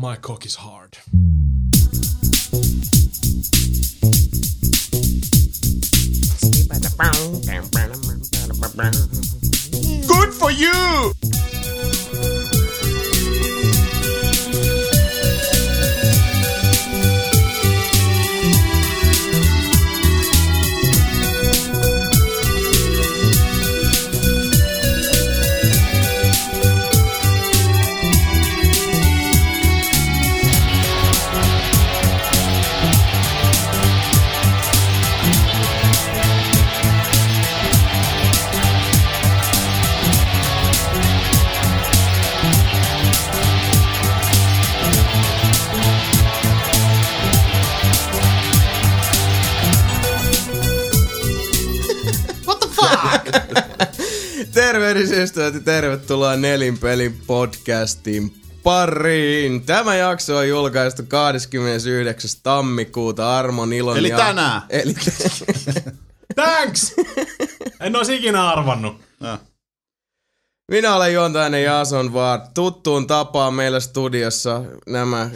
My cock is hard. Good for you! Ystävät ja tervetuloa Nelinpelin podcastin pariin. Tämä jakso on julkaistu 29. tammikuuta Armon ilon Eli ja... tänään. Eli Thanks! en olisi ikinä arvannut. No. Minä olen Jontainen Jason vaan tuttuun tapaan meillä studiossa nämä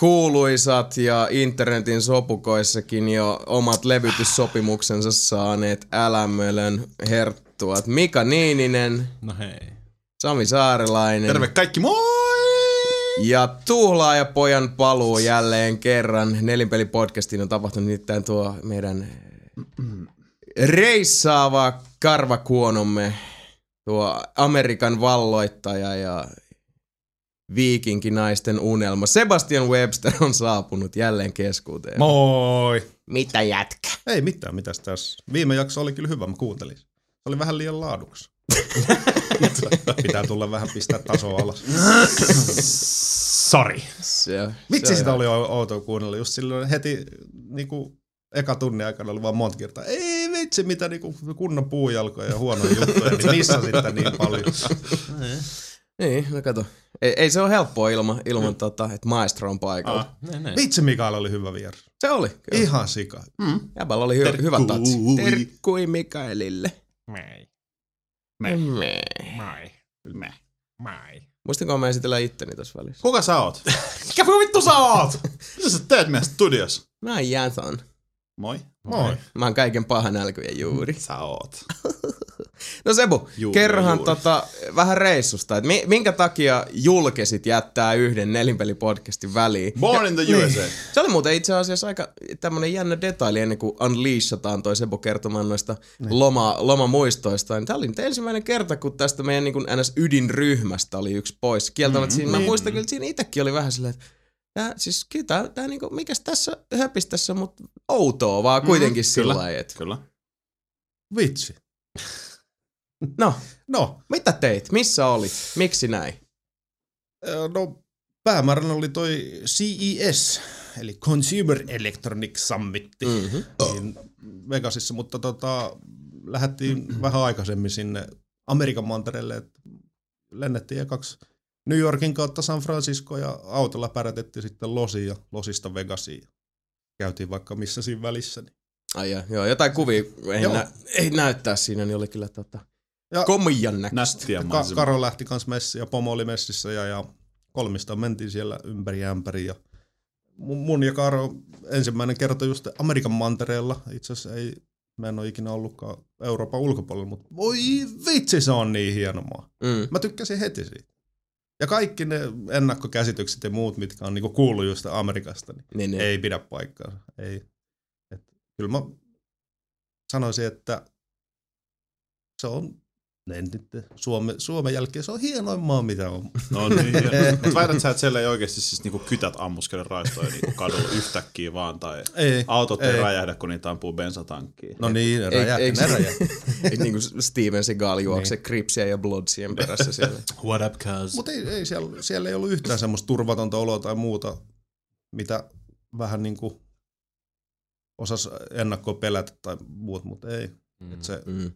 kuuluisat ja internetin sopukoissakin jo omat levytyssopimuksensa saaneet älämölön herttuat. Mika Niininen, No hei. Sami Saarelainen Terve kaikki, moi! ja Tuhlaajapojan paluu jälleen kerran. Nelinpeli-podcastiin on tapahtunut nimittäin tuo meidän reissaava karvakuonomme, tuo Amerikan valloittaja ja viikinkinaisten unelma. Sebastian Webster on saapunut jälleen keskuuteen. Moi! Mitä jätkä? Ei mitään, mitäs tässä. Viime jakso oli kyllä hyvä, mä kuuntelin. Se oli vähän liian laadukas. Pitää tulla vähän pistää tasoa alas. Sorry. Se, Miksi se sitä oli ou- outoa kuunnella? Just silloin heti niinku, eka tunnin aikana oli vaan monta kertaa. Ei vitsi, mitä niinku, kunnon puujalkoja ja huonoja juttuja. Niin missä sitten niin paljon? Niin, no kato. Ei, ei se ole helppoa ilman, ilman tota, että maestro on paikalla. Ah. Ne, ne. Vitsi Mikael oli hyvä vieras. Se oli. Kyllä. Ihan sika. Mm. Jäbällä oli hy- hyvä tatsi. Terkkui Mikaelille. Mei. Me. Mai. Mai. Muistinko mä esitellä itteni tässä välissä? Kuka sä oot? Mikä vittu sä oot? Mitä sä teet meidän studiossa? Mä oon Jason. Moi. Moi. Mä oon kaiken pahan älkyjen juuri. Sä oot. No Sebu, Juuri, kerrohan juuri. tota, vähän reissusta, että mi- minkä takia julkisit jättää yhden nelinpelipodcastin väliin? Born in the USA. Se oli muuten itse asiassa aika tämmönen jännä detaili ennen kuin unleashataan toi Sebo kertomaan noista loma, lomamuistoista. Niin Tämä oli nyt ensimmäinen kerta, kun tästä meidän niin kuin NS ydinryhmästä oli yksi pois. Kieltämättä mm-hmm. siinä, mä muistan kyllä, että siinä itsekin oli vähän silleen, että tää, siis kyllä tää, tää niinku, mikäs tässä höpis tässä, mutta outoa vaan kuitenkin mm, sillä lailla, Kyllä. Vitsi. no, No, mitä teit? Missä olit? Miksi näin? No, päämääränä oli toi CES, eli Consumer Electronics Summit, Mm-hmm. niin Vegasissa, mutta tota, lähdettiin vähän aikaisemmin sinne Amerikan mantereelle, että lennettiin ekaksi New Yorkin kautta San Francisco ja autolla pärätettiin sitten Losiin ja Losista Vegasiin. Käytiin vaikka missä siinä välissä. Niin. Ai ja, joo, jotain kuvia ei, Joo. nä, ei näyttää siinä, niin oli kyllä tota, Ja komian näköistä. Ka-. Karo lähti kans messiin ja Pomo oli messissä ja, ja kolmista mentiin siellä ympäri ämpäri. Ja mun, mun ja Karo ensimmäinen kerta just Amerikan mantereella. Itse asiassa ei, mä en ole ikinä ollutkaan Euroopan ulkopuolella, mutta voi vitsi se on niin hieno maa. Mm. Mä tykkäsin heti siitä. Ja kaikki ne ennakkokäsitykset ja muut, mitkä on niinku kuullut just Amerikasta, niin Niin, niin. ei pidä paikkaa. Ei. Et, kyllä mä sanoisin, että se on en nyt, Suomen, Suomen jälkeen se on hienoin maa, mitä on. No niin. Mutta väität sä, että siellä ei oikeasti siis niinku kytät ammuskele raistoja niinku kadulla yhtäkkiä vaan, tai Ei, autot ei, ei. räjähdä, kun niitä ampuu bensatankkiin. No niin, ne Ei- räjähtää, eikö ne se- räjähtää. Ei niin kuin Steven Seagal juoksee niin. Cripsia ja Bloodsien perässä siellä. What up, cuz? Mutta ei, ei siellä, siellä ei ollut yhtään semmoista turvatonta oloa tai muuta, mitä vähän niin kuin osas ennakkoa pelätä tai muut, mutta ei. Mm. Et se, Mm.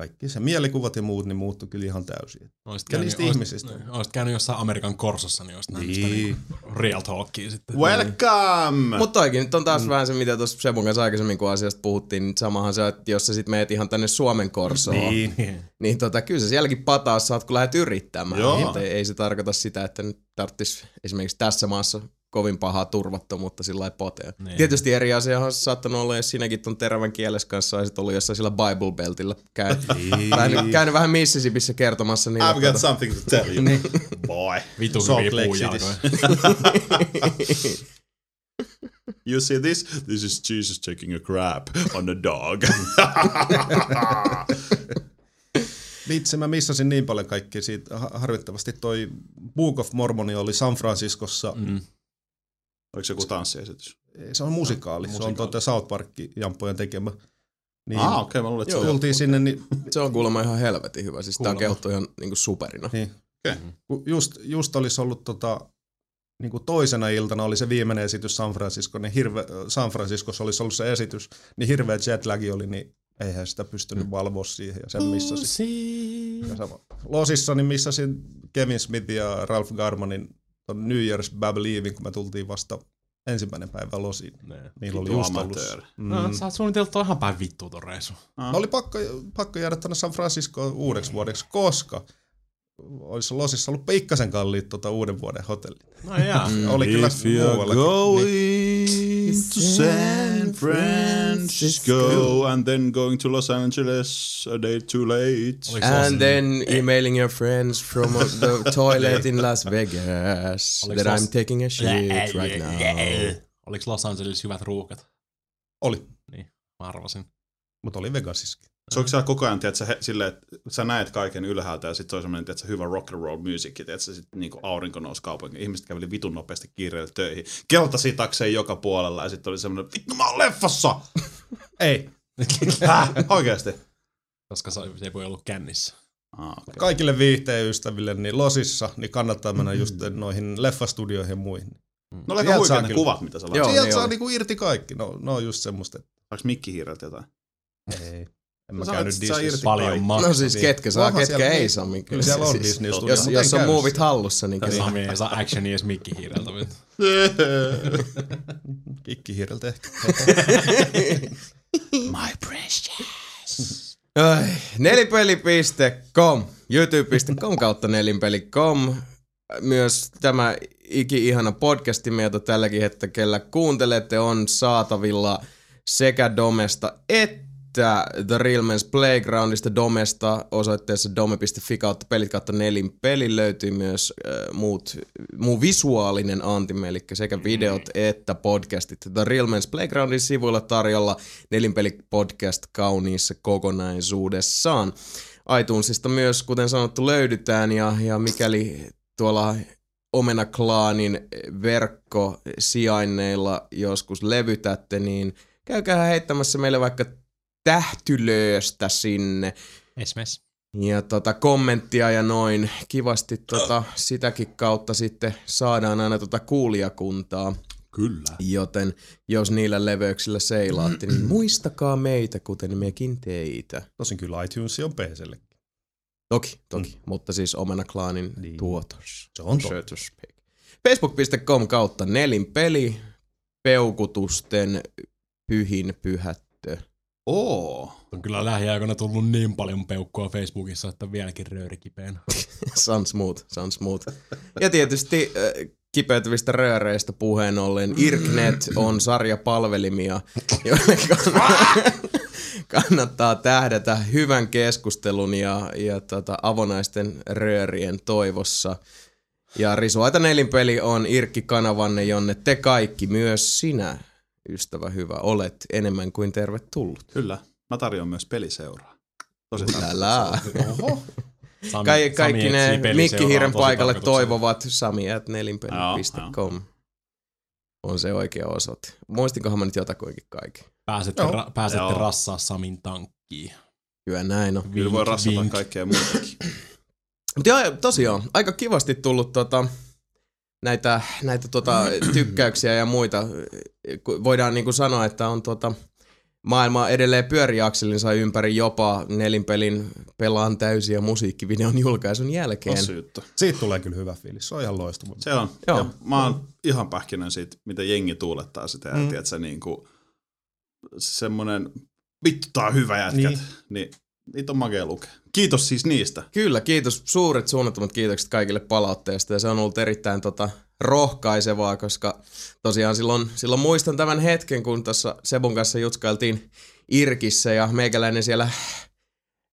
Kaikki se mielikuvat ja muut, niin muuttui kyllä ihan täysin. Oisit Ja niistä oisit- ihmisistä. niin, Oisit käynyt jossain Amerikan korsossa, niin oisit nähnyt sitä Niin. niin real talkia sitten. Welcome! Mutta toikin nyt on taas mm. vähän se, mitä tuossa Sebun kanssa aikaisemmin, kun asiasta puhuttiin, niin samahan se, että jos sä sit meet ihan tänne Suomen korsoon, niin, niin tota, kyllä sä sielläkin pataassa saat, kun lähdet yrittämään. Joo. Niin, ei, ei se tarkoita sitä, että nyt tarvitsisi esimerkiksi tässä maassa kovin pahaa turvattomuutta sillä lailla potea. Niin. Tietysti eri asia on saattanut olla, jos sinäkin ton terävän kielessä kanssa olisit ollut jossain sillä Bible Beltillä käy, käynyt, käynyt vähän Mississippissä kertomassa niille. I've got something to tell you. Boy. Vitu Salt hyviä puujalkoja. You see this? This is Jesus taking a crap on a dog. Vitsi, mä missasin niin paljon kaikkea siitä. Ha- Harvittavasti toi Book of Mormoni oli San Franciscossa. Mm. Oliko se joku tanssiesitys? Se on musikaali. Se on tuota South Park-jamppojen tekemä. Niin, Ah, okei, okay, mä luulen, että se Joo. tultiin sinne, niin, Se on kuulemma ihan helvetin hyvä. Siis tää on Kuulemma. kehuttu ihan niinku superina. niin Okei. kun just, just olisi ollut tota, niin kuin toisena iltana oli se viimeinen esitys San Francisco, niin hirve, San Franciscossa olisi ollut se esitys, niin hirveä jetlagi oli, niin eihän sitä pystynyt valvoa siihen ja sen. Ja sama. Losissa niin missasin Kevin Smith ja Ralph Garmanin ton New Year's Evein, kun me tultiin vasta ensimmäinen päivä losiin. Ne. Niillä oli just ollut. amatööri. Mm. No, sä oot suunniteltu ihan päin vittua ton reissu. No oli pakko, pakko jäädä tänne San Franciscoon uudeksi vuodeksi, koska olisi Losissa ollut pikkasen kalliit tota uuden vuoden hotelli. No jaa. Mm. Oli kyllä If you're muuallakin. going to San Francisco and then going to Los Angeles a day too late. Oh, Oliko se And Los- then emailing your friends from the toilet in Las Vegas Oliko that Los- I'm taking a shit right now. Oliko Los Angeles hyvät ruuhkat? Oli, Niin, mä arvasin. mutta oli Vegasissakin. Se onko siellä koko ajan, tiedätkö, he, silleen, että sä näet kaiken ylhäältä ja sitten se on semmoinen, tiedätkö, hyvä rock and roll music, tiedätkö, sitten niinku aurinko nousi kaupungin, ihmiset käveli vitun nopeasti kiireellä töihin, keltasi takseen joka puolella ja sitten oli semmoinen, vittu mä oon leffassa! Ei. Häh? Oikeesti? Koska se se ei voi ollut kännissä. Ah, okay. Kaikille viihteen ystäville, niin Losissa, niin kannattaa mennä just noihin leffastudioihin ja muihin. No oli aika huikeat saa ne kuvat, mitä sä laitat. Sieltä niin saa oli. niinku irti kaikki. No, no on just semmoista, että Saaks mikkihiireltä jotain? ei. En mä käynyt Disneyssä. irti Paljon maksaa. No siis Niin. ketkä saa, Onhan ketkä ei saa. Mikä, Kyllä siellä on siis, Disney-studio, jos, mutta jos on muovit hallussa, niin kyllä. Sami ei saa actionia edes mikkihiireltä. Kikkihiireltä ehkä. My precious. Ai, Nelipeli.com, youtube.com kautta nelinpeli.com. Myös tämä iki-ihana podcastimme, jota tälläkin hetkellä kuuntelette, on saatavilla sekä Domesta että The Real Men's Playgroundista Domesta osoitteessa dome.fi kautta pelit kautta nelinpeli löytyy myös äh, muut, muu visuaalinen antimme, eli sekä videot että podcastit. The Real Men's Playgroundin sivuilla tarjolla nelinpeli podcast kauniissa kokonaisuudessaan. iTunesista myös, kuten sanottu, löydetään ja, ja mikäli tuolla Omena Klaanin verkkosijainneilla joskus levytätte, niin käykää heittämässä meille vaikka tähtylööstä sinne Esmes. ja tota, kommenttia ja noin. Kivasti tota, sitäkin kautta sitten saadaan aina tota kuulijakuntaa. Kyllä. Joten jos niillä leveyksillä seilaatte, niin muistakaa meitä, kuten mekin teitä. Tosin kyllä iTunes on PClle. Toki, toki. Mm. Mutta siis Omena Klaanin Niin. tuotos. Se on totta. Facebook.com kautta nelinpeli, peukutusten pyhin pyhättö. Oo. On kyllä lähiaikoina tullut niin paljon peukkua Facebookissa, että vieläkin rööri kipeänä. Sun smooth, sun smooth. Ja tietysti äh, kipeytyvistä rööreistä puheen ollen, Irknet on sarjapalvelimia, joille kann- kannattaa tähdätä hyvän keskustelun ja, ja tota, avonaisten röörien toivossa. Ja Risuaita nelinpeli on Irkki-kanavanne, jonne te kaikki, myös sinä, ystävä hyvä, olet enemmän kuin tervetullut. Kyllä. Mä tarjoan myös peliseuraa. Tosi Älä. Oho. Sami, Ka- Sami kaikki ne mikkihiiren paikalle toivovat sami at nelinpeli.com. On se oikea osoite. Muistinkohan mä nyt jotakuinkin kaiken. Pääsette, Joo. ra- pääsette Joo. rassaa Samin tankkiin. Kyllä näin on. Kyllä voi rassata vink. kaikkea muutakin. Mutta joo, tosiaan, aika kivasti tullut tota, näitä, näitä tota, tykkäyksiä ja muita. Voidaan niinku sanoa, että on tota, maailma edelleen pyörii akselinsa ympäri jopa nelinpelin pelaan täysiä musiikkivideon julkaisun jälkeen. Juttu. Siitä tulee kyllä hyvä fiilis. Se on ihan loistava. Se on. Joo. Ja mä oon ihan pähkinön siitä, mitä jengi tuulettaa sitä. Ja Mm. tiedätkö, niin kuin, semmoinen vittu tää on hyvä jätkät. Niin. Niin. Niitä on makea lukea. Kiitos siis niistä. Kyllä, kiitos. Suuret suunnattomat kiitokset kaikille palautteesta. Ja se on ollut erittäin tota, rohkaisevaa, koska tosiaan silloin, silloin muistan tämän hetken, kun tuossa Sebun kanssa jutskailtiin Irkissä ja meikäläinen siellä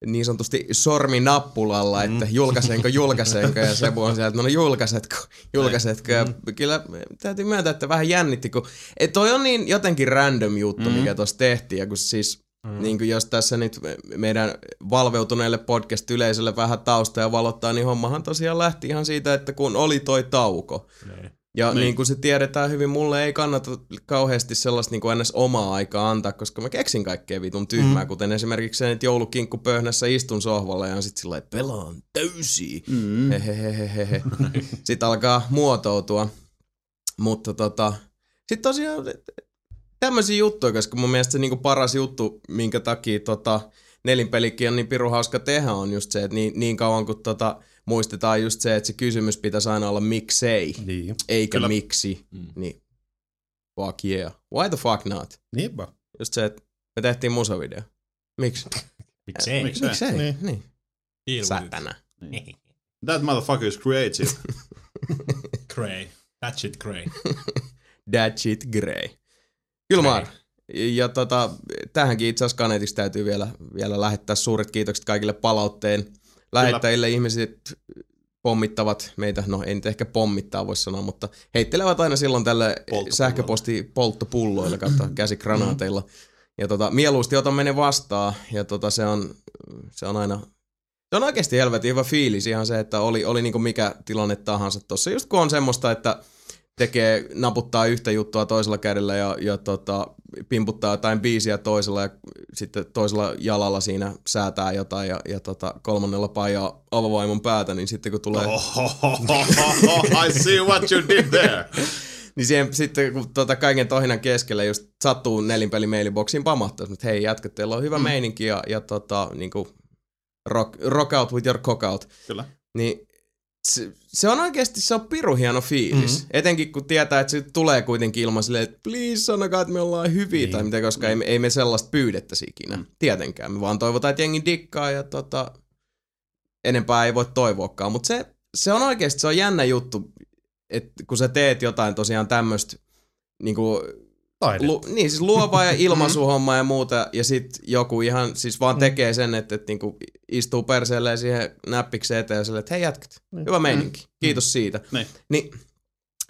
niin sanotusti sorminappulalla, että julkaisenko, julkaisenko, ja Sebu on sieltä, no, no julkaisetko, julkaisetko, ja kyllä täytyy myöntää, että vähän jännitti, kun et toi on niin jotenkin random juttu, mikä tuossa tehtiin, ja kun siis Mm. Niin kuin jos tässä nyt meidän valveutuneelle podcast-yleisölle vähän tausta ja valottaa, niin hommahan tosiaan lähti ihan siitä, että kun oli toi tauko. Niin. Ja niin. Niin. kuin se tiedetään hyvin, mulle ei kannata kauheasti sellaista niin kuin ns. omaa aikaa antaa, koska mä keksin kaikkea vitun tyhmää, mm. kuten esimerkiksi se, että joulukinkku pöhnässä istun sohvalla ja on sit sillä lailla, pelaan täysiä. Mm. Hehehehehe. Sitten alkaa muotoutua. Mutta tota, sitten tosiaan tämmöisiä juttuja, koska mun mielestä se niinku paras juttu, minkä takia tota, nelinpelikin on niin piru hauska tehdä, on just se, että niin, niin kauan kun tota, muistetaan just se, että se kysymys pitäisi aina olla miksei, Niin. eikä Kyllä. miksi, Mm. niin fuck yeah. Why the fuck not? Niinpä. Just se, että me tehtiin musavideo. Miksi? Miksei? Miksei? Miksei? Niin. Niin. niin. Deal with it. Sätänä. That motherfucker is creative. Cray. That shit cray. That shit grey. Kylmar. Ja tota, tähänkin itse asiassa Kanetiksi täytyy vielä, vielä lähettää suuret kiitokset kaikille palautteen lähettäjille. Ihmiset pommittavat meitä, no ei nyt ehkä pommittaa voi sanoa, mutta heittelevät aina silloin tälle sähköposti polttopulloilla kautta käsikranaateilla. Ja tota, mieluusti otamme ne vastaan ja tota, se, on, se on aina se on oikeasti helvetin hyvä fiilis ihan se, että oli, oli niinku mikä tilanne tahansa tossa. Just kun on semmoista, että tekee, naputtaa yhtä juttua toisella kädellä ja, ja tota, pimputtaa jotain biisiä toisella ja sitten toisella jalalla siinä säätää jotain ja, ja tota, kolmannella paijaa avavaimon päätä, niin sitten kun tulee... I see what you did there. Niin siihen, sitten kun tota, kaiken tohinan keskellä just sattuu nelinpeli mailiboksiin pamahtaa, että hei jätkät, teillä on hyvä mm. meininki ja, ja tota, niinku, rock, rock out with your cock out. Kyllä. Niin se, se on oikeasti, se on piru hieno fiilis. Mm-hmm. Etenkin kun tietää, että se tulee kuitenkin ilman silleen, että please sanokaa, että me ollaan hyviä niin. tai mitä, koska ei, me- ei me sellaista pyydettäisi ikinä. Mm. Tietenkään. Me vaan toivotaan, että jengi dikkaa ja tota, enempää ei voi toivoakaan. Mutta se, se on oikeasti, se on jännä juttu, että kun sä teet jotain tosiaan tämmöistä niinku, Lu, niin, siis luovaa ja ilmaisuhomma ja muuta, ja sit joku ihan siis vaan tekee sen, että, että niinku istuu perseelleen siihen näppikseen eteen ja silleen, että hei jätkät, hyvä meininki, kiitos siitä. Niin. Niin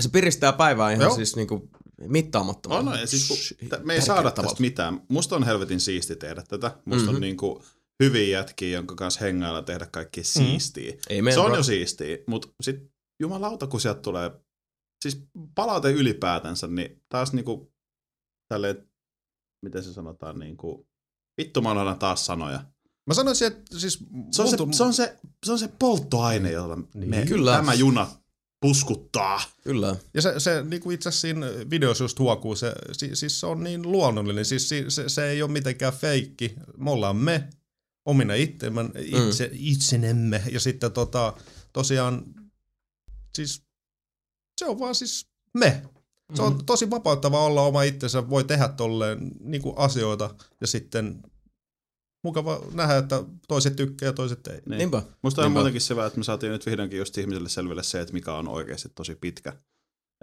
se piristää päivää ihan Joo. siis niinku mittaamattoman. On, no, ja siis kun, sh- t- me ei saada tavalla. tästä mitään. Musta on helvetin siisti tehdä tätä. Musta mm-hmm. Mhm. on niinku hyviä jätkiä, jonka kanssa hengailla tehdä kaikki siistiä. Amen, se on bro. jo siistiä, mutta sit jumalauta, kun sieltä tulee, siis palaute ylipäätänsä, niin taas niinku tälleen, miten se sanotaan, niinku, vittu mä annan taas sanoja. Mä sanoisin, että siis... Se on se, se, on se, se, on se polttoaine, jolla Niin. me, Kyllä. tämä juna puskuttaa. Kyllä. Ja se, se niin kuin itse asiassa siinä videossa just huokuu, se, si, siis se on niin luonnollinen, siis si, se, se ei ole mitenkään feikki. Me ollaan me, omina itsemme, itse, mm. itsenemme, ja sitten tota, tosiaan, siis se on vaan siis me. Se on tosi vapauttava olla oma itsensä, voi tehdä tolleen niin kuin asioita, ja sitten mukava nähdä, että toiset tykkää ja toiset ei. Niin. Niinpä. Musta on Niinpä. muutenkin se, että me saatiin nyt vihdoinkin just ihmisille selville se, että mikä on oikeasti tosi pitkä.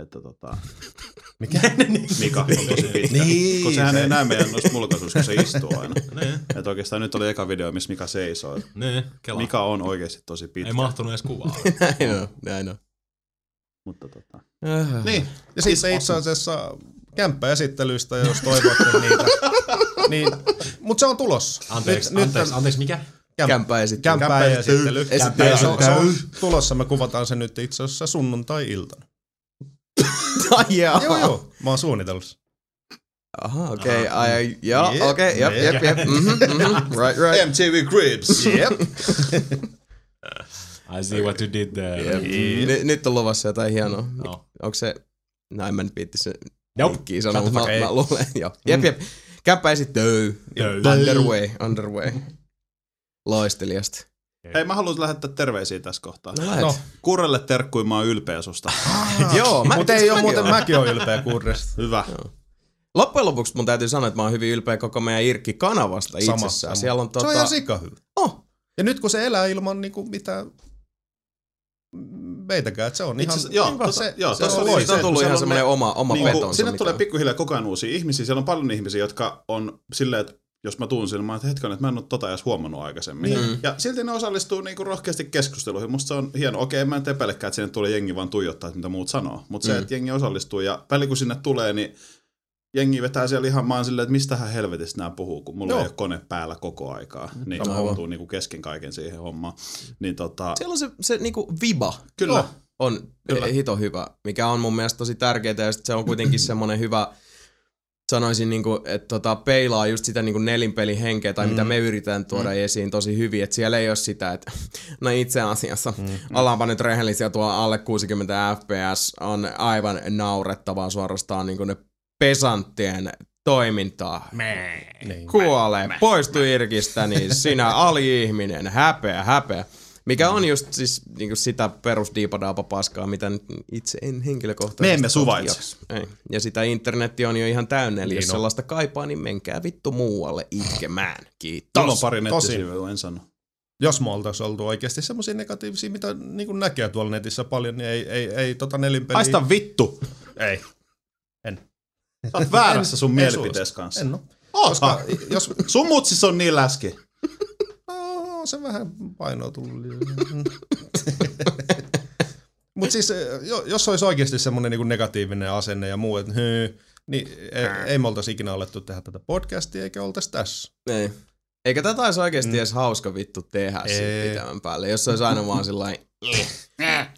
Että tota, Mikä? Mika on tosi pitkä. Niin, kun sehän se- ei näe meidän noista mulkaisuista, kun se istuu aina. Niin, Että oikeastaan nyt oli eka video, missä Mika seisoo. niin. Mika on oikeasti tosi pitkä. Ei mahtunut edes kuvaa. Näin on, näin on. Mutta tota. Äh. Niin, Ja sitten itse asiassa kämppäesittelyistä, jos toivotte niitä. niin, mutta se on tulossa. Anteeksi, Nyt- nyt anteeksi, on anteeksi, mikä? Kämpää esittely. Kämppäesittely. Esittely. Ja se on, se on tulossa, me kuvataan se nyt itse asiassa sunnuntai-iltana. Ai jaa. Joo, joo, mä oon suunnitellut. Aha, okei. Okay. Joo, okei. Okay, jep, jep. jep, jep. Mhm, mhm. Right, right. MTV Cribs. Jep. I see what you did there. Jep. Nyt, nyt on luvassa jotain hienoa. No. Onko se... No en mä nyt viitti se Nope. linkkiä sanoa, mutta mä, mä luulen. Joo. Jep, jep. Käppä esittely. Töy. Underway, underway. Loistelijasta. Hei, mä haluan lähettää terveisiä tässä kohtaa. No. No. Kurrelle terkkuin, mä oon ylpeä susta. Joo, mä, Mutta ei ole mäkin muuten, oon. mäkin olen ylpeä kurresta. Hyvä. Loppujen lopuksi mun täytyy sanoa, että mä oon hyvin ylpeä koko meidän Irkki-kanavasta Sama, itsessään. sama. Siellä on Se tota... on ihan sika hyvä. oh, Ja nyt kun se elää ilman niinku mitään meitäkään, että se on Itse ihan... joo, niin, tota- se, joo, se tossa on loistava. siitä on tullut ihan semmoinen ne- oma, oma Niin kuin, vetonsa. sinne mikä tulee pikkuhiljaa koko ajan uusia ihmisiä. Siellä on paljon ihmisiä, jotka on silleen, että jos mä tuun sinne, mä että hetken, että mä en ole tota edes huomannut aikaisemmin. Niin. Ja silti ne osallistuu niinku rohkeasti keskusteluihin. Musta se on hieno. Okei, en mä nyt epäilekään, että sinne tulee jengi vaan tuijottaa, että mitä muut sanoo. Mutta se, Mm. että jengi osallistuu ja väli kun sinne tulee, niin jengi vetää siellä ihan maan silleen, että mistähän helvetistä nämä puhuu, kun mulla Joo. ei ole kone päällä koko aikaa. Niin Aivan. mä joutuu niinku kesken kaiken siihen hommaan. Niin tota, Siellä on se, se niinku viba. kyllä. Joo. on Kyllä. hito hyvä, mikä on mun mielestä tosi tärkeää ja sit se on kuitenkin semmoinen hyvä, sanoisin, niinku, että tota, peilaa just sitä niinku nelinpelin henkeä tai mm. mitä me yritetään tuoda mm. esiin tosi hyvin, että siellä ei ole sitä, että no itse asiassa, mm. ollaanpa nyt rehellisiä, tuo alle 60 fps on aivan naurettavaa suorastaan niinku ne pesanttien toimintaa. Niin. Kuole, poistu Irkistä, niin sinä ali-ihminen, häpeä, häpeä. Mikä on just siis niinku sitä perusdiipadaapa paskaa, mitä nyt itse en henkilökohtaisesti... Me emme suvaitse. Ei. Ja sitä internetti on jo ihan täynnä, eli Niin jos on. sellaista kaipaa, niin menkää vittu muualle itkemään. Kiitos. Mulla on pari tosi. nettisivuja, en sano. Jos me oltaisiin oltu oikeasti semmoisia negatiivisia, mitä niin kuin näkee tuolla netissä paljon, niin ei, ei, ei tota nelinpeliä... Haista vittu! Ei. Sä oot väärässä sun mielipiteessä kanssa. En oo. Koska jos... Sun mutsis on niin läski. No, se vähän painoa tullut. Mutta siis, jo- jos olisi oikeasti semmoinen niin negatiivinen asenne ja muu, että hyy, niin ei, ei me oltaisi ikinä alettu tehdä tätä podcastia, eikä oltaisi tässä. Ei. Eikä tätä olisi oikeasti mm. edes hauska vittu tehdä pitämän päälle, jos se olisi aina vaan sellainen...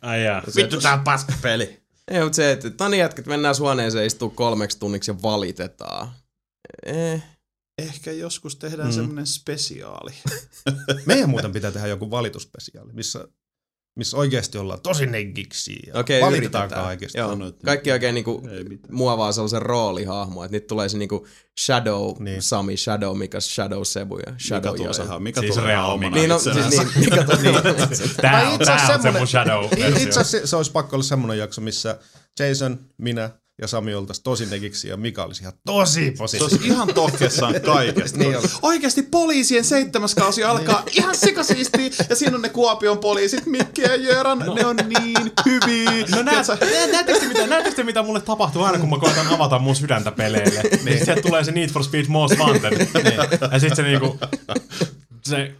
Ai jaa. Vittu tää on paskapeli. Ei, mutta se, että no niin jätkät, mennään huoneeseen istuu kolmeksi tunniksi ja valitetaan. Eh. Ehkä joskus tehdään Mm. mm. semmonen spesiaali. Meidän muuten pitää tehdä joku valituspesiaali, missä, missä oikeasti ollaan tosi neggiksi ja Okei, valitetaan yritetään. kaikesta. Joo. Sanot, Kaikki oikein niinku muovaa sellaisen roolihahmo, että nyt tulee se niinku Shadow Niin. niin. Sami, Shadow Mika, Shadow Sebu ja Shadow Josa. ihan, mikä Siis tulee real omana Niin, no, siis niin, Mika tulee. Tää Tai on, itse tää asiassa on se mun shadow Itse asiassa se olisi pakko olla semmoinen jakso, missä Jason, minä ja Sami oltaisiin tosi negiksi ja Mika olisi ihan tosi Se positiivinen. olisi ihan tohkessaan kaikesta. Niin. Oikeasti poliisien seitsemäs kausi alkaa ihan sikasiisti ja siinä on ne Kuopion poliisit, Mikki ja Jöran, ne on niin hyviä. No näet, näettekö te mitä, näettekö te mitä mulle tapahtuu aina kun mä koitan avata mun sydäntä peleille? niin. Sieltä tulee se Need for Speed Most Wanted. niin. Ja sit se niinku, se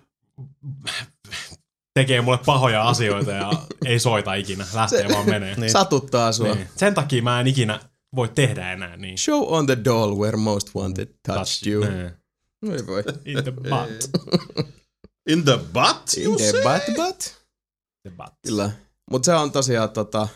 tekee mulle pahoja asioita ja ei soita ikinä. Lähtee vaan menee. Niin. Satuttaa sua. Niin. Sen takia mä en ikinä voi tehdä enää niin. Show on the doll where most wanted touched you. Niin. Oi voi. In the butt. In the butt? In you the say? butt, butt. The butt. Kyllä. Mutta se on tosiaan tota,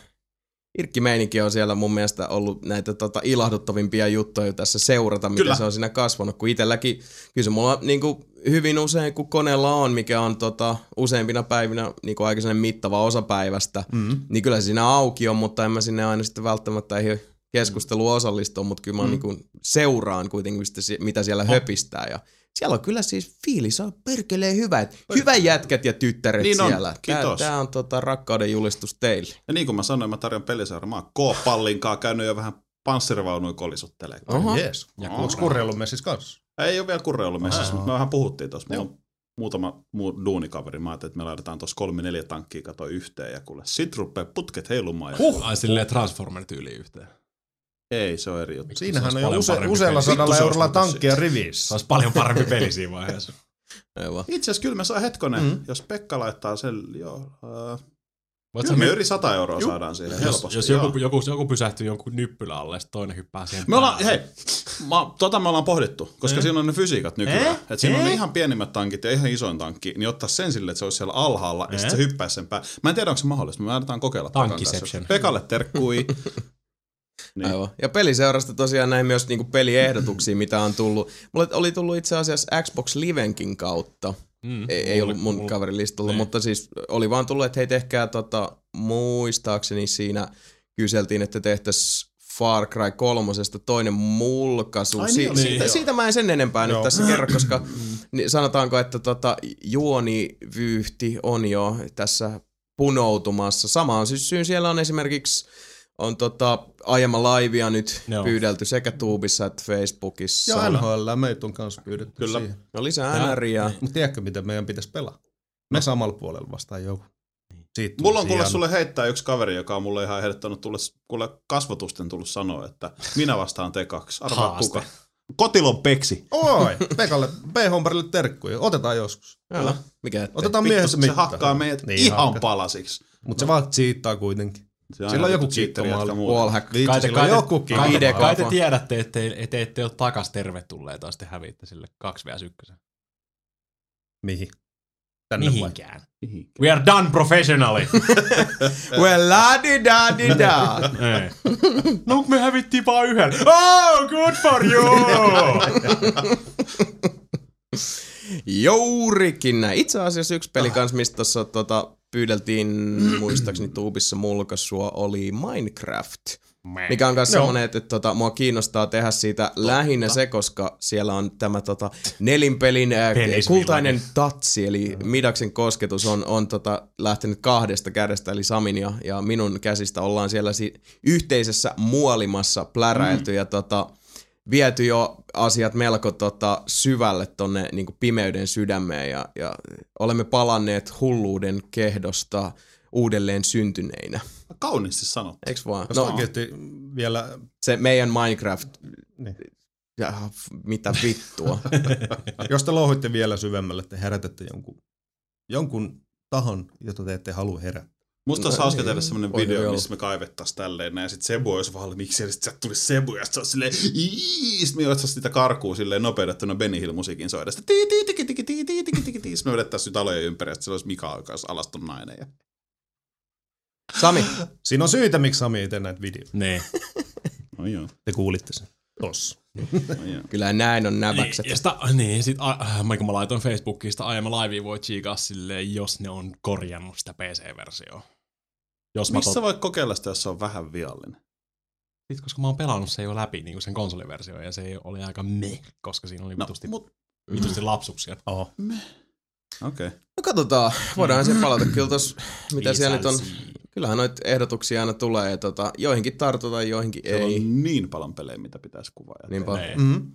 Irkki Meininki on siellä mun mielestä ollut näitä tota, ilahduttavimpia juttuja tässä seurata, miten Kyllä. se on siinä kasvanut, kun itselläkin, kyllä se mulla niinku, hyvin usein, kun koneella on, mikä on tota, useimpina päivinä niinku aika sellainen mittava osa päivästä, Mm. niin kyllä se siinä auki on, mutta en mä sinne aina sitten välttämättä ei keskusteluun osallistua, mutta kyllä mä mm. niinku seuraan kuitenkin, mitä siellä höpistää ja siellä on kyllä siis fiilis on perkeleen hyvä. Et hyvä jätkät ja tyttäret Niin on, siellä. kiitos. Tää, tää on tota rakkauden julistus teille. Ja niin kuin mä sanoin, mä tarjon peliseuraa. Mä oon K-pallinkaan käynyt jo vähän panssarivaunuja kolisuttelee. Oho. Yes. Ja Onko kurreillut messissä kanssa? Ei ole vielä kurre ollut messissä, mutta me vähän puhuttiin tuossa. Mulla on muutama muu duunikaveri. Mä ajattelin, että me laitetaan tuossa kolme neljä tankkia kato yhteen ja kuule, sit rupeaa putket heilumaan. Ja... Huh. Ai silleen Transformer-tyyli yhteen. Ei, se on eri juttu. Siinähän Se on jo use, usealla sadalla se eurolla tankkia Se rivissä. olisi paljon parempi peli siinä vaiheessa. Itse asiassa kyllä me saa hetkonen, Mm. mm. jos Pekka laittaa sen, joo. Äh, Voit kyllä me yli 100 euroa Juh. saadaan siihen jos, helposti. jos joku, joku, joku pysähtyy jonkun nyppylä alle ja toinen hyppää siihen Me ollaan, päälle. hei, mä, tota me ollaan pohdittu, koska Eh? siinä on ne fysiikat nykyään. Eh? Että siinä on ne Eh? ihan pienimmät tankit ja ihan isoin tankki, niin ottaa sen silleen, että se olisi siellä alhaalla ja Eh? sitten se hyppäisi sen päälle. Mä en tiedä, onko se mahdollista, me aletaan kokeilla. Tankkiception. Pekalle terkkui. Niin. Aivan. Ja peliseurasta tosiaan näin myös niinku peliehdotuksia, mitä on tullut. Mulle oli tullut itse asiassa Xbox Livenkin kautta. Mm, Ei, ei ollut mun mulla- kaverilistalla, Niin. mutta siis oli vaan tullut, että hei tehkää tota, muistaakseni siinä kyseltiin, että tehtäisiin Far Cry kolmosesta toinen mulkaisu. Ai si- niin siitä, joo. siitä mä en sen enempää Joo. nyt tässä kerro, koska niin sanotaanko, että tota, juonivyyhti on jo tässä punoutumassa. Sama on siis siellä on esimerkiksi on tota, aiemman laivia nyt Joo. pyydelty sekä Tuubissa että Facebookissa. Ja NHL meitä on kanssa pyydetty Kyllä. siihen. No lisää NRiä. Mutta tiedätkö, miten meidän pitäisi pelaa? Me samalla puolella vastaan joku. Siitä Mulla on kuule sulle heittää yksi kaveri, joka on mulle ihan ehdottanut tulle kuule kasvotusten tullut sanoa, että minä vastaan te kaksi. Arvaa Haaste. kuka. Kotilon peksi. Oi, Pekalle, B-Homperille terkkuja. Otetaan joskus. Mikä ettei. Otetaan miehessä se hakkaa meidät Niin, ihan hakkaa. palasiksi. Mutta se vaan cheattaa kuitenkin. Se Sillä on joku kiikkomaali. jotka. Wallhack. Kai te, sillä kai, on joku kai, kai te tiedätte, että te, te ette ole takas tervetulleita, jos te häviitte sille 2 vs 1. Mihin? Tänne vai? Mihinkään. We are done professionally. Well, la di da di da. No me hävittiin vaan yhden. Oh, good for you! Jourikin näin. Itse asiassa yksi peli kans, mistä tossa tota, pyydeltiin muistaakseni tuubissa mulkaisua, oli Minecraft. Mikä on myös Joo. semmonen, että, että tota, mua kiinnostaa tehdä siitä lähinnä se, koska siellä on tämä tota, nelinpelin kultainen tatsi, eli Midaksen kosketus on, on tota, lähtenyt kahdesta kädestä, eli Samin ja, ja minun käsistä ollaan siellä si- yhteisessä muolimassa pläräilty ja tota, viety jo asiat melko tota, syvälle tonne niin pimeyden sydämeen ja, ja olemme palanneet hulluuden kehdosta uudelleen syntyneinä. Kauniisti sanottu. Eiks vaan? Jos no. oikeasti vielä... se meidän Minecraft, Niin. ja, mitä vittua. Jos te louhitte vielä syvemmälle, te herätätte jonkun, jonkun tahon, jota te ette halua herättää. Musta olisi No, hauska niin. tehdä semmonen Voi video, hyvin missä me kaivettaisiin tälleen näin, ja sit Sebu olisi valmiiksi, ja sit sieltä tulisi Sebu, ja se olisi silleen, "Ii", sit me sitä karkuun silleen nopeutettuna Benny Hill musiikin soida, sitten me vedettäisiin talojen ympäri, sit se olisi Mika, joka olisi alaston nainen. Ja... Sami, Siinä on syitä, miksi Sami ei tee näitä videoita. niin. No joo, Te kuulitte sen. Tossa. no joo. kyllä näin on näväkset. Ja sitä, niin, sit, a, mä, kun mä laitoin Facebookiin sitä aiemmin laivia voi chiikaa silleen, jos ne on korjannut sitä PC-versioa. Jos Missä tot... voi kokeilla sitä, jos se on vähän viallinen? Sit, koska mä oon pelannut se jo läpi niin sen konsoliversio ja se oli aika meh, koska siinä oli No, vitusti, mut, vitusti lapsuksia. Oho. okei. Okay. No katsotaan, voidaan siihen palata. Kyllä tos, mitä siellä nyt on, kyllähän noita ehdotuksia aina tulee ja tota, joihinkin tartutaan, joihinkin Siellä ei. on niin paljon pelejä, mitä pitäisi kuvaa. tehdä. Nee, Mm-hmm.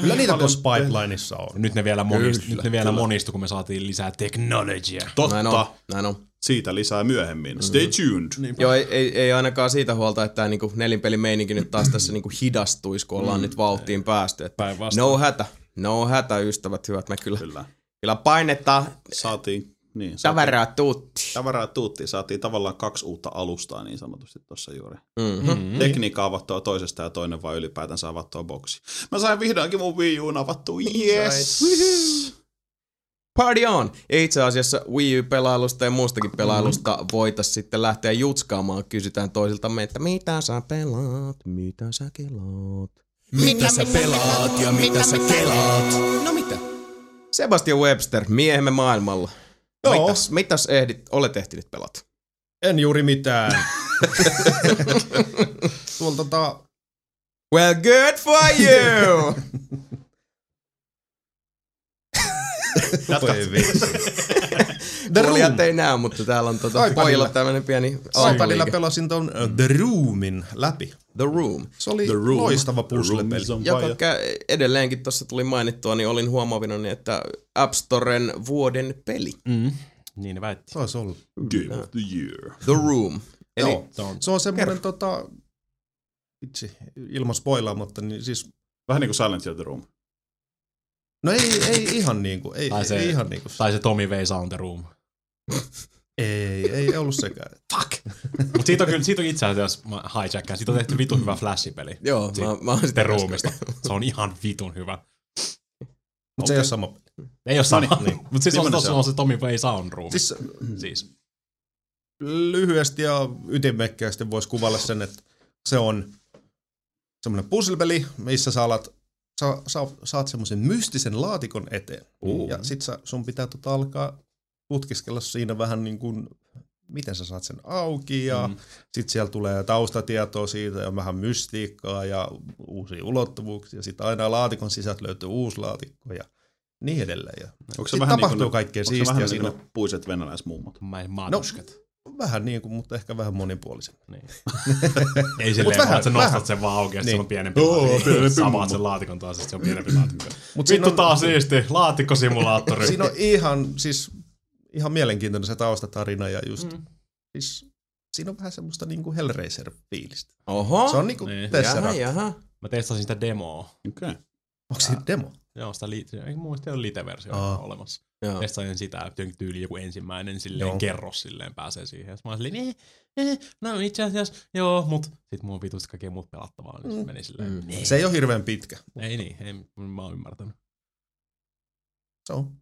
Kyllä niitä tuossa pipelineissa on. Nyt ne vielä monistu, nyt ne vielä kyllä. monistu, kun me saatiin lisää teknologiaa. Totta. Näin on, näin on. Siitä lisää myöhemmin. Stay tuned. Niin. Joo, ei, ei, ei ainakaan siitä huolta, että tämä niinku nelinpelimeininki nyt taas tässä niinku hidastuisi, kun ollaan nyt vauhtiin päästy. Et Päinvastoin. no hätä, no hätä, ystävät hyvät. Me kyllä, Kyllä. kyllä painetaan Saatiin, niin, saatiin, tavaraa tuutti. tavaraa tuuttiin. Saatiin tavallaan kaksi uutta alustaa niin sanotusti tuossa juuri. Mm-hmm. Mm. Tekniikka avattua toisesta ja toinen vai ylipäätänsä avattua boksi. Mä sain vihdoinkin mun Wii Uun avattua. Yes! Party on! Ja itse asiassa Wii U-pelailusta ja muustakin pelailusta voitais sitten lähteä jutskaamaan. Kysytään toisiltamme, että mitä sä pelaat, mitä sä kelaat. Mitä sä pelaat ja mitä sä kelaat? No mitä? Sebastian Webster, miehemme maailmalla. Joo. Mitäs, mitäs ehdit, olet ehtinyt pelata? En juuri mitään. Tuolla tota... Well, good for you! Vitsi. The Kuulijat Room. ei näe, mutta täällä on tota, iPadilla. pojilla tämmönen pieni iPadilla pelasin ton uh, The Roomin läpi. The Room. Se oli The Room. loistava Joka fire. kä- edelleenkin tuossa tuli mainittua, niin olin huomaavinani, että App Storen vuoden peli. Mm. Niin ne väitti. Se olisi ollut. Game of the year. The Room. Eli Joo. Se on Se on semmoinen tota... Vitsi, ilman spoilaamatta, niin siis... Vähän niin kuin Silent Hill The Room. No ei, ei ihan niinku, ei, Tai se- ei ihan niinku. Tai se Tommy Vei Sound the Room. Ei, ei ollut sekään. Fuck! Mut siitä on kyllä, siitä on itse asiassa, mä hijackkaan, siitä on tehty vitun hyvä flashipeli. Joo, Siitä- mä, mä oon sitä ruumista. Se on ihan vitun hyvä. Mutta se ei ole sama peli. Ei oo sama. niin. Mut siis on, se on? on se Tommy Vei Sound Room. Siis siis. lyhyesti ja ytimekkäästi voisi kuvailla sen, että se on semmoinen puzzle-peli, missä sä alat, sä, sä, saat semmoisen mystisen laatikon eteen. Uh. Ja sit sä, sun pitää tota alkaa tutkiskella siinä vähän niin kuin miten sä saat sen auki ja mm. sitten siellä tulee taustatietoa siitä ja vähän mystiikkaa ja uusia ulottuvuuksia. Sitten aina laatikon sisältä löytyy uusi laatikko ja niin edelleen. Ja Onko se sit vähän tapahtuu niin kuin, kaikkea onko se siistiä vähän niin siinä. kuin ne puiset venäläismummot? Mä matuskat. Vähän niin kuin, mutta ehkä vähän monipuolisen. Niin. Ei silleen vähän- että sä nostat vähän. sen vaan auki, että Niin. se on pienempi Oo, laatikko. pienempi mummo. sen laatikon taas, että se on pienempi laatikko. Mut Vittu taas siisti, laatikkosimulaattori. Siinä on ihan, siis, ihan mielenkiintoinen se taustatarina ja just, mm. siis, siinä on vähän semmoista niinku Hellraiser-fiilistä. Oho. Se on niinku Niin. jaha, Tesseract. jaha. Mä testasin sitä demoa. Okei. Okay. Onko siinä demo? Joo, sitä li- ei mun mielestä ei ole lite-versio Aa. olemassa. Joo. Testasin sitä, tyyli joku ensimmäinen silleen Joo. kerros silleen pääsee siihen. Ja mä olin silleen, eh, eh, no itse asiassa, joo, mut sit mulla on vitusti kaikkea muut pelattavaa, niin sit meni silleen, Mm. mm. Se ei ole hirveän pitkä. ei niin, ei, mä oon ymmärtänyt. Se on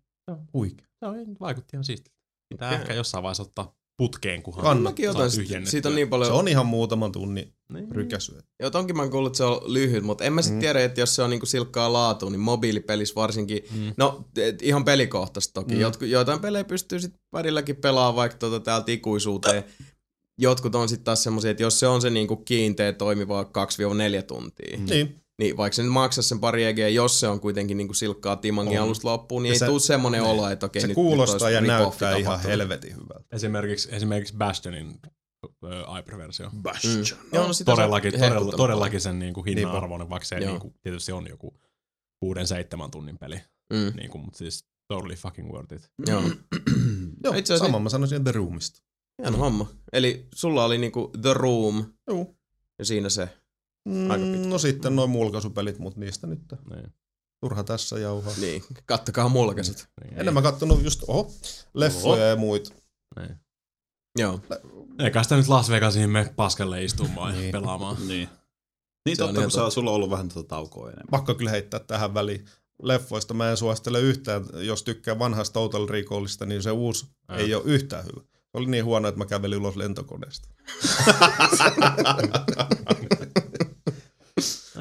huikea. Se on, vaikutti ihan siistiltä. Pitää Okei. ehkä jossain vaiheessa ottaa putkeen, kunhan sit- tyhjennettyä. siitä on niin paljon... Se on ihan muutaman tunnin Niin. rykäsy. Joo, tonkin mä kuullut, että se on lyhyt, mutta en mä sit Mm. tiedä, että jos se on niinku silkkaa laatua, niin mobiilipelissä varsinkin, Mm. no et, ihan pelikohtaisesti toki, Mm. Jotku, joitain pelejä pystyy sit välilläkin pelaamaan vaikka tota täältä ikuisuuteen. Jotkut on sitten taas semmoisia, että jos se on se niinku kiinteä toimiva 2-4 tuntia, mm. Niin. Niin vaikka se nyt maksaa sen pari egeä, jos se on kuitenkin niinku silkkaa timangin On. alusta loppuun, niin Ja ei se- tuu semmonen olo, että okei Se nyt, kuulostaa nyt ja näyttää ihan helvetin hyvältä. Esimerkiksi, esimerkiksi Bastionin ö, Hyper-versio. Bastion. Mm. Joo, no sitä Todellakin, todella, todellakin sen niin kuin hinnan arvoinen, vaikka se niin kuin, tietysti on joku 6-7 tunnin peli. Mm. Niin kuin, mutta siis totally fucking worth it. Joo. Joo, Itse asiassa- sama mä sanoisin The Roomista. Hieno homma. Eli sulla oli niinku The Room Joo. ja siinä se. Mm, Aika pitkä. no sitten noin mulkaisupelit, mutta niistä nyt Niin, turha tässä jauhaa. Niin, kattakaa mulkaiset. niin, Enemmän kattonut just, oho, leffoja ja muita. Niin. Joo. Eikä sitä nyt Las Vegasiin mene paskalle istumaan ja Niin. pelaamaan. Niin. Niin Se on totta, ihan kun totta. sulla on ollut vähän tätä taukoa enemmän. Pakko kyllä heittää tähän väliin. Leffoista mä en suosittele yhtään, jos tykkää vanhasta Total Recallista, niin se uusi Ää. ei ole yhtään hyvä. Se oli niin huono, että mä kävelin ulos lentokoneesta.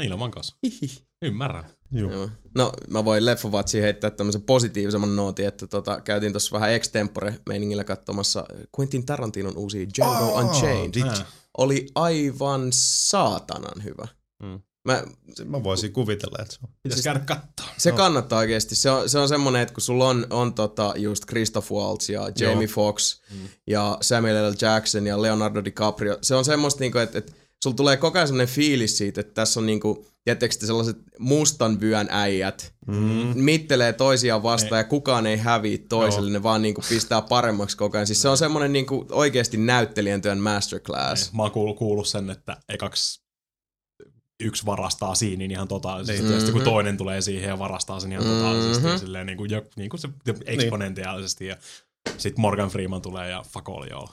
No, ilman kanssa. Ymmärrän. Joo. No, mä voin leffavatsiin heittää tämmöisen positiivisemman nootin, että tota, käytiin tuossa vähän extempore-meiningillä katsomassa Quentin Tarantinon uusia Django Aa, Unchained. did- Ää. Oli aivan saatanan hyvä. Mm. Mä, Se- Mä voisin kuvitella, että se on. Pitäis käydä kattoo. se kannattaa oikeesti. Se on, se on semmonen, että kun sulla on, on tota just Christoph Waltz ja Jamie Foxx Mm. ja Samuel L. Jackson ja Leonardo DiCaprio. Se on semmoista, niinku, että, että sulla tulee koko ajan semmoinen fiilis siitä, että tässä on niinku, te sellaiset mustan vyön äijät, Mm. mittelee toisiaan vastaan ja kukaan ei häviä toiselle, ne vaan niinku pistää paremmaksi koko ajan. Siis se on semmoinen niinku oikeasti näyttelijän työn masterclass. Mä oon kuullut, kuullut sen, että ekaksi yksi varastaa siinin ihan totaalisesti, Niin. ja sitten kun Mhm. toinen tulee siihen ja varastaa sen ihan totaalisesti, Mhm. ja silleen niin kuin, jo, niin kuin se eksponentiaalisesti, ja sitten Morgan Freeman tulee ja fuck all joo.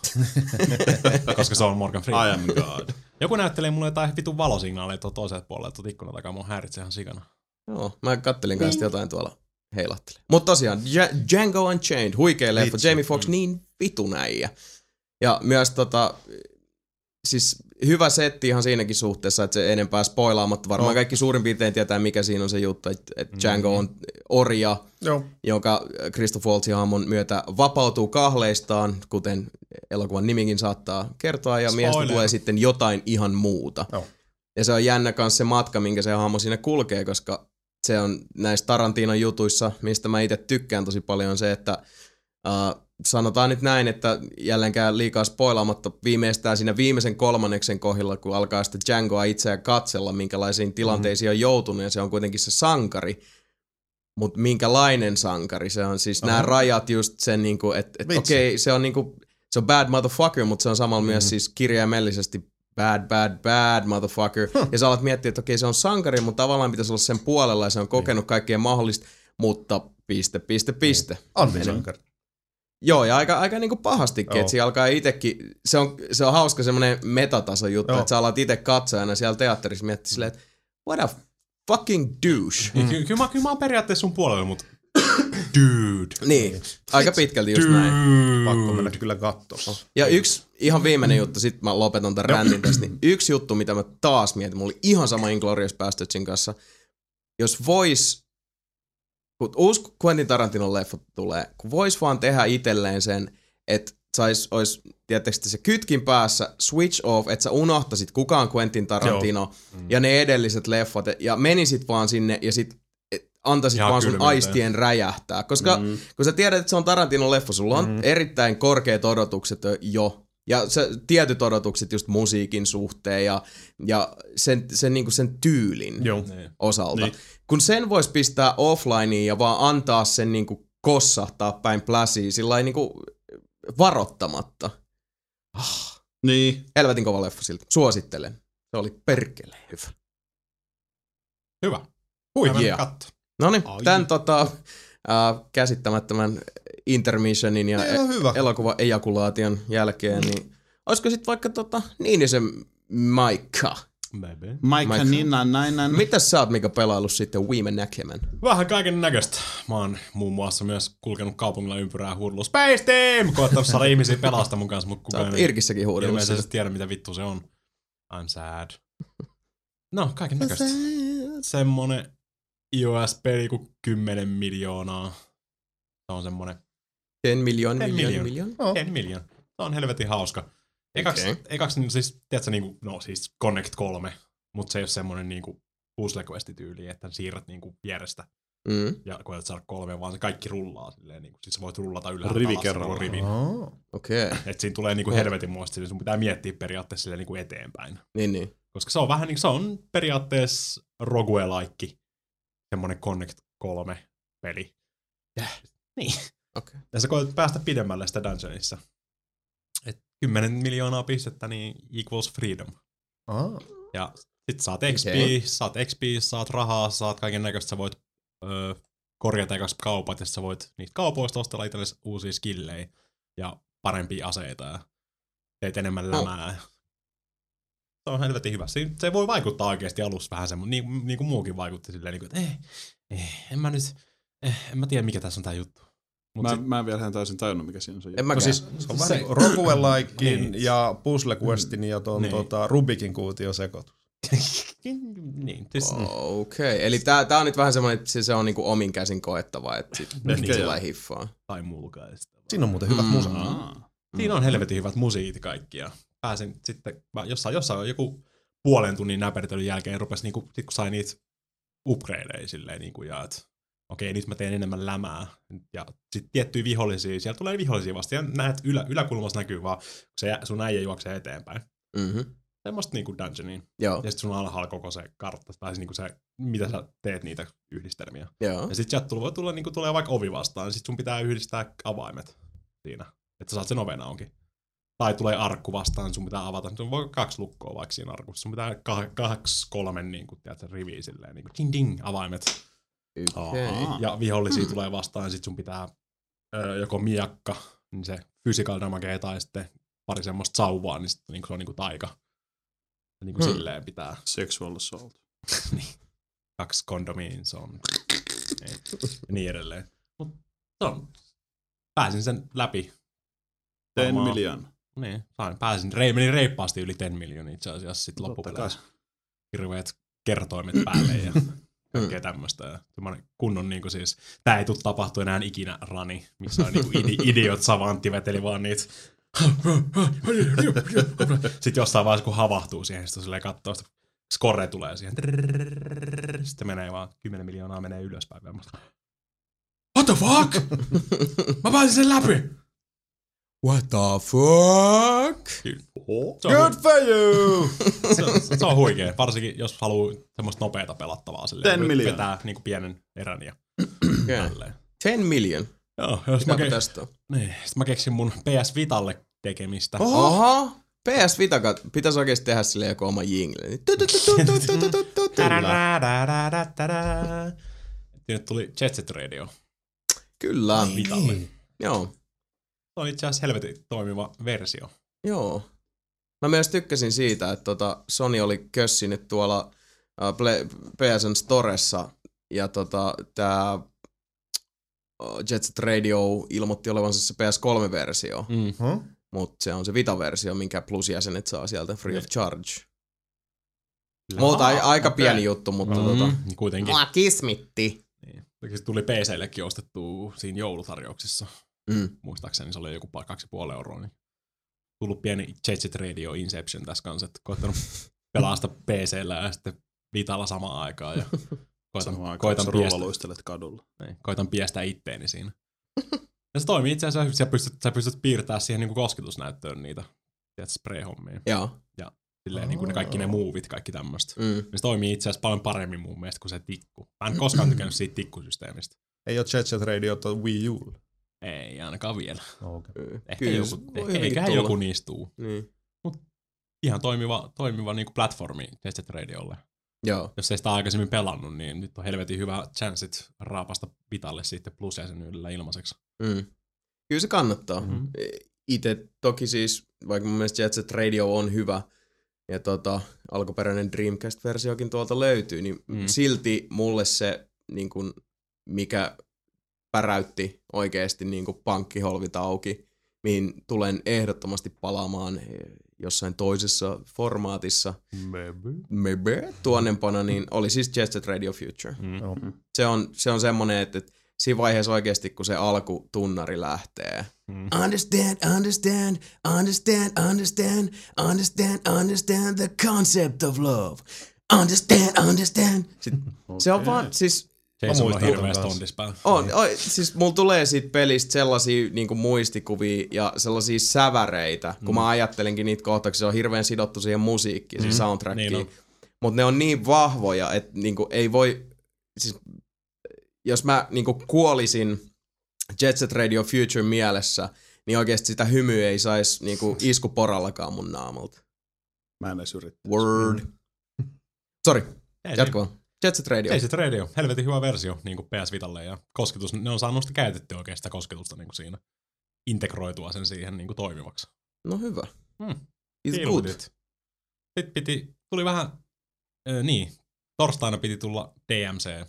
Koska se on Morgan I Freeman. am God. Joku näyttelee mulle jotain vitun valosignaaleja tuolta toiselta puolelta tuolta ikkunan takaa, mun häiritsee ihan sikana. Joo, mä kattelin kanssa jotain tuolla heilatteli. Mutta tosiaan, Dja- Django Unchained, huikea leffa. Jamie Foxx niin vitun äijä. Ja myös tota, siis hyvä setti ihan siinäkin suhteessa, että se enempää spoilaamatta. Varmaan No. kaikki suurin piirtein tietää, mikä siinä on se juttu, että, että Django on orja, Joo. joka Christoph Waltzin hahmon myötä vapautuu kahleistaan, kuten elokuvan nimikin saattaa kertoa, ja miestä Spoiler. tulee sitten jotain ihan muuta. Joo. Ja se on jännä myös se matka, minkä se hahmo siinä kulkee, koska se on näissä Tarantinon jutuissa, mistä mä itse tykkään tosi paljon, on se, että uh, sanotaan nyt näin, että jällenkään liikaa spoilaamatta viimeistään siinä viimeisen kolmanneksen kohdalla, kun alkaa sitten Djangoa itseään katsella, minkälaisiin tilanteisiin on joutunut, ja se on kuitenkin se sankari, mutta minkälainen sankari se on, siis nämä Aha. rajat just sen, niinku, että et, okei, okay, se on niinku, se on bad motherfucker, mutta se on samalla mm-hmm. myös siis kirjaimellisesti bad, bad, bad motherfucker. Huh. Ja sä alat miettiä, että okei, se on sankari, mutta tavallaan pitäisi olla sen puolella ja se on kokenut kaikkea mahdollista, mutta piste, piste, piste. Antisankari. Joo, ja aika, aika niinku pahastikin, Joo. että siinä alkaa itsekin, se on, se on hauska semmoinen metataso juttu, Joo. että sä alat itse katsojana siellä teatterissa miettiä silleen, että what a fucking douche. Mm. Ky- kyllä, mä, kyllä mä oon periaatteessa sun puolella, mutta dude. Niin, aika pitkälti just näin. Pakko mennä kyllä katsoa. Ja yksi ihan viimeinen juttu, sit mä lopetan tämän räntin tästä, niin yksi juttu, mitä mä taas mietin, mulla oli ihan sama Inglourious Bastardsin kanssa, jos vois, kun uusi Quentin Tarantinon leffa tulee, kun vois vaan tehdä itselleen sen, että sais, ois, tietysti se kytkin päässä, switch off, että sä unohtasit kukaan Quentin Tarantino mm. ja ne edelliset leffat ja menisit vaan sinne ja sit antaisit Ihan vaan sun kylmiltä. aistien räjähtää. Koska mm. kun sä tiedät, että se on Tarantinon leffa, sulla on mm. erittäin korkeat odotukset jo. Ja se, tietyt odotukset just musiikin suhteen ja, ja sen, sen, niin sen tyylin Joo. Niin. osalta. Niin. Kun sen voisi pistää offlineen ja vaan antaa sen niinku kossahtaa päin pläsiä sillä lailla niinku varoittamatta. Niin. Helvetin kova leffa siltä. Suosittelen. Se oli perkele hyvä. Hyvä. Hui, yeah. No niin, tämän tota, äh, käsittämättömän intermissionin ja e- hyvä. elokuvan ejakulaation jälkeen, niin olisiko sitten vaikka tota Niinisen Maikka? Maybe. Maikka Maikka. Ninna Nainen. Mitäs sä oot Mika pelaillut sitten viime näkemän? Vähän kaiken näköistä. Mä oon muun muassa myös kulkenut kaupungilla ympyrää huudellut Space Team! Koettanut saada ihmisiä pelasta mun kanssa, mutta kukaan oot Irkissäkin huudellut ilmeisesti sitä. tiedä, mitä vittu se on. I'm sad. No, kaiken näköistä. Semmonen iOS-peli kuin 10 miljoonaa. Se on semmonen 10 miljoon, Ten miljoon, million. miljoon. Oh. 10 miljoonaa. Se on helvetin hauska. Ekaksi, okay. ekaksi niin siis, tiedätkö, niinku, no siis Connect 3, mutta se ei ole semmonen niinku puzzle quest tyyli, että siirrät niinku vierestä Mm. ja koetat saada kolme, vaan se kaikki rullaa silleen, niinku, siis sä voit rullata ylhäältä Rivi alas kerrallaan. koko rivin. Oh. Okei, okay. Et siinä tulee niinku helvetin muista, sun pitää miettiä periaatteessa silleen niinku eteenpäin. niin niin. Koska se on vähän niin, se on periaatteessa roguelike, semmonen Connect 3 peli. Niin. Okei. Ja sä koet päästä pidemmälle sitä dungeonissa. Et 10 miljoonaa pistettä, niin equals freedom. Ah. Ja sit saat XP, okay. saat XP, saat rahaa, saat kaiken näköistä, sä voit öö, korjata ekas kaupat, ja sä voit niistä kaupoista ostella itsellesi uusia skillejä ja parempia aseita ja teet enemmän No. lämää. Se on helvetin hyvä. Se, se voi vaikuttaa oikeasti alussa vähän semmoinen, niin, niin kuin muukin vaikutti silleen, niin kuin, että eh, eh, en mä nyt, eh, en mä tiedä mikä tässä on tää juttu. Mut Mä, sit, mä en vielä ihan täysin tajunnut, mikä siinä on se En mäkään. No siis se on vähän Se- niin kuin roguelikein Niin. ja puzzle questin ja ton Niin. tota, Rubikin kuution sekoitus. niin, siis, Okei, okay. eli tää, tää on nyt vähän semmoinen, että se, on niinku omin käsin koettava, että sit niin joo. tulee hiffaa. tai mulkaista. Siinä on muuten hyvät Mm. musa. Aa. Siinä on helvetin hyvät musiikit kaikki ja pääsin sitten, mä jossain, jossain joku puolen tunnin näpertelyn jälkeen rupesi niinku, sit kun sai niitä upgradeja silleen niinku ja et, okei nyt mä teen enemmän lämää ja sitten tiettyjä vihollisia, siellä tulee vihollisia vasta ja näet ylä, yläkulmassa näkyy vaan, kun se, sun äijä juoksee eteenpäin. Mm-hmm. Semmoista niinku dungeonia. Joo, Ja sitten sun alhaalla koko se kartta, tai siis niinku se, mitä sä teet niitä yhdistelmiä. joo. Ja sit sieltä voi tulla, niinku, tulee vaikka ovi vastaan, niin sit sun pitää yhdistää avaimet siinä, että sä saat sen oven auki. Tai tulee arkku vastaan, sun pitää avata. Sun voi kaksi lukkoa vaikka siinä arkussa. Sun pitää kah- kaksi, kolme niin kuin, tiedätkö, riviä silleen, niin kuin ding ding, avaimet. Ahaa. Ja vihollisia tulee vastaan, ja sit sun pitää ö, joko miakka, niin se physical damage, tai sitten pari semmoista sauvaa, niin sit, niin se on niin kuin taika. Ja niin kuin Hmm. silleen pitää Sexual assault. kaksi kondomiin, se on ja niin edelleen. Mut se on, pääsin sen läpi. 10 Varmaan- million. Niin, sain, pääsin, rei, menin reippaasti yli 10 miljoonia itse asiassa sit Totta loppupeleissä. Hirveät kertoimet päälle ja kaikkea tämmöistä. Ja kunnon niinku siis, tää ei tule tapahtua enää ikinä rani, missä on niinku idi, idiot savantti veteli vaan niitä sitten jossain vaiheessa, kun havahtuu siihen, sitten silleen katsoo, sitä score tulee siihen. Sitten menee vaan 10 miljoonaa menee ylöspäin. What the fuck? Mä pääsin sen läpi! What the fuck? Kyllä. Oho. Good for you! se, se, se, on huikea, varsinkin jos haluaa semmoista nopeata pelattavaa silleen. 10 million. Vetää niinku pienen erän ja yeah. tälleen. 10 million. Joo, jos mä, ke- tästä. Niin, sit mä keksin mun PS Vitalle tekemistä. Oho! Oho. PS Vita, pitäisi oikeesti tehdä sille joku oma jingle. Nyt tuli Jet Set Radio. Kyllä. Vitalle. Joo. Se on itse asiassa helvetin toimiva versio. Joo. Mä myös tykkäsin siitä, että tota Sony oli kössinyt tuolla uh, PSN Storessa ja tota, tää uh, Jet Set Radio ilmoitti olevansa se PS3-versio, Mm. Huh? mutta se on se Vita-versio, minkä plusjäsenet saa sieltä free of charge. Mutta ai, aika pieni juttu, mutta Mm, tota... kuitenkin. kismitti. Niin. Se tuli PCllekin ostettu siinä joulutarjouksissa. Mm. muistaakseni se oli joku kaksi ja puoli euroa, niin tullut pieni Jet Set Radio Inception tässä kanssa, että koittanut pelaa sitä PCllä ja sitten Vitalla samaan aikaan ja koitan, Samaan aikaan, koitan, piestä, kadulla. niin, koitan piestä itteeni siinä. Ja se toimii itse asiassa, sä pystyt, sä pystyt piirtämään siihen niin kuin kosketusnäyttöön niitä spray-hommia. Joo. Silleen niin kuin ne kaikki ne muuvit, kaikki tämmöistä. Mm. Se toimii itse asiassa paljon paremmin mun mielestä kuin se tikku. Mä en koskaan tykännyt siitä tikkusysteemistä. Ei ole Jet Set Radiota Wii U. Ei ainakaan vielä. Okay. Ehkä Kyllä joku, eiköhän tulla. joku niistä tuu. Niin. Ihan toimiva, toimiva niin kuin platformi Jet Radiolle. Joo. Jos ei sitä aikaisemmin pelannut, niin nyt on helvetin hyvä chanssit raapasta Vitalle sitten plusjäsenyydellä ilmaiseksi. Mm. Kyllä se kannattaa. Mhm. Mm. Itse toki siis, vaikka mun mielestä Jet Set Radio on hyvä, ja tota, alkuperäinen Dreamcast-versiokin tuolta löytyy, niin mm. silti mulle se, niin kun, mikä päräytti oikeasti niin kun pankkiholvit auki, mihin tulen ehdottomasti palaamaan eh, jossain toisessa formaatissa, maybe, tuonnempana, niin oli siis Jet Set Radio Future. Mm. Joo. Se on, se on semmonen, että, että siinä vaiheessa oikeasti, kun se alkutunnari lähtee, Mm. Understand, understand, understand, understand, understand, understand the concept of love. Understand, understand. Sitten, Se on vaan, siis Jason on muistan hirveä ton kanssa. stondis päällä. on, oi, siis mulla tulee siitä pelistä sellaisia niinku muistikuvia ja sellaisia säväreitä, kun mä ajattelenkin niitä kohtauksia, se on hirveän sidottu siihen musiikkiin, siihen soundtrackiin. Niin on. Mutta ne on niin vahvoja, että niinku ei voi, siis jos mä niinku kuolisin Jet Set Radio Future mielessä, niin oikeasti sitä hymyä ei saisi niinku iskuporallakaan mun naamalta. Mä en edes yritä. Word. Sorry, Ei, jatko vaan. Jet Set Radio. Ei se Radio, helvetin hyvä versio niin kuin PS Vitalle ja kosketus, ne on saanut sitä käytettyä oikein sitä kosketusta niin kuin siinä integroitua sen siihen niin kuin toimivaksi. No hyvä. Hmm. It's Feel good. it. Sitten piti, tuli vähän, äh, niin, torstaina piti tulla DMC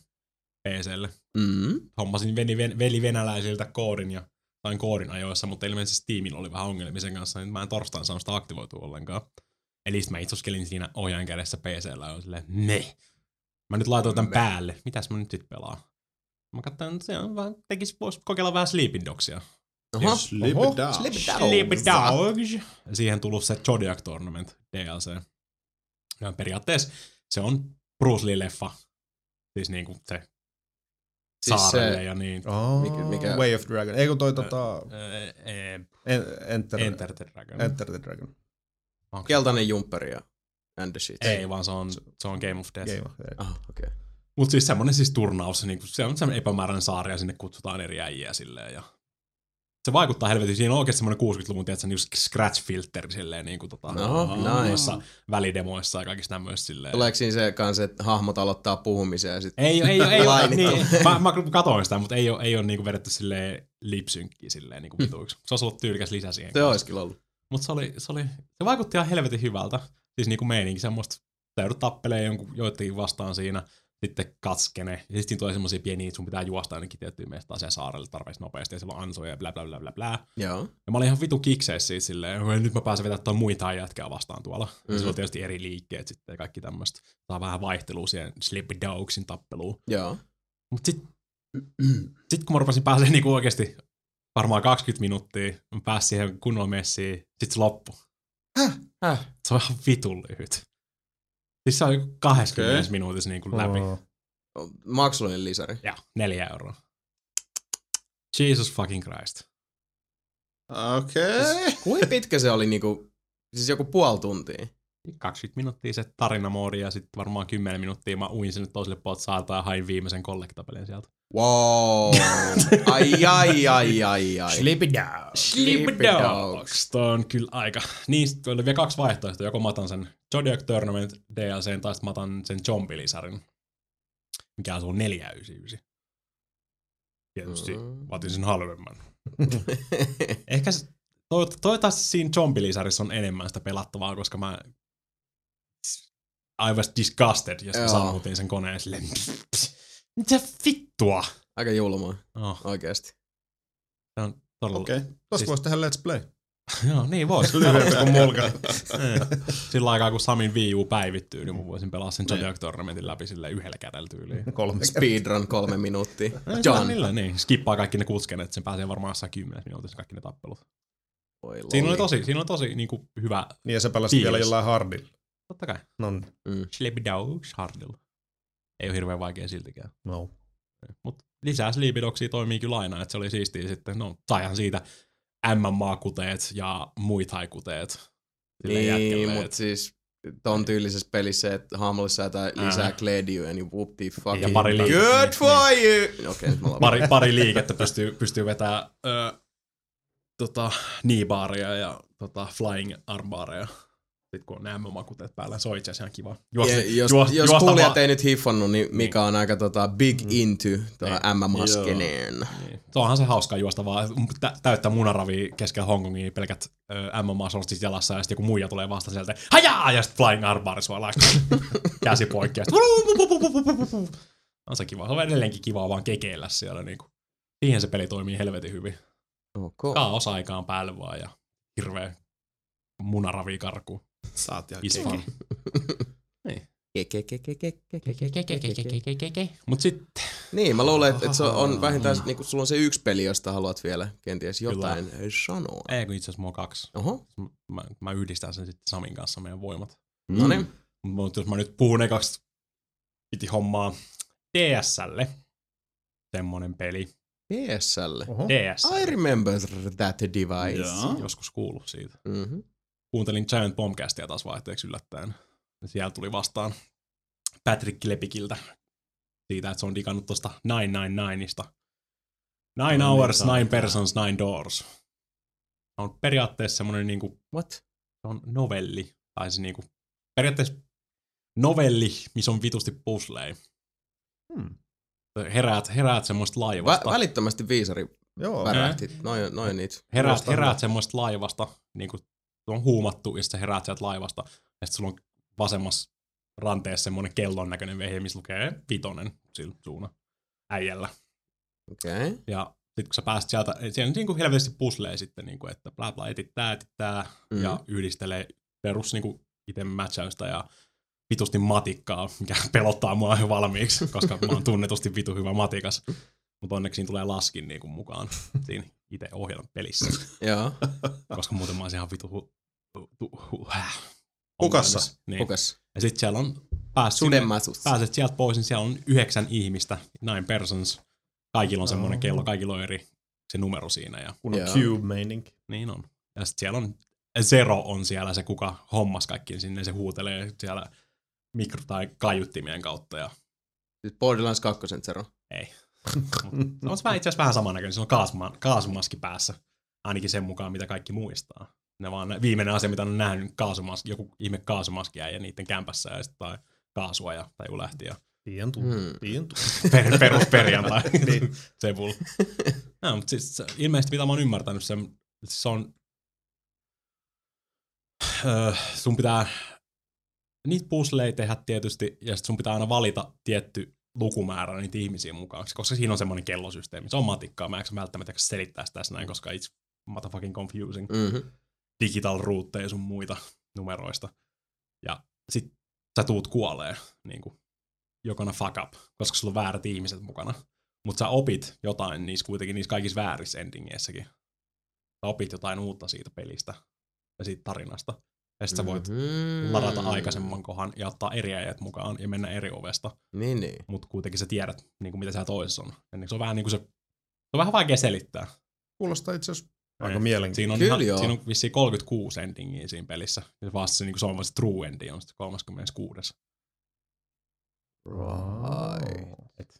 PClle. Mm. Hommasin veli, veli venäläisiltä koodin ja sain koodin ajoissa, mutta ilmeisesti Steamilla oli vähän ongelmia sen kanssa, niin mä en torstaina saanut sitä aktivoitua ollenkaan. Eli sit mä itsoskelin siinä ohjaajan kädessä PCllä ja silleen, ne. Mä nyt laitoin tämän päälle. Mitäs mä nyt sit pelaan? Mä katsoin, että se on vähän, tekis, vois kokeilla vähän Sleeping Dogsia. Oho. Slip Oho. Slip it down. Sleeping Dogs. Siihen tullut se Zodiac Tournament DLC. Ja periaatteessa se on Bruce Lee-leffa. Siis niinku se Siis saarelle se- ja niin. Oh, Mikä- mikä- Way of Dragon. Ei kun toi tota... En- Enter, Enter the Dragon. Enter the Dragon. Se- Keltainen jumpperi ja and the shit. Ei, vaan se on, se on Game of Death. Game of Death. Ah, okei. Okay. Mutta siis semmonen siis turnaus, niin se on semmonen epämääräinen saari ja sinne kutsutaan eri äijiä silleen ja se vaikuttaa helvetin. Siinä on oikeasti semmoinen 60-luvun, tiedätkö, niin scratch-filteri silleen niin kuin tota, nice. noissa välidemoissa ja kaikissa tämmöisissä silleen. Tuleeko siinä se kanssa, että hahmot aloittaa puhumisen ja sitten... Ei, ei, ei, ei ole, niin, mä, mä katoin sitä, mutta ei ole, ei ole niinku vedetty silleen lipsynkkiä silleen niinku vituiksi. Se olisi ollut tyylikäs lisä siihen. Se olisi kyllä ollut. Mutta se, oli, se, oli, se vaikutti ihan helvetin hyvältä. Siis niinku meininki semmoista, sä joudut tappelee jonkun, joitakin vastaan siinä, sitten katskene. Ja sitten siinä tulee semmoisia pieniä, että sun pitää juosta ainakin tiettyä mestaa siellä saarelle tarpeeksi nopeasti, ja siellä on ansoja ja bla bla bla bla bla. Joo. Ja mä olin ihan vitu kikseissä siitä silleen, "Oi, nyt mä pääsen vetämään tuon muita jätkää vastaan tuolla. Mm. Ja Mhm. on tietysti eri liikkeet sitten ja kaikki tämmöistä. Saa vähän vaihtelua siihen Sleepy Dogsin tappeluun. Joo. Mut sit, sit kun mä rupesin pääsemään niinku oikeesti varmaan 20 minuuttia, mä pääsin siihen kunnolla messiin, sit se loppu. Häh? Se on ihan vitun lyhyt. Siis se on joku 20 Okei. okay. minuutissa niinku läpi. Oh. Maksullinen lisäri. Ja, neljä euroa. Jesus fucking Christ. Okei. Kuinka pitkä se oli niinku, siis joku puoli tuntia? 20 minuuttia se tarinamoodi ja sitten varmaan 10 minuuttia mä uin sinne toiselle puolelle saarta ja hain viimeisen kollektapelin sieltä. Wow. Ai, ai, ai, ai, ai. Sleepy Down. Sleepy Dogs. Toi on kyllä aika. Niin, sit oli vielä kaksi vaihtoehtoa. Joko mä otan sen Zodiac Tournament DLCn tai sit mä otan sen Zombie-lisärin. Mikä on 499. Tietysti Mm. otin sen halvemman. Ehkä se, toi, toivottavasti siinä Zombie-lisärissa on enemmän sitä pelattavaa, koska mä I was disgusted, jos mä sammutin sen koneen silleen, mitä vittua? Aika julmaa, Oh, oikeesti. se on todella... Okei. Tosta Siis- voisi tehdä Let's Play. Joo, niin vois. Lyhyempi kuin mulka. Sillä aikaa, kun Samin Wii U päivittyy, niin mä voisin pelaa sen Zodiac Tournamentin läpi sille yhdellä kädellä tyyliin. Kolme Speedrun kolme minuuttia. John. John. Niillä, niin. Skippaa kaikki ne kutskenet, sen pääsee varmaan jossain 10 minuutissa kaikki ne tappelut. Oi Siinä oli tosi, siinä oli tosi niin kuin, hyvä, Niin ja se pelasi vielä jollain hardilla. totta kai. No, niin. Mm. Dogs Hardilla. Ei ole hirveän vaikea siltikään. no. Mutta lisää Sleepy Dogsia toimii kyllä aina, että se oli siistiä sitten. No, saihan siitä MMA-kuteet ja sille Niin, mutta siis ton tyylisessä pelissä, että hahmolle säätää lisää Ää. kledyä, niin whoop the fucking Ja pari liikettä, good niin, for you! Okei, nyt mä lopetan. pari, pari liikettä pystyy, pystyy vetämään ö, tota, kneebaaria ja tota, flying armbaaria. Sitten kun on nämä MMA-kuteet päällä, se on itse asiassa ihan kiva. Juosta, Ja jos, juosta, jos juosta kuulijat ei nyt hiffannut, niin Mika on aika tota, big into tuohon MMA-skeneen. Niin. Se onhan se hauska juosta vaan tä- täyttää munaravia keskellä Hongkongia pelkät ö, MMA-sortsit jalassa ja sitten joku muija tulee vasta sieltä, hajaa! Ja sitten flying armbar sua käsi poikki ja sitten on se kiva. Se on edelleenkin kiva vaan kekeillä siellä. Niin kuin. Siihen se peli toimii helvetin hyvin. Okay. Kaos aikaan päälle vaan ja hirveä munaravi karku. Saatia. Isfan. niin. Mut sitten... Niin, mä luulen, että et se on vähintään, että niinku, sulla on se yksi peli, josta haluat vielä kenties jotain Kyllä. sanoa. Ei, kun itse asiassa mulla on kaksi. Oho. Mä, mä yhdistän sen sitten Samin kanssa meidän voimat. Mm. No niin. Mutta jos mä nyt puhun ne kaksi piti hommaa DSlle, semmonen peli. DSlle? Oho. DSL. I remember that device. Joo. Joskus kuullut siitä. Mm-hmm. Kuuntelin Giant Bombcastia taas vaihteeksi yllättäen. Ja Siellä tuli vastaan Patrick Lepikiltä siitä, että se on digannut tosta 999ista. Nine No niin, hours, nine persons, nine doors. Se on periaatteessa semmonen niinku, What? se on novelli. Tai se niinku, periaatteessa novelli, missä on vitusti puzzleja. Hmm. Heräät, heräät semmoista Vä- laivasta. välittömästi viisari Joo. värähti. Noin, noin niitä. heräät, heräät semmoista laivasta, niin kuin on huumattu, ja sitten sä heräät sieltä laivasta, ja sitten sulla on vasemmassa ranteessa semmoinen kellon näköinen vehje, missä lukee vitonen sillä suuna äijällä. Okei. Okay. Ja sitten kun sä pääset sieltä, siellä on niin kuin helvetisti puslee sitten, niin kuin, että bla bla, etit tää, etit tää, Mm. ja yhdistelee perus niin kuin itse matchausta ja vitusti matikkaa, mikä pelottaa mua jo valmiiksi, koska mä oon tunnetusti vitu hyvä matikas. Mutta onneksi siinä tulee laskin niin kuin mukaan siinä itse ohjelman pelissä Joo. koska muuten mä olisin ihan vitu Ongelmissa. Niin. Kukas? Ja sit siellä on, pääs sinne, pääset sieltä pois, niin siellä on yhdeksän ihmistä, nine persons. Kaikilla on semmoinen Oh. kello, kaikilla on eri se numero siinä. Ja, Kun on Joo. Cube-meininki. niin on. Ja sit siellä on, Zero on siellä se, kuka hommas kaikki sinne, se huutelee siellä mikro- tai kaiuttimien kautta. Ja, Siis Borderlands 2 Zero. ei. Se on vähän- itse asiassa vähän samannäköinen, sillä on kaasuma, kaasumaski päässä. Ainakin sen mukaan, mitä kaikki muistaa. Ne vaan ne- viimeinen asia, mitä on nähnyt, kaasumaski, joku ihme kaasumaski ja niiden kämpässä ja sitten tai kaasua ja taju lähti ja Tien tuu. Hmm. Tien tuu. per, perus perjantai. niin. Sebul. No, mutta siis se- ilmeisesti mitä mä oon ymmärtänyt, se, se on öö, sun pitää niitä puzzleja tehdä tietysti, ja sit sun pitää aina valita tietty lukumäärä niitä ihmisiä mukaan, koska siinä on semmoinen kellosysteemi. Se on matikkaa, mä en välttämättä selittää sitä tässä näin, koska it's motherfucking confusing. Mm-hmm. Digital ruutteja sun muita numeroista. Ja sit sä tuut kuolee, niin kuin, jokona fuck up, koska sulla on väärät ihmiset mukana. Mutta sä opit jotain niissä kuitenkin niissä kaikissa väärissä endingeissäkin. Sä opit jotain uutta siitä pelistä ja siitä tarinasta. Ja sit sä voit Mm-hmm. ladata aikaisemman kohan ja ottaa eri äijät mukaan ja mennä eri ovesta. Niin, niin. Mutta kuitenkin sä tiedät, niin kuin mitä siellä toisessa on. Ja niin se on vähän niin kuin se, se on vähän vaikea selittää. Kuulostaa itse asiassa aika Niin. mielenkiintoista. Siinä on, Kyllä ihan, joo. siinä on vissiin 36 endingiä siinä pelissä. Ja vasta se, niin kuin se on se true endi on sitten 36. Right.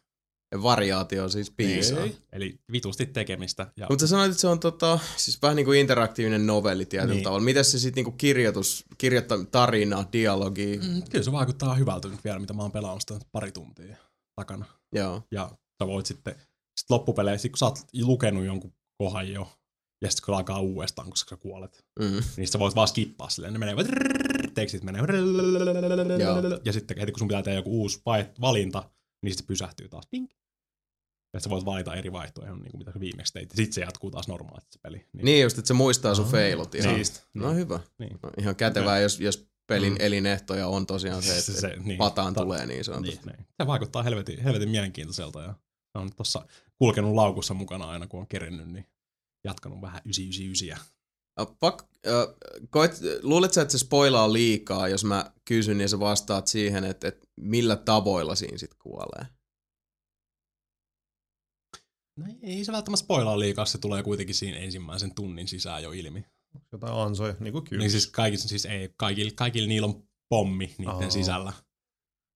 Ja variaatio siis piisaa. Ei. Eli vitusti tekemistä. Ja Mutta sä sanoit, että se on tota, siis vähän niin kuin interaktiivinen novelli tietyllä Niin. tavalla. Miten se sitten niinku kirjoitus, kirjoittaa tarina, dialogi? Mm. mm, kyllä se vaikuttaa hyvältä nyt vielä, mitä mä oon pelannut sitä pari tuntia takana. Joo. Ja sä voit sitten, sit loppupeleissä, kun sä oot lukenut jonkun kohan jo, ja sitten kun alkaa uudestaan, koska sä kuolet, Mm. niin sä voit vaan skippaa silleen. Ne menee, tekstit menee, Joo. ja sitten heti kun sun pitää tehdä joku uusi valinta, niin sitten pysähtyy taas. Ping. Että sä voit valita eri vaihtoehdon, niin kuin mitä sä viimeksi teit. Sitten se jatkuu taas normaalisti se peli. Niin just, että se muistaa sun feilut. ihan. Siist. No hyvä. Niin. No, ihan kätevää, jos, jos pelin elinehtoja on tosiaan se, että Se- se- niin. pataan Ta- tulee niin sanotusti. Niin. Se vaikuttaa helvetin, helvetin mielenkiintoiselta ja on tuossa kulkenut laukussa mukana aina, kun on kerennyt, niin jatkanut vähän 999. Äh, Pak, äh, koet, luulet sä, että se spoilaa liikaa, jos mä kysyn ja sä vastaat siihen, että, että millä tavoilla siinä sit kuolee? No ei se välttämättä spoilaa liikaa, se tulee kuitenkin siinä ensimmäisen tunnin sisään jo ilmi. Jotain ansoja, niin kuin kyllä. Niin siis kaikilla, siis ei, kaikilla, kaikilla niillä on pommi niiden Aa. sisällä.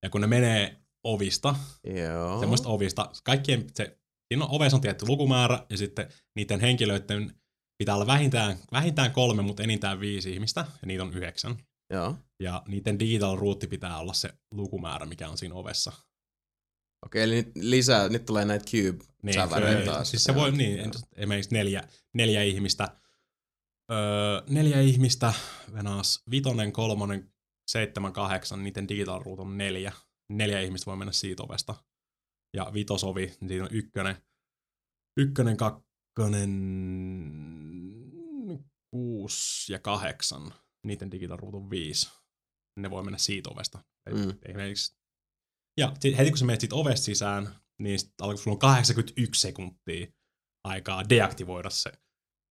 Ja kun ne menee ovista, Joo. semmoista ovista, kaikkien, se, siinä on ovessa on tietty lukumäärä, ja sitten niiden henkilöiden pitää olla vähintään, vähintään kolme, mutta enintään viisi ihmistä, ja niitä on yhdeksän. Joo. Ja niiden digital ruutti pitää olla se lukumäärä, mikä on siinä ovessa. Okei, eli nyt lisää, nyt tulee näitä cube Niin, taas. Siis se voi, niin, en- esimerkiksi neljä, neljä ihmistä, öö, neljä ihmistä, venaas vitonen, kolmonen, seitsemän, kahdeksan, niiden digital root on neljä. Neljä ihmistä voi mennä siitä ovesta. Ja vitosovi, niin siinä on ykkönen, ykkönen, kakkonen, kuusi ja kahdeksan. Niiden on viisi. Ne voi mennä siitä ovesta. Mm. Esimerkiksi ja heti kun sä menet siitä ovesta sisään, niin sit alkaa, sulla on 81 sekuntia aikaa deaktivoida se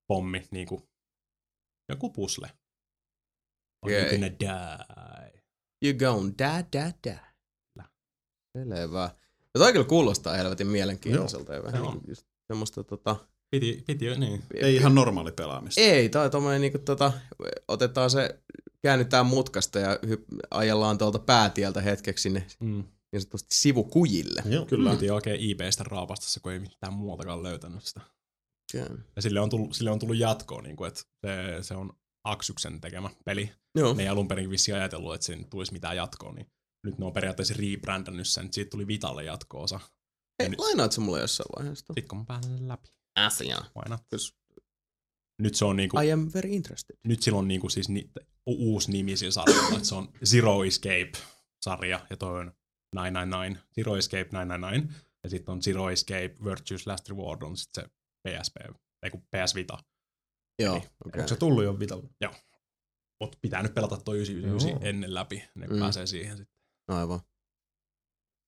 pommi, niin kuin joku pusle. Okay. gonna die. You gon da da da. Selvä. Ja toi kyllä kuulostaa helvetin mielenkiintoiselta. Ja vähän Joo. niinku just semmoista tota... Piti, piti niin. Ei ihan normaali pelaamista. Ei, tai tommonen niinku tota, otetaan se, käännytään mutkasta ja hyp- ajellaan tuolta päätieltä hetkeksi sinne Mm. niin sanotusti sivukujille. Joo. Kyllä. Piti oikein IPstä raapasta se, kun ei mitään muutakaan löytänyt sitä. Ja sille on tullut, sille on tullut jatkoa, niin kuin, että se, se on Aksyksen tekemä peli. Joo. Ne ei alun perin vissi ajatellut, että siinä tulisi mitään jatkoa, niin nyt ne on periaatteessa rebrändännyt sen, että siitä tuli Vitalle jatko-osa. Hei, nyt- lainaat sä mulle jossain vaiheessa? Sitten kun mä pääsen läpi. Asia. Jos- Nyt se on niinku, I am very interested. nyt sillä on niinku siis ni, uusi nimi sillä sarjalla, että se on Zero Escape-sarja, ja toi on 999, Zero Escape 999, ja sitten on Zero Escape Virtue's Last Reward on sitten se PSP, ei kun PS Vita. Joo, Niin. okei. Onko se tullut jo Vitalle? Mutta pitää nyt pelata toi 999 Joo. ennen läpi, ne Mm. mm. pääsee siihen sitten. Aivan.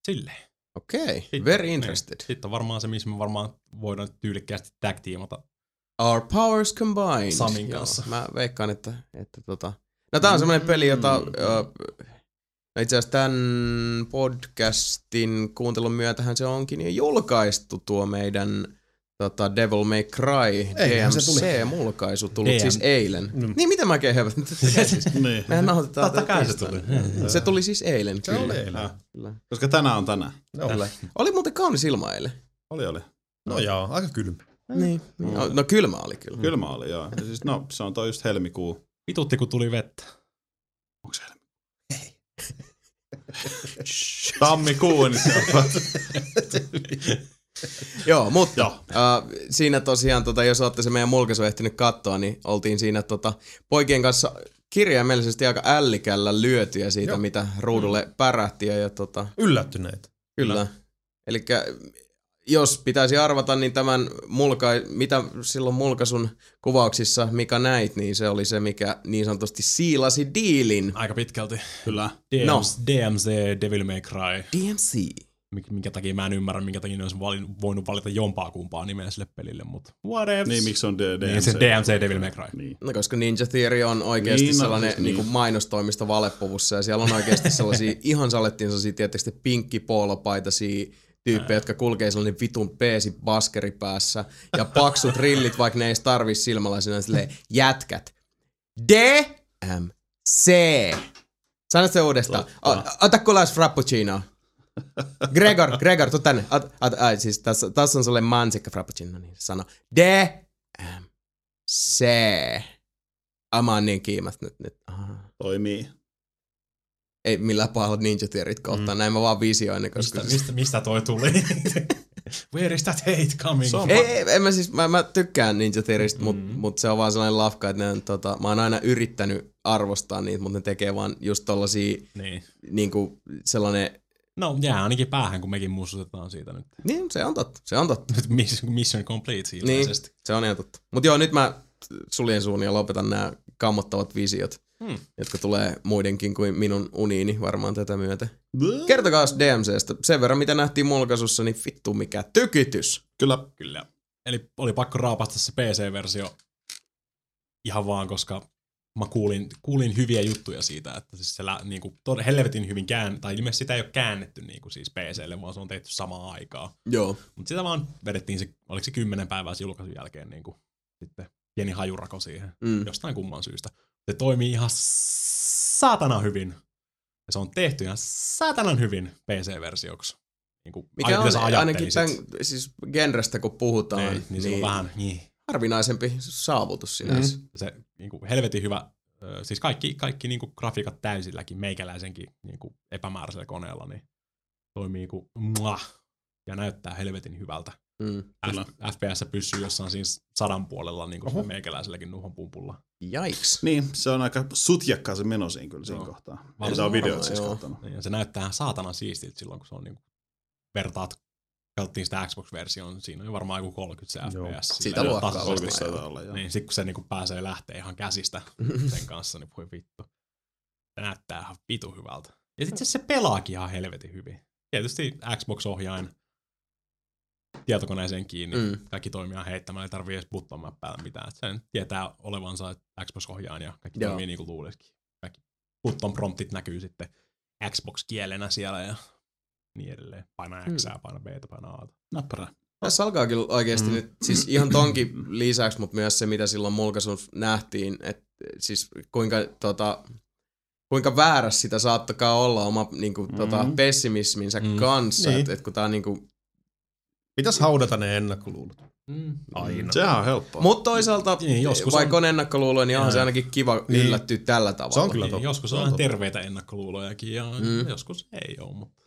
Silleen. Okei, Sitten- very niin. interested. Sitten on varmaan se, missä me varmaan voidaan tyylikkäästi tag teamata. Our powers combined. Samin Joo, kanssa. Mä veikkaan, että, että tota... No tää on semmonen peli, jota... Mm. Uh, no itse asiassa tämän podcastin kuuntelun myötähän se onkin jo julkaistu tuo meidän tota, Devil May Cry Eihän se tuli. DMC-mulkaisu tullut DM. siis eilen. Mm. Niin mitä mä kehän? Niin. Mehän nauhoitetaan Totta tätä kai se tuli. Se tuli siis eilen. Se kyllä. oli eilen. Ah, Kyllä. Koska tänään on tänään. Joo. Kyllä. Oli muuten kaunis ilma eilen. Oli, oli. No joo, aika kylmä. Niin. No, no kylmä oli kyllä. Kylmä oli, joo. Ja siis, no, se on toi just helmikuu. Vitutti, kun tuli vettä. Onko se helmikuu? Tammikuu, niin se on. Joo, mutta Joo. Uh, siinä tosiaan, tota, jos olette se meidän mulkaisu ehtinyt katsoa, niin oltiin siinä tota, poikien kanssa kirjaimellisesti aika ällikällä lyötyjä siitä, Joo. Mitä ruudulle pärähti. Ja, ja tota, Yllättyneitä. kyllä. Eli jos pitäisi arvata, niin tämän mulka, mitä silloin mulkaisun kuvauksissa, mikä näit, niin se oli se, mikä niin sanotusti siilasi diilin. Aika pitkälti. Kyllä. DMC, No. DMC Devil May Cry. DMC. Minkä takia mä en ymmärrä, minkä takia ne olisi valin, voinut valita jompaa kumpaa nimeä sille pelille, mutta whatever. Niin, miksi on DMC? Niin, se DMC Devil May Cry. Niin. No koska Ninja Theory on oikeasti Niin, no, sellainen siis niin. niin. Mainostoimista valepuvussa ja siellä on oikeasti sellaisia ihan salettiin sellaisia tietysti pinkki poolopaitaisia tyyppejä, jotka kulkee sellainen vitun peesi baskeri päässä ja paksut rillit, vaikka ne ei edes tarvii silmälaisena silleen jätkät. D M C. Sano se uudestaan. Ota kulas frappuccino. Gregor, Gregor, tuu tänne. Ot, ot, ai, siis tässä, tässä on sulle mansikka frappuccino, niin sano. D M C. Mä oon niin kiimas nyt. nyt. Ah. Toimii. Ei millään pahalla Ninja Theoryt kohtaan, mm. näin mä vaan visioin, koska... Mistä, mistä, mistä toi tuli? Where is that hate coming from? Ei, ei, en mä siis, mä, mä tykkään Ninja Theorystä, mm. mutta mut se on vaan sellainen lafka, että ne on, tota, mä oon aina yrittänyt arvostaa niitä, mutta ne tekee vaan just tollasia, Niin. niinku sellainen No jää ainakin päähän, kun mekin muistutetaan siitä nyt. Niin, se on totta. Se on totta. Nyt miss- mission complete Niin, ilmeisesti. se on ihan totta. Mutta joo, nyt mä suljen suun ja lopetan nämä kammottavat visiot, Hmm. jotka tulee muidenkin kuin minun uniini varmaan tätä myötä. Kertokaa DMCstä. Sen verran, mitä nähtiin mulkaisussa, niin vittu mikä tykitys. Kyllä. Kyllä. Eli oli pakko raapasta se PC-versio ihan vaan, koska mä kuulin, kuulin hyviä juttuja siitä, että siis se lä, niin kuin, tod- helvetin hyvin kään, tai ilmeisesti sitä ei ole käännetty niin kuin siis PClle, vaan se on tehty samaan aikaan. Joo. Mutta sitä vaan vedettiin se, oliko se kymmenen päivää sen julkaisun jälkeen niin kuin, sitten pieni hajurako siihen, Mm. jostain kumman syystä. Se toimii ihan saatana hyvin. Ja se on tehty ihan saatanan hyvin PC-versioksi. Niin kuin, Mikä on ainakin tämän siis genrestä, kun puhutaan, Niin, niin, niin, se on vähän, niin, harvinaisempi saavutus sinänsä. Mm. se niin kuin helvetin hyvä, siis kaikki, kaikki niin kuin grafiikat täysilläkin, meikäläisenkin niin kuin epämääräisellä koneella, niin toimii kuin muah, ja näyttää helvetin hyvältä. Mm. F- FPS pysyy jossain siis sadan puolella niin kuin meikäläiselläkin nuhon pumpulla. Jaiks. Niin, se on aika sutjakkaa se meno siinä kyllä siinä Joo. kohtaa. Ei saa videot varmaan, siis katsonut. Niin, Ja se näyttää ihan saatana siistiltä silloin, kun se on niin kuin, vertaat, katsottiin sitä Xbox-versioon, siinä on jo varmaan joku 30 se Joo. FPS. Silleen luokkaa olla. Niin, sit kun se niinku pääsee lähtee ihan käsistä sen kanssa, niin voi vittu. Se näyttää ihan vitu hyvältä. Ja sitten se pelaakin ihan helvetin hyvin. Tietysti Xbox-ohjain tietokoneeseen kiinni. Mm. Kaikki toimii ihan heittämällä, ei tarvii edes button mappäällä mitään. Et sen tietää olevansa Xbox-ohjaajan ja kaikki Joo. toimii niin kuin luulisikin. Kaikki button promptit näkyy sitten Xbox-kielenä siellä ja niin edelleen. Paina X, Mm. paina B, paina A. Näppärä. Tässä alkaa kyllä oikeasti Mm. nyt, siis ihan tonkin lisäksi, mutta myös se, mitä silloin mulkaisuus nähtiin, että siis kuinka, tota, kuinka väärässä sitä saattakaa olla oma niinku, tota, Mm. pessimisminsä Mm. kanssa, Niin. että et kun tää on niinku, Pitäisi haudata ne ennakkoluulot. Mm. Aina. Sehän on helppoa. Mutta toisaalta, Niin, joskus vaikka on- on ennakkoluuloja, niin onhan se ainakin kiva Niin. yllättyä tällä tavalla. Se on kyllä Niin, totta. joskus Se on on ihan totta. terveitä ennakkoluulojakin ja mm. joskus ei ole, mutta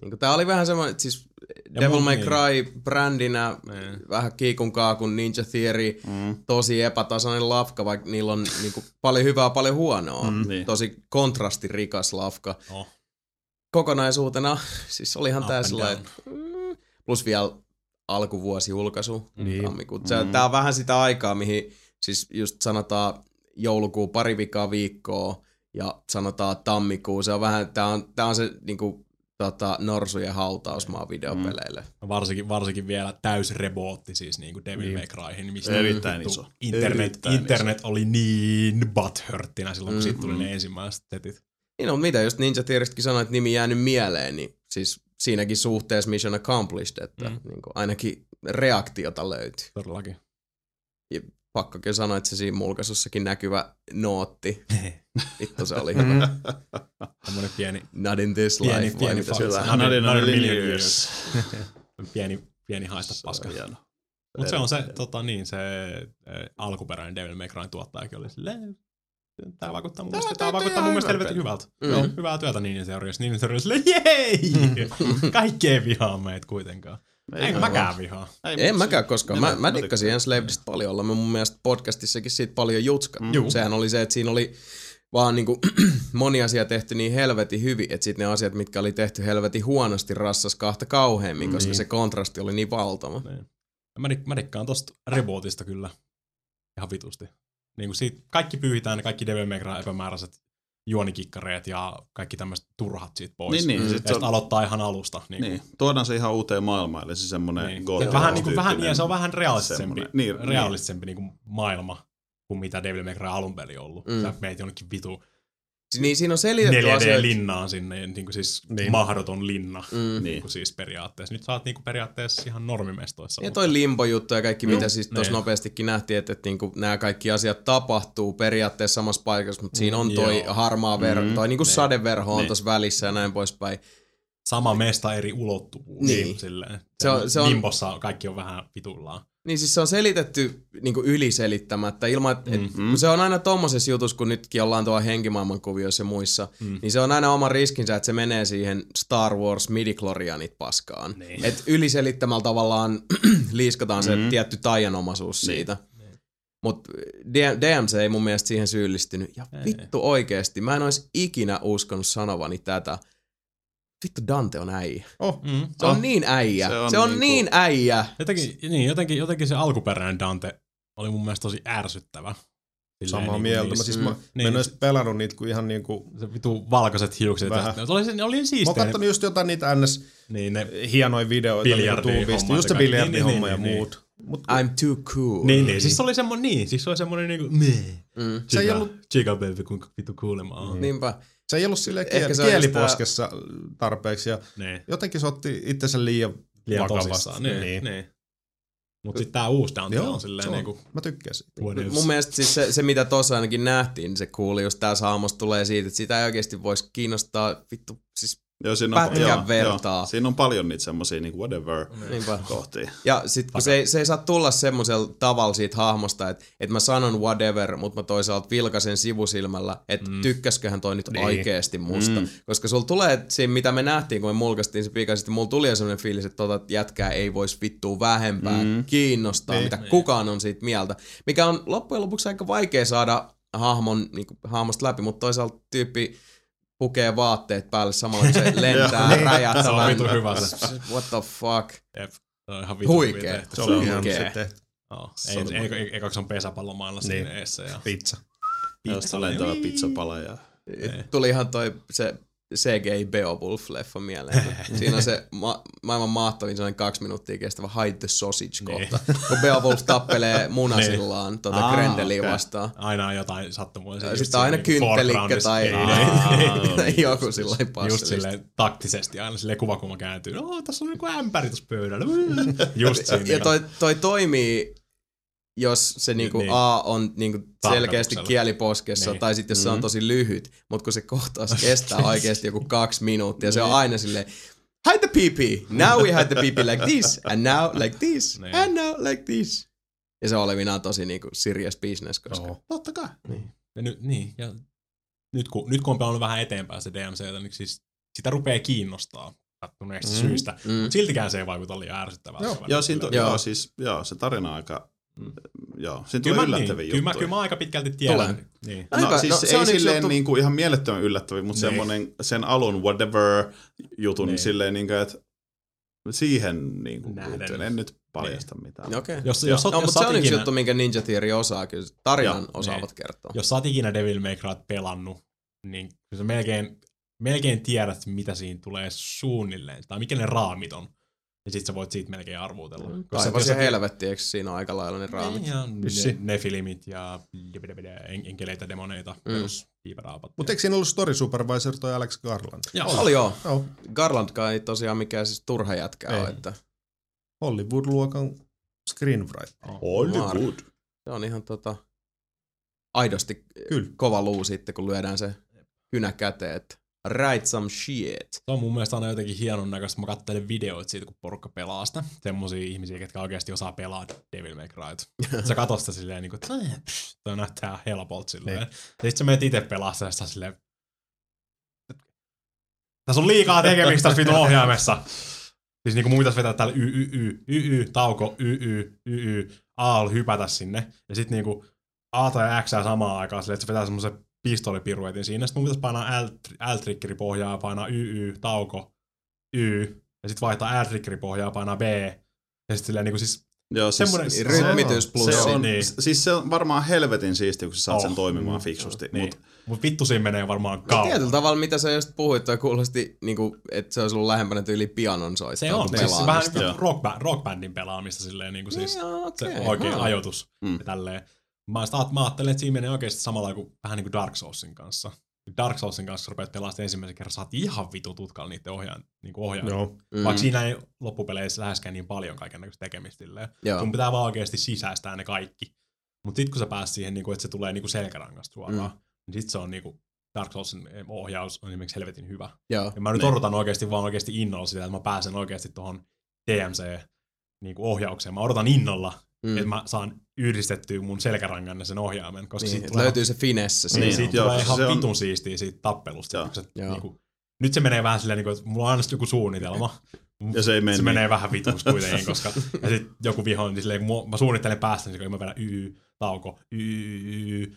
Niin kuin tää oli vähän semmoinen, että siis Ja Devil May niin. Cry brändinä Niin. vähän kiikun kaakun Ninja Theory, Mm. tosi epätasainen lafka, vaikka niillä on niinku paljon hyvää, paljon huonoa. Mm, niin. Tosi kontrastirikas lafka. no, Kokonaisuutena, siis olihan Up tää mm, plus vielä alkuvuosi julkaisu, Niin. tammikuut. Se, Mm. Tää on vähän sitä aikaa, mihin siis just sanotaan joulukuu pari vikaa viikkoa ja sanotaan tammikuu. Se on vähän, tää on, tää on se niinku, tota, norsujen hautausmaa videopeleille. varsinkin, varsinkin vielä täys rebootti siis niin kuin Devil. May Cryhin, mistä Erittäin vittu iso. Internet, Erittäin internet oli niin butthurttina silloin, kun Mm. siitä tuli ne ensimmäiset setit. Niin no, mitä just Ninja Theorystäkin sanoit, että nimi jäänyt mieleen, niin siis siinäkin suhteessa mission accomplished, että mm. Mm. niin kuin ainakin reaktiota löytyy. Todellakin. Pakko kyllä sanoa, että se siinä mulkaisussakin näkyvä nootti, vittu se oli hyvä. Tämmönen pieni, Not in this pieni, life, vai pieni, mitä se fakta. on? Not in a million years. pieni, pieni haista Se on paska. Mutta se on se, tota, niin, se äh, alkuperäinen Devil May Cryn tuottajakin oli silleen, tää vaikuttaa mun Tää mielestä, tää täytyy vaikuttaa mun mielestä helvetin hyvältä. Mm. Joo, hyvää työtä. Ninja Theory oli silleen, jei! Kaikki ei vihaa meitä kuitenkaan. Ei mäkään vihaa. Ei, En mäkään koskaan. Mä, mä dikkasin. Enslavedista paljon olla. Mä mun mielestä podcastissakin siitä paljon jutskat. Mm. Sehän oli se, että siinä oli vaan niinku moni asia tehty niin helvetin hyvin, että sitten ne asiat, mitkä oli tehty helvetin huonosti, rassas kahta kauheammin, koska Niin. se kontrasti oli niin valtava. Niin. Mä, dik- mä dikkaan tosta rebootista kyllä ihan vitusti. Niin kuin siitä, kaikki pyyhitään ne kaikki Devil May Cry epämääräiset juonikikkareet ja kaikki tämmöiset turhat siitä pois. Niin, niin. Mm. Ja sitten on, aloittaa ihan alusta. Niin, niin. Tuodaan se ihan uuteen maailmaan, eli se semmoinen niin. God Ja vähän, niin kuin, vähän, ja se on vähän realistisempi, semmonen- niin, realistisempi niin. Niin maailma kuin mitä Devil May Cry alun perin ollut. Mm. Mm. Sä meet jonnekin vitu Niin siinä on selitetty asioita. 4D-linnaan sinne, niin kuin siis Niin. niin. mahdoton linna. Mm. Niin. Niin. kuin siis periaatteessa. Nyt sä oot niin kuin periaatteessa ihan normimestoissa. Ja mutta- toi limbo-juttu ja kaikki, mitä siis tuossa Niin. nopeastikin nähtiin, että, että niinku nämä kaikki asiat tapahtuu periaatteessa samassa paikassa, mutta siinä on toi Joo. harmaa verho, Mm. toi niinku Niin. sadeverho on Niin. tuossa välissä ja näin poispäin. sama mesta eri ulottuvuus. Niin. Silleen. Se on- se on- Limbossa kaikki on vähän vitullaan. Niin siis se on selitetty niin kuin yliselittämättä ilman, että mm. Mm. se on aina tommosessa jutussa, kun nytkin ollaan tuolla henkimaailman kuvioissa ja muissa, mm. Niin se on aina oma riskinsä, että se menee siihen Star Wars midichlorianit paskaan. Niin. Et yliselittämällä tavallaan liiskataan se Mm. tietty taianomaisuus Niin. siitä. Mutta DMC ei mun mielestä siihen syyllistynyt. Ja Ei. vittu oikeesti, mä en olisi ikinä uskonut sanovani tätä. Vittu Dante on äijä. Oh, Mm. Se on Oh, niin äijä. se on se on niinku- niin äijä. Jotenkin, niin, jotenkin, jotenkin se alkuperäinen Dante oli mun mielestä tosi ärsyttävä. Silleen samaa niinku mieltä. Mä, niissä- siis mä, Niin. niin. mä en edes pelannut niitä kuin ihan niinku... Se vitu valkoiset hiukset. Vähän. Ja, se oli, se oli Mä oon kattonut just jotain niitä ns. Niin, ne, hienoja videoita hommat Just se ja kaikki. biljardihomma Niin, ja niin, niin, muut. Mut I'm too cool. niin, niin, siis se oli semmonen, niin, siis se oli semmonen niinku, meh. Mm. Se ei Chica- ollut- Chica baby, kuinka vitu kuulema on. Niinpä. se ei ollut silleen Ehkä kiel, se kieliposkessa tarpeeksi. Ja Niin. jotenkin se otti itsensä liian, Liian vakavasti. Niin, Niin. niin. Mut sit tää uusi Dante Joo, on silleen on. niinku, Mä tykkään siitä. Mun mielestä siis se, se mitä tuossa ainakin nähtiin, se kuuli just tää hahmosta tulee siitä, että sitä ei oikeasti voisi kiinnostaa vittu, siis Joo, siinä on, Pätkän joo, vertaa. Joo, siinä on paljon niitä semmosia niinku whatever niinpä. kohtia. Ja sit kun se ei, se ei saa tulla semmoisella tavalla siitä hahmosta, että, että mä sanon whatever, mutta mä toisaalta vilkasen sivusilmällä, että mm. tykkäsköhän toi nyt niin. oikeesti musta. Mm. Koska sulla tulee siinä, mitä me nähtiin, kun me mulkaistiin se pikaisesti, mulla tuli jo semmoinen fiilis, että tota jätkää ei voisi vittua vähempää mm. kiinnostaa, niin. mitä kukaan on siitä mieltä. Mikä on loppujen lopuksi aika vaikea saada hahmon, niin kuin, hahmosta läpi, mutta toisaalta tyyppi pukee vaatteet päälle samalla, kun se lentää, räjähtää. Se on vitu hyvä. What the fuck? Jep. Se on ihan vitu Huikee. hyvin. Se oli Huikee. Joo. Ei, ei, ei, on pesäpallomailla Niin. siinä eessä. Ja Pizza. Josta lentävä pizzapala ja... Tuli ihan toi se CGI Beowulf-leffa mieleen. Siinä on se ma- maailman mahtavin sellainen kaksi minuuttia kestävä Hide the Sausage-kohta, kun Beowulf tappelee munasillaan tuota Aa, Grendeliä okei. vastaan. aina on jotain. Ja just Sitten aina kynttelikkä tai, Niin, tai joku sillä lailla Just silleen taktisesti aina silleen kuvakulma kääntyy. No, tässä on joku ämpäri tuossa pöydällä. Just siinä. Ja toi, toi toimii, jos se niinku Niin. A on niinku selkeästi kieliposkessa, Niin. tai sitten jos se on tosi lyhyt, mutta kun se kohtaus kestää oikeasti joku kaksi minuuttia, se on aina silleen, hide the PP, now we hide the PP like this, and now like this, Niin. and now like this. Ja se on olevinaan tosi niinku serious business, koska Joo. Totta kai. Ja nyt, niin, ja nyt kun, nyt kun on pelannut vähän eteenpäin se DMCtä, niin siis sitä rupeaa kiinnostaa sattuneesta mm. syystä. Mm. Mutta siltikään se ei vaikuta liian ärsyttävältä. Joo. se Joo, siinä to, Joo. joo. siis, joo, se tarina on aika... Joo, siinä Kyllä tulee mä, yllättäviä niin, kyllä, juttuja. kyllä mä aika pitkälti tiedän. Tulee. Niin. No, Aika- siis no, no, se ei on yksi silleen juttu- niinku ihan mielettömän yllättäviä, mutta Niin. semmonen sen alun whatever jutun Niin. niin. silleen niinku, että siihen niinku Nähden. liittyen en nyt paljasta mitään. Okei. Jos, jos, oot- No, jos, mutta se on yksi ikinä, juttu, minkä Ninja Theory osaa, kyllä tarinan Joo, osaavat niin. kertoa. jos sä oot ikinä Devil May Cry pelannut, niin kyllä sä melkein, melkein tiedät, mitä siinä tulee suunnilleen, tai mikä ne raamit on. Ja sit sä voit siitä melkein arvuutella. Koska se voisi helvetti, eikö siinä on aika lailla ne raamit? Ja ne, nefilimit ja en- enkeleitä, demoneita, mm. perus. Mutta eikö siinä ollut story supervisor toi Alex Garland? Joo. Oli joo. Joo. Garlandkaan ei tosiaan mikään siis turha jätkä Ei. ole, että Hollywood-luokan screenwriter. Hollywood. se on ihan tota, aidosti Kyllä. kova luu sitten, kun lyödään se kynä käteen, että write some shit. Se on mun mielestä aina jotenkin hienon näköistä. Mä katselen videoita siitä, kun porukka pelaa sitä. Semmosia ihmisiä, ketkä oikeasti osaa pelaa Devil May Cryt. Sä katot sitä silleen, niin kuin, että "Eh, pff, toi näyttää helpolta silleen. Niin. Ja sit sä menet itse pelaa sitä sä silleen, tässä on liikaa tekemistä tässä vitun ohjaimessa. Siis niinku mun pitäisi vetää täällä y, y, y, y, y, tauko, y, y, y, y, A hypätä sinne. Ja sit niinku A tai X samaan aikaan silleen, että se vetää semmoisen pistolipiruetin siinä. Sitten mun pitäisi painaa L, L-triggeri pohjaa, painaa Y, Y, tauko, Y. Ja sit vaihtaa L-triggeri pohjaa, painaa B. Ja sit silleen niinku siis, Joo, siis Semmonen se, rytmitys se, plus se on, niin. siis se on varmaan helvetin siistiä, kun sä saat Oh. sen toimimaan fiksusti. niin. Mut, Mut vittu siinä menee varmaan No, kauan. tietyllä tavalla, mitä sä just puhuit, toi kuulosti, niin kuin, että se olisi ollut lähempänä tyyli pianon soittoa Se on, kuin siis vähän pelaamista. niin Joo. kuin rock, rockbandin pelaamista silleen niin kuin siis Joo, okei, se oikein ajoitus Mm. ja tälleen. Mä, sitä, mä ajattelen, että siinä menee oikeasti samalla kuin vähän niin kuin Dark Soulsin kanssa. Dark Soulsin kanssa rupeat pelaamaan ensimmäisen kerran, saat ihan vitu tutkalla niiden ohjaan, niin kuin ohjaan. Joo. Mm. Vaikka siinä ei loppupeleissä läheskään niin paljon kaikenlaista tekemistä silleen. Joo. Sun pitää vaan oikeasti sisäistää ne kaikki. Mutta sitten kun sä pääst siihen, niin kuin, että se tulee niin kuin selkärangasta suoraan, mm. niin sit se on niin kuin, Dark Soulsin ohjaus on esimerkiksi helvetin hyvä. Joo. Ja mä nyt Niin. odotan oikeasti vaan oikeasti innolla sitä, että mä pääsen oikeasti tuohon DMC niin kuin ohjaukseen. Mä odotan innolla, Mm. että mä saan yhdistettyä mun selkärangan ja sen ohjaimen, koska Niin, tulee, löytyy se finesse niin, siinä. Niin, siitä joo, tulee se ihan on- vitun siistiä siitä tappelusta. Joo. Se, Joo. niin kuin, nyt se menee vähän silleen, niin kuin, että mulla on aina joku suunnitelma. Ja se ei mene se niin. menee vähän vituksi kuitenkin, koska ja sit joku vihollinen, niin silleen, kun mä suunnittelen päästä, niin mä vedän y, tauko, y, y,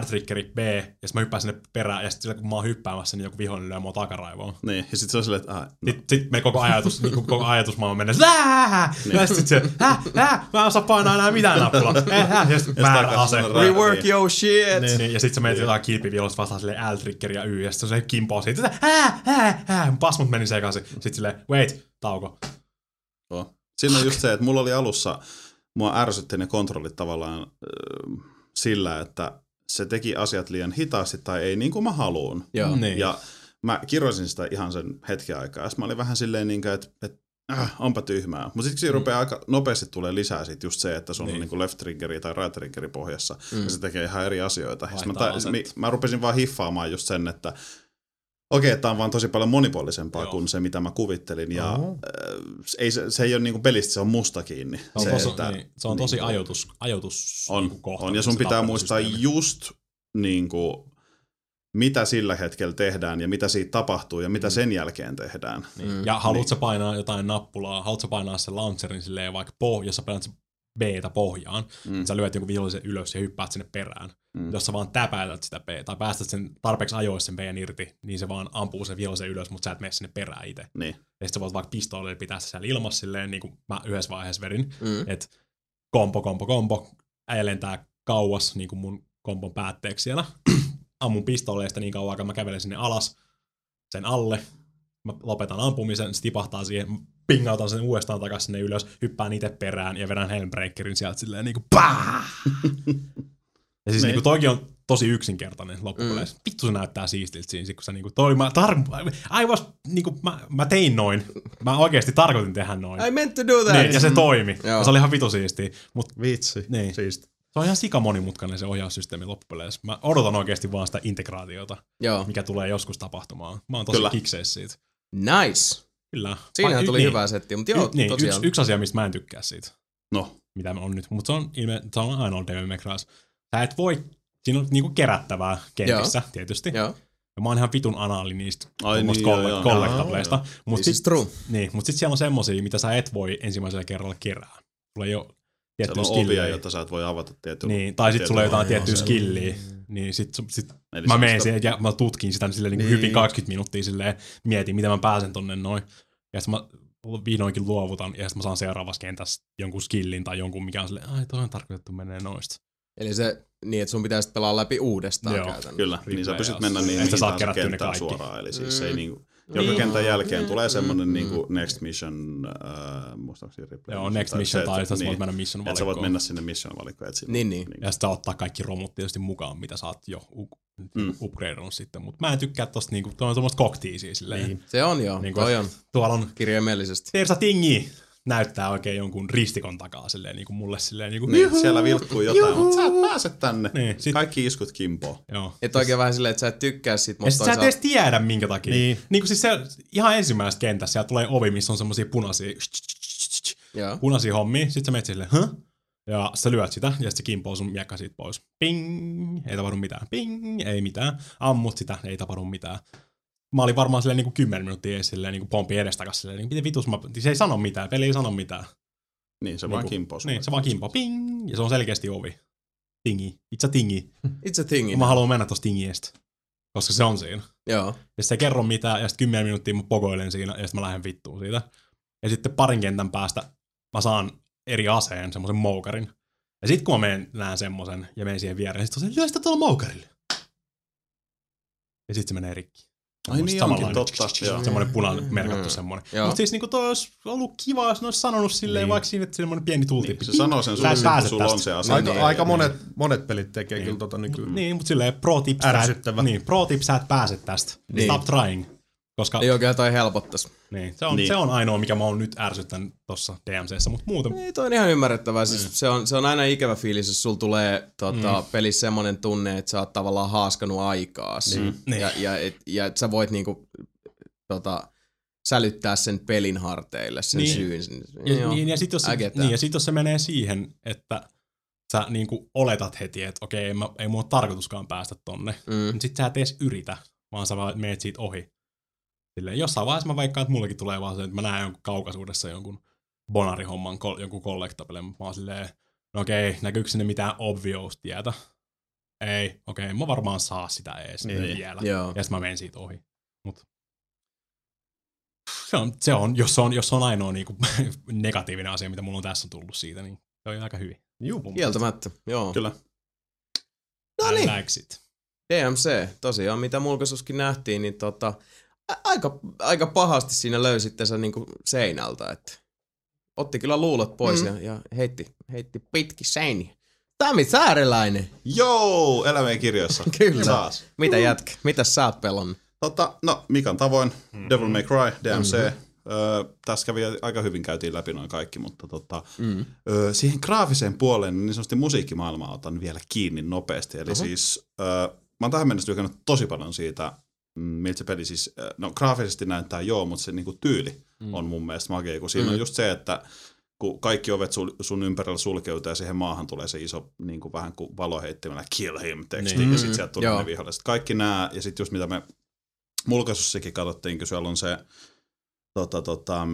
R-triggeri B, ja sitten mä hyppään sinne perään, ja sitten kun mä oon hyppäämässä, niin joku vihollinen lyö mua takaraivoon. Niin, ja sitten se on silleen, että... Ah, no. Sitten sit me koko ajatus, niin koko ajatusmaailma menee, Lää! ja sitten se, hä, hä, mä en osaa painaa enää mitään nappulaa. Eh, hä, ja sitten väärä ase. Rework your shit! Niin, ja sitten sä menet jotain kilpiviolosta vastaan silleen L-triggeri ja Y, ja sitten se kimpoo siitä, että hä, hä, hä, pasmut meni sekaisin. Sitten silleen, wait, tauko. Joo. Siinä on just se, että mulla oli alussa, mua ärsytti ne kontrollit tavallaan äh, sillä, että se teki asiat liian hitaasti tai ei niin kuin mä haluun. Joo. Niin. Ja mä kirjoisin sitä ihan sen hetken aikaa. Ja mä olin vähän silleen, niin kuin, että, että äh, onpa tyhmää. Mutta sitten siinä rupeaa aika nopeasti tulee lisää sit just se, että se on Niin. niin. niin kuin left triggeri tai right triggeri pohjassa. Mm. Ja se tekee ihan eri asioita. Mä, ta- mi- mä rupesin vaan hiffaamaan just sen, että okei, okay, tämä on vaan tosi paljon monipuolisempaa Joo. kuin se, mitä mä kuvittelin. Ja Oho. äh, ei, se, se ei ole niinku pelistä, se on musta kiinni. Se on, se, tosi, että- niin, se on tosi niin, ajoitus, ajoitus on, niin kuin kohta, on, ja sun se pitää muistaa tappelusysteemi. just niin kuin, mitä sillä hetkellä tehdään ja mitä siitä tapahtuu ja mitä sen jälkeen tehdään. Niin. Ja haluatko niin. painaa jotain nappulaa, haluatko painaa sen launcherin silleen vaikka poh, jos sä painat se B-tä pohjaan, mm. sä lyöt jonkun vihollisen ylös ja hyppäät sinne perään. Mm. Jos sä vaan täpäytät sitä B, tai päästät sen tarpeeksi ajoissa sen Bn irti, niin se vaan ampuu sen vihollisen ylös, mutta sä et mene sinne perään itse. Niin. Ja sit sä voit vaikka pistoolilla pitää se siellä ilmassa silleen, niin kuin mä yhdessä vaiheessa verin, Mm. että kompo, kompo, kompo, äijä lentää kauas niin kuin mun kompon päätteeksi siellä. Ammun pistooleista niin kauan, kun mä kävelen sinne alas, sen alle. Mä lopetan ampumisen, se tipahtaa siihen, pingautan sen uudestaan takaisin sinne ylös, hyppään itse perään ja vedän Helmbreakerin sieltä silleen niinku pää! Ja siis Niin. niinku toikin on tosi yksinkertainen loppupeleissä. Mm. Vittu se näyttää siistiltä siinä, kun se niinku toi, mä, tar- I was, niinku, mä, mä tein noin. Mä oikeasti tarkoitin tehdä noin. I meant to do that! Niin, ja se toimi. Joo. Ja se oli ihan vitu siistiä. Mut Vitsi. Niin. Siisti. se on ihan sika monimutkainen se ohjaussysteemi loppupeleissä. Mä odotan oikeasti vaan sitä integraatiota, Joo. mikä tulee joskus tapahtumaan. Mä oon tosi Kyllä. kikseissä siitä. Nice. Kyllä. Siinähän Y- tuli niin. hyvää settiä, mutta joo, y- niin, tosiaan. yksi, yksi asia, mistä mä en tykkää siitä, No, mitä on nyt, mutta se on, ilme, se on ainoa Devil May Cry. Sä et voi, siinä on niinku kerättävää kentissä joo. tietysti. Joo. Ja mä oon ihan vitun anaali niistä Ai niin, joo, kolle- joo. collectableista. Mut sit, true. niin, mut sit siellä on semmosia, mitä sä et voi ensimmäisellä kerralla kerää. Sulla ei ole tiettyä siellä on ovia, skilliä. joita sä et voi avata tietyllä. Niin, tai sit sulla on jotain tiettyä skilliä. Niin sit, sit Eli mä menen siihen ja mä tutkin sitä silleen niin Niin. hyvin 20 minuuttia silleen, mietin, miten mä pääsen tonne noin. Ja sitten mä vihdoinkin luovutan ja sitten mä saan seuraavassa kentässä jonkun skillin tai jonkun, mikä on silleen, ai toi on tarkoitettu menee noista. Eli se niin, että sun pitäisi pelaa läpi uudestaan Joo. käytännössä. Kyllä, niin sä pystyt mennä niin että sä saat kerättyä ne kaikki. suoraan. Eli siis Mm. se ei niinku, joka Niin. kentän jälkeen tulee semmonen Mm. niinku next mission, äh, muistaakseni replay. Joo, next mission tai sitten sä voit mennä mission Että sä voit valikkoon. mennä sinne mission valikkoon etsimään. Niin, niin. Ja sitten ottaa kaikki romut tietysti mukaan, mitä sä oot jo u- Mm. upgradeannut sitten. Mutta mä en tykkää tosta niinku, tuo on semmoista koktiisia silleen. Niin. Se on joo, Niin niin kuin- toi on Tuolla on kirjaimellisesti. Tersa Tingi näyttää oikein jonkun ristikon takaa silleen niinku mulle silleen niinku Niin, siellä vilkkuu jotain, mutta sä et pääse tänne. Niin, sit- Kaikki iskut kimpoo. Joo. Et oikein vähän silleen, että sä et tykkää sit, Ja mutta sit sä et edes tiedä minkä takia. Niin. niin kuin siis se, ihan ensimmäisessä kentässä siellä tulee ovi, missä on semmosia punaisia, Joo. punaisia hommia. Sit sä menet silleen, huh? Ja sä lyöt sitä, ja sit se kimpoo sun miekka siitä pois. Ping! Ei tapahdu mitään. Ping! Ei mitään. Ammut sitä, ei tapahdu mitään. Mä olin varmaan silleen niinku 10 minuuttia silleen niinku pompi edestakas silleen, niinku, miten vitus mä, se ei sano mitään, peli ei sano mitään. Niin, se vaan Niinku- kimpoo. Niin, se vaan kimpoo, ping! Ja se on selkeästi ovi. Tingi. Itse a tingi. It's a thing. Mä haluan mennä tosta tingiestä. Koska se on siinä. Joo. Ja se ei kerro mitään, ja sitten 10 minuuttia mä pokoilen siinä, ja sitten mä lähden vittuun siitä. Ja sitten parin kentän päästä mä saan eri aseen, semmoisen moukarin. Ja sitten kun mä menen, näen semmoisen ja menen siihen viereen, sitten on se, lyö sitä tuolla moukarille. Ja sitten se menee rikki. Ai niin onkin, totta, joo. Semmoinen punainen Mm. merkattu semmoinen. Joo. Mutta siis niinku toi olisi ollut kiva, jos ne olisi sanonut silleen, Niin. vaikka siinä että semmoinen pieni tultippi. Niin, se sanoo sen sulle, Sä et sit, kun pääse sulla on se ase. Aika, niin, aika niin. monet, monet pelit tekee Niin. kyllä tota nykyään. Niin, mutta silleen pro tip, sä et, Ärsyttävä. niin, pro tip, sä et pääse tästä. Niin. Stop trying. Koska Ei oikein toi helpottais. niin, se, on, Niin. se on ainoa, mikä mä oon nyt ärsyttänyt tossa DMCssä, mutta muuten Ei, toi on ihan ymmärrettävää. Niin. Siis se, on, se on aina ikävä fiilis, jos sulla tulee tota, mm. pelissä semmonen tunne, että sä oot tavallaan haaskanut aikaa. Niin. Niin. Ja, ja, et, ja et sä voit niinku, tota, sälyttää sen pelin harteille, sen Niin. syyn. Ja, Joo. niin, ja sitten jos, niin, ja sit jos se menee siihen, että sä niinku oletat heti, että okei, ei, mä, ei mulla ole tarkoituskaan päästä tonne, Mm. niin sit sä et edes yritä, vaan sä vaan meet siitä ohi. Silleen, jossain vaiheessa mä vaikka, että mullekin tulee vaan se, että mä näen jonkun kaukaisuudessa jonkun bonarihomman, kol, jonkun collectable, mutta mä oon silleen, no okei, näkyykö sinne mitään obvious tietä? ei, okei, okay, mä varmaan saa sitä ees Niin. vielä. Joo. Ja sitten mä menen siitä ohi. Mut se on, se on, jos se on, jos se on ainoa niinku, negatiivinen asia, mitä mulla on tässä tullut siitä, niin se on aika hyvin. Juu. Kieltämättä, joo. Kyllä. No niin. DMC, tosiaan mitä mulkaisuskin nähtiin, niin tota, aika, aika pahasti siinä löysitte sen niinku seinältä, että otti kyllä luulot pois mm. ja, ja heitti, heitti pitki seiniä. Tami Sääreläinen, Joo, elämien kirjoissa. Kyllä. Saas. mitä jätkä, mitä sä oot pelannut? Tota, no, Mikan tavoin, mm-hmm. Devil May Cry, DMC. Mm-hmm. Öö, tässä kävi aika hyvin, käytiin läpi noin kaikki, mutta tota, Mm. öö, siihen graafiseen puoleen niin sanotusti musiikkimaailmaa otan vielä kiinni nopeasti. Eli Oho. siis, öö, mä oon tähän mennessä tykännyt tosi paljon siitä, miltä se peli siis, öö, no graafisesti näyttää joo, mutta se niinku tyyli mm. on mun mielestä makea, kun siinä Mm. on just se, että kun kaikki ovet sul, sun ympärillä sulkeutuu ja siihen maahan tulee se iso niin kuin vähän kuin valoheittimellä kill him teksti, Niin. ja sitten sieltä tulee ne viholliset. Kaikki nämä, ja sitten just mitä me mulkaisussakin katsottiin, kun siellä on se, tota, tota,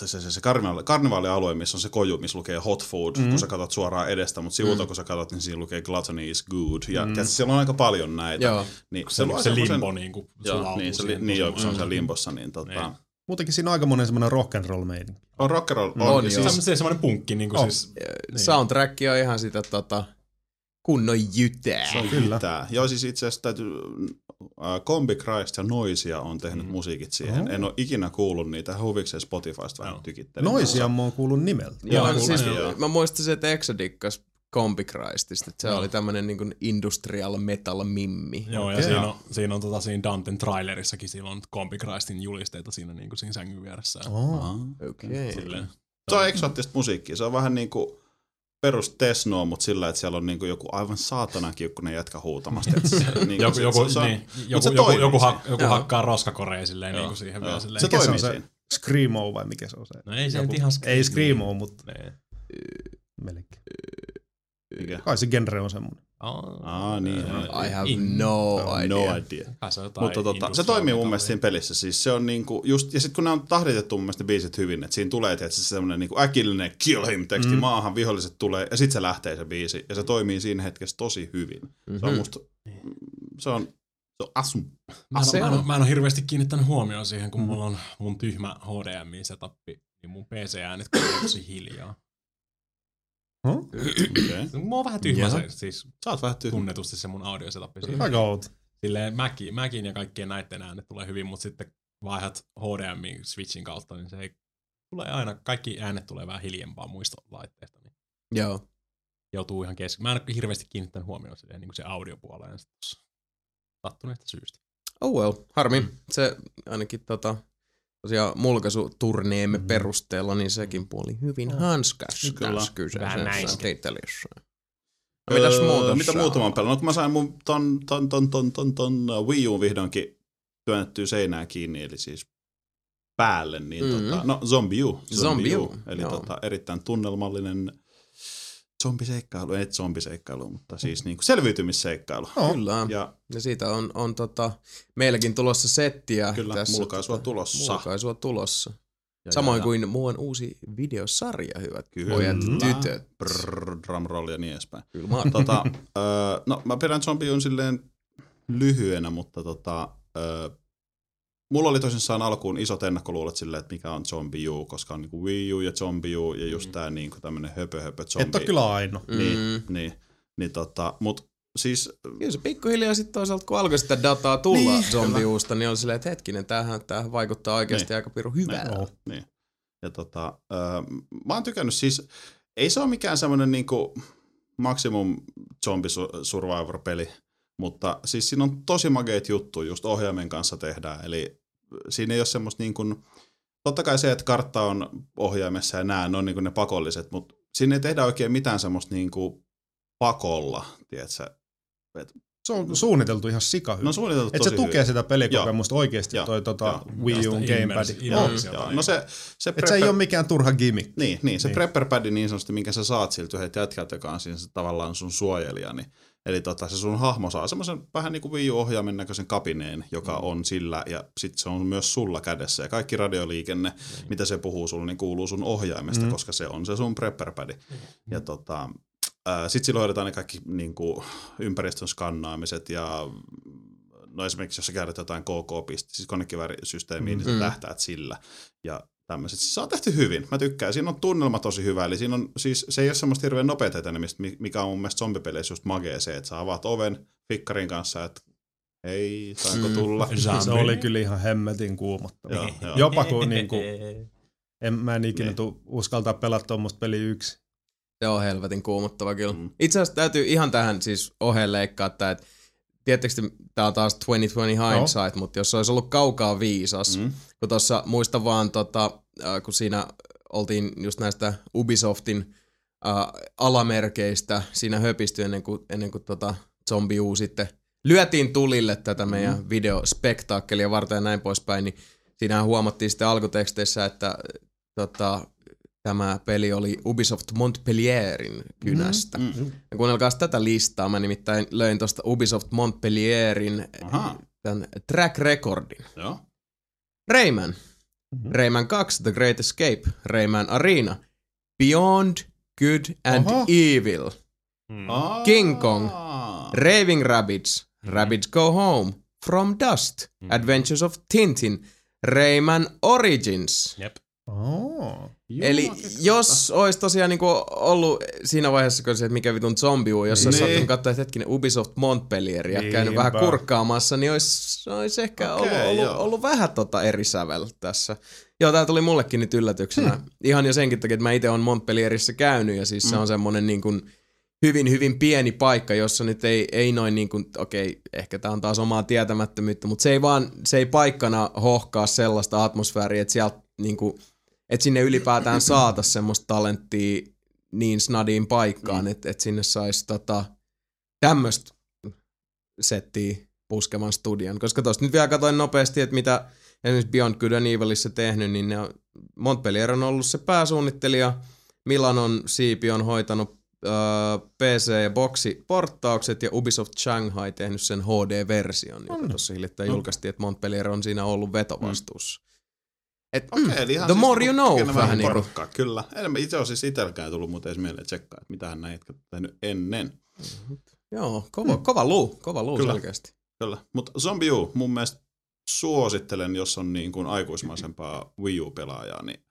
se, se, se karnevaali, karnevaalialue, missä on se koju, missä lukee hot food, Mm. mm. kun sä katsot suoraan edestä, mutta sivulta Mm. kun sä katsot, niin siinä lukee gluttony is good. Ja Mm. mm. siellä on aika paljon näitä. Joo, Niin, Se, se semmosen- limbo niinku Joo, sulautuu niin, se, li, siihen niin joo, kun se on siellä limbossa, niin tota, Niin. Muutenkin siinä on aika monen semmoinen rock'n'roll meininki. on rock'n'roll. On, On, ja joo. siis, Se, semmoinen punkki, niinku Oh. siis, Niin. soundtrack on ihan sitä tota, kunnon jytää. Se on Kyllä. Tää. Joo, siis itse asiassa täytyy, äh, Combi Christ ja Noisia on tehnyt Mm. musiikit siihen. Oh. En ole ikinä kuullut niitä huvikseen Spotifysta vähän Joo. tykittelin. Noisia mä oon kuullut nimeltä. Joo, Joo, siis joo. mä muistin, että Exo dikkas Combi Christista, että se Joo. oli tämmönen niin industrial metal mimmi. Joo, ja Okei. siinä on, siinä on tota, siinä Danten trailerissakin sillä on Combi Christin julisteita siinä, niin kuin siinä sängyn vieressä. Oh. Okei. Silleen. Se on eksoottista musiikkia. Se on vähän niin kuin perus Tesnoa, mutta sillä, että siellä on niin kuin joku aivan saatana kiukkunen jätkä huutamasta. Että se, niin Joku, joku, se, se, on- niin, joku, se joku, joku, hak, joku Joo. hakkaa roskakoreja silleen Joo, niin kuin siihen joo. vielä silleen. Se Mikä toimii on se? siinä. Screamo vai mikä se on se? No ei se Joku- ihan Ei Screamo, mutta Niin. melkein. Mikä? Kai se genre on semmoinen. Aa, niin, Se on I have in- no idea. No idea. on Mutta tota, se toimii mun mielestä siinä pelissä. Siis se on niinku just, ja sitten kun ne on tahditettu mun mielestä biisit hyvin, että siinä tulee tietysti semmoinen niinku äkillinen kill him teksti Mm. maahan, viholliset tulee, ja sitten se lähtee se biisi, ja se toimii siinä hetkessä tosi hyvin. Mm-hmm. Se on musta, se on, se on asum. Mä en, mä, en, on. mä en ole hirveästi kiinnittänyt huomioon siihen, kun Mm. mulla on mun tyhmä HDMI-setappi, niin mun PC-äänet kuuluu tosi hiljaa. Huh? Okay. Mulla on vähän tyhmä se, siis Sä oot vähän tyhmä. tunnetusti se mun audiosetappi. Siihen. Aika outo. Silleen Macin, Macin ja kaikkien näiden äänet tulee hyvin, mutta sitten vaihdat HDMI-switchin kautta, niin se ei tulee aina, kaikki äänet tulee vähän hiljempaa muista laitteista, niin Joo. joutuu ihan kesken. Mä en ole hirveästi kiinnittänyt huomioon silleen, niin kuin se audiopuoleen sattuneesta syystä. Oh well, harmi. Se ainakin tota, tosiaan mulkaisuturneemme Mhm. perusteella, niin sekin puoli hyvin Oh. hanskas Kyllä. tässä kyseisessä tittelissä. No, mitäs muuta? Mitä sä muuta mä oon oot? pelannut? No, kun mä sain mun ton, ton, ton, ton, ton, ton uh, Wii U vihdoinkin työnnettyä seinään kiinni, eli siis päälle, niin Mm. tota, no Zombie U. Zombie U, Eli joo. tota, erittäin tunnelmallinen zombiseikkailu, ei zombiseikkailu, mutta siis niinku selviytymisseikkailu. No, Kyllä. Ja, Ja siitä on, on tota, meilläkin tulossa settiä. Kyllä, tässä, mulkaisua tota, tulossa. Mulkaisua tulossa. ja, Samoin ja, kuin muun uusi videosarja, hyvät Kyllä. pojat ja tytöt. Brrr, drumroll ja niin edespäin. Kyllä mä tota, öö, no mä pidän Zombie Uun silleen lyhyenä, mutta tota, öö, mulla oli tosissaan alkuun isot ennakkoluulot silleen, että mikä on Zombie U, koska on niinku Wii U ja Zombie U ja just tää niinku tämmönen höpö höpö zombie. Et ole kyllä ainoa. Niin, Mm. niin, niin tota, mut siis Kyllä se pikkuhiljaa sitten toisaalta, kun alkoi sitä dataa tulla Niin, niin, zombiuusta, niin on silleen, että hetkinen, tämähän, tämähän vaikuttaa oikeasti Niin. aika pirun hyvältä. Joo. Niin. Ja tota, öö, mä oon tykännyt siis, ei se ole mikään semmoinen niinku maksimum zombie su- survivor-peli, mutta siis siinä on tosi mageet juttu just ohjaimen kanssa tehdään, eli siinä ei ole semmoista niin kuin, totta kai se, että kartta on ohjaimessa ja nämä, ne on niin kuin ne pakolliset, mutta siinä ei tehdä oikein mitään semmoista niin kuin pakolla, tiedätkö? Se on suunniteltu ihan sika hyvin. No suunniteltu Että se tukee hyvin. sitä pelikokemusta oikeasti Joo. toi tota, Joo. Wii U gamepad. Joo. Joo, niin. no se, se, Että se ei ole mikään turha gimmick. Niin, niin se Niin. prepperpad niin sanotusti, minkä sä saat siltä yhdeltä jätkältä, joka on siinä se, tavallaan sun suojelija, niin Eli tota, se sun hahmo saa semmoisen vähän niin kuin Wii U-ohjaimen näköisen kapineen, joka on sillä, ja sitten se on myös sulla kädessä. Ja kaikki radioliikenne, mitä se puhuu sulle, niin kuuluu sun ohjaimesta, Mm. koska se on se sun prepperpad. Ja tota, Sitten silloin hoidetaan ne kaikki niin kuin, ympäristön skannaamiset ja no esimerkiksi jos sä käytät jotain KK-piste, siis konekiväärisysteemiä, mm. niin sä Mm. tähtäät sillä. Ja tämmöiset. Siis se on tehty hyvin. Mä tykkään. Siinä on tunnelma tosi hyvä. Eli siinä on, siis, se ei ole semmoista hirveän nopeata etenemistä, mi- mikä on mun mielestä zombipeleissä just magea se, että sä avaat oven fikkarin kanssa, että hei, saanko Mm. tulla? Se oli kyllä ihan hemmetin kuumottava. Joo, joo. Jopa kun niinku, en, mä en ikinä tuu uskaltaa pelata tuommoista peliä yksi. Se on helvetin kuumottava kyllä. Mm. Mm. Itse asiassa täytyy ihan tähän siis oheen leikkaa, että et, Tiedättekö, tää on taas 2020 hindsight, no. mutta jos se olisi ollut kaukaa viisas, Mm. mm. kun tuossa muista vaan, tota, äh, kun siinä oltiin just näistä Ubisoftin äh, alamerkeistä siinä höpisty ennen kuin, ennen kuin tota Zombie U sitten lyötiin tulille tätä meidän mm. videospektaakkelia varten ja näin poispäin, niin siinähän huomattiin sitten alkuteksteissä, että tota, tämä peli oli Ubisoft Montpellierin kynästä. Mm. Mm. Ja kuunnelkaa tätä listaa, mä nimittäin löin tuosta Ubisoft Montpellierin Aha, tämän track recordin. joo. Rayman, Mhm. Rayman 2, The Great Escape, Rayman Arena, Beyond Good and Oho. Evil, Mm. King Kong. Raving Rabbids, Rabbids Go Home, From Dust, Mm. Adventures of Tintin, Rayman Origins. Jep. Oh. Eli jos olisi tosiaan niinku ollut siinä vaiheessa, kun se, että mikä vitun zombi on, jos olisi Niin. saattanut katsoa, että hetkinen Ubisoft Montpellier ja käynyt vähän kurkkaamassa, niin olisi, olisi ehkä Okei, ollut, ollut, joo. ollut, vähän tota eri sävel tässä. Joo, tää tuli mullekin nyt yllätyksenä. Hmm. Ihan jo senkin takia, että mä itse olen Montpellierissä käynyt ja siis mm. se on semmonen niin kuin hyvin, hyvin pieni paikka, jossa nyt ei, ei noin niin kuin, okei, ehkä tää on taas omaa tietämättömyyttä, mutta se ei vaan, se ei paikkana hohkaa sellaista atmosfääriä, että sieltä niin kuin, että sinne ylipäätään saata semmoista talenttia niin snadiin paikkaan, mm. että et sinne saisi tota, tämmöistä settiä puskemaan studion. Koska tosta nyt vielä katsoin nopeasti, että mitä esimerkiksi Beyond Good and Evilissa tehnyt, niin ne on, Montpellier on ollut se pääsuunnittelija, Milanon siipi on hoitanut äh, PC- ja boksi-porttaukset ja Ubisoft Shanghai tehnyt sen HD-version, joka Mm. tuossa hiljattain julkaistiin, että Montpellier on siinä ollut vetovastuussa. Et, Okei, mm, eli ihan the siis more you know, vähän niinku. porukkaa, Kyllä. Enemmän itse on siis itselläkään tullut muuten edes mieleen tsekkaa, että mitähän näin jätkät tehnyt ennen. Joo, kova, kova luu, kova luu Kyllä. selkeästi. Kyllä. Mutta Zombie U, mun mielestä suosittelen, jos on niin kuin aikuismaisempaa Wii U-pelaajaa, niin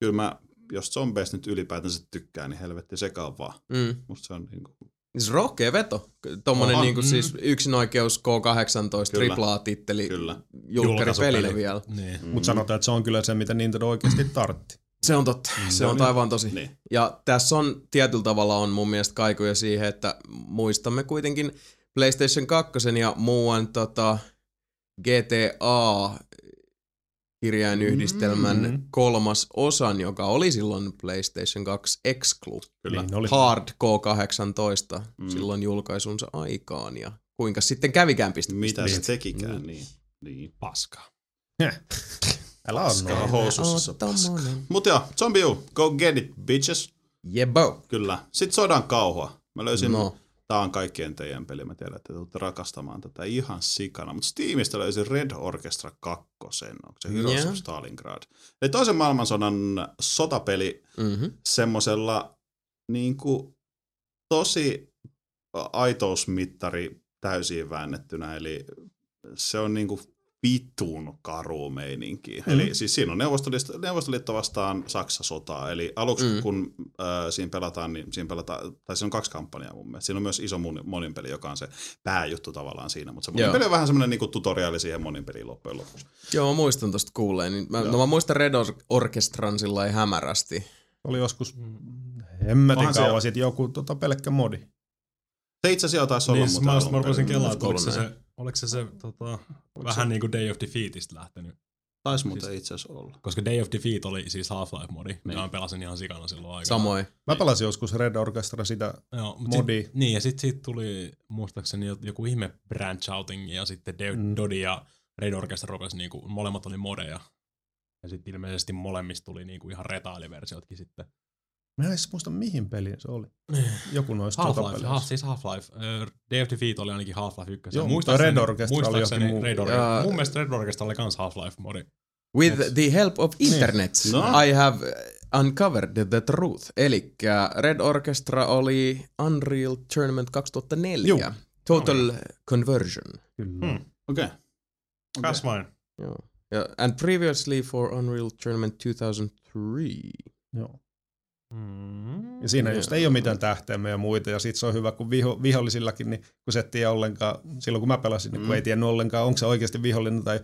kyllä mä, jos zombeista nyt ylipäätänsä tykkää, niin helvetti sekaan vaan. Mm. Musta se on niin kuin, Siis rohkea veto. Tommonen Oha, niinku mm. siis yksinoikeus K18 Kyllä. AAA-titteli Kyllä. julkkaripelinä vielä. Niin. Mutta sanotaan, että se on kyllä se, mitä Nintendo oikeasti tartti. Se on totta. Se on aivan tosi. niin. Ja tässä on tietyllä tavalla on mun mielestä kaikuja siihen, että muistamme kuitenkin PlayStation 2 ja muuan tota, GTA kirjainyhdistelmän Mm. kolmas osan, joka oli silloin PlayStation 2 Exclu. Kyllä. Niin oli. Hard K18 Mm. mm. silloin julkaisunsa aikaan. Ja kuinka sitten kävikään pistä. Mitä se tekikään, niin. niin. Paskaa. Älä on noin. housussa paska. Mut joo, Zombie U, go get it, bitches. Jebo. Kyllä. Sitten sodan kauhua. Mä löysin, no. Tää on kaikkien teidän peli, mä tiedän, että te tulette rakastamaan tätä ihan sikana. Mutta Steamista löysin Red Orchestra 2, onko se Heroes Joo. of Stalingrad. Eli toisen maailmansodan sotapeli Mm-hmm. semmosella niinku tosi aitousmittari täysin väännettynä, eli se on niinku vitun karu meininki. Mm. Eli siis siinä on Neuvostoliitto, Neuvostoliitto vastaan Saksa-sotaa. Eli aluksi mm. Kun äh, siinä pelataan, niin siinä pelataan, tai siinä on kaksi kampanjaa mun mielestä. Siinä on myös iso mon- moninpeli, joka on se pääjuttu tavallaan siinä, mutta se Joo. moninpeli on vähän semmoinen niinku tutoriaali siihen moninpeliin loppujen lopuksi. Joo, mä muistan tosta kuulleen. Niin mä, Joo. no mä muistan Red Or- Orchestran sillä hämärästi. Oli joskus hemmetin kauan sitten joku tota, pelkkä modi. Se itse asiassa taisi olla, Niin, mutta mä, alun mä rupesin kelaa, oliko se, oliko se, se tota, vähän niin kuin Day of Defeatista lähtenyt. Taisi muuten itse asiassa olla. Koska Day of Defeat oli siis Half-Life-modi, niin. mitä mä pelasin ihan sikana silloin aikaa. Samoin. Mä pelasin joskus Red Orchestra sitä. Joo, Modi. Sit, niin, ja sitten siitä tuli muistaakseni joku ihme branch outing, ja sitten De- Mm. Dodi ja Red Orchestra rupesi, niinku, molemmat oli modeja. Ja sitten ilmeisesti molemmista tuli niinku ihan retaaliversiotkin sitten. Mä en edes muista mihin peliin se oli. Joku noista Half-Life, ha, siis Half-Life. Of Defeat oli ainakin Half-Life 1. Joo, mutta Red Orchestra oli muistaakseni jokin muu. Red Ja- Orchestra. Mun mielestä Red Orchestra oli kans Half-Life-modi. With the help of internet, No. I have Uncovered the Truth. Eli Red Orchestra oli Unreal Tournament 2004. Juu. Total Conversion. Kyllä. Hmm. Okei. Okay. Kas vain. Joo. Ja, and previously for Unreal Tournament 2003. Joo. Mm. Ja siinä Joo. just ei ole mitään tähteemme ja muita, ja sit se on hyvä, kun viho, vihollisillakin, niin kun se et tiedä ollenkaan, silloin kun mä pelasin, niin kun Mm. ei tiennyt ollenkaan, onko se oikeasti vihollinen tai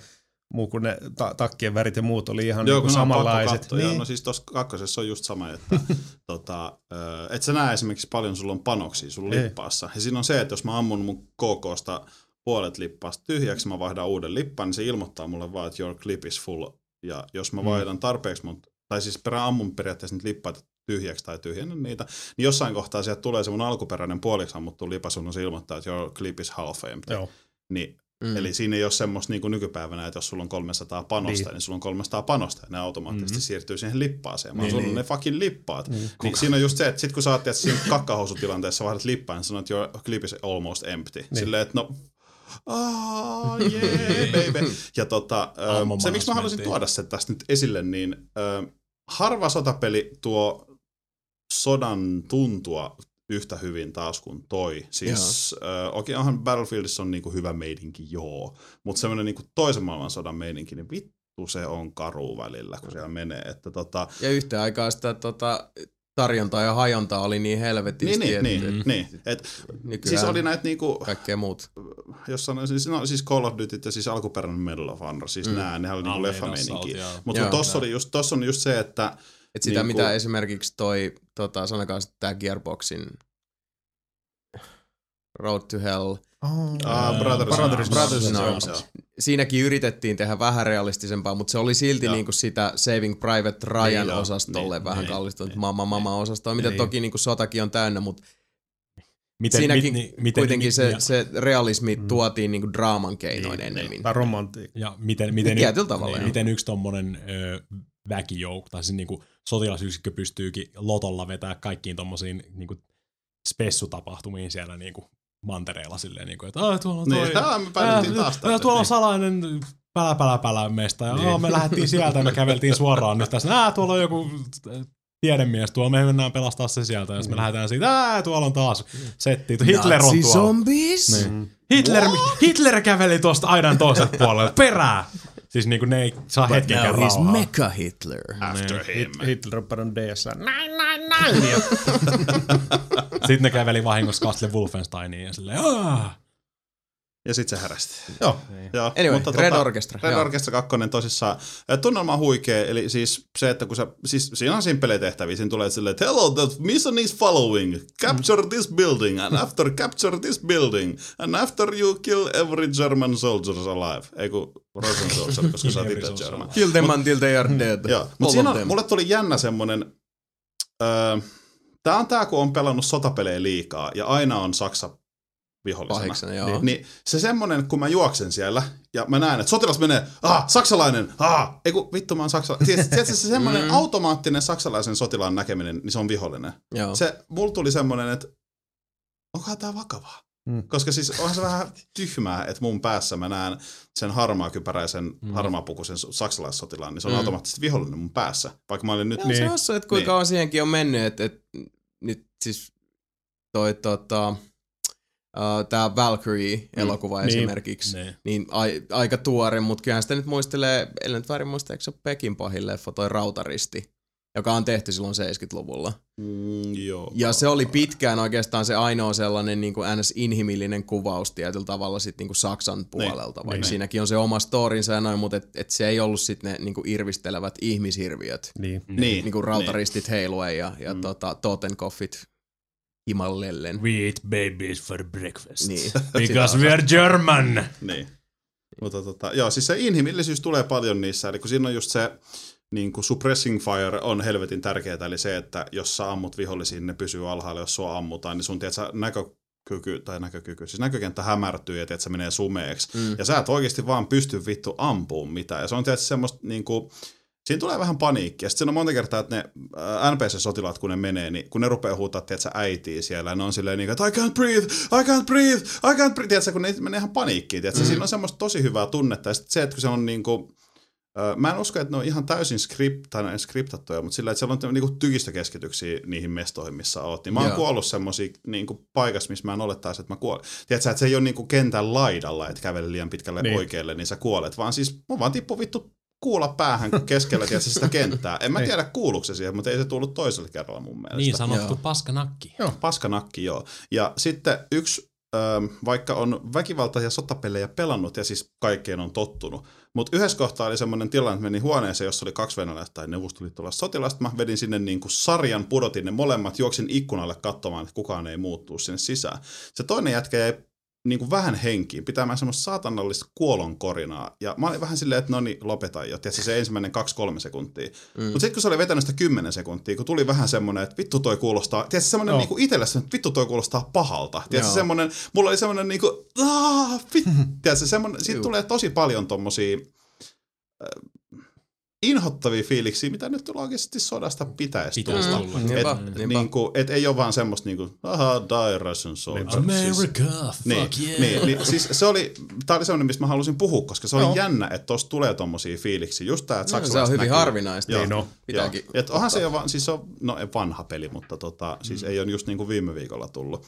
muu kuin ne ta- takkien värit ja muut oli ihan Joo, niin kun samanlaiset. katsoa. Niin. No siis tuossa kakkosessa on just sama, että tota, et sä näe esimerkiksi paljon sulla on panoksia sun Ei. lippaassa. Ja siinä on se, että jos mä ammun mun KKsta puolet lippaasta tyhjäksi, mä vaihdan uuden lippaan, niin se ilmoittaa mulle vaan, että your clip is full. Ja jos mä Mm. vaihdan tarpeeksi mun, tai siis perään ammun periaatteessa niitä lippaita tyhjäksi tai tyhjennän niitä, niin jossain kohtaa sieltä tulee se mun alkuperäinen puoliksi ammuttu lipas, sun se ilmoittaa, että your clip is half empty. Joo. Niin Mm. Eli siinä ei ole semmoista niin kuin nykypäivänä, että jos sulla on 300 panosta, Niin. niin, niin sulla on 300 panosta ja ne automaattisesti mm-hmm. siirtyy siihen lippaaseen, vaan Niin, niin, sulla niin. on ne fucking lippaat. Niin. Niin, niin siinä on just se, että sit kun sä tietysti siinä kakkahousutilanteessa vaihdat lippaan, niin sanot, että your clip is almost empty. Niin. Silleen, että no, ah, yeah, baby. Ja tota, se, miksi mä haluaisin managementti. tuoda sen tästä nyt esille, niin harva sotapeli tuo sodan tuntua yhtä hyvin taas kuin toi. Siis äh, okei, onhan Battlefieldissa on niinku hyvä meidinki, joo, mutta semmoinen niinku toisen maailmansodan meidinki, niin vittu se on karu välillä, kun siellä menee. Että tota, Ja yhtä aikaa sitä tota, tarjontaa ja hajontaa oli niin helvetisti, niin, niin, että niin, niin. Et, nykyään siis oli näitä niinku, kaikkea muut. jos sanoin, siis, no, siis Call of Duty ja siis alkuperäinen Medal of Honor, siis mm. nää, nehän oli niinku leffameininki. Mutta tossa, oli just, tossa on just se, että Et sitä, Niinku- mitä esimerkiksi toi, tota, sanokaa tämä Gearboxin Road to Hell, Oh, Ah, Brothers, Brothers in Brothers in Arms. Arms. siinäkin yritettiin tehdä vähän realistisempaa, mutta se oli silti Joo. niinku sitä Saving Private Ryan Niin, osastolle Niin, vähän niin, kallistunut niin. mama mama osastoa, mitä Niin. toki niinku sotakin on täynnä, mutta Miten, siinäkin mi- ni- kuitenkin mi- se, ja, se realismi tuotiin niinku draaman keinoin Niin, ennemmin. Tai romantiikka. ja miten, miten, tavalla, niin, miten yksi tommonen ö, väkijoukko, tai siis niinku sotilasyksikkö pystyykin lotolla vetää kaikkiin tommosiin niinku spessutapahtumiin siellä niinku mantereella silleen, niinku, että "Aa, tuolla on toi, niin, ah, me Ää, taas tuolla on niin. salainen pälä pälä pälä mesta ja niin. me lähdettiin sieltä ja me käveltiin suoraan nyt tässä. Ää, tuolla on joku äh, tiedemies tuolla, me mennään pelastaa se sieltä, jos me lähdetään siitä, ää, tuolla on taas setti, Hitler on tuolla. zombies? Niin. Hitler, Hitler käveli tuosta aidan toiselta puolelle, perää! Siis niinku ne ei saa hetkenkään Now he's. Mecha Hitler. After him. Hit- Hitler on DSL. Näin, näin, näin. Ja Sitten ne käveli vahingossa Castle Wolfensteiniin ja silleen, aah! Ja sitten se härästi. Joo. Joo, Anyway, mutta Red tota, Orchestra, Red joo. Orchestra 2 tosissaan. Tunnelma on huikea, eli siis se, että kun sä, siis siinä on simppelejä tehtäviä, siinä tulee silleen, että hello, the mission is following, capture this building, and after capture this building, and after you kill every German soldier alive. Ei kun Russian soldier, koska sä oot itse German. Kill them until they are dead. Joo, mutta siinä on, mulle tuli jännä semmonen, öö, tää on tää, kun on pelannut sotapelejä liikaa, ja aina on Saksa vihollisena. Pahiksena, joo. Niin, niin se semmonen, kun mä juoksen siellä, ja mä näen, että sotilas menee, ah, saksalainen, ah, ei kun vittu mä oon saksalainen. Tiedätkö, tiedätkö, se semmonen Mm. automaattinen saksalaisen sotilaan näkeminen, niin se on vihollinen. Joo. Se, mulla tuli semmonen, että onkohan tää vakavaa? Mm. Koska siis onhan se vähän tyhmää, että mun päässä mä näen sen harmaakypäräisen, Mm. harmaapukuisen saksalaissotilaan, niin se on Mm. automaattisesti vihollinen mun päässä. Vaikka mä olin nyt... Joo, se Niin. on se, että kuinka Niin. kauan siihenkin on mennyt, että, että nyt siis toi tota, uh, tää Valkyrie-elokuva Mm. Niin. esimerkiksi, Ne. niin ai, aika tuore, mutta kyllähän sitä nyt muistelee, ellei nyt väärin muista, eikö se ole Pekin pahin leffa, toi Rautaristi, joka on tehty silloin 70-luvulla. Mm, joo. Ja se oli pitkään oikeastaan se ainoa sellainen niin kuin NS-inhimillinen kuvaus tietyllä tavalla sit niin kuin Saksan puolelta, vaikka niin. siinäkin on se oma storinsa ja noin, mutta et, et se ei ollut sitten ne niin kuin irvistelevät ihmishirviöt Niin. Niin, niin kuin rautaristit heiluen ja, ja Mm. tota, Totenkopfit himallellen. We eat babies for breakfast. Niin. Because we are German! Niin. niin. Mutta tota, joo, siis se inhimillisyys tulee paljon niissä, eli kun siinä on just se niin kuin suppressing fire on helvetin tärkeää, eli se, että jos sä ammut vihollisiin, ne pysyy alhaalla, jos sua ammutaan, niin sun tiedät, näkökyky, tai näkökyky, siis näkökenttä hämärtyy ja tiedät, se menee sumeeksi. Mm. Ja sä et oikeasti vaan pysty vittu ampuun mitään. Ja se on tietysti semmoista niin kuin, Siinä tulee vähän paniikkia. Sitten on monta kertaa, että ne NPC-sotilaat, kun ne menee, niin kun ne rupeaa huutaa, tiedätkö, äitiä siellä, ne on silleen niin kuin, että I can't breathe, I can't breathe, I can't breathe. Tiedätkö, kun ne menee ihan paniikkiin. Tiedätkö, mm. Siinä on semmoista tosi hyvää tunnetta. Ja sitten se, että kun se on niin kuin, Mä en usko, että ne on ihan täysin skript, tai ne skriptattuja, mutta sillä, että siellä on niinku tykistökeskityksiä niihin mestoihin, missä oot. Niin mä oon Joo. kuollut semmosia niinku paikassa, missä mä en olettaisi, että mä kuolen. Tiedätkö, että se ei ole niinku kentän laidalla, että kävele liian pitkälle Niin. niin. oikealle, niin sä kuolet, vaan siis mun vaan tippu vittu kuulla päähän keskellä tiedätkö, sitä kenttää. En mä tiedä kuuluuko se siihen, mutta ei se tullut toisella kerralla mun mielestä. Niin sanottu Joo. paskanakki. Paskanakki, joo. Ja sitten yksi, ähm, vaikka on väkivalta- ja sotapelejä pelannut ja siis kaikkeen on tottunut, mutta yhdessä kohtaa oli semmoinen tilanne, että menin huoneeseen, jossa oli kaksi venäläistä tai neuvostoliittolaista sotilasta. Mä vedin sinne niin kuin sarjan, pudotin ne molemmat, juoksin ikkunalle katsomaan, että kukaan ei muuttuu sinne sisään. Se toinen jätkä jäi niin kuin vähän henkiin, pitämään semmoista saatanallista kuolonkorinaa. Ja mä olin vähän silleen, että no niin, lopeta jo. Tiedätkö, se ensimmäinen 2-3 sekuntia. Mm. Mutta sitten kun se oli vetänyt sitä 10 sekuntiä, kun tuli vähän semmoinen, että vittu toi kuulostaa, tiedätkö, semmoinen Joo. niin kuin itselle semmoinen, että vittu toi kuulostaa pahalta. Tiedätkö, Joo. semmoinen, mulla oli semmoinen niin kuin, aah, vit, tiedätkö, semmoinen, siitä tulee tosi paljon tommosia äh, inhottavia fiiliksiä, mitä nyt loogisesti sodasta pitäisi Pitäisi tulla. tulla. Niinpä, Et, niinpä. niin kuin, et ei ole vaan semmoista niin kuin, aha, die Russian soldiers. Siis, America, fuck niin, yeah. niin, niin, siis se oli, tää oli semmoinen, mistä mä halusin puhua, koska se oli Joo. jännä, että tosta tulee tommosia fiiliksiä. Just tää, että No, se on hyvin näkyy. harvinaista. Joo, on. Pitääkin Joo. Et onhan se jo vaan, siis se on, no ei vanha peli, mutta tota, siis ei ole just niin kuin viime viikolla tullut.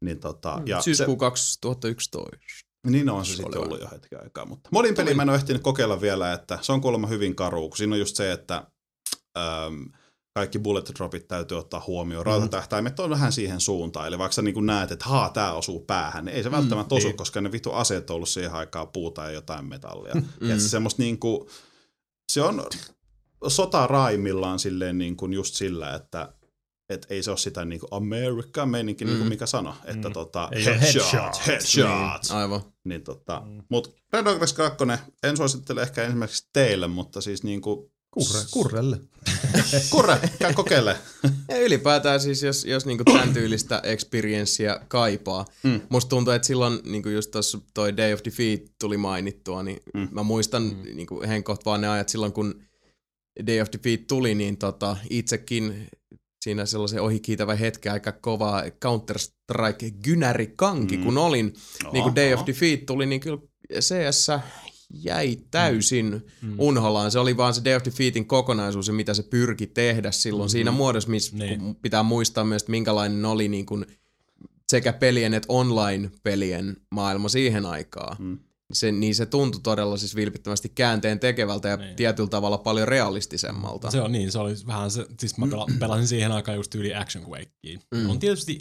Niin tota, ja Syyskuu 2011. niin on se sitten ollut jo hetken aikaa. Mutta modin peli mä en ole ehtinyt kokeilla vielä, että se on kuulemma hyvin karu, kun siinä on just se, että äm, kaikki bullet dropit täytyy ottaa huomioon. Rautatähtäimet on vähän siihen suuntaan. Eli vaikka sä niin näet, että haa, tää osuu päähän, niin ei se välttämättä osu, niin. koska ne vittu aseet on ollut siihen aikaan puuta ja jotain metallia. mm. Ja se semmoista niin kuin, se on sota raimillaan silleen niin kuin just sillä, että et ei se ole sitä niin kuin America meininki, niin kuin mikä sano, että tota, Ei ole headshot, headshot. headshot. Niin, aivan. Niin tota, mm. mut Red Dog 2, en suosittele ehkä ensimmäiseksi teille, mutta siis niinku, Kurre, kurrelle. kurre, käy kokeile. Ja ylipäätään siis, jos, jos niinku tämän tyylistä experienssiä kaipaa. Mm. Musta tuntuu, että silloin niinku just tuossa toi Day of Defeat tuli mainittua, niin mm. mä muistan mm. niinku henkoht vaan ne ajat silloin, kun Day of Defeat tuli, niin tota, itsekin siinä sellaisen ohikiitävä hetken aika kova Counter-Strike gynärikanki, mm. kun olin, No, niin kuin Day of Defeat tuli, niin kyllä CS jäi täysin mm. unholaan. Se oli vaan se Day of Defeatin kokonaisuus ja mitä se pyrki tehdä silloin mm-hmm. siinä muodossa, missä Niin. pitää muistaa myös, että minkälainen oli niin kuin sekä pelien että online-pelien maailma siihen aikaan. Mm. Se, niin se tuntui todella siis vilpittömästi käänteen tekevältä ja niin. tietyllä tavalla paljon realistisemmalta. Se on niin, se oli vähän se, siis mä pela, pelasin siihen aikaan just yli Action Quakeen. Mm. On tietysti,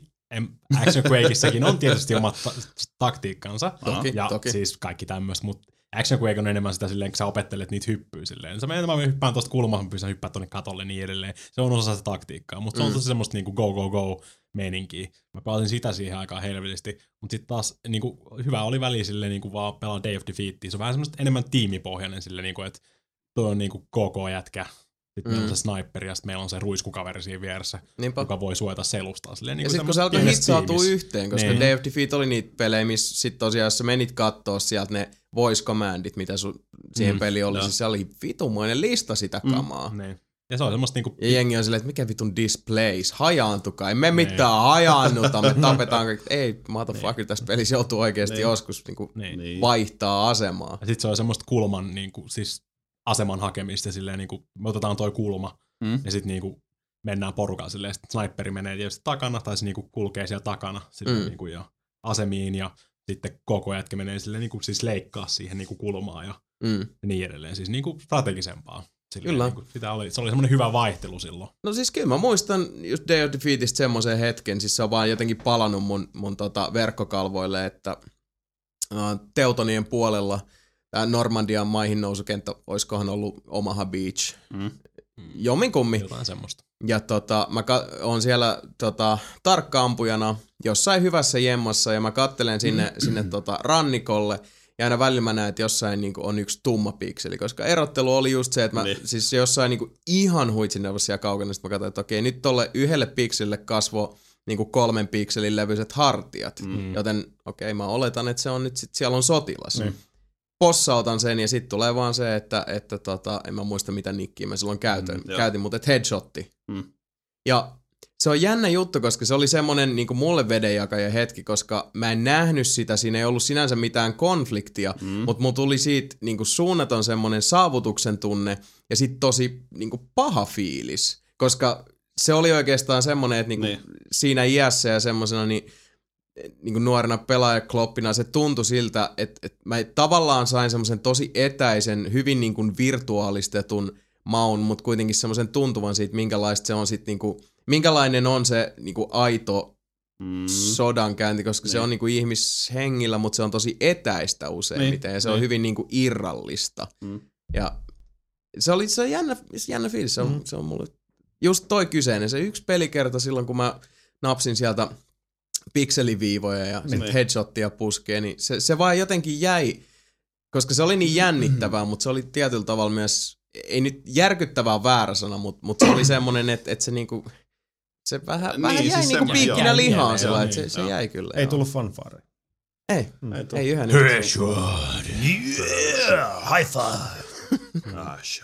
Action Quakeissakin on tietysti omat ta- taktiikkansa. Toki, ja toki. siis kaikki tämmöistä, mutta Action Quake on enemmän sitä silleen, kun sä opettelet niitä hyppyä silleen. Sä menet, mä hyppään tosta kulmasta, mä pystyn hyppää tonne katolle niin edelleen. Se on osa sitä taktiikkaa, mutta se on tosi semmoista niinku go go go meininkiä. Mä pelasin sitä siihen aikaan helvetisti, mutta sitten taas niinku, hyvä oli väli silleen niinku vaan pelaa Day of Defeatia. Se on vähän semmoista enemmän tiimipohjainen silleen, niinku, että toi on niinku KK-jätkä. Sitten mm. meillä on se sniperi ja sitten meillä on se ruiskukaveri siinä vieressä, Niinpä. joka voi suojata selustaa. Silleen, niin Ja sitten kun se alkoi tiimissä. yhteen, koska Niin. Day of Defeat oli niitä pelejä, missä sit tosiaan jos sä menit kattoo sieltä ne voice commandit, mitä sun siihen Mm, peliin oli, joo. siis se oli vitumoinen lista sitä kamaa. Mm. Niin. Ja se on semmoista niinku, Ja jengi on silleen, että mikä vitun displays, hajaantukaa, ei me mitään hajaannuta, me tapetaan kaikki. Ei, motherfucker, tässä pelissä joutuu oikeasti joskus niinku niin. Niin. vaihtaa asemaa. Ja sitten se on semmoista kulman, niinku, siis aseman hakemista silleen, niinku, me otetaan toi kulma Mm. ja sitten niinku, mennään porukalla silleen, sitten sniperi menee tietysti takana tai se niinku kulkee siellä takana silleen, Mm. mm. niinku, ja asemiin ja sitten koko jätkä menee silleen, niinku, siis leikkaa siihen niinku, kulmaan ja, Mm. ja niin edelleen. Siis niinku, strategisempaa. Silleen, Kyllä. Niinku, sitä oli, se oli semmoinen hyvä vaihtelu silloin. No siis kyllä mä muistan just Day of Defeatista semmoisen hetken, siis se on vaan jotenkin palannut mun, mun tota verkkokalvoille, että uh, Teutonien puolella tämä Normandian maihin nousukenttä, oiskohan ollut Omaha Beach, Mm. jomminkummi. Jotain semmoista. Ja tota, mä ka- on siellä tota, tarkkaampujana jossain hyvässä jemmassa ja mä kattelen sinne, sinne tota, rannikolle ja aina välillä mä näen, että jossain niinku, on yksi tumma pikseli, koska erottelu oli just se, että mä Niin. siis jossain niinku, ihan huitsineuvossa siellä kaukana, sit mä katsoin, että okei, nyt tolle yhdelle pikselille kasvo niinku kolmen pikselin levyiset hartiat, mm. joten okei, mä oletan, että se on nyt sit, siellä on sotilas. Niin. Possautan sen ja sitten tulee vaan se, että, että tota, en mä muista mitä nikkiä mä silloin käytin, Mm, käytin mutta et headshotti. Mm. Ja se on jännä juttu, koska se oli semmoinen niin mulle vedenjakaja hetki, koska mä en nähnyt sitä, siinä ei ollut sinänsä mitään konfliktia, mm. mutta mulla tuli siitä niin kuin suunnaton semmoinen saavutuksen tunne ja sitten tosi niin kuin paha fiilis, koska se oli oikeastaan semmoinen, että niin kuin Niin. siinä iässä ja semmoisena niin, niin kuin nuorena pelaajakloppina se tuntui siltä, että, että mä tavallaan sain semmoisen tosi etäisen, hyvin niin kuin virtuaalistetun maun, mutta kuitenkin semmoisen tuntuvan siitä, minkälaista se on sitten niin kuin, minkälainen on se niin kuin aito Mm. sodankäynti, koska se Niin. on niinku ihmishengillä, mutta se on tosi etäistä useimmiten Niin, ja se on niin. hyvin niinku irrallista. Mm. Ja se oli se on jännä, jännä fiilis, se on, se on mulle just toi kyseinen, se yksi pelikerta silloin, kun mä napsin sieltä pikseliviivoja ja sit Niin. headshottia puskee, niin se, se vaan jotenkin jäi, koska se oli niin jännittävää, mutta se oli tietyllä tavalla myös, ei nyt järkyttävää väärä sana, mutta, mutta se oli semmonen, että, että se niinku, se vähän, Niin, vähän jäi siis niinku piikkinä joo. lihaan sillä, joo, että se, niin, se joo. jäi kyllä. Ei tullut fanfare. Ei, Ei ei tullut. yhden Yeah, high five. Ah, shit.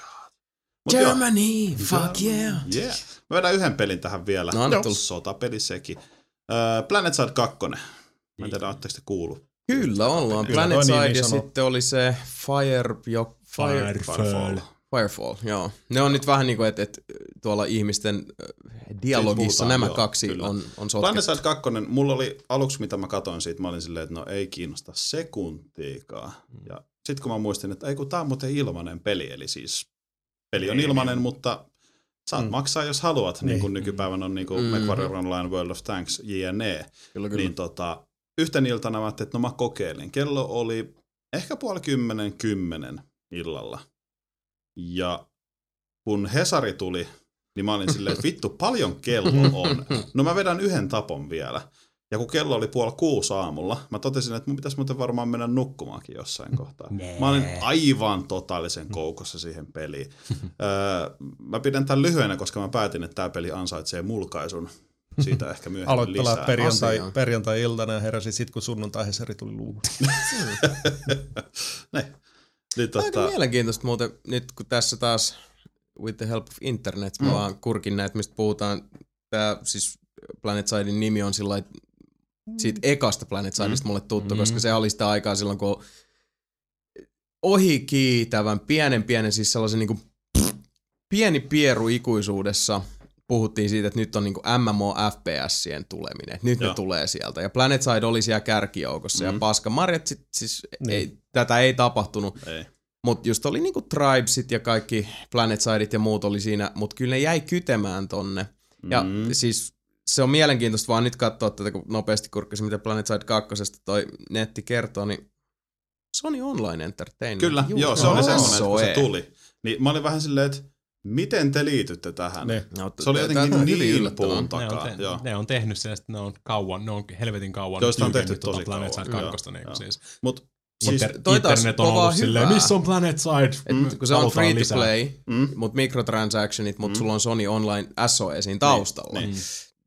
Mut joo, Germany, fuck yeah. yeah. Mä vedän yhden pelin tähän vielä. No, anna tulla. Sotapeli sekin. Uh, Planet Side 2. Mä en tiedä, ootteko te kuullut. Kyllä ollaan. Kyllä Planet niin Side ja sanoo. sitten oli se Fire, jo, Fire, Firefall. Firefall, joo. Ne on nyt vähän niin kuin, että et, tuolla ihmisten äh, dialogissa puhutaan, nämä joo, kaksi kyllä. on, on sotkettu. Side 2, mulla oli aluksi, mitä mä katsoin siitä, mä olin silleen, että no ei kiinnosta sekuntiikaan. Mm. Ja sitten kun mä muistin, että ei kun tää on muuten ilmanen peli, eli siis peli on Niin. ilmanen, mutta saat Mm. maksaa jos haluat, niin, Niin. kuin nykypäivänä on niin kuin Mhm. MechWarrior Online, World of Tanks, JNE. Kyllä, kyllä. Niin tota, yhten iltana mä ajattelin, että no mä kokeilin. Kello oli ehkä puoli kymmenen kymmenen illalla. Ja kun Hesari tuli, niin mä olin silleen, että vittu, paljon kello on. No mä vedän yhden tapon vielä. Ja kun kello oli puoli kuusi aamulla, mä totesin, että mun pitäisi muuten varmaan mennä nukkumaankin jossain kohtaa. Mä olin aivan totaalisen koukossa siihen peliin. öö, mä pidän tämän lyhyenä, koska mä päätin, että tämä peli ansaitsee mulkaisun. Siitä ehkä myöhemmin Aloittelaa lisää. perjantai, perjantai-iltana ja heräsi sit, kun sunnuntai Hesari tuli luuhun. ne. Niin, Aika tota, mielenkiintoista muuten, nyt kun tässä taas with the help of internet, mä vaan kurkin näitä, mistä puhutaan. Tää siis Planet Sidein nimi on sillä lailla, siitä ekasta Planet Sideista mulle tuttu, Mm. koska se oli sitä aikaa silloin, kun ohikiitävän pienen pienen, siis sellaisen niinku pieni pieru ikuisuudessa puhuttiin siitä, että nyt on niinku MMO FPSien tuleminen, että nyt Joo. ne tulee sieltä. Ja Planet Side oli siellä kärkijoukossa mm. ja Mm. paska Marjat sit, siis Niin. ei, tätä ei tapahtunut. ei. Mutta just oli niinku Tribesit ja kaikki Planet Sideit ja muut oli siinä, mutta kyllä ne jäi kytemään tonne. Ja Mm. siis se on mielenkiintoista vaan nyt katsoa tätä, kun nopeasti kurkkasin, mitä Planet Side 2 toi netti kertoo, niin Sony Online Entertainment. Kyllä, Juu, joo, se oli semmoinen, että kun se tuli. Niin mä olin vähän silleen, että miten te liitytte tähän? Ne. No, Se oli jotenkin niin yllättävää. puun Ne takaa. on, te, joo. ne on tehnyt sen, että ne on kauan, ne on helvetin kauan Joista on tehty tuota tosi Planet kauan, Side joo, 2. Niin siis. Mut siis, Inter, toi taas internet on kovaa ollut silleen, hyvää. missä on Planet Side? Et, Mm, kun se on free to lisää. play, mm, mutta microtransactionit, mutta sulla on Sony Online SOE siinä taustalla. niin.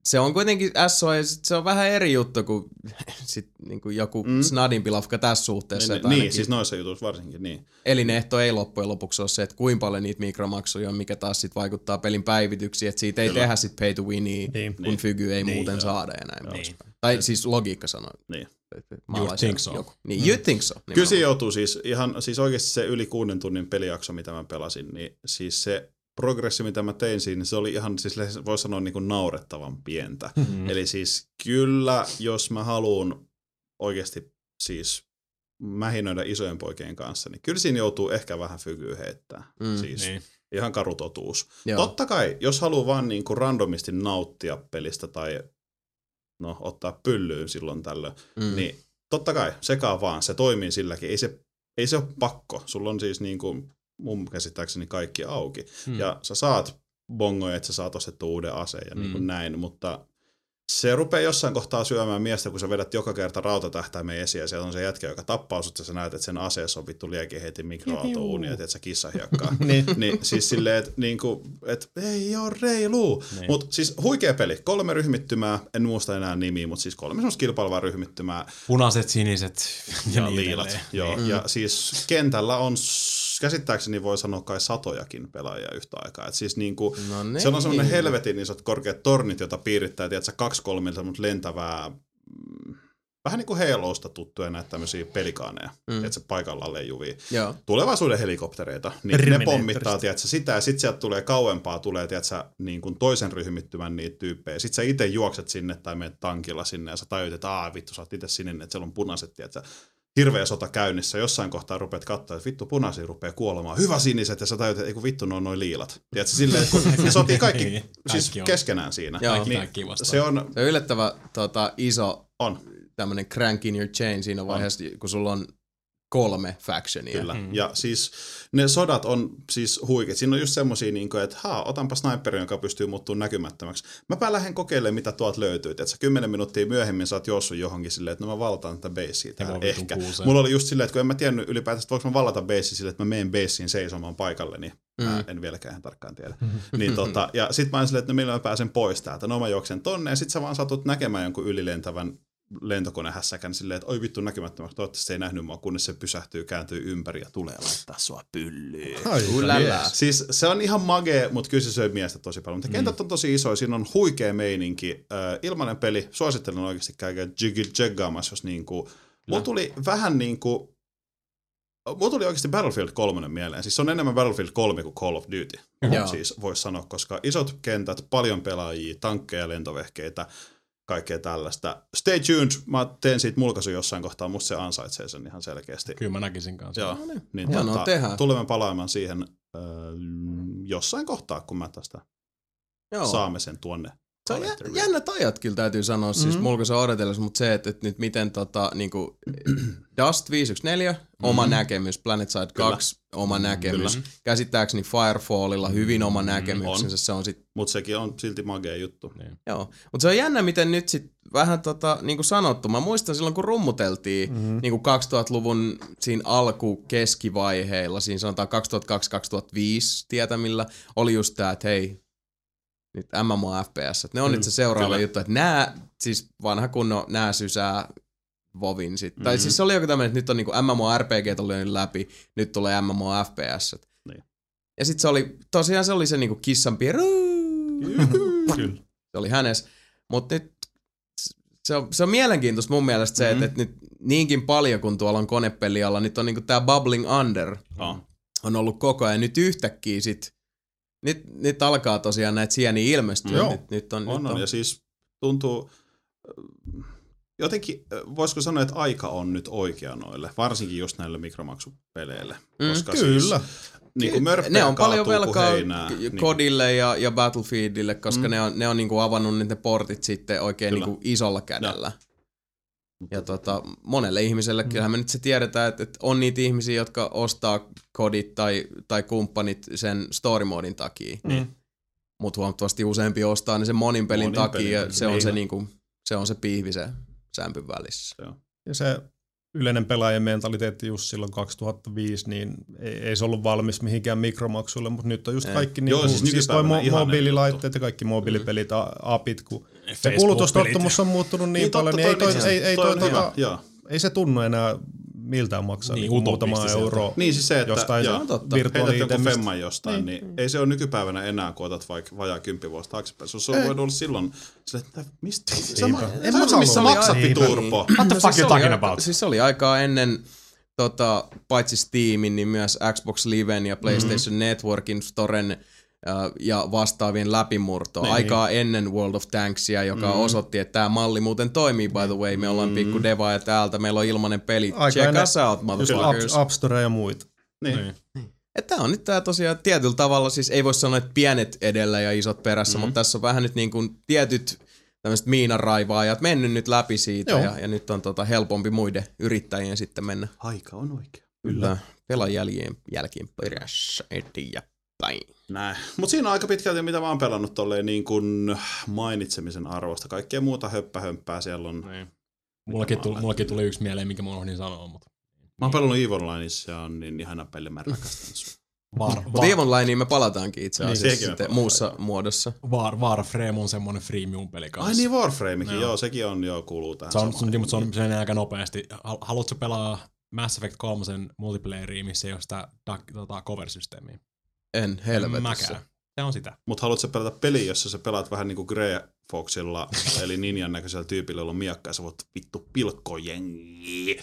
Se on kuitenkin SOE, sit se on vähän eri juttu kuin sit niinku joku Mm. mm. snadin pilafka tässä suhteessa. niin, niin, siis noissa jutuissa varsinkin, niin. Elinehto ei loppujen lopuksi ole se, että kuinka paljon niitä mikromaksuja on, mikä taas sit vaikuttaa pelin päivityksiin, että siitä ei Kyllä. tehdä sit pay to winia, Niin. kun Niin. fygy ei Niin, muuten joo. saada ja näin Niin. poispäin. Tai siis logiikka sanoo. Niin. Maalaisjärki think so. Joku. Niin, you think so. Kyllä se joutuu siis ihan, siis oikeasti se yli kuuden tunnin pelijakso, mitä mä pelasin, niin siis se progressi, mitä mä tein siinä, se oli ihan, siis voisi sanoa niin kuin naurettavan pientä. Mm. Eli siis kyllä, jos mä haluan oikeasti siis mähinöidä isojen poikien kanssa, niin kyllä siinä joutuu ehkä vähän fygyä heittää. Mm, siis Niin. ihan karu totuus. Joo. Totta kai, jos haluaa vaan niin kuin randomisti nauttia pelistä tai no, ottaa pyllyyn silloin tällöin, Mm. mm. niin totta kai, sekaan vaan, se toimii silläkin. Ei se, ei se ole pakko. Sulla on siis niin kuin mun käsittääkseni kaikki auki. Mm. Ja sä saat bongoja, että sä saat ostettua uuden aseen ja niin kuin Mm. näin, mutta se rupeaa jossain kohtaa syömään miestä, kun sä vedät joka kerta rautatähtäimen esiin ja siellä on se jätkä, joka tappaa sut ja sä näet, että sen aseessa on vittu liekin heti mikroaaltouuni ja että sä kissahiekkaa. Niin. niin siis silleen, että niinku, et, ei ole reilu. Niin. Mutta siis huikea peli. Kolme ryhmittymää, en muista enää nimiä, mutta siis kolme semmoista kilpailevaa ryhmittymää Punaiset, siniset ja, ja niin liilat. Joo, mm. ja siis kentällä on käsittääkseni voi sanoa kai satojakin pelaajia yhtä aikaa. Et siis niinku, No niin. siellä on semmoinen helvetin isot korkeat tornit, jota piirittää, tiedätkö, kaksi semmoista lentävää, mm, vähän niin kuin Halosta tuttuja näitä tämmöisiä pelikaaneja, mm. tiedätkö, paikallaan leijuvia. Joo. Tulevaisuuden helikoptereita, niin ne pommittaa, tiedätkö, sitä ja sitten sieltä tulee kauempaa, tulee, tiedätkö, niin kuin toisen ryhmittymän niitä tyyppejä. Sitten sä itse juokset sinne tai menet tankilla sinne ja sä tajut, että aah vittu, sä oot itse sinne, että siellä on punaiset, tiedätkö, hirveä sota käynnissä. Jossain kohtaa rupeat katsoa, että vittu punaisia rupeaa kuolemaan. Hyvä siniset ja sä tajut, että ei vittu ne on noin liilat. Tiedätkö, silleen, että kun ne sotii kaikki, Niin, siis kaikki on. keskenään siinä. Joo. Kaikki niin, kaikki vastaan. se on, Se on yllättävä tota, iso on. tämmönen crank in your chain siinä vaiheessa, kun sulla on kolme factionia. Kyllä. Mm. Ja siis ne sodat on siis huikeat. Siinä on just semmosia, niin kuin, että haa, otanpa sniperi, joka pystyy muuttumaan näkymättömäksi. Mäpä lähden kokeilemaan, mitä tuolta löytyy. Että sä kymmenen minuuttia myöhemmin sä oot juossut johonkin silleen, että no mä valtaan tätä basea vitun Ehkä. kuuseen. Mulla oli just silleen, että kun en mä tiennyt ylipäätään, että voiko mä vallata basea silleen, että mä menen baseen seisomaan paikalle, niin mm. mä en vieläkään ihan tarkkaan tiedä. niin, tota, ja sit mä olin silleen, että no millä mä pääsen pois täältä. No mä juoksen tonne ja sit sä vaan satut näkemään jonkun ylilentävän lentokonehässäkän silleen, että oi vittu näkymättömäksi, toivottavasti se ei nähnyt mua, kunnes se pysähtyy, kääntyy ympäri ja tulee laittaa sua pyllyyn. Ulala. Siis se on ihan magee, mutta kyllä se söi miestä tosi paljon. Mutta kentät on tosi isoja, siinä on huikea meininki. Äh, ilmainen peli, suosittelen oikeasti käydä jiggy jeggaamassa, jos niinku... Mulla tuli vähän niinku... Mulla tuli oikeasti Battlefield 3 mieleen. Siis se on enemmän Battlefield 3 kuin Call of Duty. Joo. Siis voisi sanoa, koska isot kentät, paljon pelaajia, tankkeja, lentovehkeitä, kaikkea tällaista. Stay tuned, mä teen siitä mulkaisun jossain kohtaa, musta se ansaitsee sen ihan selkeästi. Kyllä mä näkisin kanssa. Joo, niin Hienoa tota, tehdä. tulemme palaamaan siihen öö, jossain kohtaa, kun mä tästä Joo. saamme sen tuonne. Se on jä, jännät ajat kyllä täytyy sanoa, siis Mhm. mulko se odotellessa, mutta se, että, että nyt miten tota, niinku, Dust 514, oma näkemys, PlanetSide 2, oma näkemys, käsittääkseni Firefallilla hyvin oma näkemyksensä, se on sit, Mutta sekin on silti magea juttu. Niin. joo. Mutta se on jännä, miten nyt sit vähän tota, niinku sanottu, mä muistan silloin kun rummuteltiin mm-hmm. niinku 2000-luvun siinä alku-keskivaiheilla, siinä sanotaan 2002-2005 tietämillä, oli just tää, että hei, nyt MMO FPS, ne on Kyllä, nyt se seuraava kyllä. juttu, että nää, siis vanha kunno, nää sysää Vovin sit. Mm-hmm. Tai siis se oli joku tämmönen, että nyt on niinku MMORPG on lyönyt läpi, nyt tulee MMO FPS. Niin. Ja sit se oli, tosiaan se oli se niinku kissan. Kyllä. Se oli hänes. Mutta nyt se on, se on mielenkiintoista mun mielestä se, Mhm. että, että nyt niinkin paljon kun tuolla on konepelialla, nyt on niinku tää Bubbling Under Oh. on ollut koko ajan. Nyt yhtäkkiä sit, nyt, nyt alkaa tosiaan näitä sieniä ilmestyä. Joo. Nyt, nyt on, On, nyt on. Ja siis tuntuu, äh, jotenkin, äh, voisiko sanoa, että aika on nyt oikea noille, varsinkin just näille mikromaksupeleille. Mm, Koska Kyllä. Siis, niin kuin ne on paljon kuin velkaa heinää, niin- kodille ja, ja Battlefieldille, koska Mm. ne on, ne on niinku avannut nyt ne portit sitten oikein Kyllä. niinku isolla kädellä. Ja tota, monelle ihmiselle, kyllähän me nyt se tiedetään, että, että on niitä ihmisiä, jotka ostaa kodit tai, tai kumppanit sen story modin takia. Mm. Mutta huomattavasti useampi ostaa ne sen monin pelin Monin takia pelin ja se on se, niin. niinku, se on se pihvi se sämpyn välissä. Ja se yleinen pelaajien mentaliteetti just silloin 2005, niin ei, ei se ollut valmis mihinkään mikromaksuille, mutta nyt on just Ei. kaikki Joo, niinku, siis siis, toi mo- mobiililaitteet ja kaikki mobiilipelit, a- apit, kun se kulutustottumus on muuttunut niin, Niin, paljon, totta, niin ei, toi toi, on ei, ei, toi, toi on tota, joo. ei se tunnu enää miltään maksaa Niin, niin, muutama euro Niin siis se, että jostain joo, on totta. heität jonkun virtuaali femman jostain, niin, niin ei se ole nykypäivänä enää, kun otat vaikka vajaa kymppi vuotta taaksepäin. Se on voinut olla silloin sille, että mistä? Sama, En mä sä, missä maksat viturpo? What the fuck you oli talking aika- about? Siis se oli aikaa ennen tota, paitsi Steamin, niin myös Xbox Liven ja PlayStation mm-hmm. Networkin Storen ja vastaavien läpimurtoa. Niin, aikaa ennen World of Tanksia, joka mm-hmm. osoitti, että tämä malli muuten toimii, by the way. Me ollaan mm-hmm. pikku deva ja täältä meillä on ilmainen peli. Aika Check ennen- us out, motherfuckers. App, App Store ja muita. Niin. Että tää on nyt tää tosiaan tietyllä tavalla, siis ei voi sanoa, että pienet edellä ja isot perässä, mm-hmm. mutta tässä on vähän nyt niin kuin tietyt tämmöiset miinanraivaajat mennyt nyt läpi siitä Joo. ja, ja, nyt on tota helpompi muiden yrittäjien sitten mennä Aika on oikea. Kyllä. Pelaa jäljien, jälkien perässä eteenpäin. Eteenpäin. Näin. Mutta siinä on aika pitkälti, mitä mä oon pelannut tolleen niin kuin mainitsemisen arvosta. Kaikkea muuta höppähömppää siellä on. Niin. Mullakin, tuli, mullakin tuli yksi mieleen, minkä mä unohdin sanoa, mutta Mä oon pelannut EVE Online, se on niin ihana peli, mä rakastan sua. Var, Mutta Evon Lineen me palataankin itse Niin, asiassa me sitten muussa joo. muodossa. War, Warframe on semmonen freemium-peli kanssa. Ai niin, Warframekin, joo, sekin on jo kuuluu tähän Se on, samaan. se, mutta se on se menee aika nopeasti. Hal- Haluatko pelaa Mass Effect 3 multiplayeria, missä ei ole sitä tota, cover-systeemiä? En helvetissä. Mäkään. Se on sitä. Mutta haluatko sä pelata peliä, jossa sä pelaat vähän niinku Grey Foxilla, eli ninjan näköisellä tyypillä, jolla on miakka, ja sä voit vittu pilkko jengi.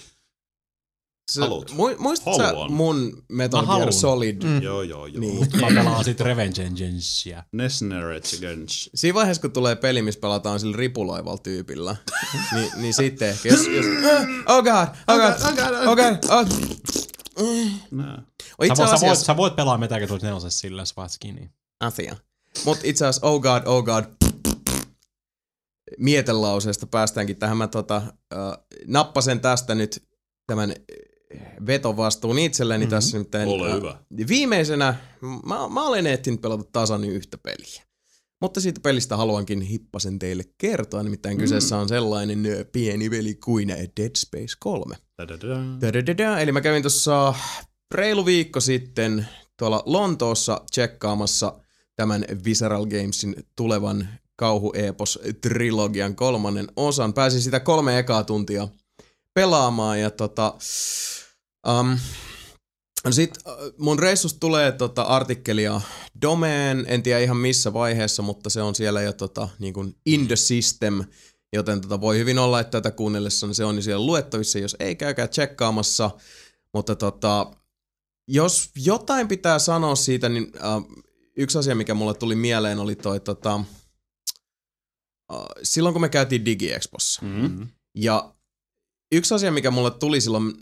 Se, Haluut. mu, muistatko sä mun Metal Mä Gear. Solid? Mm. Joo, joo, joo. Niin. Mä pelaan sit Revenge Against. Siinä vaiheessa, kun tulee peli, missä pelataan sillä ripuloivalla tyypillä, niin, niin sitten ehkä, jos, jos oh god, oh god, oh god, oh Nää. Oh, Sä, itse voit, sä, voit, asiassa, sä voit pelaa Metal Gear Solid 4 sillä, jos vaat skinny. asia. Mut itse asiassa, oh god, oh god, mietelauseesta päästäänkin tähän. Mä tota, äh, nappasen tästä nyt tämän äh, vetovastuun itselleni mm-hmm. tässä nyt. Ole hyvä. Viimeisenä, mä, mä olen ehtinyt pelata tasan yhtä peliä. Mutta siitä pelistä haluankin hippasen teille kertoa, nimittäin mm. kyseessä on sellainen pieni peli kuin Dead Space 3. Eli mä kävin tuossa reilu viikko sitten tuolla Lontoossa tsekkaamassa tämän Visceral Gamesin tulevan kauhuepos trilogian kolmannen osan. Pääsin sitä kolme ekaa tuntia pelaamaan ja tota... Um, sit äh, mun reissusta tulee tota artikkelia Domeen, en tiedä ihan missä vaiheessa, mutta se on siellä jo tota, niin kuin in the system, joten tota voi hyvin olla, että tätä kuunnellessa niin se on jo siellä luettavissa, jos ei käykää tsekkaamassa, mutta tota, jos jotain pitää sanoa siitä, niin äh, yksi asia, mikä mulle tuli mieleen, oli toi tota, äh, silloin kun me käytiin DigiExpossa, Mm. ja yksi asia, mikä mulle tuli silloin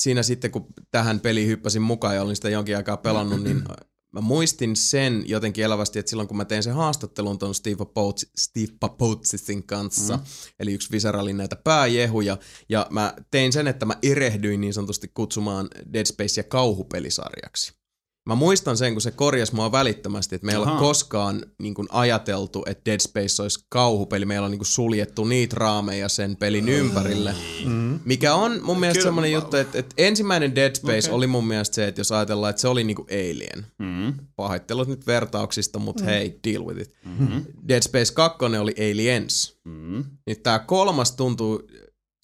siinä sitten, kun tähän peliin hyppäsin mukaan ja olin sitä jonkin aikaa pelannut, niin mä muistin sen jotenkin elävästi, että silloin kun mä tein sen haastattelun ton Steve, Pautz, Steve Papoutsin kanssa, mm. eli yksi Visceralin näitä pääjehuja, ja mä tein sen, että mä erehdyin niin sanotusti kutsumaan Dead Spacea kauhupelisarjaksi. Mä muistan sen, kun se korjasi mua välittömästi, että me ei Ahaa. koskaan niin kuin ajateltu, että Dead Space olisi kauhupeli. Meillä on niin kuin suljettu niitä raameja sen pelin ympärille. Mm. Mikä on mun mielestä Kyllä, semmoinen mä- juttu, että, että ensimmäinen Dead Space Okei. oli mun mielestä se, että jos ajatellaan, että se oli niinku Alien. Mm. Pahoittelut nyt vertauksista, mutta hei, deal with it. Mm. Dead Space 2 oli Aliens. Mm. Niin tää kolmas tuntuu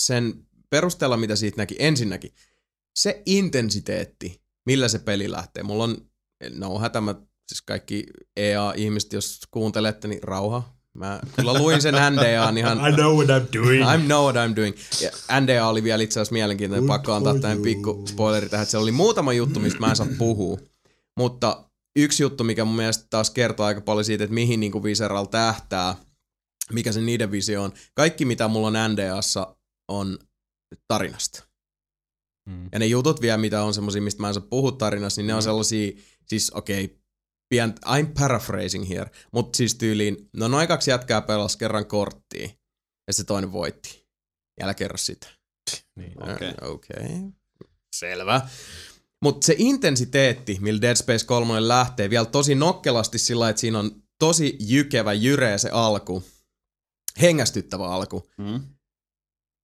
sen perusteella, mitä siitä näki ensinnäkin. Se intensiteetti, millä se peli lähtee. Mulla on, no hätä mä, siis kaikki EA-ihmiset, jos kuuntelette, niin rauha. Mä kyllä luin sen NDAn ihan... I know what I'm doing. I know what I'm doing. Ja NDA oli vielä itse asiassa mielenkiintoinen. Pakko antaa tähän pikku spoileri tähän, että siellä oli muutama juttu, mistä mä en saa puhua. Mutta yksi juttu, mikä mun mielestä taas kertoo aika paljon siitä, että mihin niin Visceral tähtää, mikä se niiden visio on. Kaikki, mitä mulla on NDAssa, on tarinasta. Mm. Ja ne jutut vielä, mitä on semmosia, mistä mä en saa puhua tarinassa, niin ne on sellaisia, siis okei, okay, pien, I'm paraphrasing here, mutta siis tyyliin, no noin kaksi jätkää pelas kerran korttia, ja se toinen voitti. Älä kerro sitä. Niin. Okei. Okei. Okay. Selvä. Mutta se intensiteetti, millä Dead Space 3 lähtee, vielä tosi nokkelasti sillä että siinä on tosi jykevä, jyreä se alku, hengästyttävä alku, Mm.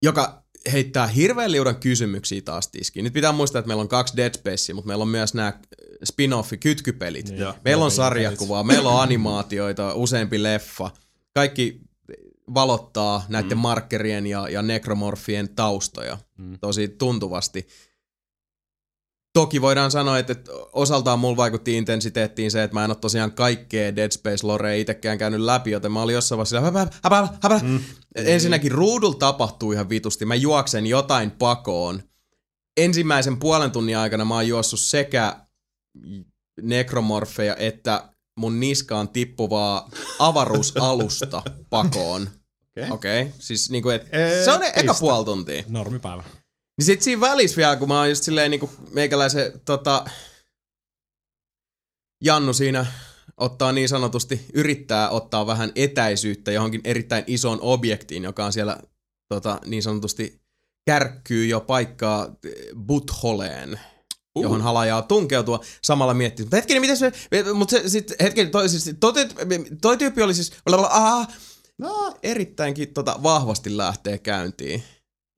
joka heittää hirveän liudan kysymyksiä taas tiskiin. Nyt pitää muistaa, että meillä on kaksi Dead Spacea, mutta meillä on myös nämä spin-offi kytkypelit. Ja. Meillä on sarjakuvaa, meillä on animaatioita, useampi leffa. Kaikki valottaa näiden Mm. markkerien ja, ja nekromorfien taustoja Mm. tosi tuntuvasti. Toki voidaan sanoa, että osaltaan mulla vaikutti intensiteettiin se, että mä en ole tosiaan kaikkea Dead Space Lorea itsekään käynyt läpi, joten mä olin jossain vaiheessa sillä, häpä, häpä, häpä. Mm. Ensinnäkin ruudulla tapahtuu ihan vitusti. Mä juoksen jotain pakoon. Ensimmäisen puolen tunnin aikana mä oon juossut sekä nekromorfeja että mun niskaan tippuvaa avaruusalusta pakoon. Okei. Okei, okay. siis niinku, et, Ee, se on eka pistä. puoli tuntia. Normipäivä. Niin sit siinä välissä vielä, kun mä oon just silleen niinku meikäläisen tota, Jannu siinä ottaa niin sanotusti, yrittää ottaa vähän etäisyyttä johonkin erittäin isoon objektiin, joka on siellä tota, niin sanotusti kärkkyy jo paikkaa eh, butholeen. johon halajaa tunkeutua. Samalla miettii, mutta hetkinen, miten se, mutta se sitten hetkinen, toi, siis, toi, toi, tyyppi oli siis, aha, no, erittäinkin tota, vahvasti lähtee käyntiin.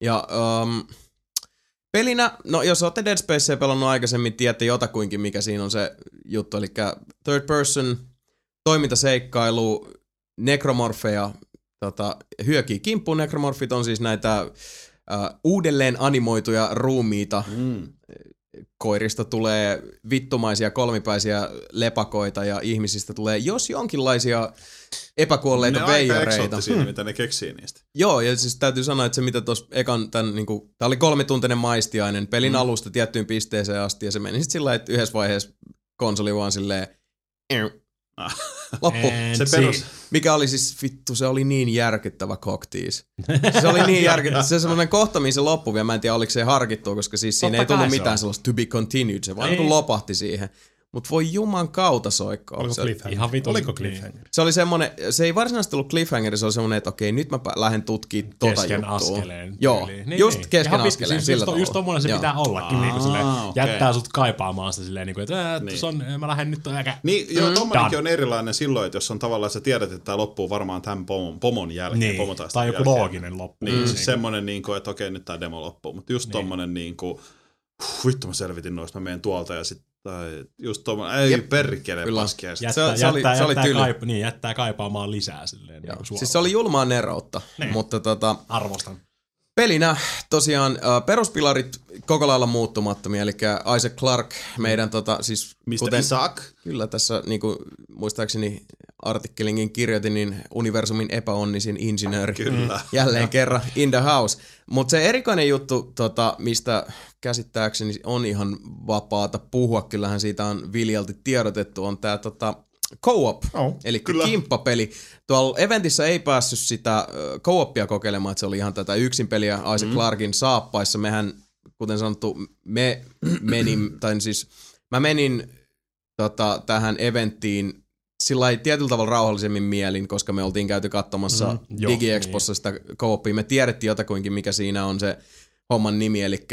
Ja um, pelinä, no jos olette Dead Spacea pelannut aikaisemmin, tiedätte jotakuinkin mikä siinä on se juttu, eli third person toimintaseikkailu, nekromorfeja, tota, hyökii kimppuun. Nekromorfit on siis näitä uh, uudelleen animoituja ruumiita. Mm. Koirista tulee vittumaisia kolmipäisiä lepakoita ja ihmisistä tulee, jos jonkinlaisia epäkuolleita ne veijareita. Ne hmm. mitä ne keksii niistä. Joo, ja siis täytyy sanoa, että se mitä tuossa ekan, tämän, niin kuin, tää oli kolmituntinen maistiainen pelin mm. alusta tiettyyn pisteeseen asti, ja se meni sitten sillä että yhdessä vaiheessa konsoli vaan silleen, Ah. Loppu. And Se perus, Mikä oli siis, vittu, se oli niin järkyttävä cocktease. Se oli niin järkyttävä. Se semmoinen kohta, mihin se loppui vielä, mä en tiedä oliko se harkittua, koska siis siinä Totta ei tullut se mitään on. sellaista to be continued. Se vaan Ei. niin lopahti siihen. Mutta voi juman kautta soikkoa. Oliko Se, cliffhanger? Ihan vitun- Oliko niin. cliffhanger? se oli semmoinen, se ei varsinaisesti ollut cliffhanger, se oli semmoinen, että okei, nyt mä lähden tutkimaan tota kesken juttua. askeleen. Joo, tyyliin. just kesken Ihan askeleen, Siis sillä just, just tommonen se Joo. pitää ollakin. Niin Aa, silleen, okei. Jättää sut kaipaamaan sitä silleen, niin kuin, että Niin. niin. on, mä lähden nyt äkä. Niin, joo, tommonenkin Done. on erilainen silloin, että jos on tavallaan, sä tiedät, että tämä loppuu varmaan tämän pomon, pomon jälkeen, Niin. pomotaistelun Tai joku jälkeen. looginen loppu. Niin, Mm. siis semmoinen, niin kuin, että okei, nyt tämä demo loppuu. Mutta just niin. tommonen, niin kuin, huh, vittu mä selvitin noista, mä menen tuolta ja sitten tai just tommonen, ei Jep. perkele Kyllä. paskia. Jättää, Se- se oli- jättää, se oli jättää, tyly. kaip, niin, jättää kaipaamaan lisää silleen. Joo. Niin, Siis se oli julmaa neroutta, Niin. mutta tota, Arvostan. Pelinä tosiaan peruspilarit koko lailla muuttumattomia, eli Isaac Clark, meidän tota, siis Mistä kuten, Isaac? kyllä tässä niinku, muistaakseni artikkelinkin kirjoitin, niin universumin epäonnisin insinööri. Kyllä. Jälleen kerran in the house. Mutta se erikoinen juttu, tota, mistä käsittääkseni on ihan vapaata puhua, kyllähän siitä on viljalti tiedotettu, on tämä tota, co-op, Oh. eli Kyllä. kimppapeli. Tuolla eventissä ei päässyt sitä co-opia kokeilemaan, että se oli ihan tätä yksin peliä Isaac mm. Clarkin saappaissa. Mehän, kuten sanottu, me menin, tai siis mä menin tota, tähän eventtiin sillä tietyllä tavalla rauhallisemmin mielin, koska me oltiin käyty katsomassa mm, DigiExpossa sitä co-opia. Me tiedettiin jotakuinkin, mikä siinä on se homman nimi, eli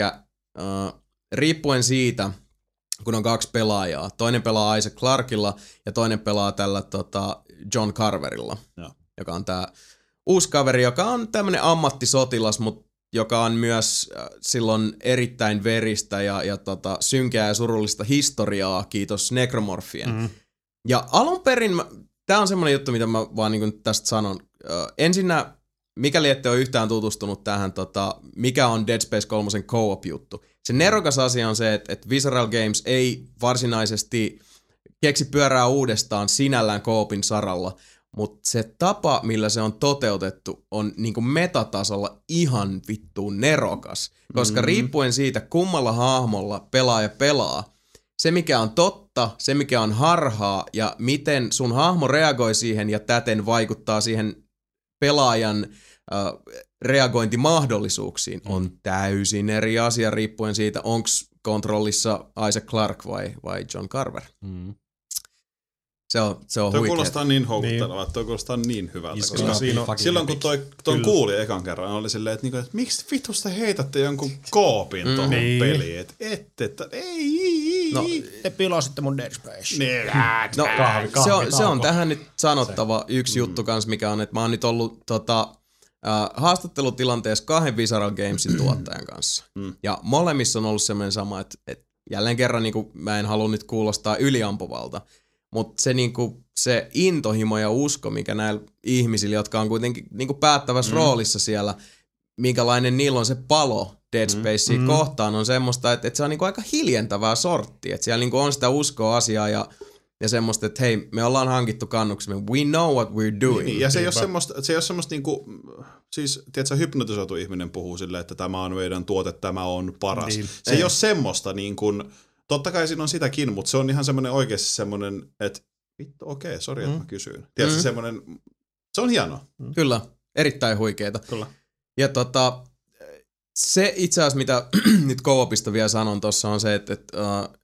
uh, riippuen siitä, kun on kaksi pelaajaa. Toinen pelaa Isaac Clarkilla ja toinen pelaa tällä tota, John Carverilla, Joo. joka on tämä uusi kaveri, joka on tämmöinen ammattisotilas, mutta joka on myös äh, silloin erittäin veristä ja, ja tota, synkeää ja surullista historiaa, kiitos nekromorfien. Mm. Ja alun perin, tämä on semmoinen juttu, mitä mä vaan niin tästä sanon. Ö, ensinnä, mikäli ette ole yhtään tutustunut tähän, tota, mikä on Dead Space 3 co-op-juttu. Se nerokas asia on se, että, että Visceral Games ei varsinaisesti keksi pyörää uudestaan sinällään co-opin saralla, mutta se tapa, millä se on toteutettu, on niinku metatasolla ihan vittuun nerokas. Koska mm. riippuen siitä, kummalla hahmolla pelaaja pelaa, se mikä on totta, se mikä on harhaa ja miten sun hahmo reagoi siihen ja täten vaikuttaa siihen pelaajan äh, reagointimahdollisuuksiin on täysin eri asia riippuen siitä, onko kontrollissa Isaac Clark vai, vai John Carver. Mm. Se on, se on Toi huikeeta. kuulostaa niin houkuttelevalta, toi kuulostaa niin hyvältä. Koska siinä on- silloin kun toi, toi Kyllä. kuuli ekan kerran, oli silleen, että, niinku, että miksi vitusta heitätte jonkun koopin tuohon Niin. peliin. Että ette, että ei. No, Te pilasitte mun Dead Space. Niin. No, Kahvi, kahvi, se, on, se on tähän nyt sanottava se. yksi juttu kans, mikä on, että mä oon nyt ollut tota, äh, haastattelutilanteessa kahden Visceral Gamesin tuottajan kanssa. Mm. Ja molemmissa on ollut semmoinen sama, että, että jälleen kerran niin kuin, mä en halua nyt kuulostaa yliampuvalta, mutta se, niin kuin, se intohimo ja usko, mikä näillä ihmisillä, jotka on kuitenkin niin kuin päättävässä mm. roolissa siellä, minkälainen niillä on se palo Dead Spacea mm. kohtaan, on semmoista, että, että se on niin kuin aika hiljentävää sorttia. Että siellä niin kuin on sitä uskoa asiaa ja, ja semmoista, että hei, me ollaan hankittu kannuksemme. We know what we're doing. Niin, ja se ei ole semmoista, se ei ole semmoista niinku, siis tiedätkö, hypnotisoitu ihminen puhuu silleen, että tämä on meidän tuote, tämä on paras. Niin. Se ei, ei ole semmoista niin kuin, totta kai siinä on sitäkin, mutta se on ihan semmoinen oikeasti semmoinen, että vittu, okei, sori, että mä kysyin. Tiedätkö, Mm. semmoinen, se on hieno. Kyllä, erittäin huikeeta. Kyllä. Ja tota, se itse asiassa, mitä nyt co-opista vielä sanon tuossa on se, että, että uh,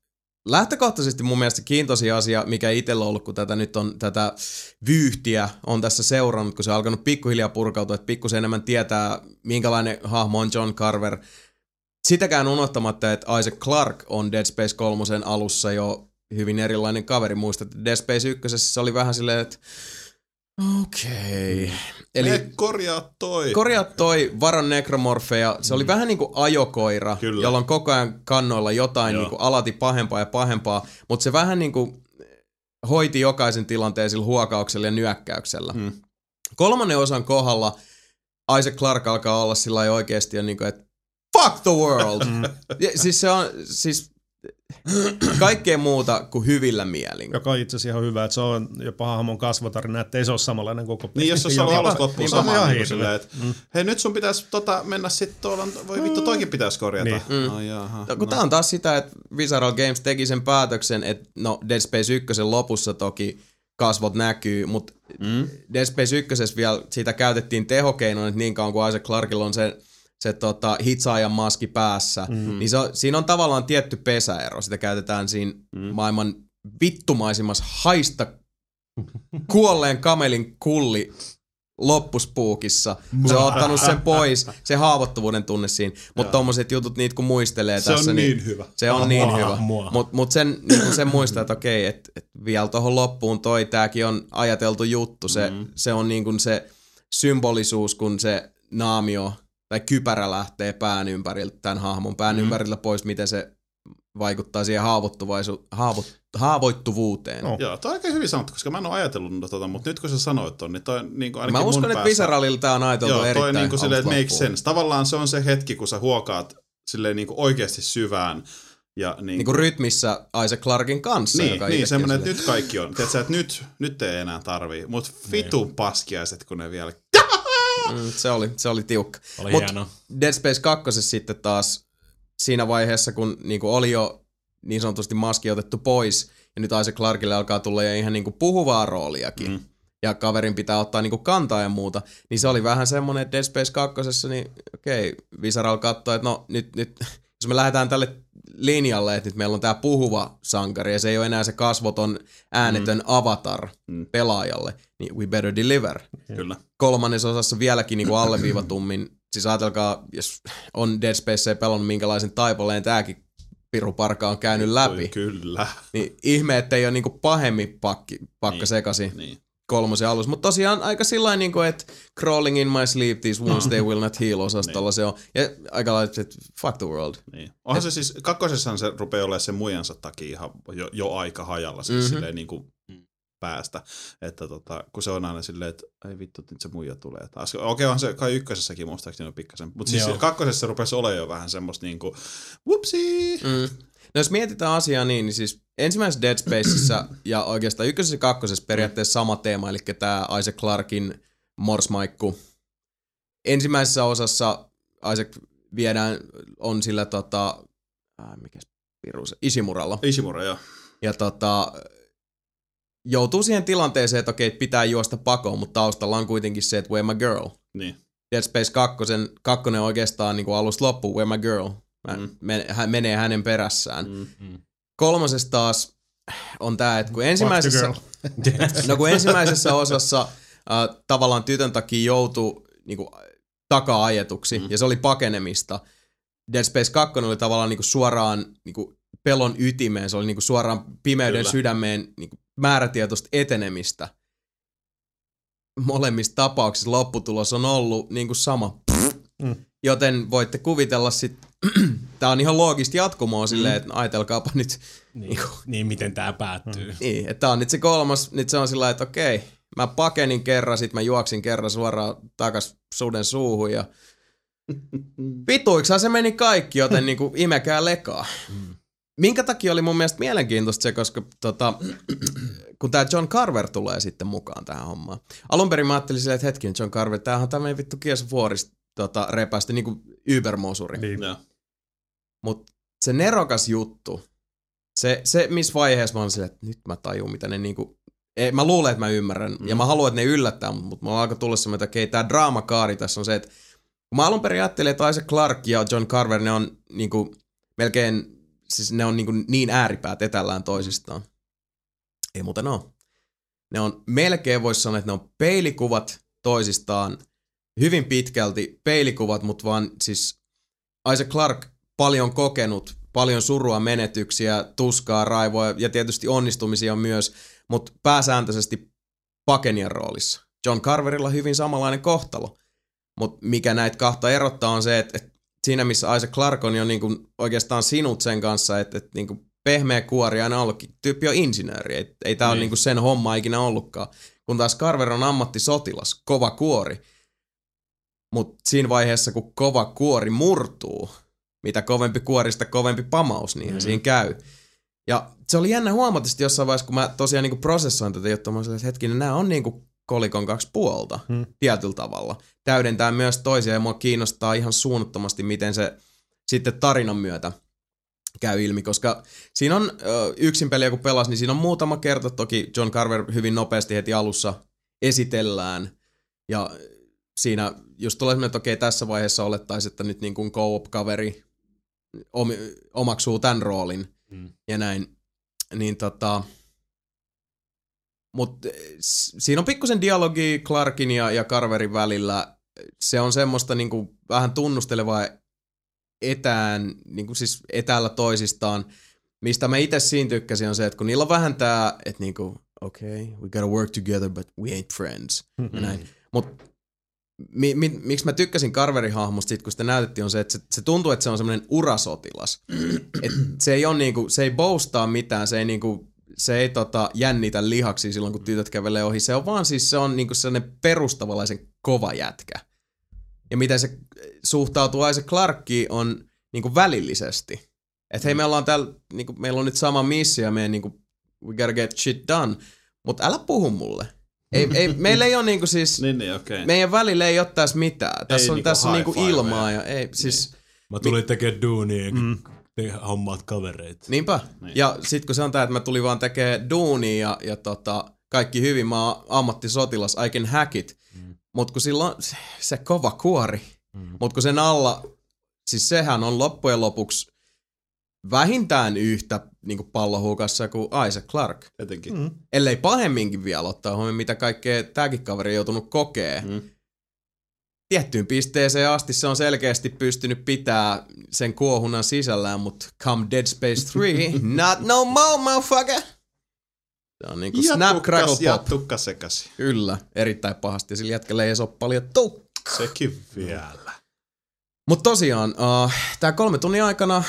lähtökohtaisesti mun mielestä kiintoisin asia, mikä itsellä on ollut, kun tätä nyt on tätä vyyhtiä on tässä seurannut, kun se on alkanut pikkuhiljaa purkautua, että pikkusen enemmän tietää, minkälainen hahmo on John Carver. Sitäkään unohtamatta, että Isaac Clarke on Dead Space 3 alussa jo hyvin erilainen kaveri. Muistat, että Dead Space 1 se oli vähän silleen, että okei. Okay. Eli Eli korjaa toi. korjaa toi varon nekromorfeja. Se oli vähän niin kuin ajokoira, Kyllä. jolla on koko ajan kannoilla jotain Joo. niin kuin alati pahempaa ja pahempaa, mutta se vähän niin kuin hoiti jokaisen tilanteen sillä huokauksella ja nyökkäyksellä. Mm. Kolmannen osan kohdalla Isaac Clarke alkaa olla sillä oikeasti niin kuin, että fuck the world. ja, siis se on siis kaikkea muuta kuin hyvillä mielin. Joka on itse asiassa ihan hyvä, että se on jopa hahmon kasvotarina, että ei se ole samanlainen koko peli. Niin, jos se on alusta loppuun niin, se on sama, ihan niin silleen, että hei nyt sun pitäisi tota, mennä sitten tuolla, voi vittu toikin pitäisi korjata. Niin. Mm. Ai jaha. No, kun tää on taas sitä, että Visceral Games teki sen päätöksen, että no Dead Space 1 lopussa toki kasvot näkyy, mutta Mm. Dead Space 1 vielä siitä käytettiin tehokeinona, että niin kauan kuin Isaac Clarkilla on se, se tota, hitsaajan maski päässä, mm. niin se on, siinä on tavallaan tietty pesäero. Sitä käytetään siinä mm. maailman vittumaisimmassa haista kuolleen kamelin kulli loppuspuukissa, se on ottanut sen pois, se haavoittuvuuden tunne siinä. Mutta tommoset jutut, niitä kun muistelee Se tässä, on niin niin hyvä. se on niin hyvä. mua. Mutta mut sen, niin sen muistaa, että okei, että et vielä tuohon loppuun toi, tääkin on ajateltu juttu. Se, mm. se on niin kuin se symbolisuus, kun se naamio tai kypärä lähtee pään ympäriltä, tämän hahmon pään mm. ympäriltä pois, miten se vaikuttaa siihen haavoittuvaisu, haavoit, haavoittuvuuteen. No. Joo, toi on aika hyvin sanottu, koska mä en ole ajatellut tota, mutta nyt kun sä sanoit ton, niin toi niin kuin ainakin Mä uskon, mun että päässä- Visceralilla tää on ajateltu Joo, toi erittäin niin kuin silleen, että loppuun. sense. Tavallaan se on se hetki, kun sä huokaat silleen niin kuin oikeasti syvään. Ja niin, Niin kuin rytmissä Isaac Clarkin kanssa. niin, joka niin semmoinen, että nyt kaikki on. Tiedätkö, että nyt, nyt ei enää tarvii. Mutta vitun paskiaiset, kun ne vielä... Mm, se, oli, se oli tiukka. Oli Mut hienoa. Dead Space 2 sitten taas siinä vaiheessa, kun niinku oli jo niin sanotusti maski otettu pois, ja nyt Isaac Clarkille alkaa tulla jo ihan niinku puhuvaa rooliakin, mm. ja kaverin pitää ottaa niinku kantaa ja muuta, niin se oli vähän semmonen, että Dead Space 2, niin okei, Visceral katsoi, että no nyt, nyt, jos me lähdetään tälle linjalle, että nyt meillä on tää puhuva sankari, ja se ei ole enää se kasvoton äänetön mm. avatar Mm. pelaajalle, niin we better deliver Kyllä. kolmannes osassa vieläkin niinku alleviivatummin. Siis ajatelkaa, jos on Dead Space pelannut minkälaisen taipaleen tääkin piru parka on käynyt läpi, Kyllä. niin ihme, ettei ole niinku pahemmin pakki, pakka Niin. sekasi Niin. kolmosen alussa. Mutta tosiaan aika sillä niin kuin, että crawling in my sleep, these wounds they will not heal osastolla se on. Ja aika lailla, että fuck the world. Niin. Onhan se siis, kakkosessahan se rupeaa olemaan sen muijansa takia ihan jo, jo aika hajalla siis Mhm. mm-hmm. silleen niin kuin päästä. Että tota, kun se on aina silleen, että ei vittu, nyt se muija tulee taas. Okei, on se kai ykkösessäkin muistaakseni on pikkasen. Mutta siis Joo. kakkosessa rupesi olemaan jo vähän semmoista niinku, whoopsie. Mm. No jos mietitään asiaa niin, niin siis ensimmäisessä Dead Spaceissa ja oikeastaan ykkösessä ja kakkosessa periaatteessa sama teema, eli tämä Isaac Clarkin morsmaikku. Ensimmäisessä osassa Isaac viedään, on sillä tota, äh, mikä piru se, Ishimuralla. Ishimura, joo. Ja tota, joutuu siihen tilanteeseen, että okei, pitää juosta pakoon, mutta taustalla on kuitenkin se, että where my girl. Niin. Dead Space 2, kakkonen oikeastaan niin kuin alusta loppuun, where my girl. Mä, Mm. men, hän menee hänen perässään. Mm. Kolmosessa taas on tää, että kun ensimmäisessä, no kun ensimmäisessä osassa äh, tavallaan tytön takia joutui niinku, taka-ajetuksi, mm. ja se oli pakenemista. Dead Space 2 oli tavallaan niinku suoraan niinku, pelon ytimeen, se oli niinku suoraan pimeyden Kyllä. sydämeen niinku, määrätietoista etenemistä. Molemmissa tapauksissa lopputulos on ollut niinku sama. Mm. Joten voitte kuvitella sit, tää on ihan loogista jatkumoa silleen, että ajatelkaapa nyt Niin, niin miten tää päättyy. niin, että tää on nyt se kolmas, nyt se on sillä että okei, mä pakenin kerran, sit mä juoksin kerran suoraan takas suden suuhun ja vituiksihan se meni kaikki, joten niinku imekää lekaa. Minkä takia oli mun mielestä mielenkiintoista se, koska tota, kun tää John Carver tulee sitten mukaan tähän hommaan. Alun perin mä ajattelin silleen, että hetken John Carver, tämähän on tämmöinen vittu of Warista tota, repästä niinku Uber-mosuri. Niin. Mutta se nerokas juttu, se, se missä vaiheessa mä oon silleen, että nyt mä tajun, mitä ne niinku... Ei, mä luulen, että mä ymmärrän, mm. ja mä haluan, että ne yllättää, mutta mut mulla alkoi tulla semmoinen, että okei, tää draamakaari tässä on se, että kun mä alun perin ajattelin, että Isaac Clarke ja John Carver, ne on niinku melkein, siis ne on niinku niin ääripäät etällään toisistaan. Ei muuten oo. Ne on melkein, voisi sanoa, että ne on peilikuvat toisistaan, hyvin pitkälti peilikuvat, mutta vaan siis Isaac Clarke paljon kokenut, paljon surua, menetyksiä, tuskaa, raivoa ja tietysti onnistumisia myös, mutta pääsääntöisesti pakenian roolissa. John Carverilla hyvin samanlainen kohtalo. Mutta mikä näitä kahta erottaa on se, että siinä missä Isaac Clarke on jo niinku oikeastaan sinut sen kanssa, että, että niinku pehmeä kuori aina ollutkin. Tyyppi on insinööri, ei, ei tämä niin. ole niinku sen homma ikinä ollutkaan. Kun taas Carver on ammattisotilas, kova kuori. Mutta siinä vaiheessa, kun kova kuori murtuu, mitä kovempi kuorista kovempi pamaus, niin mm. siinä käy. Ja se oli jännä huomata sitten jossain vaiheessa, kun mä tosiaan niinku prosessoin tätä juttua, mä että hetkinen, nämä on niinku kolikon kaksi puolta hmm. tietyllä tavalla. Täydentää myös toisia ja mua kiinnostaa ihan suunnattomasti, miten se sitten tarinan myötä käy ilmi, koska siinä on yksin peliä kun pelas, niin siinä on muutama kerta, toki John Carver hyvin nopeasti heti alussa esitellään, ja siinä just tulee semmoinen, että okei, tässä vaiheessa olettaisiin, että nyt niin kuin co-op-kaveri om, omaksuu tämän roolin, mm. ja näin, niin tota, mutta siinä on pikkusen dialogi Clarkin ja, ja Carverin välillä. Se on semmoista niinku vähän tunnustelevaa etään, niinku siis etäällä toisistaan. Mistä mä itse siinä tykkäsin on se, että kun niillä on vähän tää, että niinku, okay, we gotta work together, but we ain't friends. Mm-hmm. Näin. Mut mi, mi, miksi mä tykkäsin Carverin hahmosta sit, kun sitä näytettiin, on se, että se, se tuntuu, että se on semmoinen urasotilas. Et se ei on niinku, se ei boastaa mitään, se ei niinku se ei tota, jännitä lihaksi silloin, kun tytöt kävelee ohi. Se on vaan siis se on niinku sellainen perustavalaisen kova jätkä. Ja miten se suhtautuu Isaac Clarkkiin on niinku välillisesti. Että hei, me ollaan täällä, niinku, meillä on nyt sama missio ja me niinku, we gotta get shit done. Mutta älä puhu mulle. Ei, ei, meillä ei ole niinku siis, niin, niin, okay. meidän välillä ei ole tässä mitään. Tässä ei on, niinku tässä on niinku ilmaa ja ei, siis... Niin. Mä tulin tekemään duunia, mm te hommaat kavereita. Niinpä. Niin. Ja sit kun se on tää, että mä tulin vaan tekee duunia ja, ja tota, kaikki hyvin, mä oon ammattisotilas, I can hack it. Mm. Mut kun silloin se, se kova kuori, mm. mut kun sen alla, siis sehän on loppujen lopuksi vähintään yhtä niin pallohukassa kuin Isaac Clark. Etenkin. Mm. Ellei pahemminkin vielä ottaa huomioon, mitä kaikkea tämäkin kaveri on joutunut kokee. Mm tiettyyn pisteeseen asti se on selkeästi pystynyt pitää sen kuohunnan sisällään, mutta come Dead Space 3, not no more, motherfucker! Se on niinku ja snap, crackle, ja pop. tukka sekasi. Kyllä, erittäin pahasti. Sillä jätkällä ei ole paljon tukkaa. Sekin vielä. Mutta tosiaan, uh, tämä kolme tunnin aikana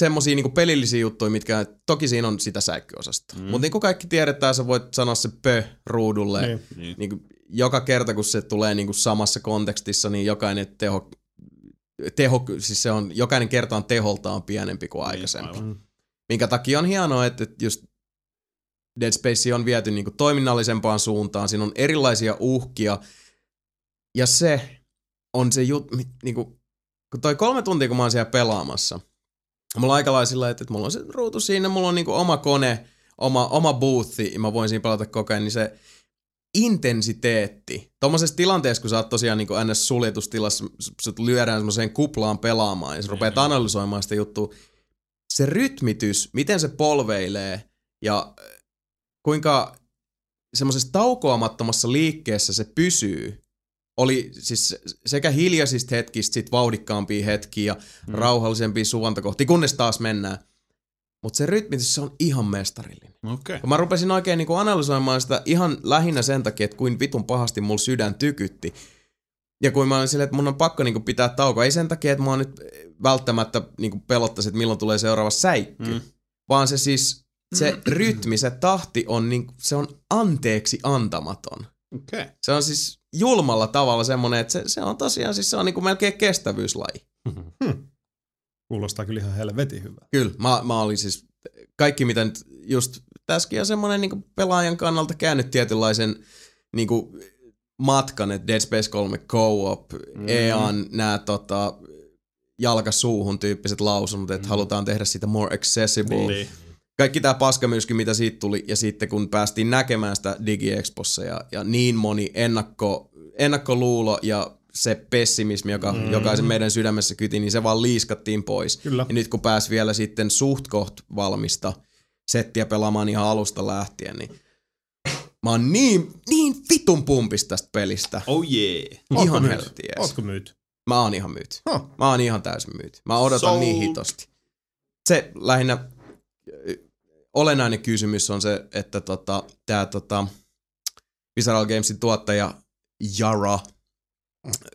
semmosia niinku pelillisiä juttuja, mitkä toki siinä on sitä säikkyosasto. Mm. Mutta niin kuin kaikki tiedetään, sä voit sanoa se pö ruudulle. Niin. Niin. Niinku, joka kerta, kun se tulee niinku samassa kontekstissa, niin jokainen teho, teho, siis se on, jokainen kerta on teholtaan pienempi kuin aikaisempi. aivan. Minkä takia on hienoa, että, että just Dead Space on viety niinku toiminnallisempaan suuntaan, siinä on erilaisia uhkia, ja se on se juttu, niinku, kun toi kolme tuntia, kun mä oon siellä pelaamassa, mulla on aika lailla sillä, että, että mulla on se ruutu siinä, mulla on niinku oma kone, oma, oma boothi, ja mä voin siinä pelata koko ajan, niin se intensiteetti. Tuommoisessa tilanteessa, kun sä oot tosiaan niin ns. suljetustilassa, sut lyödään semmoiseen kuplaan pelaamaan ja sä rupeat analysoimaan sitä juttua. Se rytmitys, miten se polveilee ja kuinka semmoisessa taukoamattomassa liikkeessä se pysyy, oli siis sekä hiljaisista hetkistä sit vauhdikkaampia hetkiä ja mm. rauhallisempia suvantokohtia, kunnes taas mennään. Mutta se rytmitys, se on ihan mestarillinen. Okei. Kun mä rupesin oikein niinku analysoimaan sitä ihan lähinnä sen takia, että kuin vitun pahasti mulla sydän tykytti. Ja kun mä olin silleen, että mun on pakko niinku pitää tauko, ei sen takia, että mä nyt välttämättä niinku pelottaisi, että milloin tulee seuraava säikky. Mm. Vaan se siis, se rytmi, se tahti on, niinku, se on anteeksi antamaton. Okei. Se on siis julmalla tavalla semmonen, että se, se on tosiaan siis se on niinku melkein kestävyyslaji. Kuulostaa kyllä ihan helvetin hyvä. Kyllä, mä, mä olin siis, kaikki mitä nyt just tässäkin on semmoinen niin pelaajan kannalta käynyt tietynlaisen niin matkan, että Dead Space 3 Co-op, mm. EAN nämä tota, jalkasuuhun tyyppiset lausunnot, että mm. halutaan tehdä sitä more accessible. Niin. Kaikki tämä paskamyrsky, mitä siitä tuli, ja sitten kun päästiin näkemään sitä DigiExpossa ja, ja niin moni ennakko, ennakkoluulo ja se pessimismi, joka mm. jokaisen meidän sydämessä kyti, niin se vaan liiskattiin pois. Kyllä. Ja nyt kun pääsi vielä sitten suht koht valmista settiä pelaamaan ihan alusta lähtien, niin mä oon niin, niin vitun pumpis tästä pelistä. Oh yeah. Ihan myyt? helvetin jees. Ootko myyt? Mä oon ihan myyty. Huh. Mä oon ihan täysin myyty. Mä odotan Sold. niin hitosti. Se lähinnä olennainen kysymys on se, että tota, tää tota, Visceral Gamesin tuottaja Jara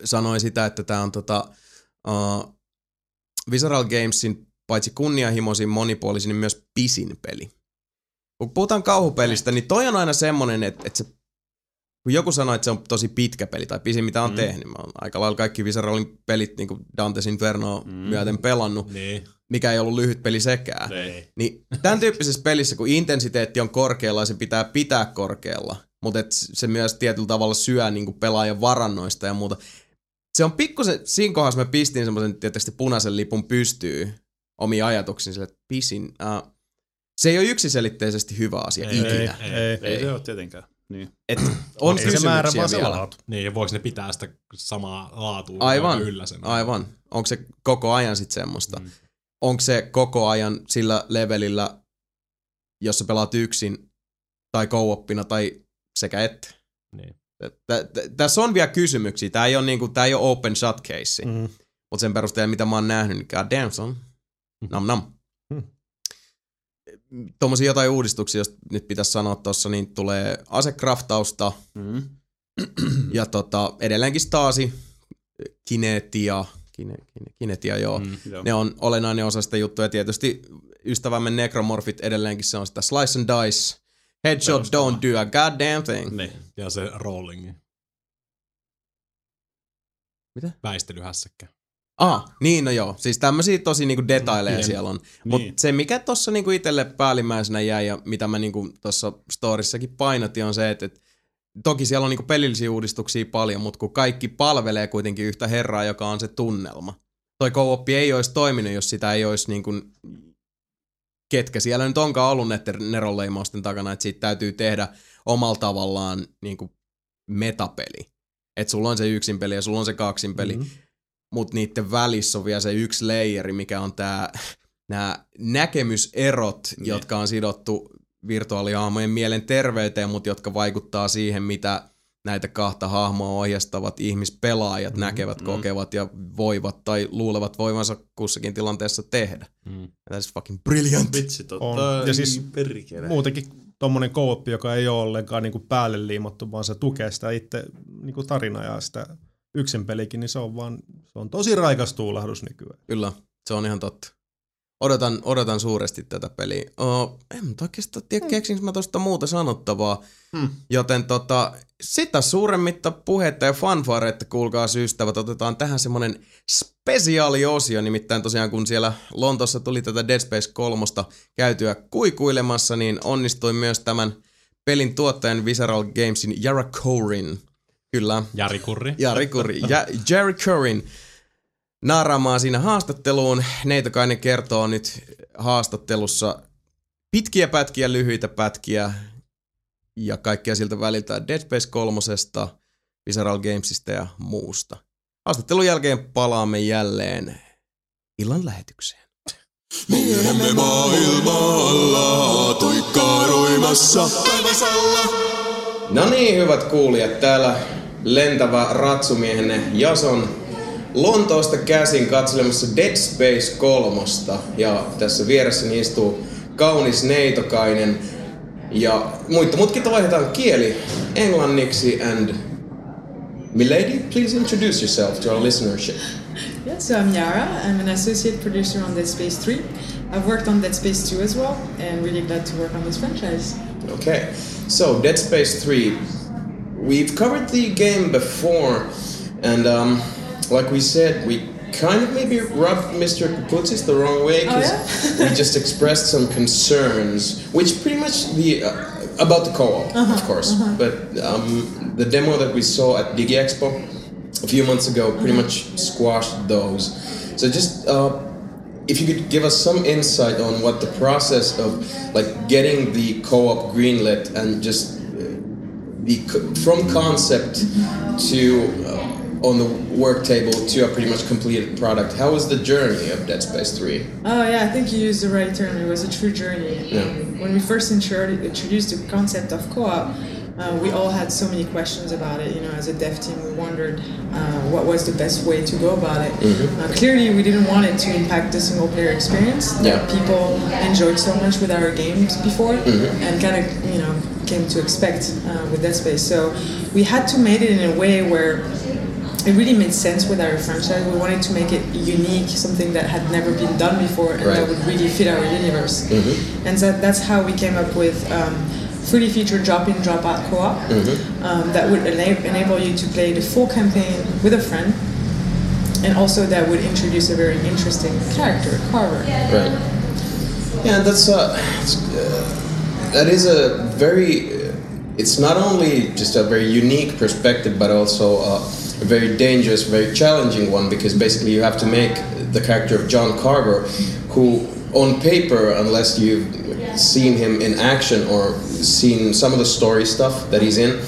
sanoi sitä, että tää on tota, uh, Visceral Gamesin paitsi kunnianhimoisin, monipuolisin, niin myös pisin peli. Kun puhutaan kauhupelistä, niin toi on aina semmonen, että, että se kun joku sanoo, että se on tosi pitkä peli tai pisin mitä on mm. tehnyt, mä oon aika lailla kaikki Visceralin pelit niin kuin Dante's Inferno mm. myöten pelannut, Niin. mikä ei ollut lyhyt peli sekään. Ei. Niin tämän tyyppisessä pelissä, kun intensiteetti on korkealla ja se pitää pitää korkealla, mutta et se myös tietyllä tavalla syö niin kuin pelaajan varannoista ja muuta. Se on pikkusen, siinä kohdassa mä pistin semmoisen tietysti punaisen lipun pystyy omiin ajatuksiin sille, että pisin, äh, se ei ole yksiselitteisesti hyvä asia Ei, ikinä. Ei, ei. Ei se ole tietenkään. Niin. Et on Ei se määrä, vaan se vielä. laatu. Niin, ja voiko ne pitää sitä samaa laatua Aivan, yllä sen? aivan. Onko se koko ajan sitten semmoista? Mm. Onko se koko ajan sillä levelillä, jos sä pelaat yksin tai co tai sekä et? Niin. Tä- tä- Tässä on vielä kysymyksiä. Tämä ei ole, niinku, tää ei ole open shot case. Mm. Mm. Mutta sen perusteella, mitä mä oon nähnyt, niin god damn son. Nam nam. Tuommoisia jotain uudistuksia, jos nyt pitäisi sanoa tuossa, niin tulee asekraftausta Mm. ja tota, edelleenkin Stasi, kinetia, kine, kine, kinetia joo. Mm. Joo. Ne on olennainen osa sitä juttua ja tietysti ystävämme Necromorphit edelleenkin se on sitä slice and dice. Headshot Perustava. don't do a goddamn thing. Niin. Ja se rollingi. Mitä? Väistelyhässäkkä. Ah, niin no joo. Siis tämmöisiä tosi niinku detaileja Niin. siellä on. Mut Niin. se mikä tossa niinku itelle päällimmäisenä jäi ja mitä mä niinku tossa storissakin painotin on se, että et, toki siellä on niinku pelillisiä uudistuksia paljon, mutta kun kaikki palvelee kuitenkin yhtä herraa, joka on se tunnelma. Toi co ei olisi toiminut, jos sitä ei olisi niinku ketkä siellä nyt onkaan ollut näiden neronleimausten takana, että siitä täytyy tehdä omalla tavallaan niinku metapeli. Että sulla on se yksin peli ja sulla on se kaksin peli. Mm. Mutta niiden välissä on vielä se yksi layeri, mikä on tää, nämä näkemyserot, Niin. jotka on sidottu virtuaalihahmojen mielen terveyteen, mutta jotka vaikuttaa siihen, mitä näitä kahta hahmoa ohjastavat ihmispelaajat mm, näkevät, mm. kokevat ja voivat tai luulevat voivansa kussakin tilanteessa tehdä. Mm. That is fucking brilliant. Vitsi, totta. On. Ja siis perkele. Muutenkin tommonen co joka ei ole ollenkaan niinku päälle liimattu, vaan se tukee sitä itse niinku tarinaa ja sitä yksin pelikin, niin se on vaan, se on tosi raikas tuulahdus nykyään. Kyllä, se on ihan totta. Odotan, odotan suuresti tätä peliä. Oh, en oikeastaan tiedä, keksinkö mä tosta muuta sanottavaa. Hmm. Joten tota, sitä suuremmitta puhetta ja fanfareita, kuulkaa ystävät, otetaan tähän semmonen spesiaaliosio, nimittäin tosiaan kun siellä Lontossa tuli tätä Dead Space 3 käytyä kuikuilemassa, niin onnistuin myös tämän pelin tuottajan Visceral Gamesin Jara Corin, kyllä, Jari Kurri. Jari Kuri, ja Jerry Currin naaraamaan siinä haastatteluun. Neitokainen kertoo nyt haastattelussa pitkiä pätkiä, lyhyitä pätkiä ja kaikkea siltä väliltä Dead Space 3, Visceral Gamesista ja muusta. Haastattelun jälkeen palaamme jälleen illan lähetykseen. Miehemme maailmalla tuikkaaroimassa taivasalla. No niin, hyvät kuulijat, täällä lentävä ratsumiehenne Jason Lontoosta käsin katselemassa Dead Space 3. Ja tässä vieressäni istuu kaunis neitokainen. Ja muita mutkita vaihdetaan kieli englanniksi and Milady, please introduce yourself to our listenership. Yeah, so I'm Yara. I'm an associate producer on Dead Space 3. I've worked on Dead Space 2 as well, and really glad to work on this franchise. Okay, so Dead Space 3. We've covered the game before, and um, like we said, we kind of maybe rubbed Mr. Kaputsis the wrong way because Oh, yeah? we just expressed some concerns, which pretty much the uh, about the co-op, Uh-huh, of course, but um, the demo that we saw at Digi Expo a few months ago pretty Uh-huh. much squashed those. So just uh, if you could give us some insight on what the process of like getting the co-op greenlit and just the from concept to uh, on the work table to a pretty much completed product. How was the journey of Dead Space 3? Oh yeah, I think you used the right term. It was a true journey. Yeah. Um, when we first introduced the concept of co-op, uh, we all had so many questions about it. You know, as a dev team, we wondered uh, what was the best way to go about it. Uh, clearly, we didn't want it to impact the single player experience that Yeah. people enjoyed so much with our games before, and kind of you know came to expect uh, with that Space. So we had to make it in a way where it really made sense with our franchise. We wanted to make it unique, something that had never been done before, and Right. that would really fit our universe. And so that's how we came up with um, fully featured drop-in, drop-out co-op um, that would ena- enable you to play the full campaign with a friend, and also that would introduce a very interesting character, Carver. Right. Yeah, that's uh, that is a very. It's not only just a very unique perspective, but also a very dangerous, very challenging one because basically you have to make the character of John Carver, who on paper, unless you've seen him in action or seen some of the story stuff that he's in,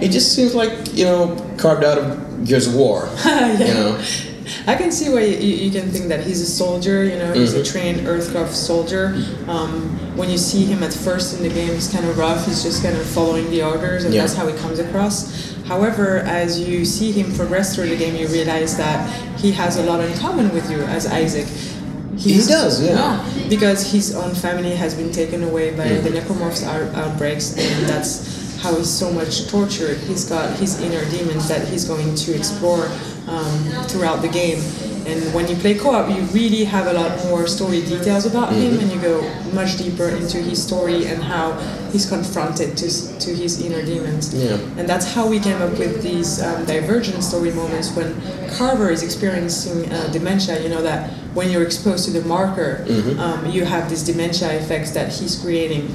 he just seems like you know carved out of Gears of War. You know. I can see why you, you can think that he's a soldier, you know, he's a trained Earthcraft soldier. Um, when you see him at first in the game, he's kind of rough, he's just kind of following the orders, and Yeah. that's how he comes across. However, as you see him progress through the game, you realize that he has a lot in common with you as Isaac. He does, yeah. Because his own family has been taken away by the necromorphs out- outbreaks, and that's how he's so much tortured. He's got his inner demons that he's going to explore um, throughout the game. And when you play co-op, you really have a lot more story details about him, and you go much deeper into his story and how he's confronted to, to his inner demons. Yeah. And that's how we came up with these um, divergent story moments when Carver is experiencing uh, dementia. You know that when you're exposed to the marker, um, you have these dementia effects that he's creating.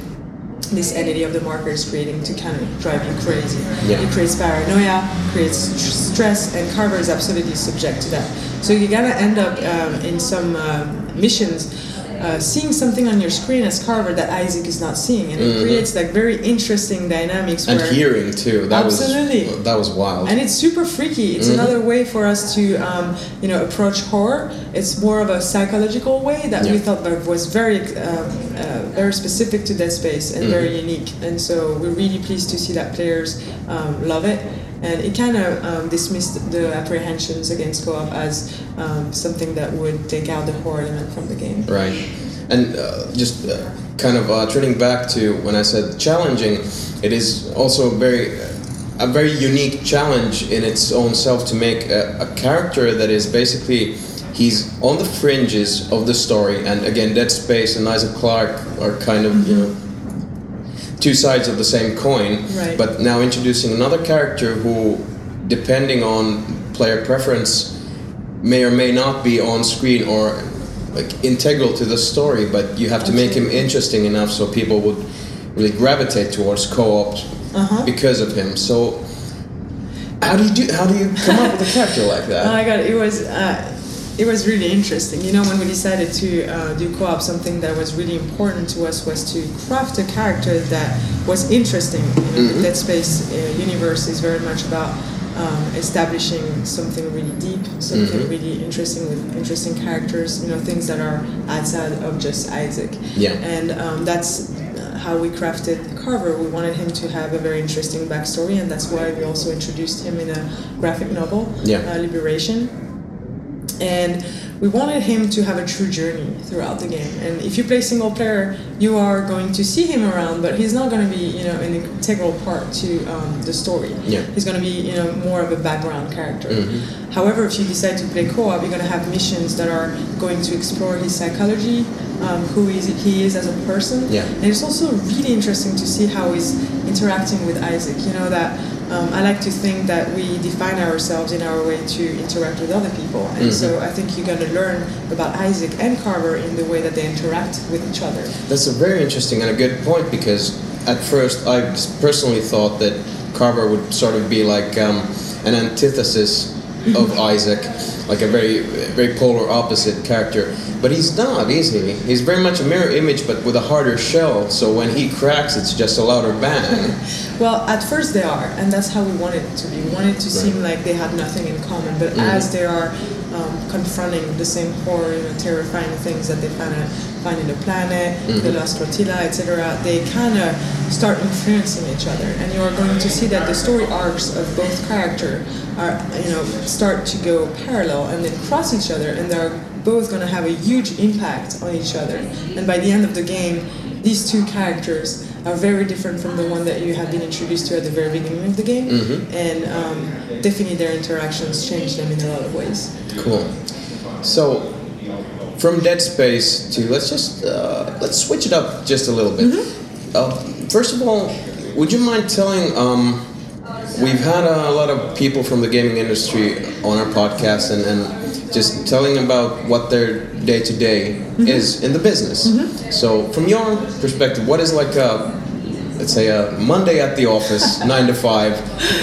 This entity of the marker is creating to kind of drive you crazy. Yeah. It creates paranoia, creates stress, and Carver is absolutely subject to that. So you're gonna end up um, in some um, missions uh, seeing something on your screen as Carver that Isaac is not seeing, and it creates like very interesting dynamics. And hearing too. That Absolutely. was that was wild. and it's super freaky. It's another way for us to, um, you know, approach horror. It's more of a psychological way that we thought was very, um, uh, very specific to Dead Space and very unique. And so we're really pleased to see that players um, love it. And it kind of um, dismissed the apprehensions against co-op as um, something that would take out the horror element from the game. Right. And uh, just uh, kind of uh, turning back to when I said challenging, it is also very a very unique challenge in its own self to make a, a character that is basically he's on the fringes of the story. And again, Dead Space and Isaac Clarke are kind of you know two sides of the same coin. Right. But now introducing another character who, depending on player preference, may or may not be on screen or like integral to the story, but you have to make him interesting enough so people would really gravitate towards co-op Uh-huh. because of him. So how do you do how do you come up with a character like that? my god, it was uh, it was really interesting. You know, when we decided to uh, do co-op, something that was really important to us was to craft a character that was interesting. You know, the Dead Space uh, universe is very much about um, establishing something really deep, something really interesting with interesting characters. You know, things that are outside of just Isaac. Yeah. And um, that's how we crafted Carver. We wanted him to have a very interesting backstory, and that's why we also introduced him in a graphic novel, Yeah. uh, Liberation. And we wanted him to have a true journey throughout the game. And if you play single player, you are going to see him around, but he's not going to be, you know, an integral part to um, the story. Yeah. He's going to be, you know, more of a background character. However, if you decide to play co-op, you're going to have missions that are going to explore his psychology, um, who is he is as a person. Yeah. And it's also really interesting to see how he's interacting with Isaac. You know that um, I like to think that we define ourselves in our way to interact with other people, and so I think you're going to learn about Isaac and Carver in the way that they interact with each other. That's a very interesting and a good point because at first I personally thought that Carver would sort of be like um, an antithesis of Isaac, like a very very polar opposite character. But he's not, is he? He's very much a mirror image, but with a harder shell. So when he cracks, it's just a louder bang. Well, at first they are, and that's how we wanted it to be. We wanted it to seem like they had nothing in common, but mm. as they are um, confronting the same horror, you know, terrifying things that they find, find in the planet, the Lost Flotilla, etc. They kind of start influencing each other, and you are going to see that the story arcs of both character are, you know, start to go parallel and then cross each other, and they're both going to have a huge impact on each other. And by the end of the game, these two characters are very different from the one that you have been introduced to at the very beginning of the game, and um, definitely their interactions change them in a lot of ways. Cool. So, from Dead Space to let's just uh, let's switch it up just a little bit. Uh, first of all, would you mind telling? Um, we've had a lot of people from the gaming industry on our podcast, and, and just telling about what their day to day is in the business. So, from your perspective, what is like a let's say a Monday at the office, nine to five,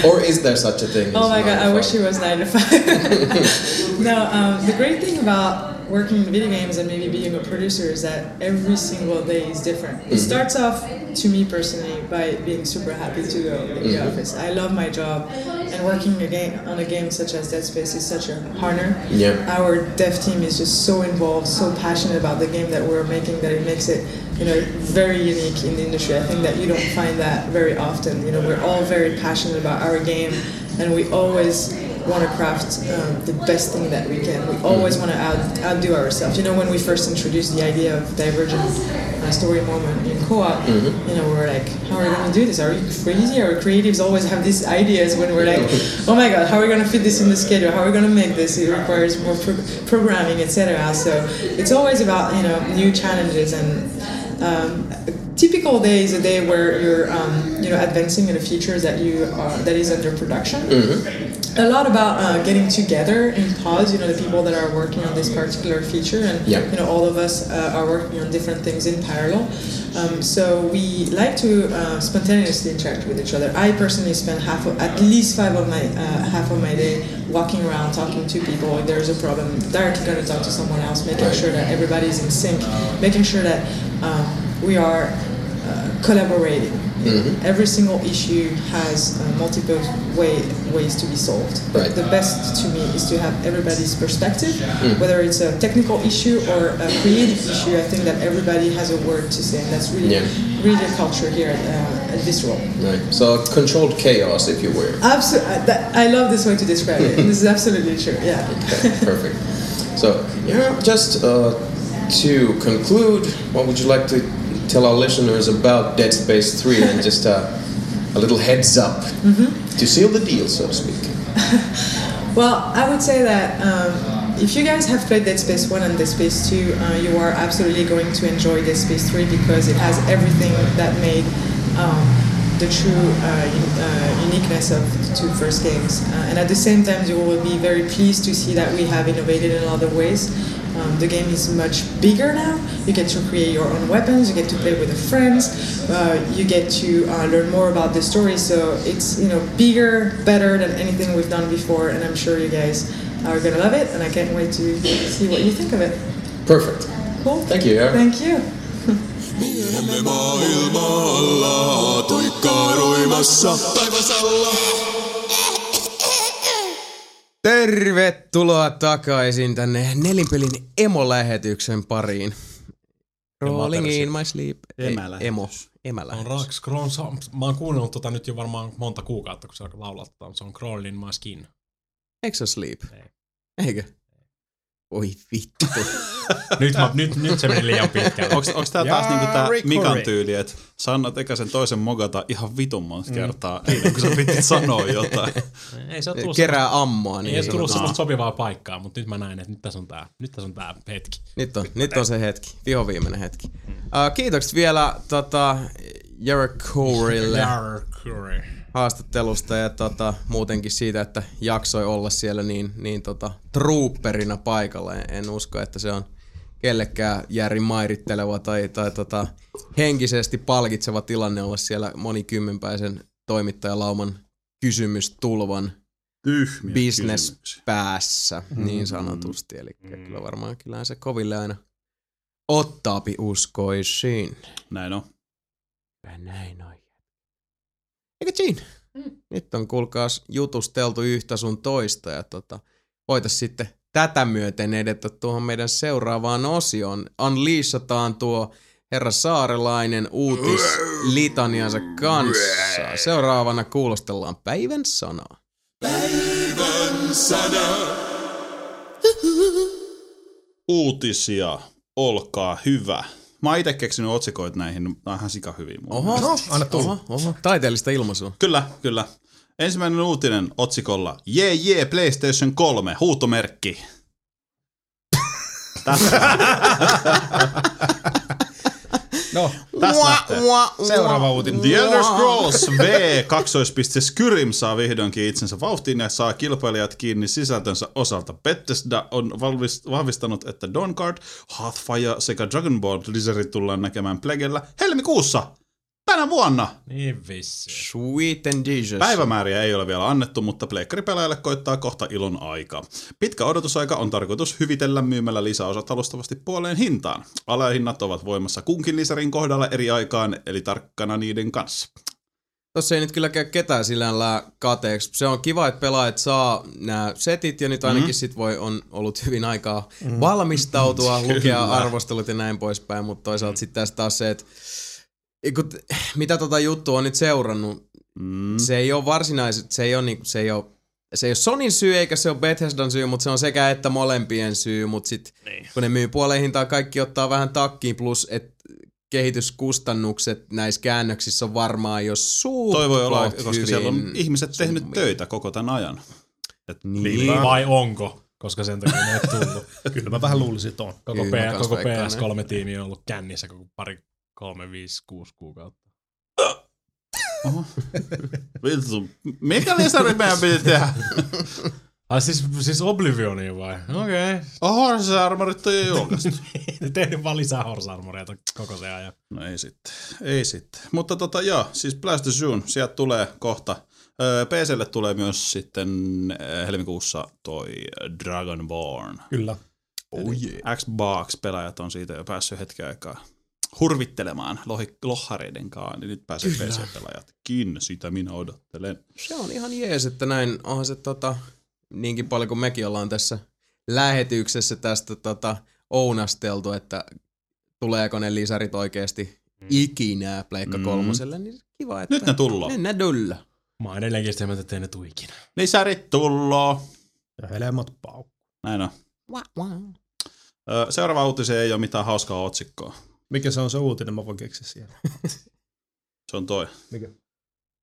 or is there such a thing? Oh my god, I wish it was nine to five. no, um, the great thing about working in video games and maybe being a producer is that every single day is different. Mm-hmm. It starts off, to me personally, by being super happy to go in the Mm-hmm. office. I love my job, and working a game, on a game such as Dead Space is such an honor. Yeah. Our dev team is just so involved, so passionate about the game that we're making that it makes it, you know, very unique in the industry. I think that you don't find that very often. You know, we're all very passionate about our game, and we always want to craft um, the best thing that we can. We always want to out, outdo ourselves. You know, when we first introduced the idea of Divergent uh, story moment in co-op, you know, we were like, how are we going to do this? Are you crazy? Our creatives always have these ideas when we're like, oh my god, how are we going to fit this in the schedule? How are we going to make this? It requires more pro- programming, etc. So it's always about you know new challenges and. Um, a typical day is a day where you're, um, you know, advancing in a feature that you are, that is under production a lot about uh, getting together in pods. You know, the people that are working on this particular feature, and Yeah. you know, all of us uh, are working on different things in parallel. Um, so we like to uh, spontaneously interact with each other. I personally spend half, of, at least five of my uh, half of my day walking around, talking to people. If there's a problem, directly going to talk to someone else, making Right. sure that everybody's in sync, making sure that um, we are uh, collaborating. Every single issue has uh, multiple way, ways to be solved. But Right. the best to me is to have everybody's perspective, whether it's a technical issue or a creative issue. I think that everybody has a word to say, and that's really, Yeah. really a culture here at, uh, at Visceral. Right. So controlled chaos, if you will. Absolutely, I love this way to describe it. this is absolutely true. Yeah. Okay, perfect. So, yeah, just uh, to conclude, what would you like to tell our listeners about Dead Space 3 and just uh, a little heads up to seal the deal, so to speak? Well, I would say that um, if you guys have played Dead Space 1 and Dead Space 2, uh, you are absolutely going to enjoy Dead Space 3 because it has everything that made um, the true uh, uh, uniqueness of the two first games. Uh, and at the same time, you will be very pleased to see that we have innovated in a lot of ways. Um, the game is much bigger now. You get to create your own weapons. You get to play with your friends. Uh, you get to uh, learn more about the story. So it's you know bigger, better than anything we've done before. And I'm sure you guys are gonna love it. And I can't wait to see what you think of it. Perfect. Cool. Thank you, Yara. Thank you. Miehemme maailmalla tuikkaaroimassa taivasalla. Tervetuloa takaisin tänne nelinpelin emo-lähetyksen pariin. Rolling in my sleep. Ei, Emälähetys. Emo. On Emälähetys. Rax Kron, mä oon kuunnellut tota nyt jo varmaan monta kuukautta, kun se laulaa, tota, se on Crawl in my skin. Eikö se sleep? Ei. Eikö? Oi vittu. Nyt, mä, nyt, nyt se meni liian pitkälle. Onks, onks tää taas niinku tää Rick Mikan tyyli, että sä annat eka sen toisen mogata ihan vitun monta kertaa, ennen kuin sä pitit sanoa jotain. Ei se tullut, Kerää ammoa. ei Niin ole tullut sanotusti. semmoista sopivaa paikkaa, mutta nyt mä näen, että nyt tässä on tää, nyt tässä on tää hetki. Nyt on, nyt on se hetki. Viho viimeinen hetki. Uh, kiitokset vielä tota, Jerichoille Yarkuri. Haastattelusta ja tota, muutenkin siitä, että jaksoi olla siellä niin, niin tota, trooperina paikalla. En, en usko, että se on kellekään järin mairitteleva tai, tai tota, henkisesti palkitseva tilanne olla siellä monikymmenpäisen toimittajalauman kysymystulvan Tyhmiä business kysymyksiä. päässä, niin sanotusti. Eli kyllä varmaan kyllähän se koville aina ottaapi uskoisin. Näin on. Kyllä näin on. Eikö siinä? Nyt on kuulkaas jutusteltu yhtä sun toista ja tota, voitais sitten tätä myöten edetä tuohon meidän seuraavaan osioon. Unleashataan tuo herra Saarelainen uutislitaniansa kanssa. Seuraavana kuulostellaan päivän sanaa. Uutisia, olkaa hyvä. Mä oon itse keksinyt otsikoit näihin, nämä on ihan sika hyviä. mun Oho, No, anna tulla. oho, oho. Taiteellista ilmaisua. Kyllä, kyllä. Ensimmäinen uutinen otsikolla Jee jee PlayStation 3, huutomerkki. No, Tässä lähtee. seuraava uutinen. The Elder Scrolls V kaksoispiste Skyrim saa vihdoinkin itsensä vauhtiin ja saa kilpailijat kiinni sisältönsä osalta. Bethesda on vahvistanut, että Dawnguard, Hearthfire sekä Dragon Ball lisärit tullaan näkemään Plegellä helmikuussa tänä vuonna. Niin vissi. Sweet and Jesus. Päivämääriä ei ole vielä annettu, mutta pleikkaripelaajalle koittaa kohta ilon aika. Pitkä odotusaika on tarkoitus hyvitellä myymällä lisäosat alustavasti puoleen hintaan. Alahinnat ovat voimassa kunkin lisärin kohdalla eri aikaan, eli tarkkana niiden kanssa. Tossa ei nyt kyllä käy ketään sillä lailla kateeksi. Se on kiva, että pelaajat saa nämä setit ja nyt ainakin mm. sit voi, on ollut hyvin aikaa mm. valmistautua, lukea arvostelut ja näin poispäin, mutta toisaalta sitten tässä taas se, että kun, mitä tota juttua on nyt seurannut, Mm. se ei ole varsinaiset, se ei ole, niinku, se ei ole se ei ole Sonin syy eikä se ole Bethesdan syy, mutta se on sekä että molempien syy, mutta sitten niin. kun ne myy puoleen hintaan, kaikki ottaa vähän takkiin, plus että kehityskustannukset näissä käännöksissä on varmaan jos suut Toi voi olla, koska hyvin siellä on ihmiset tehnyt summia. töitä koko tämän ajan. Et Niin. Vai onko? Koska sen takia ne ei tullut. Kyllä mä vähän luulisin, että on. Koko, Kyllä, mä P- kans koko veikkaan PS3-tiimi on ollut kännissä koko pari, kolme, viisi, kuusi kuukautta. Vittu, mikä lisäri meidän piti tehdä? Ai siis, siis Oblivioniin vai? Okei. Okay. Oho, se armorit on jo julkaistu. Ne tehnyt vaan lisää Horse-armoria to- koko se ajan. No ei sitten, ei sitten. Mutta tota joo, siis PlayStation, sieltä tulee kohta. Öö, PClle tulee myös sitten helmikuussa toi Dragonborn. Kyllä. Oh yeah. Xbox-pelaajat on siitä jo päässyt hetken aikaa hurvittelemaan lohi, lohhareiden kanssa, niin nyt pääsee PC-pelaajatkin. Sitä minä odottelen. Se on ihan jees, että näin onhan se tota, niinkin paljon kuin mekin ollaan tässä lähetyksessä tästä tota, ounasteltu, että tuleeko ne lisärit oikeasti ikinä Pleikka Mm. kolmoselle, niin kiva, että Nyt ne tulloo. Mennään dulla. Mä oon edelleenkin sitä mieltä, että ei ne tuu ikinä. Lisärit tulloo. Ja helmat pau. Näin on. Öö, Seuraava uutiseen ei ole mitään hauskaa otsikkoa. Mikä se on se uutinen, mä voin keksiä siellä. Se on toi. Mikä?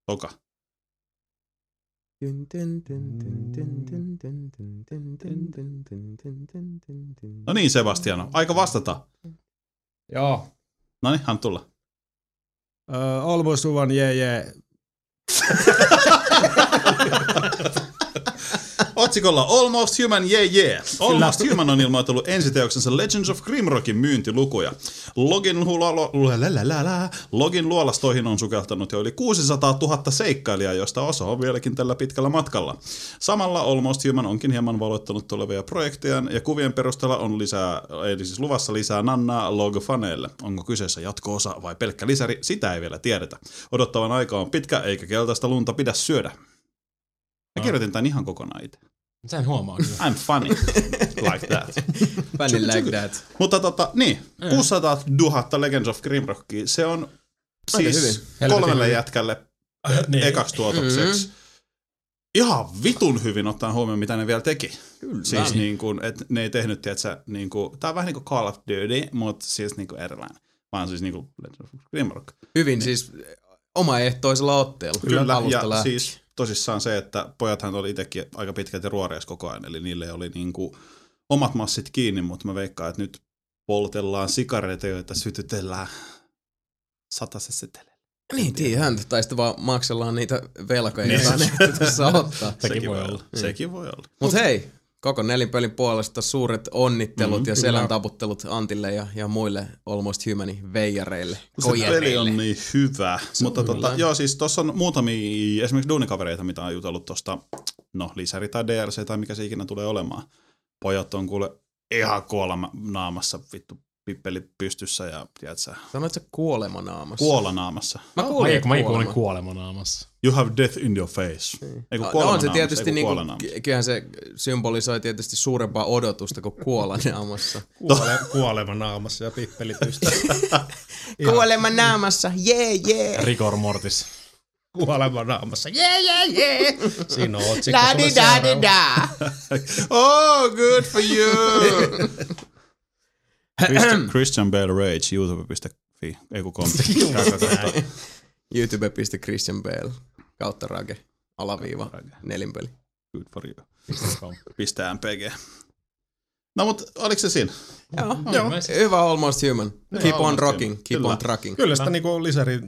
Toka. No niin, Sebastiano. Aika vastata. Joo. No niin, hän tulla. Uh, almost one, yeah, yeah. Otsikolla Almost Human, yeah yeah. Almost Human on ilmoitellut ensiteoksensa Legends of Grimrockin myyntilukuja. Login, luolo. Login luolastoihin on sukeltanut jo yli 600 000 seikkailijaa, joista osa on vieläkin tällä pitkällä matkalla. Samalla Almost Human onkin hieman valoittanut tulevia projektejaan, ja kuvien perusteella on lisää, eli siis luvassa lisää nannaa log-faneille. Onko kyseessä jatko-osa vai pelkkä lisäri, sitä ei vielä tiedetä. Odottavan aika on pitkä, eikä keltaista lunta pidä syödä. Mä kirjoitin tämän ihan kokonaan itse. Sen huomaa kyllä. I'm funny. like that. Funny like that. Mutta tota, niin, 600 000 Legends of Grimrockia, se on Aika siis hyvin. kolmelle jätkälle niin. ekaksi tuotokseksi. Mm-hmm. Ihan vitun hyvin ottaen huomioon, mitä ne vielä teki. Kyllä. Siis niin kuin, että ne ei tehnyt, tiedätkö, niin kuin, tää on vähän niin kuin Call of Duty, mutta siis niin kuin erilainen. Vaan siis niin kuin Legends of Grimrock. Hyvin siis omaehtoisella otteella. Kyllä, ja lähtien. siis tosissaan se, että pojathan oli itsekin aika pitkälti ruoreissa koko ajan, eli niille oli niinku omat massit kiinni, mutta mä veikkaan, että nyt poltellaan sikareita, joita sytytellään satasessa setelle. Niin, tiedän. Tai sitten vaan maksellaan niitä velkoja, Niin. joita ne tässä ottaa. Sekin voi olla. Sekin voi olla. Mut hei, koko nelinpelin puolesta suuret onnittelut Mm, ja kyllä. selän taputtelut Antille ja, ja muille Almost Humanin veijareille. Se peli on niin hyvä. Se Mutta tota, joo, siis tuossa on muutamia esimerkiksi duunikavereita, mitä on jutellut tuosta, no lisäri tai DLC tai mikä se ikinä tulee olemaan. Pojat on kuule ihan kuolema naamassa vittu pippeli pystyssä ja tiedätkö, Sanoit sä kuolemanaamassa? kuolanaamassa. Mä Mä, kuulin, mä kuulin kuolema. kuolemanaamassa. You have death in your face. Ei kun No, no on se tietysti, niinku, kyllähän se symbolisoi tietysti suurempaa odotusta kuin kuolanaamassa. Kuole, kuolema naamassa ja pippeli pystyssä. kuolemanaamassa, jee jee! Rigor mortis. kuolema naamassa. Jee, jee, jee. Siinä on otsikko La sulle di da di da! Oh, good for you! Christian, Christian Bale Rage, youtube.fi, ei kun kom. Kautta rage alaviiva nelinpeli. Good for you. Pistä MPG. No mut oliko se siinä? Joo, Joo. hyvä Almost Human. Keep on Almost rocking, Human. keep Kyllä. on trucking. Kyllä sitä niinku lisäri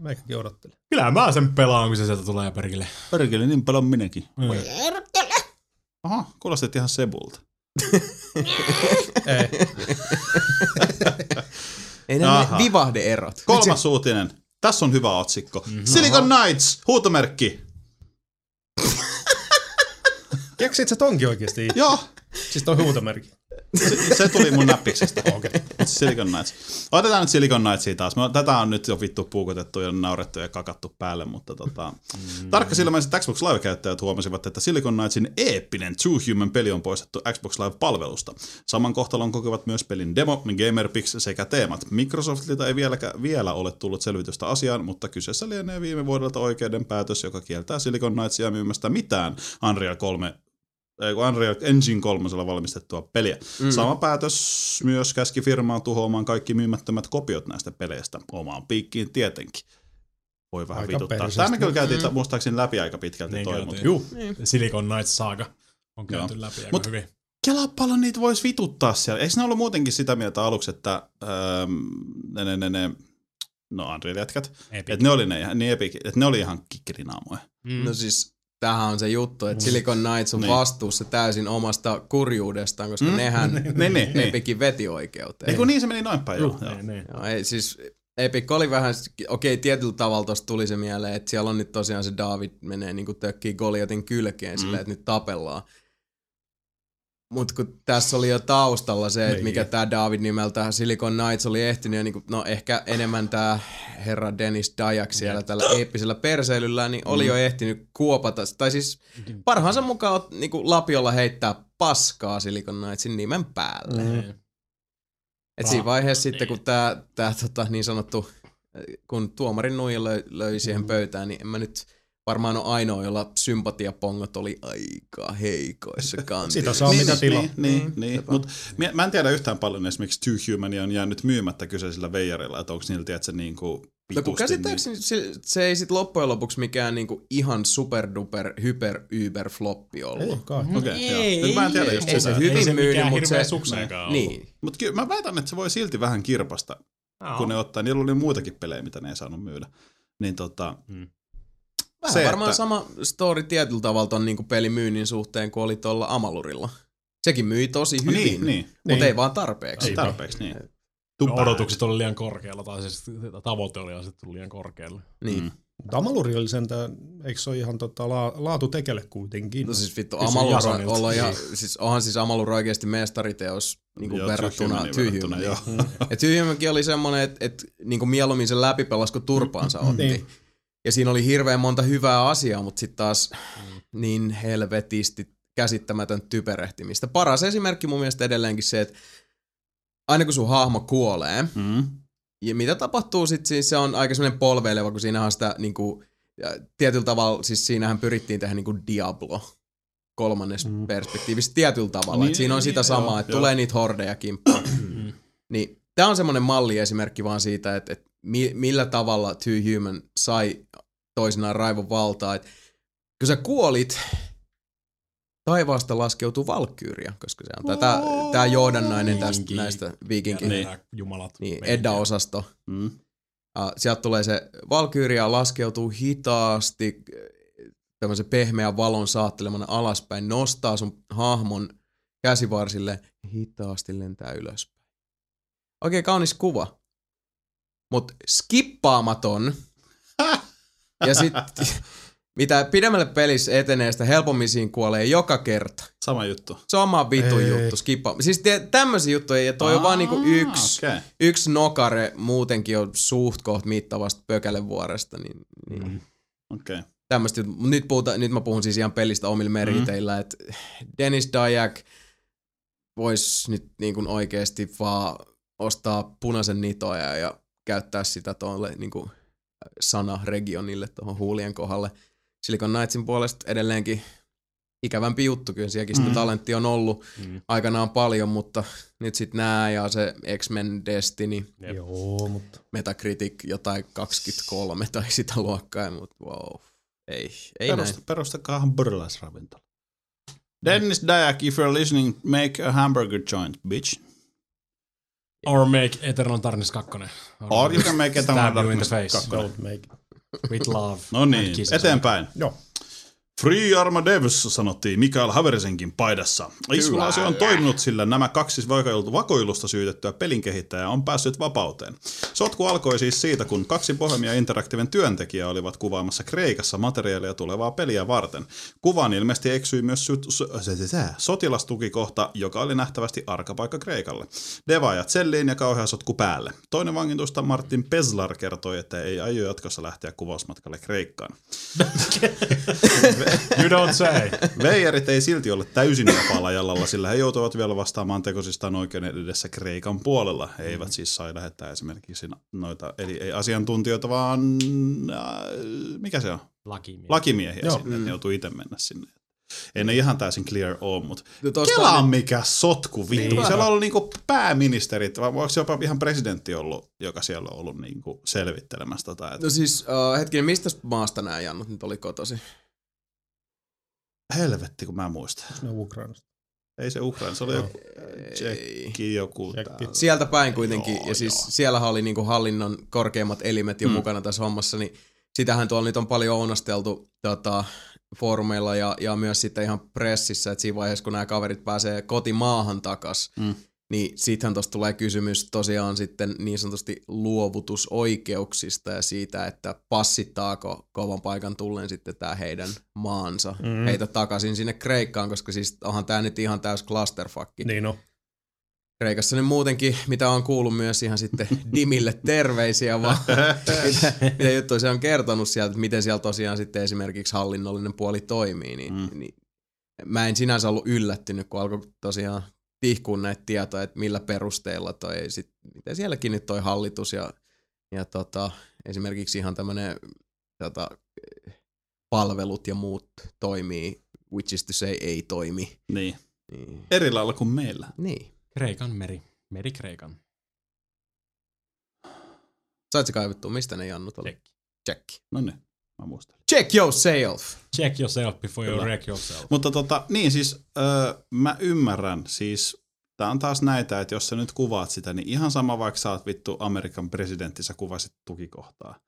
meikäkin odotteli. Kyllä mä sen pelaan, kun se sieltä tulee perkele. Perkele, niin paljon minäkin. Mm. Aha, kuulostit ihan Sebulta. Ei. Ei nämä Aha. ne vivahde-erot. Kolmas uutinen. Tässä on hyvä otsikko. Silicon Knights, huutomerkki. Keksit sä tonkin oikeesti? Joo, Siis toi huutomerkki. Se, se tuli mun näppiksestä. Okei. Okay. Silicon Knights. Otetaan nyt Silicon Knightsia taas. Me, tätä on nyt jo vittu puukotettu ja naurettu ja kakattu päälle, mutta tota, mm. tarkkasilmäiset Xbox Live-käyttäjät huomasivat, että Silicon Knightsin eeppinen True Human peli on poistettu Xbox Live-palvelusta. Saman kohtalon kokevat myös pelin demo, Gamerpix sekä teemat. Microsoftilta ei vieläkä, vielä ole tullut selvitystä asiaan, mutta kyseessä lienee viime vuodelta oikeuden päätös, joka kieltää Silicon Knightsia myymästä mitään Unreal 3 ei, kun Unreal Engine 3 valmistettua peliä. Mm. Sama päätös myös käski firmaa tuhoamaan kaikki myymättömät kopiot näistä peleistä omaan piikkiin tietenkin. Voi vähän Aika vituttaa. Tämä me kyllä käytiin mm. muistaakseni läpi aika pitkälti Niin toi, mutta Juu. Silicon Knights saaga on käyty Joo. läpi aika Mut- hyvin. Kelaa paljon niitä voisi vituttaa siellä. Eikö ne ollut muutenkin sitä mieltä aluksi, että öö, ne, ne, ne, ne, no Unreal-jätkät, että ne oli, ne, ihan- niin epic, että ne oli ihan kikkirinaamoja. Mm. No siis tämähän on se juttu, että Silicon Knights on Niin. vastuussa täysin omasta kurjuudestaan, koska Mm. nehän Niin, niin, niin. Epicin veti oikeuteen. Niin, kun niin se meni noin päin, joo. joo. Niin, niin. Joo, ei, siis Epic oli vähän, okei tietyllä tavalla tosta tuli se mieleen, että siellä on nyt tosiaan se David menee niinku tökkii Goliatin kylkeen mm. silleen, että nyt tapellaan. Mutta kun tässä oli jo taustalla se, että Niin. mikä tämä David nimeltä Silicon Knights oli ehtinyt, ja niinku, no ehkä enemmän tämä herra Dennis Dayak siellä tällä eeppisellä perseilyllä, niin oli jo ehtinyt kuopata, tai siis parhaansa mukaan niinku lapiolla heittää paskaa Silicon Knightsin nimen päälle. Niin. Et siinä Ah, vaiheessa sitten, niin. kun tämä tää, tota, niin sanottu, kun tuomarin nuija löi, löi siihen Mm. pöytään, niin en mä nyt varmaan ole ainoa, jolla sympatiapongot oli aika heikoissa kantissa. Sitä saa mitä tilaa. Niin, niin, Mm, niin. sepä. Mut mä, mä en tiedä yhtään paljon esimerkiksi Two Humania on jäänyt myymättä kyseisillä veijareilla, että onko niillä tiedätkö, niin kuin No kun vitusti, käsittääkseni se, se ei sit loppujen lopuksi mikään niinku ihan super duper hyper uber floppi Ei ollut. kai. Niin, Ei, joo. ei, Nyt mä en tiedä ei, just ei sitä. se hyvin Ei se myynyt, mikään mutta se- sukseenkaan ollut. Niin. Mutta kyllä mä väitän, että se voi silti vähän kirpasta, Joo. kun ne ottaa. Niillä oli muitakin pelejä, mitä ne ei saanut myydä. Niin tota, Vähän Se, varmaan että- sama story tietyllä tavalla ton niinku pelimyynnin suhteen kuin oli tuolla Amalurilla. Sekin myi tosi hyvin, niin, niin. mutta Niin. ei vaan tarpeeksi. Ei tarpeeksi, niin. No, bad. odotukset oli liian korkealla, tai siis tavoite oli asetettu liian korkealle. Niin. Mm. Mutta Amaluri oli sentään, eikö se ole ihan tota, la, laatu tekele kuitenkin? No siis vittu, Amalur olla ihan, Niin. siis onhan siis Amalur oikeasti mestariteos niin Joo, verrattuna. Ja Humankin oli semmonen, että et, niin mieluummin se läpipelas, kun turpaansa otti. Niin. Ja siinä oli hirveän monta hyvää asiaa, mutta sitten taas niin helvetisti käsittämätön typerehtimistä. Paras esimerkki mun mielestä edelleenkin se, että aina kun sun hahmo kuolee, Mm. ja mitä tapahtuu sitten, siis se on aika semmoinen polveileva, kun siinähän on sitä niinku, ja tietyllä tavalla, siis siinähän pyrittiin tehdä niinku Diablo kolmannes mm. perspektiivistä tietyllä tavalla. Niin, Niin, siinä on niin, sitä joo, samaa, että joo. tulee niitä hordeja kimppaan. niin tämä on semmoinen malliesimerkki vaan siitä, että, että mi, millä tavalla Two Human sai toisinaan raivon valtaa. Että kun sä kuolit, taivaasta laskeutuu valkkyyriä, koska se on tätä, tää johdannainen tästä näistä viikinkin, Niin. niin, Jumalat. niin. Edda-osasto. Mm. Uh, sieltä tulee se Valkyria laskeutuu hitaasti tämmöisen pehmeän valon saattelemana alaspäin, nostaa sun hahmon käsivarsille ja hitaasti lentää ylöspäin. Oikein kaunis kuva. Mut skippaamaton. ja sit mitä pidemmälle pelissä etenee, sitä helpommin siinä kuolee joka kerta. Sama juttu. Sama vitu Ei. juttu, skippa. Siis tämmöisiä juttuja, ja toi on vaan niinku yksi, Okay. yksi nokare muutenkin on suht koht mittavasta pökälevuoresta, niin, niin mm. Okay. tämmöistä juttu. Mut Nyt, puhuta, nyt mä puhun siis ihan pelistä omilla meriteillä, mm. että Dennis Dajak vois nyt niin kuin oikeesti vaan ostaa punaisen nitoja ja käyttää sitä tuolle niin kuin sana regionille tuohon huulien kohdalle. Silicon Knightsin puolesta edelleenkin ikävämpi juttu, kyllä sielläkin sitä Mm. talentti on ollut Mm. aikanaan paljon, mutta nyt sitten nää ja se X-Men Destiny, Jep. Joo, mutta Metacritic jotain 23 tai sitä luokkaa, mutta wow, ei, ei näin. Perusta, perustakaahan burleisravintola. Dennis Dayak, if you're listening, make a hamburger joint, bitch. Or make Eternal Darkness 2. Or you can make it Stab you in the face. kakkonen. don't make it. With love. No niin, eteenpäin. Joo. Free Arma Devs, sanottiin Mikael Haverisenkin paidassa. Iskulasi on toiminut, sillä nämä kaksi vakoilu- vakoilusta syytettyä pelin kehittäjää on päässyt vapauteen. Sotku alkoi siis siitä, kun kaksi Bohemia Interactiven työntekijää olivat kuvaamassa Kreikassa materiaalia tulevaa peliä varten. Kuvaan ilmeisesti eksyi myös sy- so- se- se- se- sotilastukikohta, joka oli nähtävästi arkapaikka Kreikalle. Devaajat selliin ja kauhea sotku päälle. Toinen vangitusta Martin Peslar kertoi, että ei aio jatkossa lähteä kuvausmatkalle Kreikkaan. You don't say. Veijarit ei silti ole täysin vapaalla jalalla, sillä he joutuvat vielä vastaamaan tekosistaan oikeuden edessä Kreikan puolella. He eivät siis sai lähettää esimerkiksi noita, eli ei asiantuntijoita, vaan äh, mikä se on? Lakimiehi. Lakimiehiä Joo. sinne, että ne joutuu itse mennä sinne. Ei ne ihan täysin clear ole, mutta No Kela nyt- mikä sotku vittu. Niin. Siellä on ollut niinku pääministerit, vai onko se jopa ihan presidentti ollut, joka siellä on ollut niinku selvittelemässä tota, että No siis, uh, hetkinen, mistä maasta nämä jannut nyt oli kotosi? Helvetti kun mä muistan. Ne on Ukrainasta. Ei se Ukraina, se oli joku Ei. Tsekki, joku Tsekki. Sieltä päin kuitenkin, Joo, ja siis joo. siellähän oli niinku hallinnon korkeimmat elimet jo Mm. mm. mukana tässä hommassa, niin sitähän tuolla nyt on paljon ounasteltu tota, foorumeilla ja, ja myös sitten ihan pressissä, että siinä vaiheessa kun nämä kaverit pääsee kotimaahan takas, Mm. Niin sittenhän tuosta tulee kysymys tosiaan sitten niin sanotusti luovutusoikeuksista ja siitä, että passittaako kovan paikan tullen sitten tämä heidän maansa Mm. heitä takaisin sinne Kreikkaan, koska siis onhan tämä nyt ihan täys clusterfuck. Niin on. Kreikassa nyt muutenkin, mitä on kuullut myös ihan sitten Dimille terveisiä, vaan mitä, mitä juttuja se on kertonut sieltä, että miten siellä tosiaan sitten esimerkiksi hallinnollinen puoli toimii, niin, mm. niin mä en sinänsä ollut yllättynyt, kun alkoi tosiaan tihkuun näitä tietoja, että millä perusteilla toi, sit, miten sielläkin nyt toi hallitus ja, ja tota, esimerkiksi ihan tämmöinen tota, palvelut ja muut toimii, which is to say ei toimi. Niin. Niin. Eri lailla kuin meillä. niin. Kreikan meri. Meri Kreikan. Sait sä kaivettua, mistä ne jannut oli? Check. Check. No niin, mä muistan. Check yourself. Check yourself before you Kyllä. wreck yourself. Mutta tota, niin siis öö, mä ymmärrän, siis tää on taas näitä, että jos sä nyt kuvaat sitä, niin ihan sama vaikka sä oot vittu Amerikan presidentti, sä kuvasit tukikohtaa.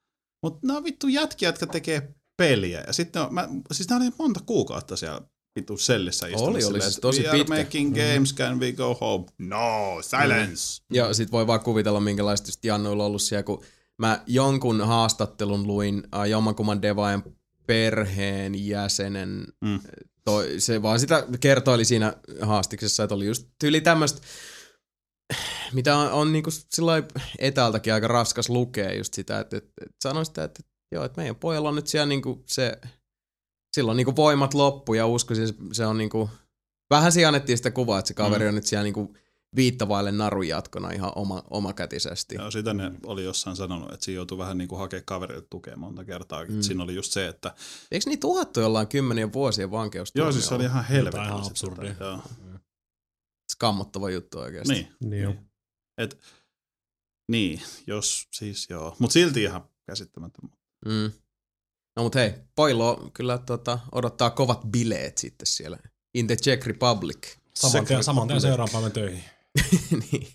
Mutta nämä on vittu jätkiä, jotka tekee peliä. Ja sitten on, mä, siis nää oli monta kuukautta siellä vittu sellissä istunut oli silleen, siis tosi We are pitkä. making games, can we go home? No, silence! Ja sit voi vaan kuvitella, minkälaista just Jannuilla on ollut siellä, kun mä jonkun haastattelun luin äh, jommankumman devaajan perheen jäsenen, Mm. toi, se vaan sitä kertoili siinä haastiksessa, että oli just tyyli tämmöistä, mitä on, on niinku sillä etäältäkin aika raskas lukea just sitä, että, että, että sanoi sitä, että joo, että meidän pojalla on nyt siellä niinku se, silloin niinku voimat loppu ja uskoisin, se, se on niinku, vähän siinä annettiin sitä kuvaa, että se kaveri Mm. on nyt siellä niinku viittavaille narun jatkona ihan oma, omakätisesti. Joo, sitä ne oli jossain sanonut, että siinä joutui vähän niin kuin hakea kaverilta tukea monta kertaa. Mm. Siinä oli just se, että Eikö niitä uhattu jollain kymmenien vuosien vankeustuomiolla? joo, siis se oli ihan helvetin. ihan absurdia. Joo. Skammottava juttu oikeasti. Niin. Niin on. Et, niin, jos siis joo. Mutta silti ihan käsittämätön. Mm. No mut hei, Poilo kyllä tota, odottaa kovat bileet sitten siellä. In the Czech Republic. Saman tien, Sekä- saman tien seuraavan päivän töihin. niin.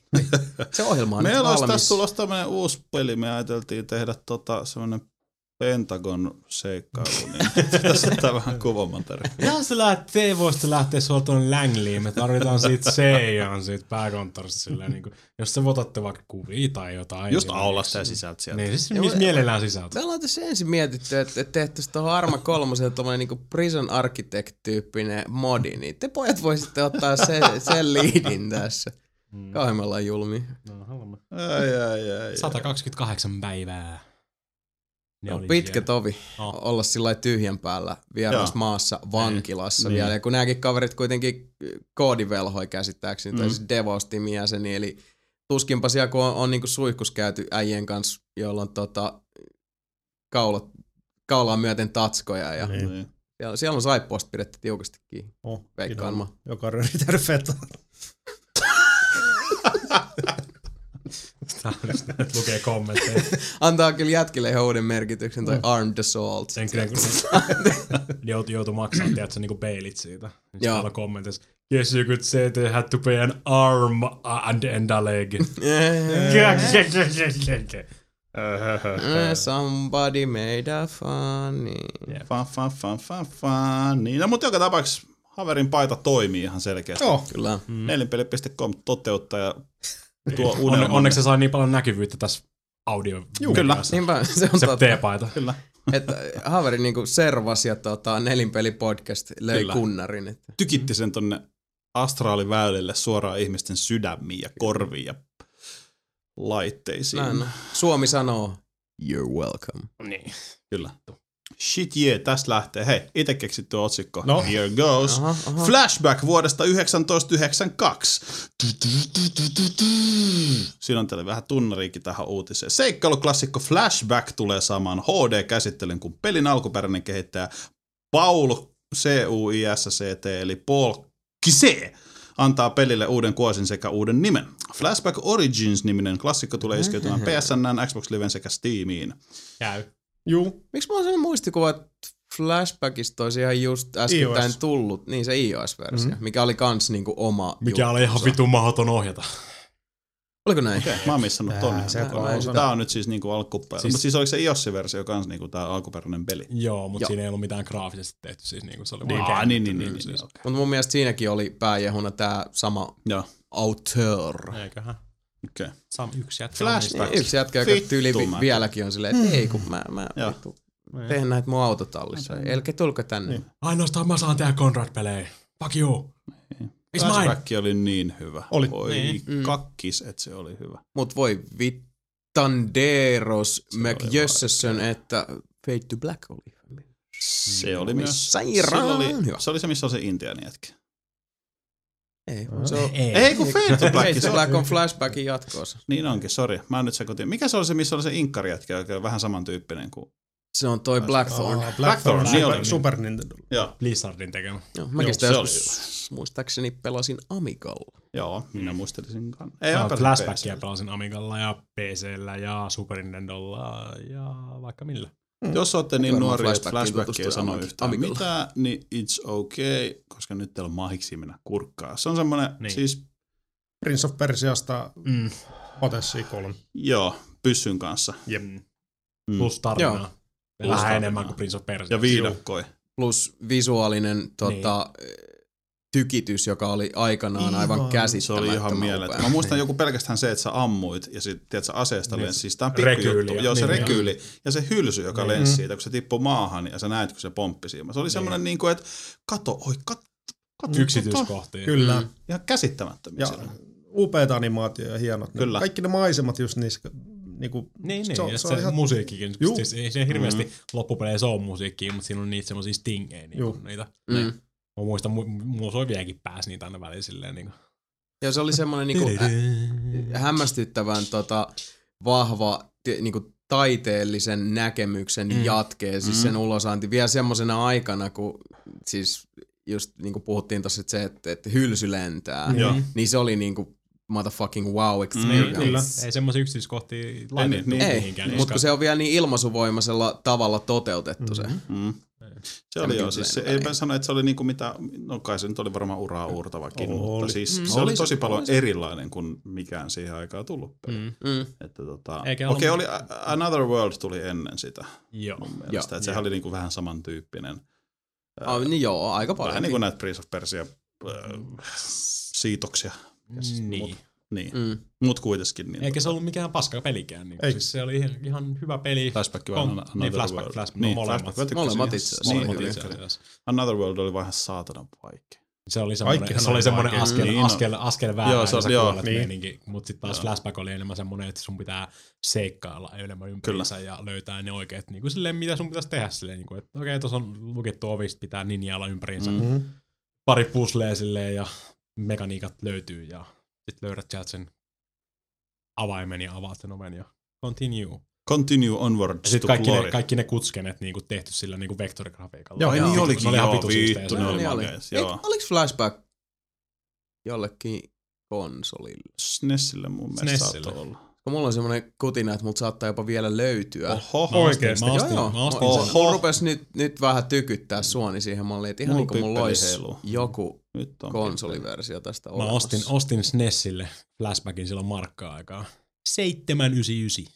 Se ohjelma on Meillä olisi tässä tulossa tämmöinen uusi peli. Me ajateltiin tehdä tota, semmoinen Pentagon seikkailu, niin tässä ottaa vähän kuvamateriaalia. Ihan se lähtee, te ei voisitte lähteä suolta tuonne Langliin, me tarvitaan siitä Seijan siitä pääkonttorista silleen, niin kuin, jos te votatte vaikka kuvia tai jotain. Just niin- aulasta ja sisältä sieltä. Niin, siis missä mielellään sisältä. Me ollaan tässä ensin mietitty, että, että tehtäisiin tuohon Arma 3 tommonen niinku Prison Architect-tyyppinen modi, niin te pojat voisitte ottaa se, sen liidin tässä. Kauhean me ollaan julmia. No, haluamme. Ai, ai, ai, ai. 128 päivää. Ne No, oli pitkä siellä. tovi Oh. olla sillä tyhjän päällä vieraassa Joo. maassa vankilassa Niin. vielä. Ja kun nämäkin kaverit kuitenkin koodivelhoi käsittääkseni, mm. tai Mm. siis eli tuskinpa siellä kun on, on niinku suihkus käyty äijien kanssa, joilla on tota, kaulat, kaulaa myöten tatskoja ja Niin. Niin. siellä, siellä on saippuasta pidetty tiukasti kiinni. Oh, Veikkaan mä. Joka feta. Että lukee kommentteja. Antaa kyllä jätkille ihan uuden merkityksen, Mm. toi Armed Assault. Sen kyllä, kun ne joutui, joutui maksaa, tiedätkö, niinku peilit siitä. Niin Joo. Täällä kommentissa, yes you could say they had to pay an arm and, and a leg. Eh, Somebody made a funny. Fa, fa, fa, fa, fa. Niin. No, mutta joka tapauksessa Haverin paita toimii ihan selkeästi. Joo. Kyllä. Mm. Nelinpeli.com toteuttaa ja tuo unelman. onneksi se sai niin paljon näkyvyyttä tässä audio. kyllä. Niinpä, se on Se totta. T-paita. Kyllä. että Haveri niinku servas ja tota, nelinpeli podcast löi Kyllä. kunnarin. Että. Tykitti sen tonne astraaliväylille suoraan ihmisten sydämiin ja korviin ja laitteisiin. Näin on. Suomi sanoo, you're welcome. Niin. Kyllä. Shit yeah, tästä lähtee. Hei, itse keksitty otsikko. No. Here goes. Aha, aha. Flashback vuodesta 1992. Siinä on teille vähän tunnariikin tähän uutiseen. Seikkailuklassikko Flashback tulee saamaan HD-käsittelyn kuin pelin alkuperäinen kehittäjä Paul C-U-I-S-C-T eli Paul Kise antaa pelille uuden kuosin sekä uuden nimen. Flashback Origins-niminen klassikko tulee iskeytymään PSN, Xbox Liven sekä Steamiin. Käy. Juu. Miksi mulla on sellainen muistikuva, että Flashbackista olisi ihan just äskettäin iOS. tullut, niin se iOS-versio, mm-hmm. mikä oli kans niinku oma Mikä oli ihan vitun mahdoton ohjata. Oliko näin? Okei, mä oon missannut tonne. Tää se on Tää on nyt siis niinku alkuperäinen. Siis- Siis, Mutta siis oliko se iOS-versio kans niinku tää alkuperäinen peli? Joo, mutta siinä ei ollut mitään graafisesti tehty. Siis niinku se oli Niin, vaan ah, niin, niin, niin, niin, siis. okei. Mutta mun mielestä siinäkin oli pääjehuna tää sama Joo, auteur. Eiköhän. Okei. Sam yksi jätkä. Flashback. Niin, yksi jätkä, joka Vittu, tyyli vi- vieläkin on silleen, että ei kun mä, mä vittu, teen näitä mun autotallissa. Elkä tulko tänne. Niin. Ainoastaan mä saan tehdä Conrad-pelejä. Fuck you. It's mine. Flashback oli niin hyvä. Oli. Voi Niin. Mm. kakkis, että se oli hyvä. Mut voi vittanderos oli McJössesson, että Fade to Black oli. Se oli myös... Sairaan oli, hyvä. se oli se, missä on se intiani jätkä. Ei, se on, Ei. Ei, kun Fade to Black. Fade se to on- Black on Flashbackin jatkoosa. Niin onkin, sori. Mä oon nyt sekoitin. Mikä se oli se, missä oli se inkkari jätkä, joka on vähän samantyyppinen kuin... Se on toi Blackthorn. Ah, Blackthorn, Blackthorn, niin Super, oli. Super Nintendo. Joo, Blizzardin tekemä. Joo, mäkin Joo, sitä se joskus muistaakseni pelasin Amigalla. joo, minä muistelisin kanssa. Ei, pelasin Flashbackia pelasin Amigalla ja PCllä ja Super Nintendolla ja vaikka millä. Jos olette niin nuoria, että Flashbackiin Flashback ei tutustua sano Amig- yhtään Amigalla. mitään, niin it's okay, koska nyt teillä on mahiksi mennä kurkkaa. Se on semmoinen, Niin. niin. siis Prince of Persiasta Mm. Odyssey 3. joo, pyssyn kanssa. Jep. Mm. Plus tarinaa. Joo. Vähän tarinaa. enemmän kuin Prince of Persia. Ja viidakkoi. Plus visuaalinen tota, tykitys, joka oli aikanaan aivan Ihan. Se oli ihan mieletön. Mä muistan joku pelkästään se, että sä ammuit ja sit tiedät, sä aseesta Niin. lensi. Siis tää on Rekyyli pikkujuttu. ja- Joo, se niin, rekyyli ja se hylsy, joka Niin. lensi siitä, kun se tippui maahan ja sä näit, kun se pomppi siinä. Se oli semmoinen niin kuin, että kato, oi, kato, kato, Yksityiskohtia. Kyllä. Mm. Ihan käsittämättömiä Ja siellä. upeita animaatioja ja hienot. Kyllä. Kaikki ne maisemat just niissä. Niinku, Niin, niin. Se, on- ja se, se, on ihan, musiikkikin. Juu. Siis ei se hirveästi loppupeleissä ole musiikkia, mutta siinä on niitä semmosia stingejä. Niin niitä. Mm. Mä muistan, mu- mulla soi vieläkin pääs niitä aina välillä silleen. Niin Ja se oli semmoinen niinku, ä- hämmästyttävän tota, vahva niinku, taiteellisen näkemyksen Mm. mm. jatkeen, siis Mm. sen ulosanti vielä semmoisena aikana, kun siis just niinku puhuttiin tossa, että se, että, että hylsy lentää, Mm. Niin se oli niinku motherfucking wow Mm, experience. kyllä. ei semmosia yksityiskohtia laitettu niin, Ei, mihinkään. mutta kun se on vielä niin ilmaisuvoimaisella tavalla toteutettu se. Mm. Se oli joo, siis se, ei mä sano, että se oli niinku mitä, no kai se nyt oli varmaan uraa uurtavakin, Oli. mutta siis Mm. se oli Oli se- tosi paljon oli se. erilainen kuin mikään siihen aikaan tullut peli. Mm. Mm. Että tota, okei, ollut- oli Another World tuli ennen sitä Joo. mun mielestä, Joo. että sehän oli niinku vähän samantyyppinen. Ah, niin joo, aika paljon. Vähän niin kuin näitä Prince of Persia äh, siitoksia. Niin. Niin, Mm. mut kuitenkin. Niin Eikä se ollut mikään paska pelikään. Niin Ei. siis se oli ihan, ihan hyvä peli. Flashback vai On- Another niin, Flashback, World? Flashback, Niin, no molemmat. Flashback, Molemmat itse asiassa. niin, Molemmat oli itse asiassa. Another World oli vähän saatanan vaikea. Se oli semmoinen, se oli semmoinen vaikea. askel, Niin, no. askel, askel väärään, Joo, se se, oli- joo. Niin. meininki, mutta sitten taas Joo. Flashback oli enemmän semmoinen, että sun pitää seikkailla enemmän ympärissä ja löytää ne oikeat, niin kuin silleen, mitä sun pitäisi tehdä silleen, niin kuin, että okei, tuossa on lukittu ovista, pitää ninjailla ympäriinsä, Mm. mm. Mm. pari puzzlea silleen ja mekaniikat löytyy ja sitten löydät sieltä sen avaimen ja avaat sen oven ja continue. Continue onward Ja to sitten kaikki glory. ne, kaikki ne kutskenet niin kuin tehty sillä niin kuin vektorigrafiikalla. Joo, joo. niin Ne olikin, oli ihan joo, se. ne oli Eik, joo. oliko Flashback jollekin konsolille? SNESille mun mielestä saattoi olla. Kun mulla on semmoinen kutina, että mut saattaa jopa vielä löytyä. Oho, Mä Oikeesti? mä ostin, joo, mä joo. ostin Mulla- sen. Mulla rupes nyt, nyt vähän tykyttää suoni siihen malliin, että ihan Mulla niin kuin mulla olisi joku nyt on konsoliversio tästä Mä olemassa. ostin, ostin SNESille flashbackin silloin markkaa aikaa. 799.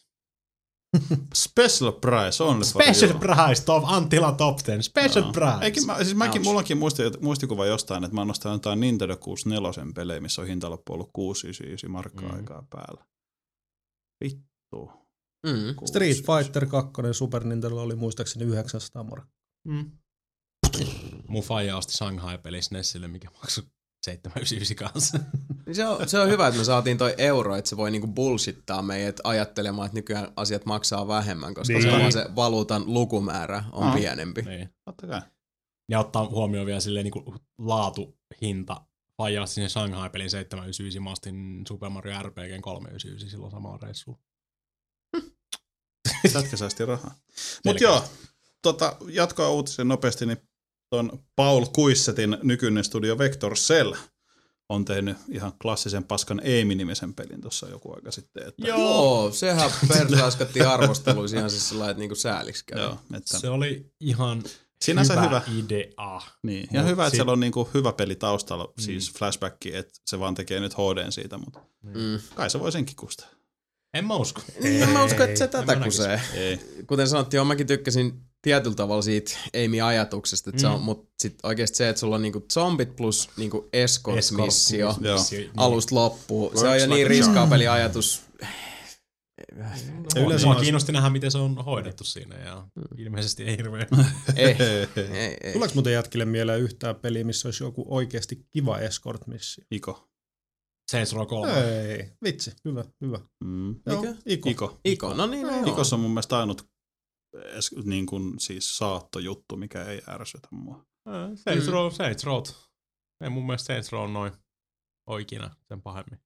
Special price on Special price, top, Antila top 10. Special Joo. price. Eikin, mä, siis mäkin, mulla onkin muisti, muistikuva jostain, että mä oon ostanut jotain Nintendo 64 pelejä, missä on hintalappu ollut 699 markkaa Mm. aikaa päällä. Vittu. Mm. Street Fighter 2 Super Nintendo oli muistaakseni 900 markkaa. Mm. Mun faija osti Shanghai-peli SNESille, mikä maksoi 799 kanssa. Niin Se on, se on hyvä, että me saatiin toi euro, että se voi niinku bullshittaa meidät ajattelemaan, että nykyään asiat maksaa vähemmän, koska Niin. se, vaan se valuutan lukumäärä on Ah. pienempi. niin. Totta kai. Ja ottaa huomioon vielä silleen niin laatu, hinta. Faija osti sinne Shanghai-pelin 799, mä ostin Super Mario RPG 399 silloin samaan reissuun. Sätkä säästi rahaa. Mutta joo, tota, jatkoa uutisen nopeasti, niin ton Paul Kuissetin nykyinen studio Vector Cell on tehnyt ihan klassisen paskan Amy-nimisen pelin tuossa joku aika sitten. Että, Joo, sehän persaiskattiin arvosteluissa ihan siis sellainen, että niinku sääliksi käy. joo että, Se oli ihan Sinänsä hyvä, hyvä. idea. Niin, ja Mut hyvä, että sit- siellä on niinku hyvä peli taustalla, Mm. siis flashback, että se vaan tekee nyt HDn siitä, mutta Mm. kai se voi senkin kustaa. En mä usko. Niin, en mä usko, että se tätä kusee. Ei. Kuten sanottiin, mäkin tykkäsin tietyllä tavalla siitä Amy-ajatuksesta, että mm. se on, Mm. mutta sitten oikeasti se, että sulla on niinku zombit plus niinku escort-missio Escort- niin. alusta loppuun. Se on Works jo like niin riskaapeli ajatus. Ja yleensä Mua noissa- kiinnosti nähdä, miten se on hoidettu siinä ja ilmeisesti ei hirveän. Ei, ei, ei. Tuleeko muuten jätkille mieleen yhtään peliä, missä olisi joku oikeasti kiva escort-missio? Iko. Saints Row 3. Ei, vitsi, hyvä, hyvä. Mm. Joo, Mikä? Iko. Iko. Iko, no niin, no. Ikossa on mun mielestä ainut niin kuin, siis saattojuttu, mikä ei ärsytä mua. Saints Mm. Row, Saints Row. Ei mun mielestä Saints Row noin oikeina sen pahemmin.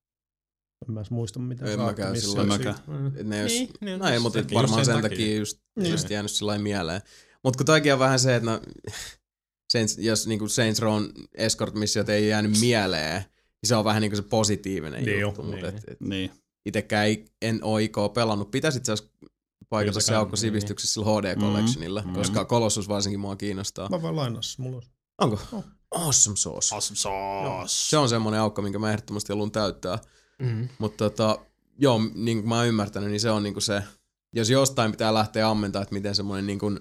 En mä muista, mitä En saatte mäkään missä silloin. Mäkään. Et Ne jos, Niin, niin, no ei, mutta varmaan sen, sen takia, takia. just, Niin. just jäänyt sillä lailla mieleen. Mutta kun toikin on vähän se, että no, Saints, jos niinku Saints Rown escort-missiot ei jäänyt mieleen, niin se on vähän niinku se positiivinen Niin juttu. jo, Mutta niin. et, et Niin. itekään ei, en ole Ikoa pelannut. Pitäisi itse asiassa paikata se aukko kann- sivistyksessä sillä HD Collectionilla, Mm. koska Colossus varsinkin mua kiinnostaa. Mä vaan lainassa, mulla on. Onko? Oh. Awesome sauce. Awesome sauce. Se on semmoinen aukko, minkä mä ehdottomasti haluan täyttää. Mm. Mutta tota, joo, niin kuin mä oon ymmärtänyt, niin se on niinku se, jos jostain pitää lähteä ammentaa, että miten semmoinen niinku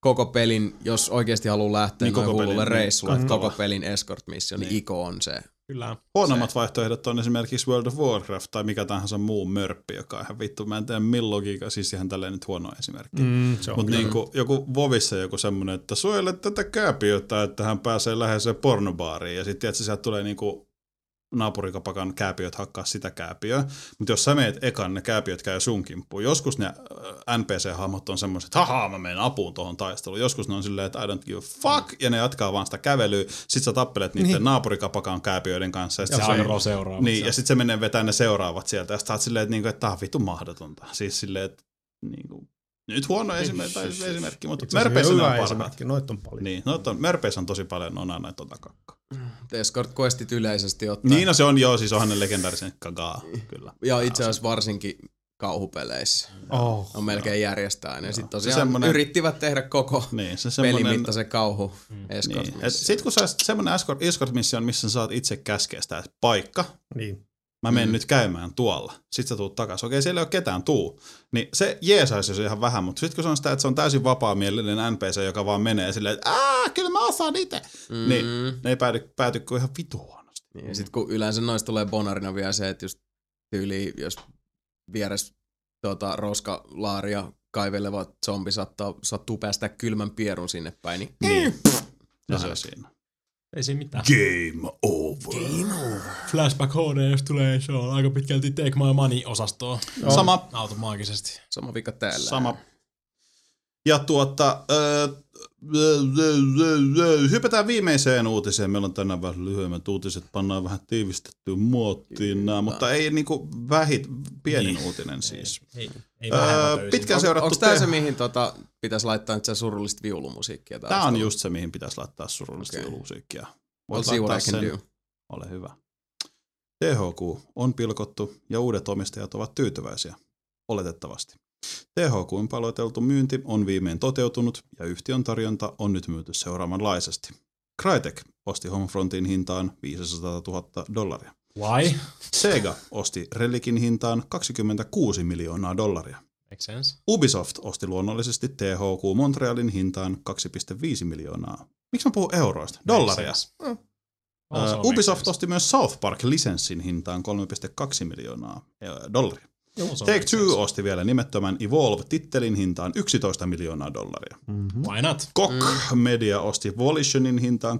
koko pelin, jos oikeasti haluaa lähteä Niin niin koko noin hullulle pelin, niin reissulle, että kattava. koko pelin escort mission, niin, Niin. Iko on se. Kyllä. Huonommat vaihtoehdot on esimerkiksi World of Warcraft tai mikä tahansa muu mörppi, joka on ihan vittu. Mä en tiedä milloinkin, siis ihan tälleen nyt huono esimerkki. Mm, se Mutta kyllä. niinku, joku Vovissa joku semmonen, että suojele tätä kääpiötä, että hän pääsee läheiseen pornobaariin. Ja sitten sieltä tulee niinku naapurikapakan kääpiöt hakkaa sitä kääpiöä. Mutta jos sä meet ekan, ne kääpiöt käy sun kimppuun. Joskus ne äh, NPC-hahmot on semmoiset, että haha, mä menen apuun tuohon taisteluun. Joskus ne on silleen, että I don't give a fuck, ja ne jatkaa vaan sitä kävelyä. Sit sä tappelet niiden niin. naapurikapakan kääpiöiden kanssa. Ja, sit Ja se- seuraava. niin, ja sitten se menee vetää ne seuraavat sieltä, ja sit sä oot silleen, että, niinku, että tää on vittu mahdotonta. Siis silleen, että niinku, nyt huono esimerkki, tai esimerkki mutta Itse asiassa Merpeissä on parhaat. esimerkki, noita on paljon. Niin, no, on, Merpeissä on tosi paljon onaa näitä tota kakkaa. Escort questit yleisesti ottaen. Niin, no se on joo, siis onhan ne legendaarisen kagaa, kyllä. ja itse asiassa varsinkin kauhupeleissä. Oh. On melkein järjestää aina. Ja sitten tosiaan semmonen- yrittivät tehdä koko Niin, se semmonen... mittaisen kauhu escort Niin. Et sit kun sä semmoinen escort, escort mission, missä sä saat itse käskeä sitä, paikka, Niin. Mä menen mm. nyt käymään tuolla. Sitten sä tuut takaisin. Okei, siellä ei ole ketään tuu. Niin se jeesaisi se ihan vähän, mutta sitten kun se on sitä, että se on täysin vapaamielinen NPC, joka vaan menee silleen, että aah, kyllä mä osaan itse. Mm. Niin ne ei pääty, pääty kuin ihan vitu huonosti. Niin, ja sitten kun yleensä noista tulee bonarina vielä se, että just tyyli, jos vieressä tuota, roskalaaria kaiveleva zombi saattaa, sattuu päästä kylmän pierun sinne päin, niin, Niin. Ja se on siinä. Ei siinä mitään. Game over. Flashback HD, jos tulee, se on aika pitkälti Take My Money-osastoa. Sama. Automaagisesti. sama vika täällä. Sama. Ja tuota, öö, hypätään viimeiseen uutiseen. Meillä on tänään vähän lyhyemmät uutiset, pannaan vähän tiivistettyä muottiin nämä, mutta ei niinku vähit, pienin niin. uutinen siis. Ei, ei Öö, töisin. pitkään On, onko tämä se, mihin tota, pitäisi laittaa nyt se surullista viulumusiikkia? Tämä on just se, mihin pitäisi laittaa surullista okay. musiikkia. We'll see what I can do. Ole hyvä. THQ on pilkottu ja uudet omistajat ovat tyytyväisiä. Oletettavasti. THQn paloiteltu myynti on viimein toteutunut ja yhtiön tarjonta on nyt myyty seuraavanlaisesti. Crytek osti Homefrontin hintaan 500 000 dollaria. Why? Sega osti Relicin hintaan 26 miljoonaa dollaria. Makes sense. Ubisoft osti luonnollisesti THQ Montrealin hintaan 2,5 miljoonaa. Miksi mä puhun euroista? Dollaria. Mm. Uh, Ubisoft osti myös South Park-lisenssin hintaan 3,2 miljoonaa dollaria. Also Take makes Two sense. osti vielä nimettömän Evolve-tittelin hintaan 11 miljoonaa dollaria. Why not? Koch Media osti Volitionin hintaan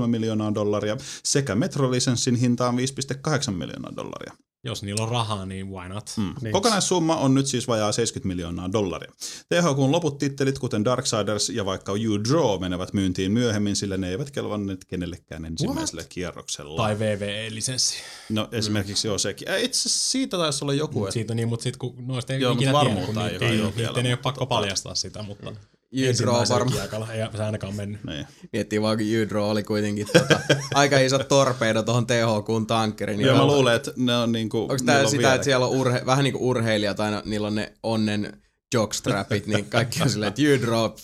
22,3 miljoonaa dollaria sekä Metro-lisenssin hintaan 5,8 miljoonaa dollaria. Jos niillä on rahaa, niin why not? Mm. Niin. Kokonaissumma on nyt siis vajaa 70 miljoonaa dollaria. THQn loput tittelit, kuten Darksiders ja vaikka You Draw, menevät myyntiin myöhemmin, sillä ne eivät kelvanneet kenellekään ensimmäisellä kierroksella. Tai VVE-lisenssi. No esimerkiksi joo sekin. Itse siitä taisi olla joku, että Siitä niin, mutta sitten kun noista ei Joo, ikinä tiedä, kun ei niitä ei, ole niitä vielä, ei ole mutta pakko paljastaa sitä, mutta Ydro varmaan. ei se ainakaan mennyt. niin. Miettii vaan, kun Ydro oli kuitenkin tota, aika iso torpedo tuohon THQn tankkeriin. Niin Joo, mä onko- luulen, että ne on niinku... Onko tää on sitä, että siellä on urhe- vähän niin kuin urheilijat aina, niillä on ne onnen jockstrapit, niin kaikki on silleen, että you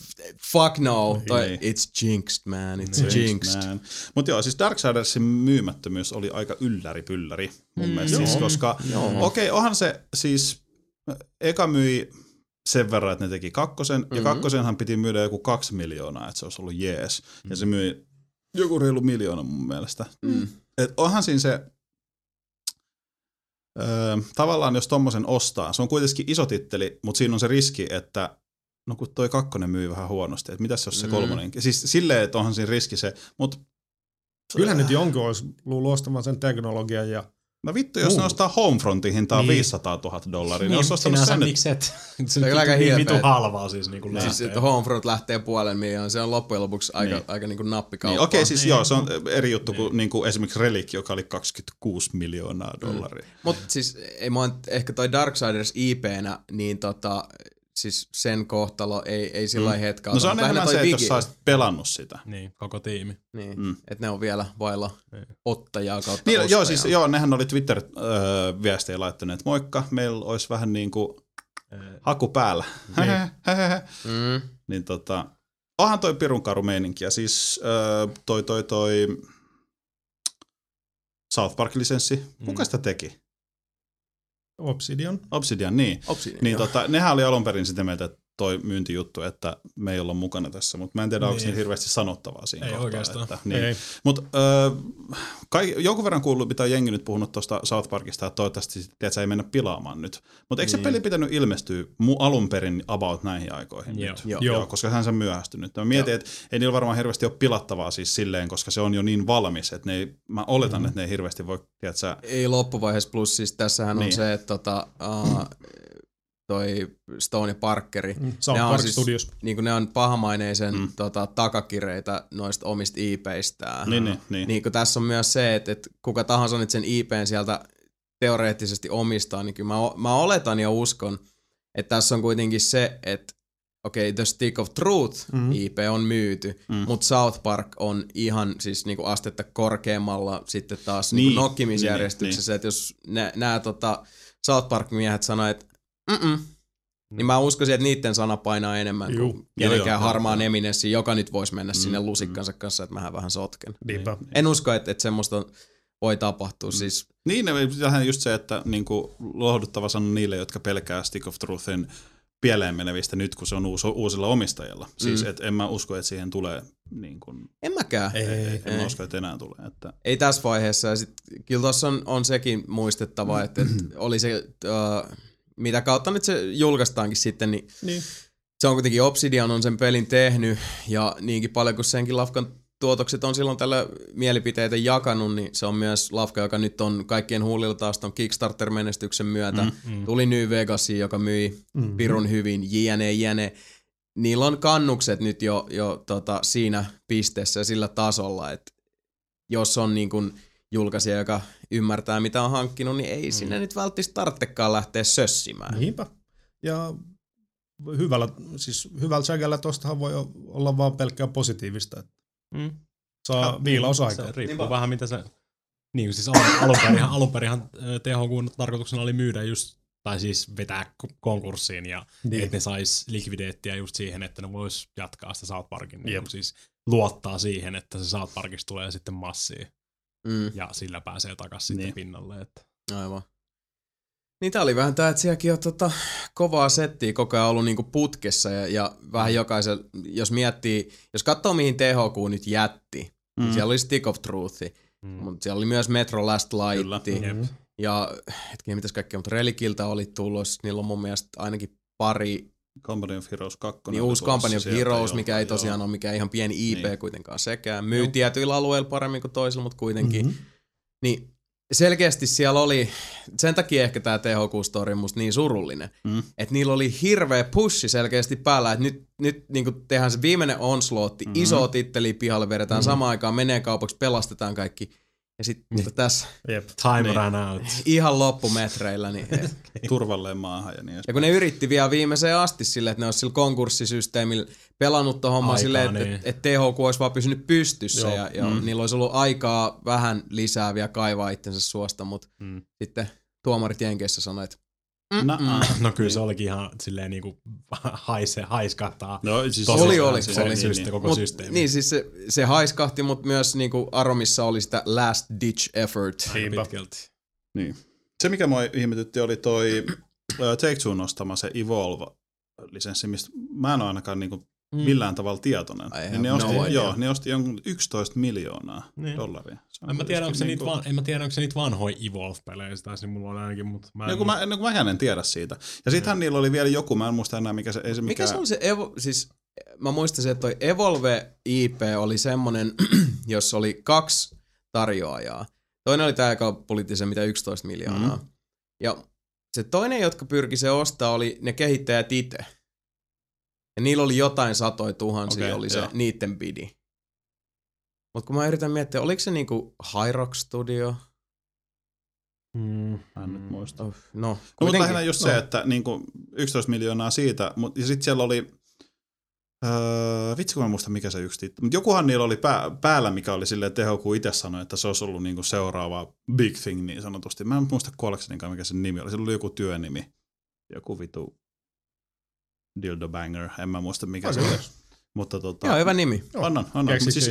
fuck no, toi, Niin. it's jinxed man, it's jinxed. Mutta joo, siis Darksidersin myymättömyys oli aika ylläri-pylläri mun Mm, mielestä. Siis, koska okei, okay, onhan se siis, eka myi sen verran, että ne teki kakkosen, Mm-hmm. ja kakkosenhan piti myydä joku kaksi miljoonaa, että se olisi ollut jees. Ja se myi joku reilu miljoona mun mielestä. Mm. Et onhan siinä se, öö, tavallaan jos tommosen ostaa, se on kuitenkin iso titteli, mutta siinä on se riski, että no kun toi kakkonen myy vähän huonosti, että mitäs jos se Mm. kolmonen, siis silleen, että onhan siinä riski se, mutta Kyllä nyt jonkun olisi luullut ostamaan sen teknologian ja No vittu, jos ne Muu. ostaa Homefrontin hintaa Niin. niin. 500 000 dollaria, niin, olisi ostanut sinänsä sen miksi et? Se on kyllä aika niin vitu halvaa siis niin kuin Siis, että Homefront lähtee puolen miljoonaa, se on loppujen lopuksi aika, Niin. aika niin kuin Niin, okei, okay, siis Niin. joo, se on eri juttu kuin, niin kuin esimerkiksi Relic, joka oli 26 miljoonaa dollaria. Mutta siis ei mä oon- ehkä toi Darksiders IP-nä, niin tota, siis sen kohtalo ei, ei sillä mm. hetkellä. No se on enemmän se, että jos sä pelannut sitä. Niin, koko tiimi. Niin, Mm. mm. että ne on vielä vailla Niin. ottajaa kautta Niin, ostajaa. joo, siis joo, nehän oli Twitter-viestejä laittaneet, moikka, meillä olisi vähän niin kuin haku päällä. Mm. niin tota, onhan toi pirun karu meininki. Ja siis ö, toi, toi, toi South Park-lisenssi, kuka sitä teki? Obsidian. Obsidian, niin. Obsidian, Niin joo. tota, nehän oli alun perin sitä mieltä, että toi myyntijuttu, että me ei olla mukana tässä, mutta mä en tiedä, onko Niin. niin hirveästi sanottavaa siinä Ei kohtaa. oikeastaan. Että, niin. Ei. Mutta äh, jonkun verran kuullut, mitä on jengi nyt puhunut tuosta South Parkista, että toivottavasti että se ei mennä pilaamaan nyt. Mutta eikö se Niin. peli pitänyt ilmestyä mu- alun perin about näihin aikoihin Joo. nyt? Joo. Joo. Joo. koska hän se myöhästynyt. Mä mietin, että ei niillä varmaan hirveästi ole pilattavaa siis silleen, koska se on jo niin valmis, että ne ei, mä oletan, mm. että ne ei hirveästi voi, tiedätkö, Ei loppuvaiheessa, plus siis tässähän niin. on Niin. se, että tota, uh, toi Stone ja Parkeri, Mm, South Ne on Park siis- Studios. niin ne on pahamaineisen Mm. mm. tota, takakireitä noista omista IPistään. Niin, niin, niin. niin kun tässä on myös se, että, että kuka tahansa nyt sen IPn sieltä teoreettisesti omistaa, niin kyllä mä, mä oletan ja uskon, että tässä on kuitenkin se, että okei, okay, The Stick of Truth Mhm. mm-hmm. IP on myyty, Mm. mm. mutta South Park on ihan siis niinku astetta korkeammalla sitten taas Niin, niinku nokkimisjärjestyksessä, niin, että jos nämä tota, South Park-miehet sanoi, että mm niin mä uskoisin, että niiden sana painaa enemmän Juu. kuin Joo, kenenkään joo, harmaan joo. eminessi, joka nyt voisi mennä Mm, sinne lusikkansa kanssa, että mä vähän sotken. Niinpä. En usko, että, että semmoista voi tapahtua. Siis, Niin, ne- vähän just se, että niin kuin, lohduttava sanoa niille, jotka pelkää Stick of Truthin pieleen menevistä nyt, kun se on uus, uusilla omistajilla. Siis Mm. et en mä usko, että siihen tulee, niin kuin, en mäkään. Ei, en ei. mä usko, että enää tulee. Että, Ei tässä vaiheessa. Ja sit, kyllä tuossa on, on sekin muistettava, että, että oli se, uh, mitä kautta nyt se julkaistaankin sitten, niin, Niin. se on kuitenkin Obsidian on sen pelin tehnyt, ja niinkin paljon kuin senkin lafkan tuotokset on silloin tällä mielipiteitä jakanut, niin se on myös lafka, joka nyt on kaikkien huulilla taas ton Kickstarter-menestyksen myötä. Mm, mm. Tuli New Vegasiin, joka myi Mm. pirun hyvin, jne, jne. Niillä on kannukset nyt jo, jo tota, siinä pisteessä ja sillä tasolla, että jos on niin kuin julkaisija, joka ymmärtää mitä on hankkinut, niin ei mm. sinne nyt välttämättä tarvitsekaan lähteä sössimään. Niinpä. Ja hyvällä, siis hyvällä sägällä tostahan voi olla vaan pelkkää positiivista. Että Mm. saa viilausaikaa. Se riippuu vähän mitä se... Niin siis alun, alunperinhan, alunperinhan THQ tarkoituksena oli myydä just, tai siis vetää ko- konkurssiin ja Niin. niin. että ne sais likviditeettiä just siihen, että ne vois jatkaa sitä South Parkin, niin siis luottaa siihen, että se South Parkista tulee sitten massiin Mm, ja sillä pääsee takaisin Niin. sitten pinnalle. Että. aivan. Niin tää oli vähän tää, että sielläkin on tota, kovaa settiä koko ajan ollut niinku putkessa ja, ja vähän jokaisen, jos miettii, jos katsoo mihin THQ nyt jätti, mm. niin siellä oli Stick of Truth, Mm. mutta siellä oli myös Metro Last Kyllä. Light, Jep. Ja hetkinen, mitäs kaikkea, mutta Relikiltä oli tullut, niillä on mun mielestä ainakin pari, Company of Heroes 2. niin uusi Company of sieltä, Heroes, joo, mikä ei joo. tosiaan ole mikään ihan pieni IP Niin. kuitenkaan sekään. Myy tietyillä alueilla paremmin kuin toisilla, mutta kuitenkin. Mm-hmm. Niin selkeästi siellä oli, sen takia ehkä tämä THQ-story on musta niin surullinen, Mm. että niillä oli hirveä pushi selkeästi päällä, että nyt, nyt niin tehdään se viimeinen Mhm. mm-hmm. iso titteli pihalle, vedetään mm-hmm. samaan aikaan, menee kaupaksi, pelastetaan kaikki. Ja sitten Niin. mutta tässä Jep. Time Niin. ran out. ihan loppumetreillä, niin Turvalleen maahan ja niin Ja kun ne yritti vielä viimeiseen asti silleen, että ne olisi sillä konkurssisysteemillä pelannut tuon homman silleen, että niin. et, et THQ olisi vaan pysynyt pystyssä Joo. ja, ja Mm. niillä olisi ollut aikaa vähän lisää vielä kaivaa itsensä suosta, mutta Mm. sitten tuomarit Jenkeissä sanoivat, että Na, No kyllä se olikin ihan silleen niinku haise, haiskahtaa. no, siis Tosi Oli, oli, se, oli. syste- Niin, koko Mut, systeemi. niin siis se, se haiskahti, mutta myös niinku Aromissa oli sitä last ditch effort. Aika pitkälti. Niin. Se, mikä mua ihmetytti, oli toi ö, Take-Two nostama se Evolve-lisenssi, mistä mä en ole ainakaan niinku millään tavalla tietoinen. Niin ne, no osti, idea. joo, ne osti jonkun 11 miljoonaa Niin. dollaria. Se on En mä, tiedä, onko se niitä van, en mä tiedä, onko se niitä vanhoja Evolve-pelejä, tai se mulla on ainakin, mutta mä en... No kun mä, no kun mäkään en tiedä siitä. Ja sittenhän niillä oli vielä joku, mä en muista enää mikä se, ei se mikä... Mikä se oli se Evo, siis mä muistan että toi Evolve IP oli semmonen, jossa oli kaksi tarjoajaa. Toinen oli tää, joka sen mitä 11 miljoonaa. Mm. Ja se toinen, jotka pyrki se ostaa, oli ne kehittäjät itse. Ja niillä oli jotain satoja tuhansia, okay, oli se joo. niitten bidi. Mutta kun mä yritän miettiä, oliko se niinku High Rock Studio? Mm. Mä en nyt muista. No, No, mutta lähinnä just se, että niin kuin 11 miljoonaa siitä, mut, ja sitten siellä oli, öö, vitsi kun mä muistan mikä se yksi titteli, mutta jokuhan niillä oli pää, päällä, mikä oli silleen, että THQ itse sanoi, että se olisi ollut niin kuin seuraava big thing niin sanotusti. Mä en muista kuollekseninkaan, mikä se nimi oli. Se oli joku työnimi. Joku vitu dildo banger, en mä muista mikä se oli. Mutta tota, Joo, hyvä nimi. on, on, siis,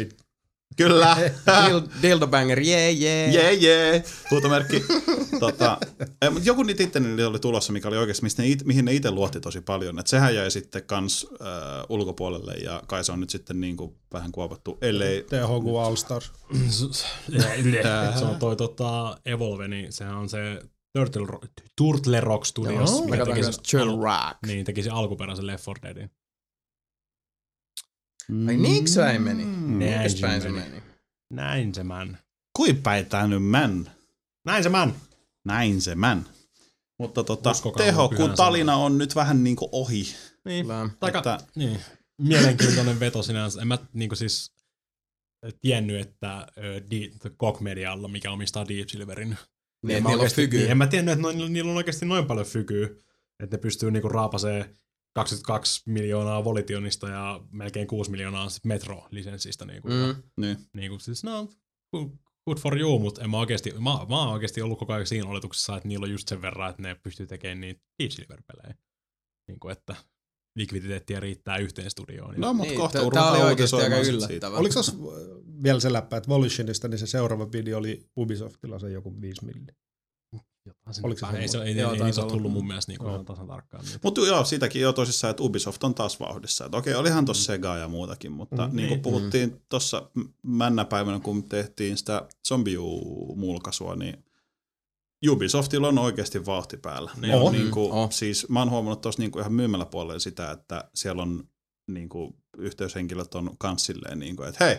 kyllä. Dil- Dildo Banger, jee, jee. Jee, jee, huutomerkki. tota, eh, joku niitä itse oli tulossa, mikä oli oikeasti, mistä ne it, mihin ne itse luotti tosi paljon. Et sehän jäi sitten kans äh, ulkopuolelle ja kai se on nyt sitten niinku vähän kuopattu, ellei... THQ All Stars. se on toi tota, Evolve, niin sehän on se Turtle, Ro- Turtle Rock Studios, Joo, mikä Mä teki Chill alu- Rock. niin, teki sen alkuperäisen Left 4 Deadin. Ai niinkö se ei meni? Mm. Niinkös Näin se se meni. meni? Näin se man. Kuin päin tää nyt män? Näin se man. Näin se män. Mutta tota, Uskokaa mun pyhään THQ-talina on nyt vähän niinku ohi. Niin. Kyllä. Aika, Että- niin. Mielenkiintoinen veto sinänsä. En mä niinku siis tiennyt, että Koch Medialla, mikä omistaa Deep Silverin, Niin, mä niillä on fyky. Niin, en mä tiennyt, että noin, niillä on oikeasti noin paljon fykyä, että ne pystyy niinku raapasee 22 miljoonaa Volitionista ja melkein 6 miljoonaa Metro-lisenssistä. Niinku, mm. Niin. niinku, siis, no, good for you, mutta en mä oikeasti, mä, mä oon oikeasti ollut koko ajan siinä oletuksessa, että niillä on just sen verran, että ne pystyy tekemään niitä Deep Silver-pelejä. Niin kuin, että likviditeettiä riittää yhteen studioon. No, mutta Niin, kohta ruvetaan tää oli oikeasti aika yllättävää. Oliko tuossa vielä se läppä, että Volitionista, niin se seuraava video oli Ubisoftilla se joku 5 milli. Oliko se ei, se, ei, Joo, ei, ei niitä ole tullut mun mielestä niin kuin ihan tasan tarkkaan. Mutta joo, siitäkin jo tosissaan, että Ubisoft on taas vauhdissa. Et okei, olihan tuossa Sega ja muutakin, mutta Mm, niin kuin niin. puhuttiin tuossa männäpäivänä, kun tehtiin sitä Zombiu-mulkaisua, niin Ubisoftilla on oikeasti vauhti päällä. Ne On. on niin kuin, On. siis mä oon huomannut tuossa niin kuin ihan myymäläpuolella sitä, että siellä on niin kuin, yhteyshenkilöt on kans silleen, niin kuin, että hei,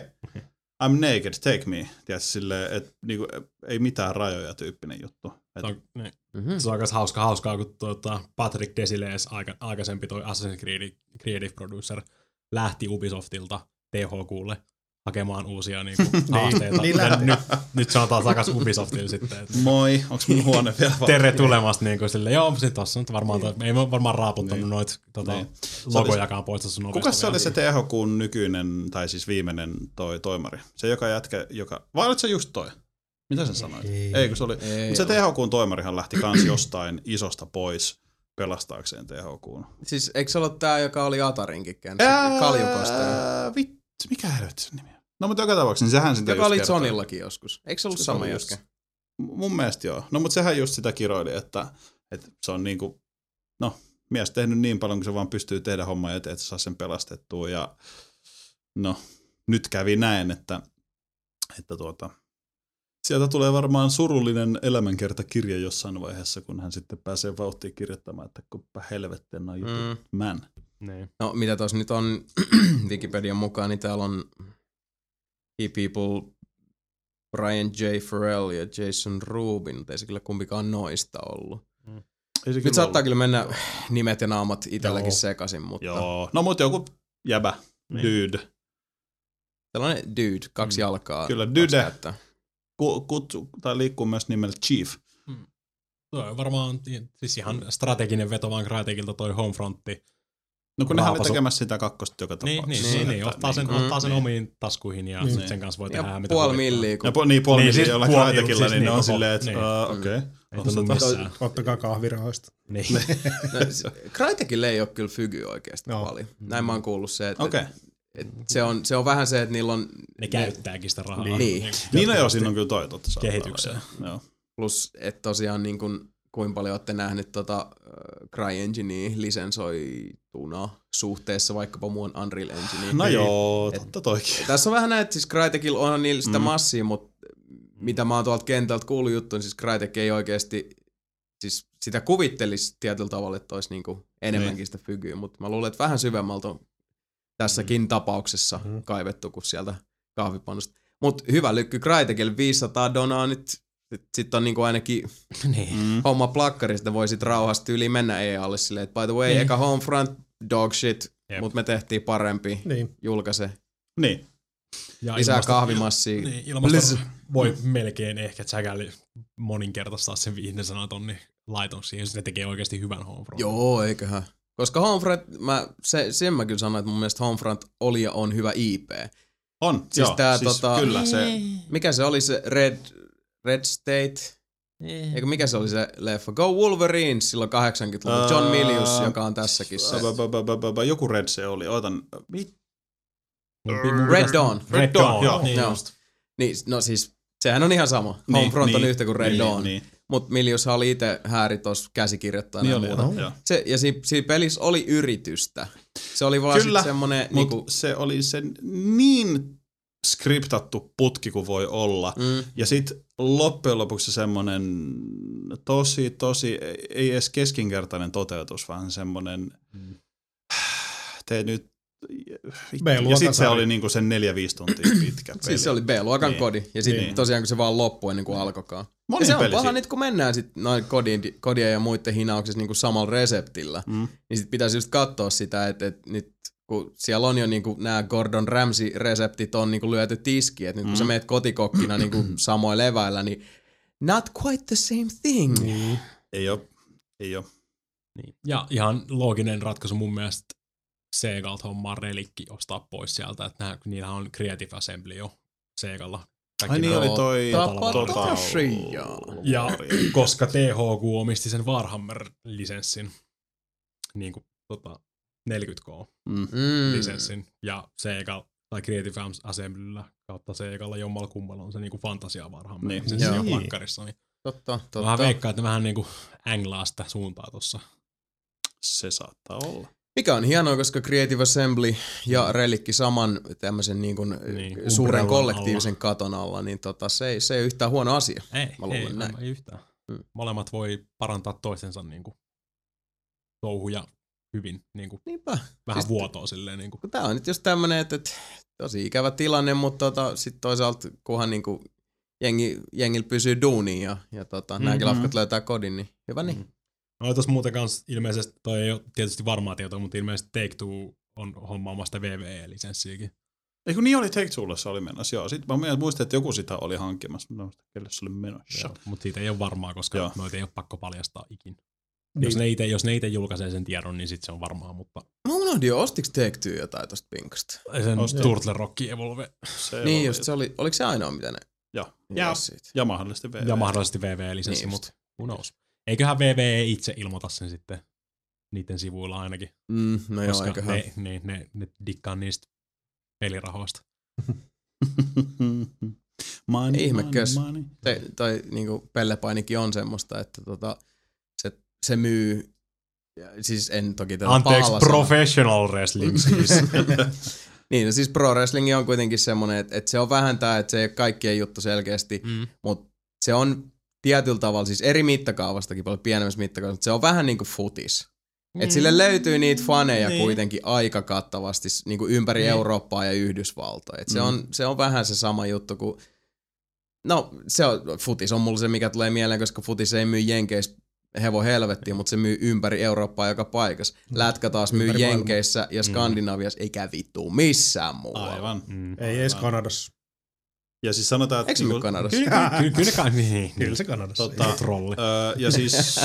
I'm naked, take me. Tiedätkö, silleen, että niin kuin, ei mitään rajoja tyyppinen juttu. Et, Se on, niin, Mm-hmm. se on aika hauska, hauskaa, kun tuota, Patrick Desiles, aika, aikaisempi toi Assassin's Creed Creative Producer, lähti Ubisoftilta THQlle hakemaan uusia niin kuin, haasteita. niin Ja nyt, nyt se on taas takaisin Ubisoftille sitten. Että, Moi, onks mun huone vielä valmiina? Terve tulemasta niin kuin sille, joo, sit tossa nyt varmaan, toi, ei varmaan raaputtanut Niin. noit tota, Niin. logojakaan poista sun ovesta Kuka se oli se THQn nykyinen, tai siis viimeinen toi toimari? Se joka jätkä, joka... Vai olit se just toi? Mitä sen sanoit? Ei. Ei, kun se oli... Ei Mut se. THQn toimarihan lähti kans jostain isosta pois pelastaakseen THQn. Siis eikö se ollut tää, joka oli Atarinkin kääntössä? Kaljukosta. Vitsi, mikä helvetti sen nimi on? No mutta joka tapauksessa, niin sehän sitä Joka just oli. Sonillakin joskus. Eikö se ollut Se sama? M- Mun mielestä joo. No mutta sehän just sitä kiroili, että, että se on niinku, no mies tehnyt niin paljon, kun se vaan pystyy tehdä hommaa eteen, että se saa sen pelastettua. Ja no, nyt kävi näin, että, että tuota, sieltä tulee varmaan surullinen elämänkertakirja jossain vaiheessa, kun hän sitten pääsee vauhtiin kirjoittamaan, että kuppa helvetten on juttu. Mm. Man. Niin. No mitä tuossa nyt on Wikipedian mukaan, niin täällä on Key People Brian J. Farrell ja Jason Rubin, mutta ei se kyllä kumpikaan noista ollut. Ei se Nyt kyllä saattaa ollut. kyllä mennä nimet ja naamat itselläkin Joo. sekaisin, mutta Joo, no mutta joku jäbä, Niin. dude. tällainen dude, kaksi Mm. jalkaa. Kyllä, dude. Ku, kutsu, tai liikkuu myös nimellä Chief. Toi on varmaan siis ihan strateginen veto vaan toi Homefrontti. No kun nehän oli tekemässä sitä kakkosta joka Niin, tapauksessa. niin, niin, että niin, ottaa sen, Mm, ottaa sen niin. omiin taskuihin ja Niin. sen kanssa voi tehdä Ja mitä puoli milliä, kun Ja po, niin, puoli Niin, niin, siis jollain puoli- Crytekilla, siis niin, ne niin, on silleen, että niin. uh, okei. Okay. Ei missään. Ottakaa kahvirahoista. Niin. No, Crytekillä ei ole kyllä fygy oikeasti Joo. paljon. Näin mä oon kuullut se, että Okei. et se, on, se on vähän se, että niillä on Ne käyttääkin sitä rahaa. Niin. Niin, no joo, siinä on kyllä toi totta. Kehitykseen. Joo. plus, että tosiaan niin kuin, kuinka paljon olette nähneet tota, äh, CryEnginea lisensoituna suhteessa vaikkapa muun Unreal Engineen. No joo, Et- totta toikin. Tässä on vähän näin, että siis Crytekilla onhan niillä sitä Mm. massia, mutta mitä mä oon tuolta kentältä kuullut juttuun, siis Crytek ei oikeasti, siis sitä kuvittelisi tietyllä tavalla, että olisi niinku enemmänkin Niin. sitä fygyä, mutta mä luulen, että vähän syvemmältä on tässäkin Mm. tapauksessa Mm. kaivettu kuin sieltä kahvipannusta. Mutta hyvä lykky Crytekille, 500 donaa nyt, sitten sit on niinku ainakin niin. Mm. homma plakkari, sitten voi sit rauhasti yli mennä EAlle silleen, että by the way, Niin. eka Homefront dog shit, Jep. mutta me tehtiin parempi, Niin. julkaise, Niin. Ja lisää ilmasto- kahvimassia. Niin, ilmasto voi melkein ehkä säkäli moninkertaistaa sen 500 tonni laiton siihen, jos ne tekee oikeasti hyvän homefront. Joo, eiköhän. Koska Homefront, mä, se, sen mä kyllä sanoin, että mun mielestä Homefront oli ja on hyvä IP. On, Siis joo. tää siis tota- Kyllä se, Mikä se oli se Red, Red State? Eikö mikä se oli se leffa? Go Wolverine silloin 80-luvulla. John Ää, Milius, joka on tässäkin se. Ba- ba- ba- ba- ba- ba- joku Red se oli. Otan, mit? Mun- mun Red Dawn. Red Dawn, joo. Niin. Niin, no siis, sehän on ihan sama. Niin, Homefront on niin, yhtä kuin Red niin, Dawn. Niin, Mutta Milius oli itse hääri tuossa käsikirjoittajana niin ja oli, muuta. Se, ja siinä, siinä pelissä oli yritystä. Se oli vaan Kyllä, sit semmonen Mutta niinku, se oli se niin skriptattu putki kuin voi olla. mm, Ja sitten loppujen lopuksi semmoinen tosi, tosi, ei edes keskinkertainen toteutus, vaan semmoinen, tee nyt, B-luokan ja sitten se oli niinku sen neljä viisi tuntia pitkä peli. Siis se oli B-luokan Niin. kodi. Ja sitten Niin. tosiaan kun se vaan loppui ennen kuin alkoikaan. Moni Ja se on paha nyt kun mennään sit noin kodin, kodien ja muiden hinauksessa niin kuin samalla reseptillä, Mm. niin sit pitäisi just katsoa sitä, että, että nyt kun siellä on jo niin nämä Gordon Ramsay-reseptit on niin kuin lyöty tiski, että nyt kun Mm. sä meet kotikokkina niin kuin samoin leväillä, niin not quite the same thing. Niin. Ei ole, ei ole. Niin. Ja ihan looginen ratkaisu mun mielestä Segalta hommaa relikki ostaa pois sieltä, että nää, niillä on Creative Assembly jo Segalla Kaikki Ai niin oli toi Tapa Total tosiaan. Ja koska THQ omisti sen Warhammer-lisenssin, niin kuin tota, 40K-lisenssin, Mm. ja Sega tai Creative Arms Assemblyllä kautta Segalla jommalla kummalla on se niinku fantasia Warhammer Niin. Joo. on plakkarissa. Niin Totta, Totta. Vähän totta. veikkaa, että vähän niinku änglaa sitä suuntaa tossa. Se saattaa olla. Mikä on hienoa, koska Creative Assembly ja Relikki saman tämmöisen niin kuin Niin, suuren kollektiivisen katon alla, niin tota, se, ei, se ei yhtään huono asia. Ei, Mä luulen ei, näin. ei yhtään. Mm. Molemmat voi parantaa toistensa niinku touhuja hyvin, niinku Niinpä. vähän Siis- vuotoa silleen. Niinku. Tää on nyt just tämmönen, että, että tosi ikävä tilanne, mutta tota, sit toisaalta kunhan niinku jengi, jengillä pysyy duuniin ja, ja tota, mm-hmm. nämäkin lafkat löytää kodin, niin hyvä niin. Mm. No tuossa muuten kans ilmeisesti, toi ei ole tietysti varmaa tietoa, mutta ilmeisesti Take-Two on hommaamasta VVE-lisenssiäkin. Ei kun niin oli Take Twolle se oli menossa, joo. Sitten mä muistin, että joku sitä oli hankkimassa, mutta muista, kelle se oli menossa. Mutta siitä ei ole varmaa, koska Joo. noita ei ole pakko paljastaa ikin. Niin. Jos, ne ite, jos ne itse julkaisee sen tiedon, niin sit se on varmaa, mutta Mä unohdin jo, ostiks Take-Two jotain tosta pinkasta? sen Ostin. Turtle Rock Evolve Se Niin just, se oli, oliko se ainoa mitä ne Joo. julkaisi siitä? Ja mahdollisesti VV. ja mahdollisesti VVE-lisenssi, Niin niin mutta who knows. Eiköhän VVE itse ilmoita sen sitten niiden sivuilla ainakin, Mm, no joo, koska eiköhän. ne, ne, ne, ne dikkaa niistä pelirahoista. money, Ihme money, money. Se, toi niinku pellepainikin on semmoista, että tota, se, myy, ja siis en toki tätä Anteeksi, professional wrestling siis. Niin, no siis pro wrestling on kuitenkin semmoinen, että, että se on vähän tää, että se ei ole kaikkien juttu selkeästi, mm. mutta se on tietyllä tavalla, siis eri mittakaavastakin paljon pienemmässä mittakaavassa, mutta se on vähän niin kuin futis. Et sille löytyy niitä faneja Niin. kuitenkin aika kattavasti s- niin kuin ympäri Niin. Eurooppaa ja Yhdysvaltoja. Et se, Mm. on, se on vähän se sama juttu kuin... No, se on, futis on mulla se, mikä tulee mieleen, koska futis ei myy Jenkeissä hevo helvettiin, mutta se myy ympäri Eurooppaa joka paikassa. Lätkä taas myy Ympäri. Jenkeissä ja Skandinaviassa, eikä vittu missään muualla. Aivan. Mm. Ei edes Kanadassa. Ja siis sanotaan, että... Eikö niinku- Kanadassa? Kyllä, kyllä, kyllä, kai- niin, niin. Kyllä se Kanadassa. Tota, Trolli. Öö, ja siis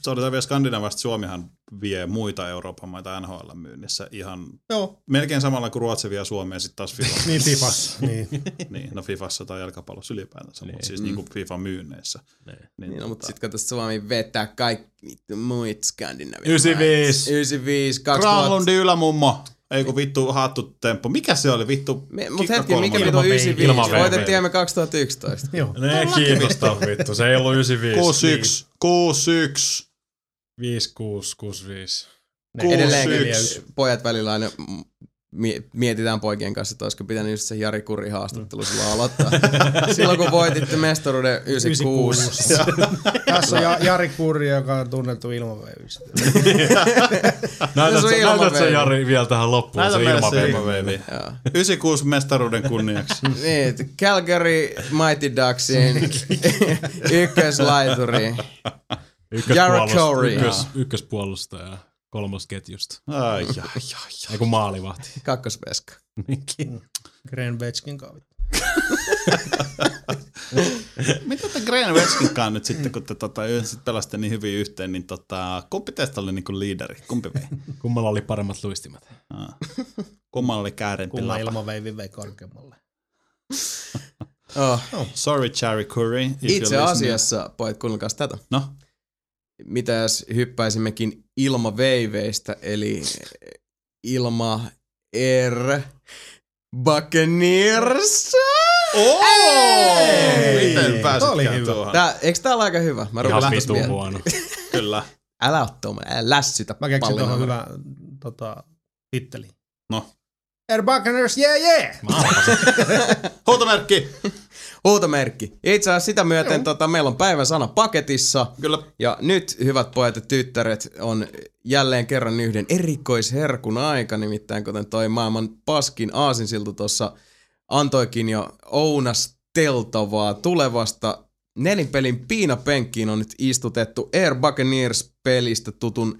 sanotaan vielä Skandinavasta, Suomihan vie muita Euroopan maita NHL myynnissä ihan Joo, melkein samalla kuin Ruotsi vie Suomea sitten taas FIFA. niin Fifas. niin. niin, no Fifassa tai jalkapallossa ylipäätänsä, mutta Niin. siis niinku FIFA myynneissä. Niin. Niin, Niin, no, mutta tota- sit kato Suomi vetää kaikki vittu muit Skandinavian 95. 95, 2000. Granlundin ylämummo. Ei kun vittu hattu temppu. Mikä se oli vittu? Me, mut hetki, mikä vittu on Ilman 95? ilman VV. Voitettiin me 2011. Joo. Ne kiinnostaa vittu, se ei ollut 95. 61. 61. 56, 65. Ne- yksi. pojat välillä aina mietitään poikien kanssa, että olisiko pitänyt just se Jari Kuri haastattelu silloin aloittaa. silloin kun voititte mestaruuden 96. 96. Tässä on Ja- Jari Kurri, joka on tunnettu ilmaveivistä. Näytät Se on sä, näytät ilmaveivi. Jari vielä tähän loppuun, Näytä se se ilmaveivi. ilmaveivi. Joo. 96 mestaruuden kunniaksi. Niin, Calgary Mighty Ducksin ykköslaituri. Ykköspuolustaja, ykkös, ykköspuolustaja kolmosketjusta. Ai, ai, ai, ai. Ei kun maalivahti. Kakkosveska. Gren Betskin kavit. Mitä te Green Weskinkaan nyt sitten, kun te tota, yhdessä pelasitte niin hyvin yhteen, niin tota, kumpi teistä oli niinku liideri? Kumpi vei? Kummalla oli paremmat luistimet? Aa. Kummalla oli käärempi Kumma lapa? ilmaveivi vei korkeammalle. Oh. Sorry, Cherry Curry. Itse asiassa, pojat, kuunnelkaa tätä. No, Mitä jos hyppäisimmekin ilmaveiveistä, eli ilma Air Buccaneers. Oh! Ei, Miten pääsitkään oli hyvä. tuohon? Tää, eikö tää ole aika hyvä? Mä rupean Ihan huono. Kyllä. Älä oo tuommoinen, älä lässytä Mä keksin tuohon hyvän tota, titteli. No. Air Buccaneers, yeah yeah! Huutomerkki! Huutomerkki. Itse asiassa sitä myöten tota, meillä on päivän sana paketissa. Kyllä. Ja nyt, hyvät pojat ja tyttäret, on jälleen kerran yhden erikoisherkun aika, nimittäin kuten toi maailman paskin aasinsiltu tuossa antoikin jo ounasteltavaa tulevasta nelinpelin piinapenkkiin on nyt istutettu Air Buccaneers-pelistä tutun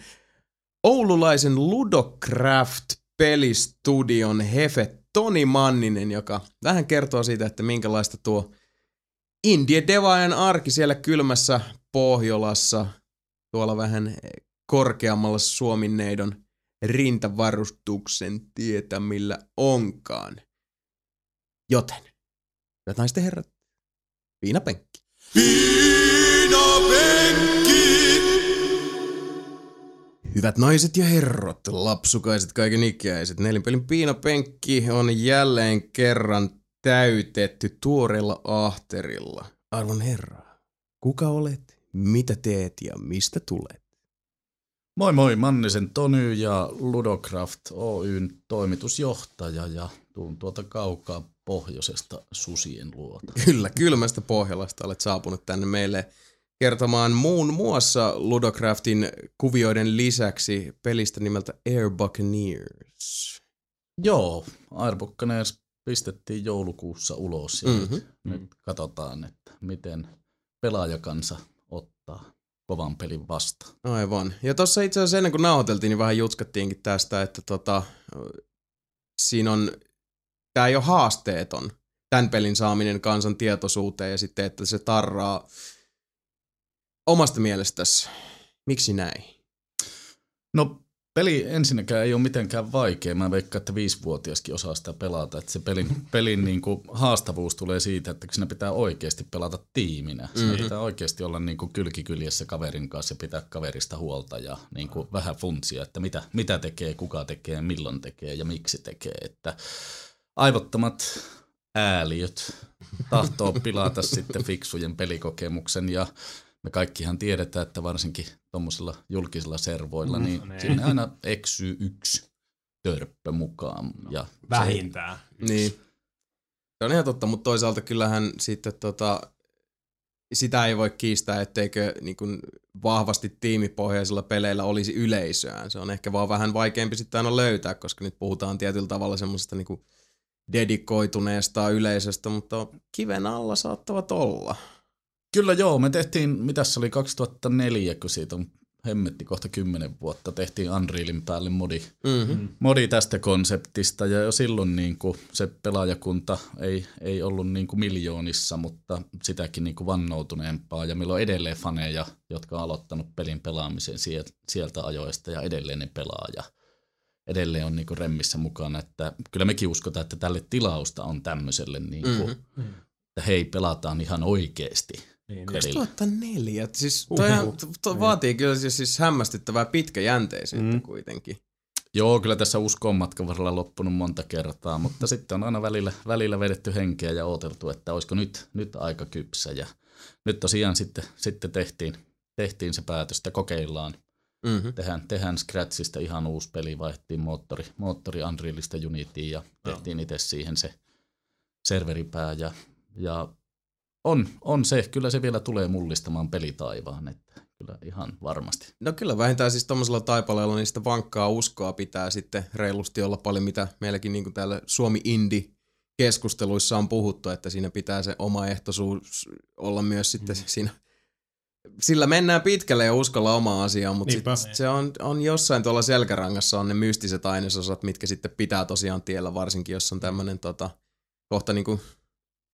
oululaisen Ludocraft-pelistudion hefe Toni Manninen, joka vähän kertoo siitä, että minkälaista tuo Indie Devaajan arki siellä kylmässä Pohjolassa, tuolla vähän korkeammalla Suominneidon rintavarustuksen tietämillä onkaan. Joten Hyvät naiset herrat, viinapenkki. Hyvät naiset ja herrat, lapsukaiset, kaiken ikäiset, nelinpelin piinapenkki on jälleen kerran täytetty tuoreella ahterilla. Arvon herra, kuka olet, mitä teet ja mistä tulet? Moi moi, Mannisen Tony ja Ludocraft Oyn toimitusjohtaja ja tuun tuolta kaukaa pohjoisesta susien luota. Kyllä, kylmästä Pohjolasta olet saapunut tänne meille kertomaan muun muassa Ludocraftin kuvioiden lisäksi pelistä nimeltä Air Buccaneers. Joo, Air Buccaneers pistettiin joulukuussa ulos ja Mhm. mm-hmm. nyt katsotaan, että miten pelaajakansa ottaa kovan pelin vastaan. Aivan. Ja tuossa itse asiassa ennen kuin nauhoiteltiin, niin vähän jutskattiinkin tästä, että tota, siinä on, tämä ei ole haasteeton, tämän pelin saaminen kansan tietoisuuteen ja sitten, että se tarraa omasta mielestäsi. Miksi näin? No peli ensinnäkään ei ole mitenkään vaikea. Mä veikkaan, että viisivuotiaskin osaa sitä pelata. Että se pelin, pelin niin kuin haastavuus tulee siitä, että siinä pitää oikeasti pelata tiiminä. Siinä Mhm. pitää oikeasti olla niin kuin kylkikyljessä kaverin kanssa ja pitää kaverista huolta ja niin kuin vähän funtsia, että mitä, mitä tekee, kuka tekee, milloin tekee ja miksi tekee. Että aivottomat ääliöt tahtoo pilata sitten fiksujen pelikokemuksen ja me kaikkihan tiedetään, että varsinkin tuommoisilla julkisilla servoilla, niin niin. sinne aina eksyy yksi törppö mukaan. Ja se, Vähintään. Niin. Se on ihan totta, mutta toisaalta kyllähän sitten tota, sitä ei voi kiistää, etteikö niin kuin vahvasti tiimipohjaisilla peleillä olisi yleisöään. Se on ehkä vaan vähän vaikeampi sitten aina löytää, koska nyt puhutaan tietyllä tavalla semmoisesta niin dedikoituneesta yleisöstä, mutta kiven alla saattavat olla. Kyllä joo, me tehtiin, mitä se oli 2004, kun siitä on hemmetti kohta kymmenen vuotta, tehtiin Unrealin päälle modi, Mm-hmm. modi tästä konseptista ja jo silloin niin kuin se pelaajakunta ei, ei ollut niin kuin miljoonissa, mutta sitäkin niin kuin vannoutuneempaa ja meillä on edelleen faneja, jotka on aloittanut pelin pelaamisen sieltä, sieltä ajoista ja edelleen ne pelaa ja edelleen on niin kuin remmissä mukana, että kyllä mekin uskotaan, että tälle tilausta on tämmöiselle, niin kuin, Mhm. että hei pelataan ihan oikeasti. Niin, pelillä. 2004. Siis toihan, to, vaatii kyllä siis, siis hämmästyttävää pitkäjänteisyyttä Mm. kuitenkin. Joo, kyllä tässä usko on matkan varrella loppunut monta kertaa, mutta sitten on aina välillä, välillä vedetty henkeä ja odoteltu, että olisiko nyt, nyt aika kypsä. Ja nyt tosiaan sitten, sitten tehtiin, tehtiin se päätös, että kokeillaan. Mm-hmm. Tehdään, tehdään Scratchista ihan uusi peli, vaihdettiin moottori, moottori Unrealista Unityin ja tehtiin itse siihen se serveripää. Ja, ja on, on se, kyllä se vielä tulee mullistamaan pelitaivaan, että kyllä ihan varmasti. No kyllä vähintään siis tuommoisella taipaleella niistä vankkaa uskoa pitää sitten reilusti olla paljon, mitä meilläkin niin kuin täällä Suomi Indi keskusteluissa on puhuttu, että siinä pitää se oma ehtoisuus olla myös sitten siinä. Sillä mennään pitkälle ja uskolla omaa asiaa, mutta Niinpä. sit se on, on jossain tuolla selkärangassa on ne mystiset ainesosat, mitkä sitten pitää tosiaan tiellä, varsinkin jos on tämmöinen tota, kohta niin kuin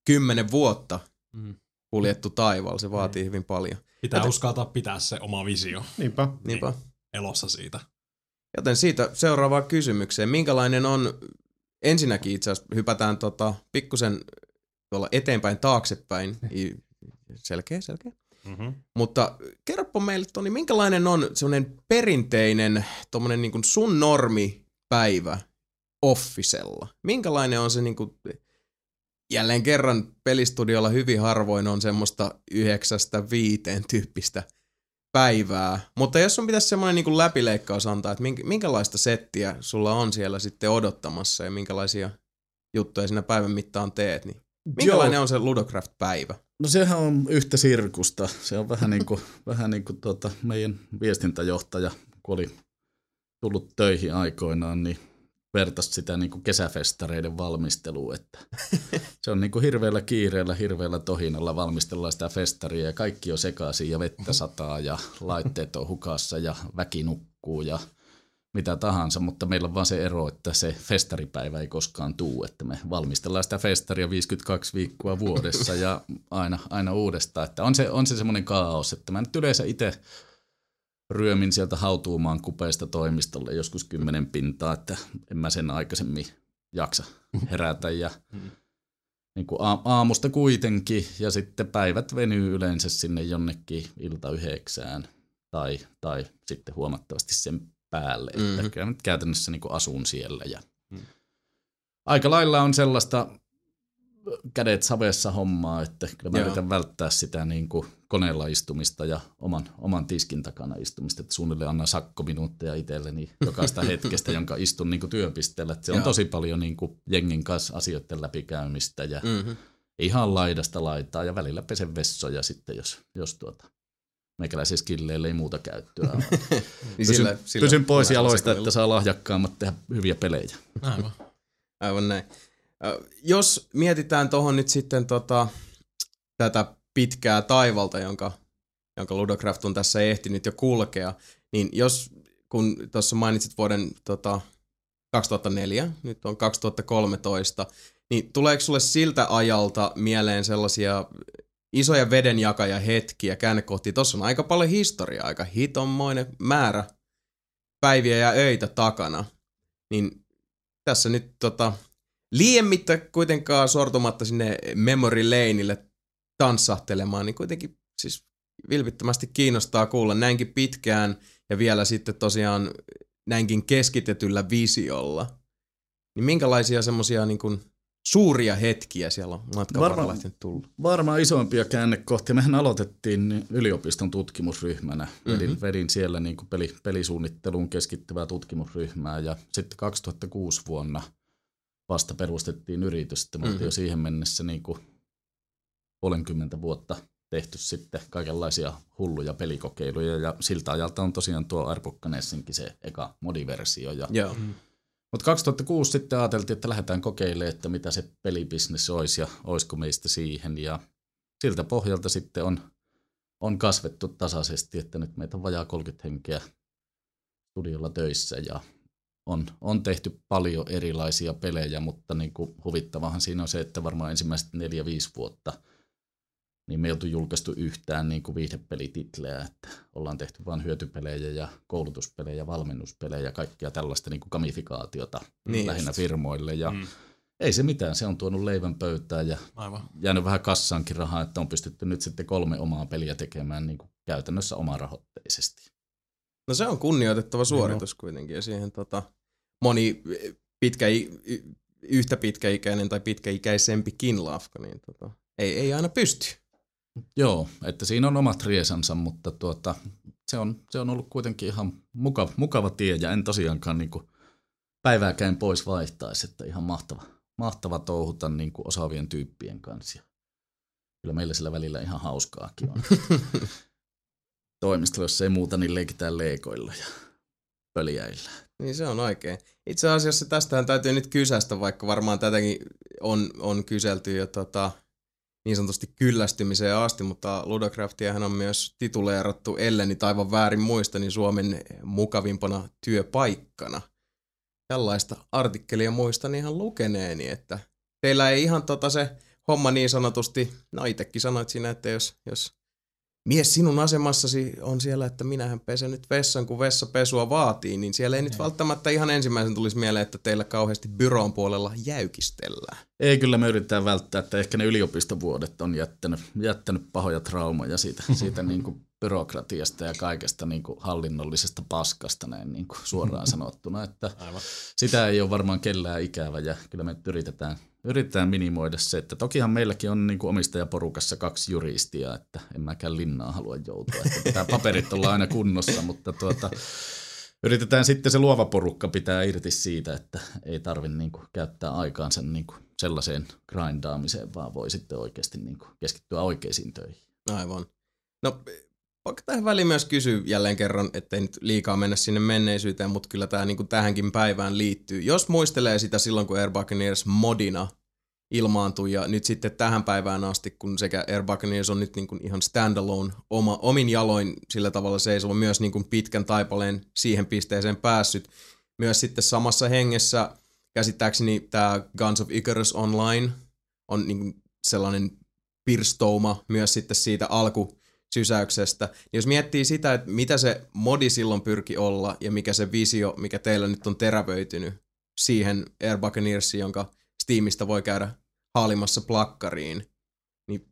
kymmenen vuotta Mm. kuljettu taivaalla. Se vaatii hyvin paljon. Pitää Joten- uskaltaa pitää se oma visio Niinpä. Niinpä. elossa siitä. Joten siitä seuraavaan kysymykseen. Minkälainen on, ensinnäkin itse asiassa hypätään tota, pikkusen tuolla eteenpäin taaksepäin. I- Selkeä, selkeä. Mm-hmm. Mutta kerropa meille Toni, minkälainen on semmoinen perinteinen tommonen niin kuin sun normipäivä Officella? Minkälainen on se niin kuin, jälleen kerran pelistudiolla hyvin harvoin on semmoista yhdeksästä viiteen tyyppistä päivää. Mutta jos sun pitäisi semmoinen niin läpileikkaus antaa, että minkä, minkälaista settiä sulla on siellä sitten odottamassa ja minkälaisia juttuja siinä päivän mittaan teet, niin minkälainen Joo. on se Ludocraft-päivä? No sehän on yhtä sirkusta. Se on vähän niin kuin, vähän niin kuin tuota, meidän viestintäjohtaja, kun oli tullut töihin aikoinaan, niin vertaisi sitä niin kuin kesäfestareiden valmisteluun, että se on niin kuin hirveällä kiireellä, hirveällä tohinalla valmistellaan sitä festaria ja kaikki on sekaisin ja vettä sataa ja laitteet on hukassa ja väki nukkuu ja mitä tahansa, mutta meillä on vaan se ero, että se festaripäivä ei koskaan tuu, että me valmistellaan sitä festaria 52 viikkoa vuodessa ja aina, aina uudestaan, että on se, on se semmoinen kaos, että mä nyt yleensä itse ryömin sieltä hautuumaan kupeesta toimistolle joskus kymmenen pintaa, että en mä sen aikaisemmin jaksa herätä ja niin kuin aamusta kuitenkin, ja sitten päivät venyy yleensä sinne jonnekin ilta yhdeksään tai, tai sitten huomattavasti sen päälle. Mm-hmm. Että käytännössä niin kuin asun siellä. Ja Mm. Aika lailla on sellaista kädet savessa hommaa, että kyllä mä Joo. yritän välttää sitä niin kuin koneella istumista ja oman, oman tiskin takana istumista, että suunnilleen annan sakkominuutteja itselleni jokaista hetkestä, jonka istun niin kuin työpisteellä. Että se on Joo. tosi paljon niin kuin jengin kanssa asioiden läpikäymistä ja Mm-hmm. ihan laidasta laitaa ja välillä pesen vessoja sitten, jos, jos tuota, meikäläisen skilleille ei muuta käyttöä. Niin Pysyn, sillä- sillä pysyn pois jaloista, että saa lahjakkaammat tehdä hyviä pelejä. Aivan. Aivan näin. Jos mietitään tuohon nyt sitten tota, tätä pitkää taivalta, jonka, jonka Ludocraft on tässä ehtinyt jo kulkea, niin jos, kun tuossa mainitsit vuoden tota, 2004, nyt on 2013, niin tuleeko sulle siltä ajalta mieleen sellaisia isoja vedenjakaja hetkiä käännekohtia? Tuossa on aika paljon historiaa, aika hitonmoinen määrä päiviä ja öitä takana. Niin tässä nyt tota, liiemmittä kuitenkaan sortumatta sinne memory laneille tanssahtelemaan, niin kuitenkin siis vilpittömästi kiinnostaa kuulla näinkin pitkään ja vielä sitten tosiaan näinkin keskitetyllä visiolla. Niin minkälaisia semmoisia niin kuin suuria hetkiä siellä on matkan Varmaan- varrella tullut? Varmaan isompia käännekohtia. Mehän aloitettiin yliopiston tutkimusryhmänä. Vedin, Mhm. mm-hmm. vedin siellä niin kuin peli, pelisuunnitteluun keskittyvää tutkimusryhmää ja sitten 2006 vuonna vasta perustettiin yritys. Me Mhm. oltiin jo siihen mennessä niin kuin puolenkymmentä vuotta tehty sitten kaikenlaisia hulluja pelikokeiluja ja siltä ajalta on tosiaan tuo Arbukkanessinkin se eka modiversio ja Joo. mutta 2006 sitten ajateltiin, että lähdetään kokeilemaan, että mitä se pelibisnes olisi ja olisiko meistä siihen. Ja siltä pohjalta sitten on, on kasvettu tasaisesti, että nyt meitä on vajaa 30 henkeä studiolla töissä ja on, on tehty paljon erilaisia pelejä, mutta niin kuin huvittavahan siinä on se, että varmaan ensimmäiset 4-5 vuotta niin me ei oltu julkaistu yhtään niin kuin viihdepelititlejä, että ollaan tehty vain hyötypelejä ja koulutuspelejä, valmennuspelejä, kaikkea tällaista niin kuin gamifikaatiota Niin niin lähinnä just. firmoille ja Mm. ei se mitään, se on tuonut leivän pöytään ja Aivan. jäänyt vähän kassaankin rahaa, että on pystytty nyt sitten kolme omaa peliä tekemään niin kuin käytännössä omarahoitteisesti. No se on kunnioitettava suoritus kuitenkin ja siihen tota, moni pitkä, y- yhtä pitkäikäinen tai pitkäikäisempikin lafka, niin tota, ei, ei aina pysty. Joo, että siinä on omat riesansa, mutta tuota, se, on, se on ollut kuitenkin ihan mukava, mukava tie ja en tosiaankaan niin kuin päivääkään pois vaihtaisi, että ihan mahtava, mahtava touhuta niin kuin osaavien tyyppien kanssa. Ja Kyllä meillä sillä välillä ihan hauskaakin on. Toimistolla, jos ei muuta, niin leikitään leikoilla ja pöliäillä. Niin se on oikein. Itse asiassa tästähän täytyy nyt kysästä, vaikka varmaan tätäkin on, on kyselty jo tota, niin sanotusti kyllästymiseen asti, mutta Ludocraftiahan on myös tituleerattu, elleni taivan väärin muista, niin Suomen mukavimpana työpaikkana. Tällaista artikkelia muistan ihan lukeneeni, että teillä ei ihan tota se homma niin sanotusti, no itsekin sanoit siinä, että jos, jos mies sinun asemassasi on siellä, että minähän pesen nyt vessan, kun vessapesua vaatii, niin siellä ei nyt välttämättä ihan ensimmäisen tulisi mieleen, että teillä kauheasti byroon puolella jäykistellään. Ei kyllä me yritetään välttää, että ehkä ne yliopistovuodet on jättänyt, jättänyt pahoja traumoja siitä, siitä niin kuin byrokratiasta ja kaikesta niin kuin hallinnollisesta paskasta näin niin kuin suoraan sanottuna, että Aivan. sitä ei ole varmaan kellään ikävä ja kyllä me yritetään, yritetään minimoida se, että tokihan meilläkin on niin kuin omistajaporukassa kaksi juristia, että en mäkään linnaa halua joutua, pitää paperit olla aina kunnossa, mutta tuota, yritetään sitten se luova porukka pitää irti siitä, että ei tarvitse niin kuin käyttää aikaansa niin kuin sellaiseen grindaamiseen, vaan voi sitten oikeasti niin kuin keskittyä oikeisiin töihin. Aivan. No, vaikka tähän väliin myös kysyä jälleen kerran, ettei nyt liikaa mennä sinne menneisyyteen, mutta kyllä tämä niin tähänkin päivään liittyy. Jos muistelee sitä silloin, kun Air Buccaneers modina ilmaantui ja nyt sitten tähän päivään asti, kun sekä Air Buccaneers on nyt niin kuin ihan standalone oma, omin jaloin sillä tavalla seisova, myös niin kuin pitkän taipaleen siihen pisteeseen päässyt. Myös sitten samassa hengessä käsittääkseni tämä Guns of Icarus Online on niin kuin sellainen pirstouma myös sitten siitä alkusysäyksestä. Niin jos miettii sitä, että mitä se modi silloin pyrki olla ja mikä se visio, mikä teillä nyt on terävöitynyt siihen Air Buccaneersiin, jonka Steamista voi käydä haalimassa plakkariin, niin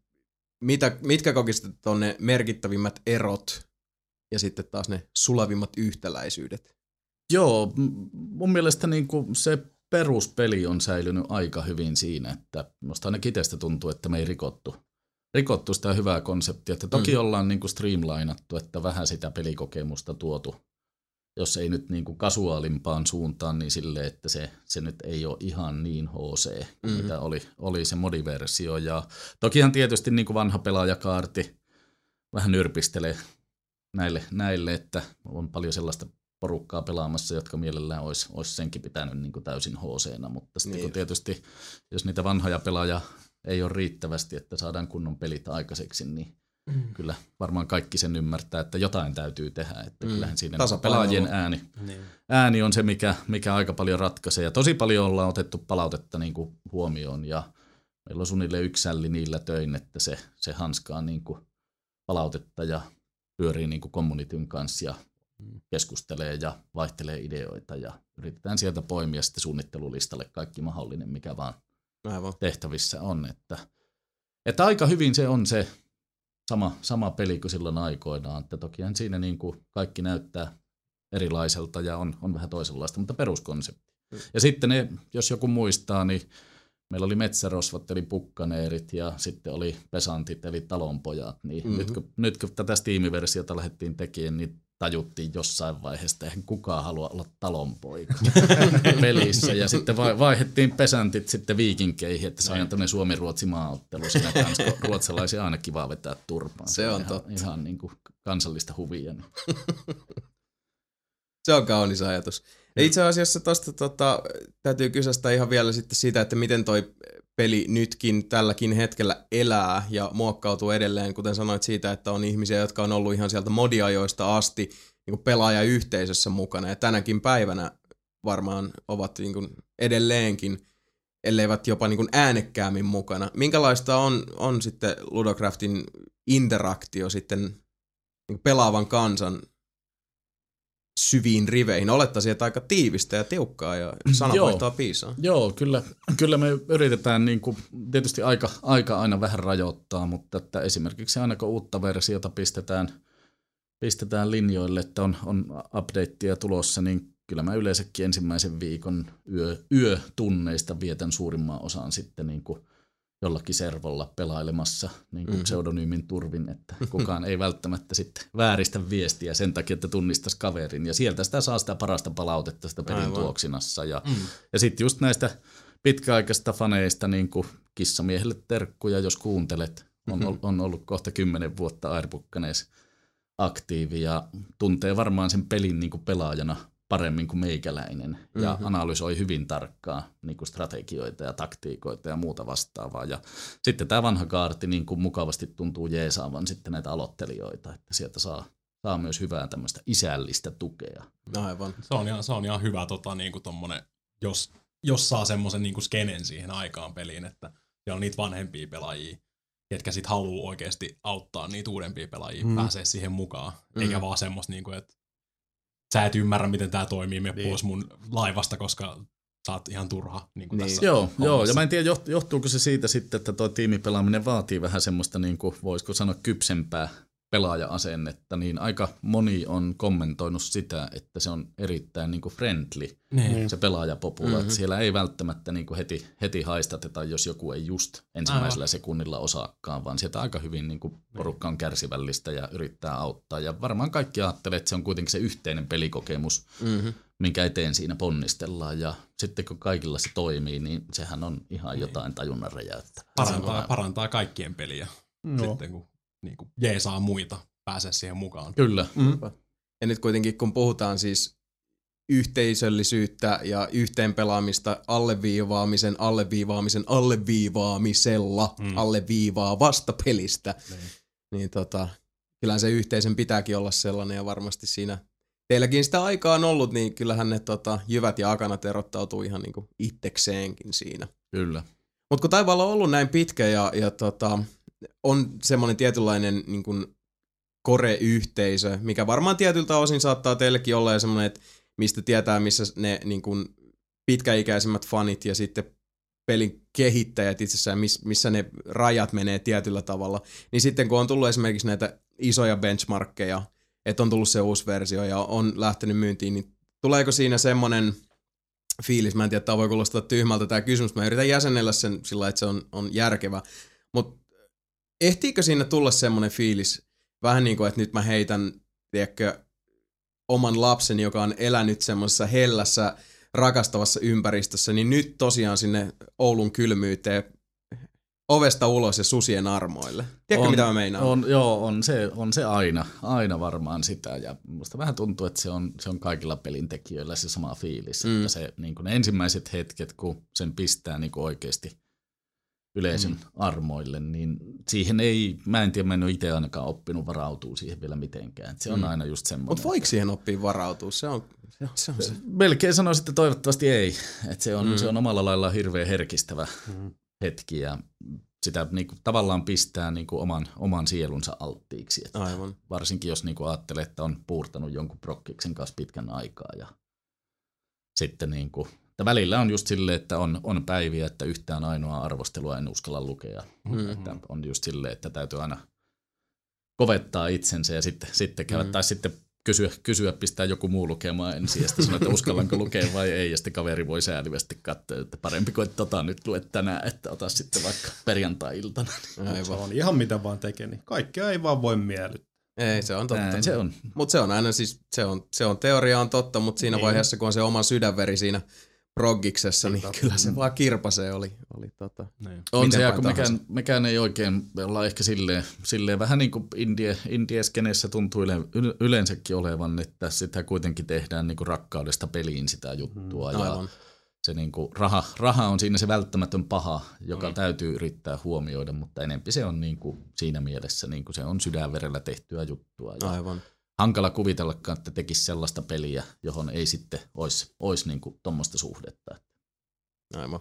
mitä, mitkä kokisitte on ne merkittävimmät erot ja sitten taas ne sulavimmat yhtäläisyydet? Joo, mun mielestä niin kuin se peruspeli on säilynyt aika hyvin siinä, että musta ainakin itsestä tuntuu, että me ei rikottu, rikottu sitä hyvää konseptia. Että toki mm. ollaan niin kuin streamlainattu, että vähän sitä pelikokemusta tuotu, jos ei nyt niin kuin kasuaalimpaan suuntaan, niin sille, että se, se nyt ei ole ihan niin HC kuin mm-hmm. mitä oli, oli se modiversio. Ja tokihan tietysti niin kuin vanha pelaajakaarti vähän nyrpistelee näille, näille, että on paljon sellaista porukkaa pelaamassa, jotka mielellään olisi, olisi senkin pitänyt niin kuin täysin hc mutta sitten niin. kun tietysti, jos niitä vanhoja pelaajia ei ole riittävästi, että saadaan kunnon pelit aikaiseksi, niin mm. kyllä varmaan kaikki sen ymmärtää, että jotain täytyy tehdä, että mm. kyllähän siinä pelaajien ääni, niin. ääni on se, mikä, mikä aika paljon ratkaisee, ja tosi paljon ollaan otettu palautetta niin kuin huomioon, ja meillä on suunnilleen yksälli niillä töin, että se, se hanskaa niin kuin palautetta ja pyörii niin kuin communityn kanssa ja keskustelee ja vaihtelee ideoita ja yritetään sieltä poimia sitten suunnittelulistalle kaikki mahdollinen, mikä vaan Aivan. tehtävissä on. Että, että aika hyvin se on se sama, sama peli kuin silloin aikoinaan. Että tokihan siinä niin kuin kaikki näyttää erilaiselta ja on, on vähän toisenlaista, mutta peruskonsepti. Mm. Ja sitten ne, jos joku muistaa, niin meillä oli metsärosvat eli pukkaneerit ja sitten oli pesantit eli talonpojat. Niin mm-hmm. nyt, kun, nyt kun tätä Steam-versiota lähdettiin tekemään, niin tajuttiin jossain vaiheessa, että eihän kukaan halua olla talonpoika pelissä. Ja sitten vaihdettiin pesantit sitten viikinkeihin, että saadaan tämmöinen Suomi-Ruotsi maaottelu siinä kanssa, kun ruotsalaisia aina kiva vetää turpaan. Se on ihan, totta. Ihan niin kuin kansallista huvia. Se on kaunis ajatus. Ja itse asiassa tuosta tota, täytyy kysästä ihan vielä sitten siitä, että miten toi peli nytkin tälläkin hetkellä elää ja muokkautuu edelleen, kuten sanoit siitä, että on ihmisiä, jotka on ollut ihan sieltä modiajoista asti niin pelaajayhteisössä mukana ja tänäkin päivänä varmaan ovat niin kuin edelleenkin, elleivät jopa niin kuin äänekkäämmin mukana. Minkälaista on, on sitten Ludocraftin interaktio sitten niin pelaavan kansan syviin riveihin. Olettaisin, että aika tiivistä ja tiukkaa ja sananvaihtoa piisaa. Joo, kyllä, kyllä me yritetään niin kuin, tietysti aika, aika aina vähän rajoittaa, mutta että esimerkiksi aina kun uutta versiota pistetään, pistetään linjoille, että on, on updateia tulossa, niin kyllä mä yleensäkin ensimmäisen viikon yö, yötunneista vietän suurimman osan sitten niin kuin jollakin servolla pelailemassa niin kuin mm-hmm. pseudonyymin turvin, että kukaan ei välttämättä sitten vääristä viestiä sen takia, että tunnistaisi kaverin. Ja sieltä sitä saa sitä parasta palautetta sitä pelin Aivan. tuoksinassa. Ja, mm. ja sitten just näistä pitkäaikaisista faneista, niin kuin kissamiehelle terkkuja, jos kuuntelet. On, mm-hmm. on ollut kohta kymmenen vuotta Airbukkanees aktiivi ja tuntee varmaan sen pelin niin kuin pelaajana paremmin kuin meikäläinen mm-hmm. ja analysoi hyvin tarkkaan niin kuin strategioita ja taktiikoita ja muuta vastaavaa. Ja sitten tämä vanha kaarti niin kuin mukavasti tuntuu jeesaavan sitten näitä aloittelijoita, että sieltä saa, saa myös hyvää tämmöistä isällistä tukea. Aivan. Se on ihan, se on ihan hyvä, tota, niin kuin tommonen, jos, jos saa semmoisen niin skenen siihen aikaan peliin, että siellä on niitä vanhempia pelaajia, ketkä sitten haluaa oikeasti auttaa niitä uudempia pelaajia, mm. pääsee siihen mukaan, mm. eikä vaan semmoista, niin kuin, että sä et ymmärrä, miten tämä toimii, me niin. pois mun laivasta, koska sä oot ihan turha niin kuin niin. tässä Joo, joo, ja mä en tiedä, johtuuko se siitä sitten, että tuo tiimipelaaminen vaatii vähän semmoista, niin kuin, voisiko sanoa, kypsempää pelaaja-asennetta, niin aika moni on kommentoinut sitä, että se on erittäin niin kuin friendly, niin. se pelaajapopula. Mm-hmm. Että siellä ei välttämättä niin kuin heti, heti haistateta, jos joku ei just ensimmäisellä Aivan. sekunnilla osaakaan, vaan sieltä aika hyvin niin kuin porukka on kärsivällistä ja yrittää auttaa. Ja varmaan kaikki ajattelee, että se on kuitenkin se yhteinen pelikokemus, mm-hmm. minkä eteen siinä ponnistellaan. Ja sitten kun kaikilla se toimii, niin sehän on ihan niin. jotain tajunnan räjäyttävää. Parantaa, parantaa kaikkien peliä. No. Sitten kun niin kuin jeesaa muita pääsee siihen mukaan. Kyllä. Mm. Ja nyt kuitenkin kun puhutaan siis yhteisöllisyyttä ja yhteenpelaamista alleviivaamisen, alleviivaamisen, alleviivaamisella, mm. alleviivaa vastapelistä, niin, niin tota, kyllähän se yhteisen pitääkin olla sellainen ja varmasti siinä teilläkin sitä aikaa on ollut, niin kyllähän ne tota, jyvät ja akanat erottautuu ihan niin kuin itsekseenkin siinä. Kyllä. Mutta kun taivaalla on ollut näin pitkä ja, ja tota, on semmoinen tietynlainen niin kuin kore-yhteisö, mikä varmaan tietyltä osin saattaa teillekin olla ja semmoinen, että mistä tietää, missä ne niin kuin pitkäikäisimmät fanit ja sitten pelin kehittäjät itsessään, miss, missä ne rajat menee tietyllä tavalla. Niin sitten kun on tullut esimerkiksi näitä isoja benchmarkkeja, että on tullut se uusi versio ja on lähtenyt myyntiin, niin tuleeko siinä semmoinen fiilis, mä en tiedä, tämä voi kuulostaa tyhmältä tämä kysymys, mä yritän jäsennellä sen sillä että se on, on järkevä, mutta ehtiikö siinä tulla semmoinen fiilis, vähän niin kuin, että nyt mä heitän, tiedätkö, oman lapsen, joka on elänyt semmoisessa hellässä, rakastavassa ympäristössä, niin nyt tosiaan sinne Oulun kylmyyteen ovesta ulos ja susien armoille. Tiedätkö, on, mitä mä meinaan? On, joo, on se, on se aina, aina varmaan sitä. Ja musta vähän tuntuu, että se on, se on kaikilla pelintekijöillä se sama fiilis. Mm. Että se, niin ne ensimmäiset hetket, kun sen pistää niin oikeasti yleisön mm. armoille, niin siihen ei, mä en tiedä, mä en ole itse ainakaan oppinut varautua siihen vielä mitenkään. Se on mm. aina just semmoinen. Mutta voiko siihen oppia varautua? Se on se, on se. Melkein sanoisin, että toivottavasti ei. Että se, on, mm. se on omalla lailla hirveän herkistävä mm. hetki ja sitä niin kuin, tavallaan pistää niin kuin, oman, oman sielunsa alttiiksi. Että Aivan. Varsinkin jos niin kuin, ajattelee, että on puurtanut jonkun prokkiksen kanssa pitkän aikaa ja sitten niin kuin, että välillä on just silleen, että on, on päiviä, että yhtään ainoa arvostelua en uskalla lukea. Mm-hmm. Että on just silleen, että täytyy aina kovettaa itsensä ja sitten, sitten käydä, mm-hmm. tai sitten kysyä, kysyä, pistää joku muu lukemaan ensin ja sitten sanoa, että uskallanko lukea vai ei. Ja sitten kaveri voi säälivästi katsoa, että parempi kuin, että tota nyt luet tänään, että ota sitten vaikka perjantai-iltana. Se on ihan mitä vaan tekee, niin kaikkea ei vaan voi miellyttää. Ei, se on totta. Näin se on. Mutta se on aina siis, se on, se on teoria on totta, mutta siinä niin. vaiheessa, kun on se oma sydänveri siinä proggiksessa, niin totta. kyllä se vaan kirpasee oli. oli tota. Niin. On se, kun mekään, mekään, ei oikein, me ollaan ehkä silleen, silleen vähän niin kuin indie, indie-skenessä tuntuu yle, yleensäkin olevan, että sitä kuitenkin tehdään niin kuin rakkaudesta peliin sitä juttua. Mm, ja se niin kuin raha, raha on siinä se välttämätön paha, joka mm. täytyy yrittää huomioida, mutta enempi se on niin kuin siinä mielessä, niin kuin se on sydänverellä tehtyä juttua. Ja Aivan hankala kuvitellakaan, että tekisi sellaista peliä, johon ei sitten olisi, olisi niin tuommoista suhdetta. Aivan.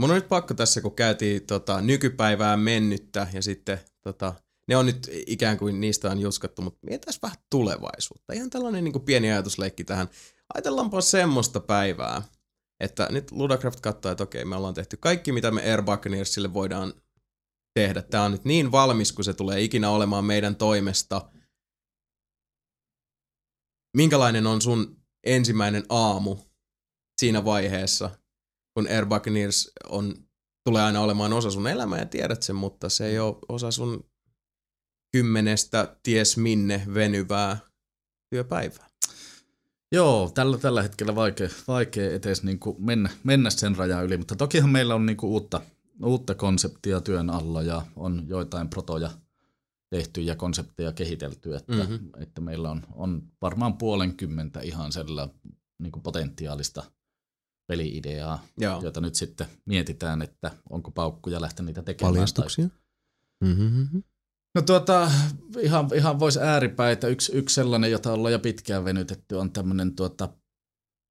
Mun on nyt pakko tässä, kun käytiin tota, nykypäivää mennyttä ja sitten tota, ne on nyt ikään kuin niistä on juskattu, mutta mietitään vähän tulevaisuutta. Ihan tällainen niin kuin pieni ajatusleikki tähän. Ajatellaanpa semmoista päivää, että nyt Ludacraft katsoo, että okei, me ollaan tehty kaikki, mitä me Air Buccaneersille voidaan tehdä. Tämä on nyt niin valmis, kun se tulee ikinä olemaan meidän toimesta – minkälainen on sun ensimmäinen aamu siinä vaiheessa, kun Air Buccaneers on, tulee aina olemaan osa sun elämää ja tiedät sen, mutta se ei ole osa sun kymmenestä ties minne venyvää työpäivää. Joo, tällä, tällä hetkellä vaikea, vaikea edes niin kuin mennä, mennä sen rajan yli, mutta tokihan meillä on niin kuin uutta, uutta konseptia työn alla ja on joitain protoja – tehty ja konsepteja kehitelty, että, mm-hmm. että meillä on, on varmaan puolenkymmentä ihan sellaista niin kuin potentiaalista peliideaa, Joo. jota nyt sitten mietitään, että onko paukkuja lähteä niitä tekemään. Paljastuksia? Tai... Mm-hmm. No tuota, ihan, ihan voisi ääripäitä. Yksi, yksi sellainen, jota ollaan jo pitkään venytetty, on tämmöinen tuota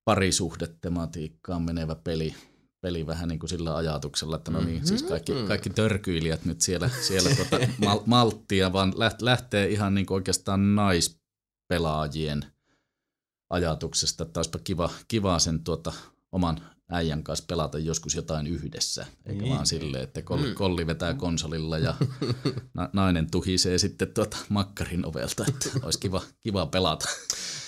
parisuhdetematiikkaan menevä peli, peli vähän niin kuin sillä ajatuksella, että no niin, mm-hmm. siis kaikki, mm. kaikki törkyilijät nyt siellä, siellä tuota mal, malttia, vaan lähtee ihan niin kuin oikeastaan naispelaajien ajatuksesta, että olisipa kiva, kiva sen tuota oman äijän kanssa pelata joskus jotain yhdessä, eikä niin. vaan silleen, että kolli, mm. kolli vetää konsolilla ja na, nainen tuhisee sitten tuota makkarin ovelta, että olisi kiva, kiva pelata.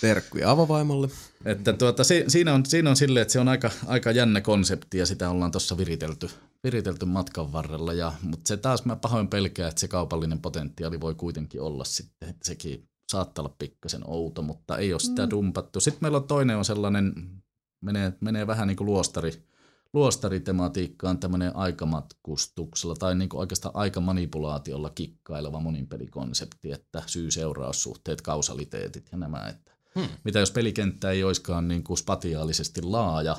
Terkkuja avovaimolle. Että tuota, si, siinä, on, siinä on silleen, että se on aika, aika jännä konsepti ja sitä ollaan tuossa viritelty, viritelty matkan varrella. Ja, mutta se taas mä pahoin pelkää, että se kaupallinen potentiaali voi kuitenkin olla sitten, että sekin saattaa olla pikkasen outo, mutta ei ole sitä mm. dumpattu. Sitten meillä on toinen on sellainen, menee, menee vähän niin kuin luostari, luostaritematiikkaan tämmöinen aikamatkustuksella tai niin kuin oikeastaan aikamanipulaatiolla kikkaileva moninpelikonsepti, että syy-seuraussuhteet, kausaliteetit ja nämä, että Hmm. Mitä jos pelikenttä ei olisikaan niin kuin spatiaalisesti laaja,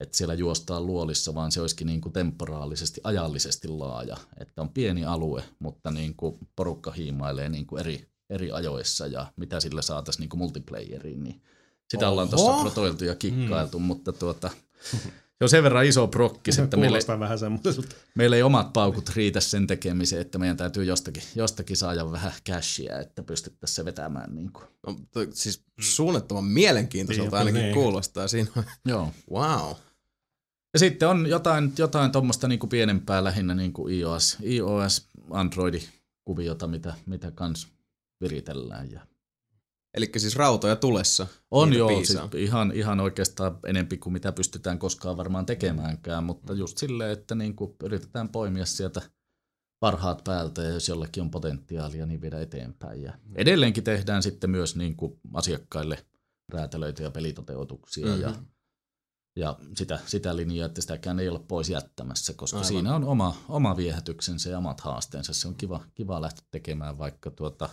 että siellä juostaan luolissa, vaan se olisikin niin kuin temporaalisesti, ajallisesti laaja. Että on pieni alue, mutta niin kuin porukka hiimailee niin kuin eri, eri ajoissa ja mitä sillä saataisiin niin kuin multiplayeriin, niin sitä Oho. ollaan tuossa protoiltu ja kikkailtu, hmm. mutta tuota, Se on sen verran iso prokkis, että meillä, vähän meillä ei omat paukut riitä sen tekemiseen, että meidän täytyy jostakin, jostakin saada vähän cashia, että pystyttäisiin se vetämään. Niin kuin. No, to, siis suunnattoman mielenkiintoiselta niin, ainakin niin. kuulostaa siinä. Joo. Wow. Ja sitten on jotain, jotain tuommoista niinku pienempää lähinnä niinku iOS, iOS Android-kuviota, mitä, mitä kans viritellään. Ja Eli siis rautoja tulessa. on joo, siis ihan, ihan oikeastaan enempi kuin mitä pystytään koskaan varmaan tekemäänkään, mutta just silleen, että niinku yritetään poimia sieltä parhaat päältä ja jos jollakin on potentiaalia, niin viedä eteenpäin. Ja edelleenkin tehdään sitten myös niinku asiakkaille räätälöityjä pelitoteutuksia Mhm. ja, ja sitä, sitä linjaa, että sitäkään ei ole pois jättämässä, koska. Aivan. siinä on oma, oma viehätyksensä ja omat haasteensa. Se on kiva, kiva lähteä tekemään vaikka tuota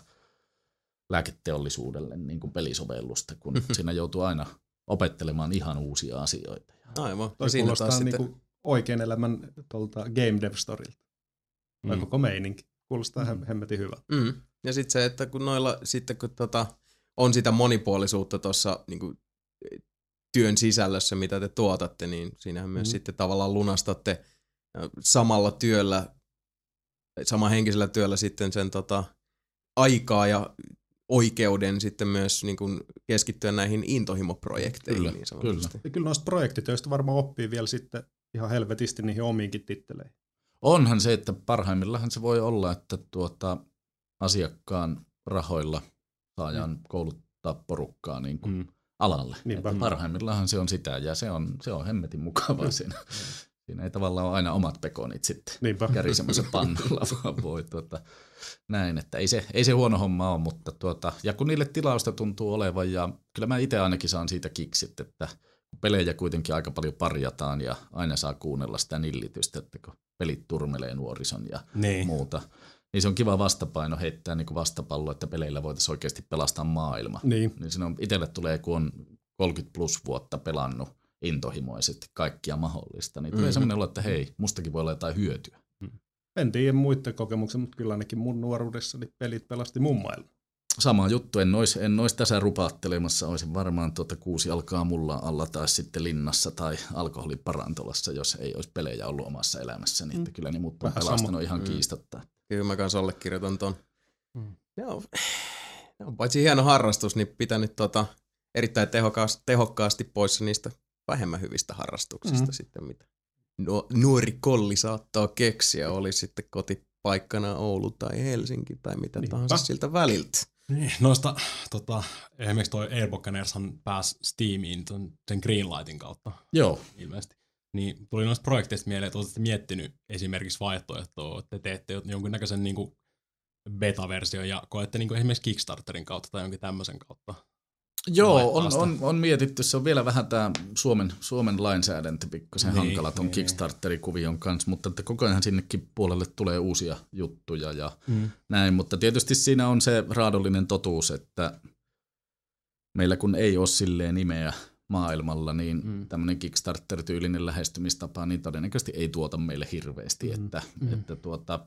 lääketeollisuudelle niin kuin pelisovellusta, kun siinä joutuu aina opettelemaan ihan uusia asioita. Aivan. Toi Ja siinä kuulostaa taas niinku sitten, oikein elämän tuolta Game Dev Storilta. Mm. koko meininki. Kuulostaa mm. hemmetin hyvä. mm. Ja sitten se, että kun noilla sitten kun tota, on sitä monipuolisuutta tuossa niin työn sisällössä, mitä te tuotatte, niin siinähän myös Mm. sitten tavallaan lunastatte samalla työllä, samahenkisellä työllä sitten sen tota, aikaa ja oikeuden sitten myös niin kuin keskittyä näihin intohimoprojekteihin Kyllä, niin sanotusti. Ja kyllä noista projektitöistä varmaan oppii vielä sitten ihan helvetisti niihin omiinkin titteleihin. Onhan se, että parhaimmillaan se voi olla, että tuota, asiakkaan rahoilla saadaan kouluttaa porukkaa niin kuin Mm. alalle. Niinpä. Että parhaimmillaan se on sitä ja se on, se on hemmetin mukavaa siinä. Siinä ei tavallaan ole aina omat pekonit sitten Niinpä. kärisemässä pannulla, vaan voi tuota, näin, että ei se, ei se huono homma ole, mutta tuota, ja kun niille tilausta tuntuu olevan, ja kyllä mä itse ainakin saan siitä kiksit, että pelejä kuitenkin aika paljon parjataan ja aina saa kuunnella sitä nillitystä, että kun pelit turmelee nuorison ja Niin. muuta, niin se on kiva vastapaino heittää niin kuin vastapallo, että peleillä voitaisiin oikeasti pelastaa maailma. Niin. Niin siinä on, itselle tulee, kun on 30 plus vuotta pelannut intohimoisesti kaikkia mahdollista, niin tulee Mhm. semmoinen olo, että hei, mustakin voi olla jotain hyötyä. En tiedä muiden kokemuksia, mutta kyllä ainakin mun nuoruudessa niin pelit pelasti mun maailman. Sama juttu, en ois, en ois tässä rupaattelemassa, olisin varmaan tuota kuusi alkaa mulla alla tai sitten linnassa tai alkoholiparantolassa, jos ei olisi pelejä ollut omassa elämässäni, niin että kyllä ne mut on pelastanut ihan Mm. kiistatta. Kyllä mä kanssa allekirjoitan ton. Mm. Joo. Joo, paitsi hieno harrastus, niin pitänyt tota erittäin tehokkaasti, tehokkaasti poissa niistä vähemmän hyvistä harrastuksista Mm. sitten, mitä nu- nuori kolli saattaa keksiä, oli sitten kotipaikkana Oulu tai Helsinki tai mitä Niinpä. tahansa siltä väliltä. Niin, noista, tota, esimerkiksi toi Airbuccaneershan pääsi Steamiin ton, sen Greenlightin kautta Joo, ilmeisesti. Niin tuli noista projekteista mieleen, että olette miettinyt esimerkiksi vaihtoehtoa, että te teette jonkinnäköisen niin kuin beta-version ja koette niin kuin esimerkiksi Kickstarterin kautta tai jonkin tämmöisen kautta. Joo on, on, on, mietitty. Se on vielä vähän tämä Suomen, Suomen lainsäädäntö pikkasen Niin, hankala ton niin, niin, Kickstarter-kuvion kanssa, mutta että koko ajan sinnekin puolelle tulee uusia juttuja ja Mm. näin. Mutta tietysti siinä on se raadollinen totuus, että meillä kun ei ole silleen nimeä maailmalla, niin Mm. mm. tämmöinen Kickstarter-tyylinen lähestymistapa, niin todennäköisesti ei tuota meille hirveästi, Mm. että, mm. että tuota,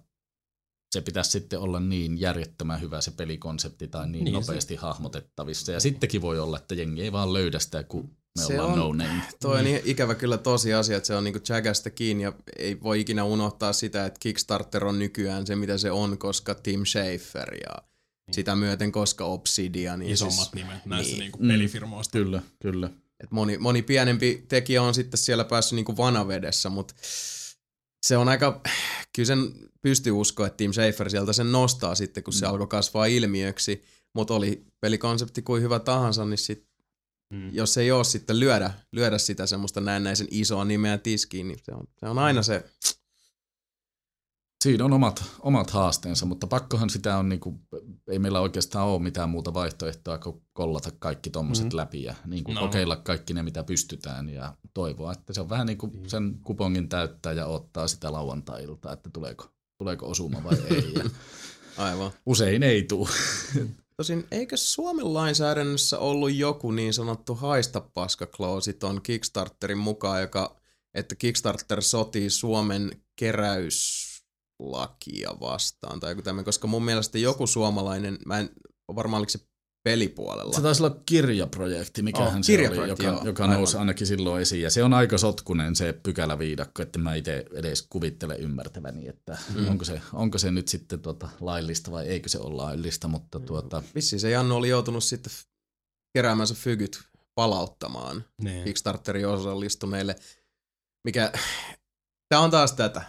se pitäisi sitten olla niin järjettömän hyvä se pelikonsepti tai niin, Niin, niin nopeasti hahmotettavissa. Ja sittenkin voi olla, että jengi ei vaan löydä sitä, kun me Se ollaan on- no name. Toi on ikävä kyllä tosi asia, että se on niinku Jagasta kiinni ja ei voi ikinä unohtaa sitä, että Kickstarter on nykyään se, mitä se on, koska Tim Schafer ja sitä myöten, koska Obsidian. ja Isommat siis, nimet näissä niin. niin. Niin Mm. pelifirmoista. Kyllä, kyllä. Et moni, moni pienempi tekijä on sitten siellä päässyt niinku vanavedessä, mutta se on aika, kyllä sen pystyy uskoa, että Tim Schafer sieltä sen nostaa sitten, kun se Mm. alkoi kasvaa ilmiöksi, mutta oli pelikonsepti kuin hyvä tahansa, niin sit, Mm. jos ei ole sitten lyödä, lyödä sitä semmoista näennäisen isoa nimeä tiskiin, niin se on, se on aina se, Siinä on omat, omat haasteensa, mutta pakkohan sitä on, niinku, ei meillä oikeastaan ole mitään muuta vaihtoehtoa kuin kollata kaikki tommoset Mhm. mm. läpi ja niinku No. no. kokeilla kaikki ne, mitä pystytään ja toivoa, että se on vähän niin kuin sen kupongin täyttää ja ottaa sitä lauantailta, että tuleeko, tuleeko osuma vai ei. Ja aivan. usein ei tule. Tosin eikö Suomen lainsäädännössä ollut joku niin sanottu haista paska kloosi ton Kickstarterin mukaan, joka, että Kickstarter sotii Suomen keräyslakia vastaan tai joku tämmöinen, koska mun mielestä joku suomalainen, mä en varmaan oliko se pelipuolella. Se taisi olla kirjaprojekti, mikähän Oh, se oli, kirjaprojekti, joka, joo, joka aivan. nousi ainakin silloin esiin. Ja se on aika sotkunen se pykäläviidakko, että mä itse edes kuvittele ymmärtäväni, että Mm. mm. onko, se, onko se nyt sitten tuota laillista vai eikö se ole laillista, mutta tuota, Vissiin se Jannu oli joutunut sitten keräämänsä fygyt palauttamaan Niin. Kickstarterin osallistuneille Mikä, tää on taas tätä.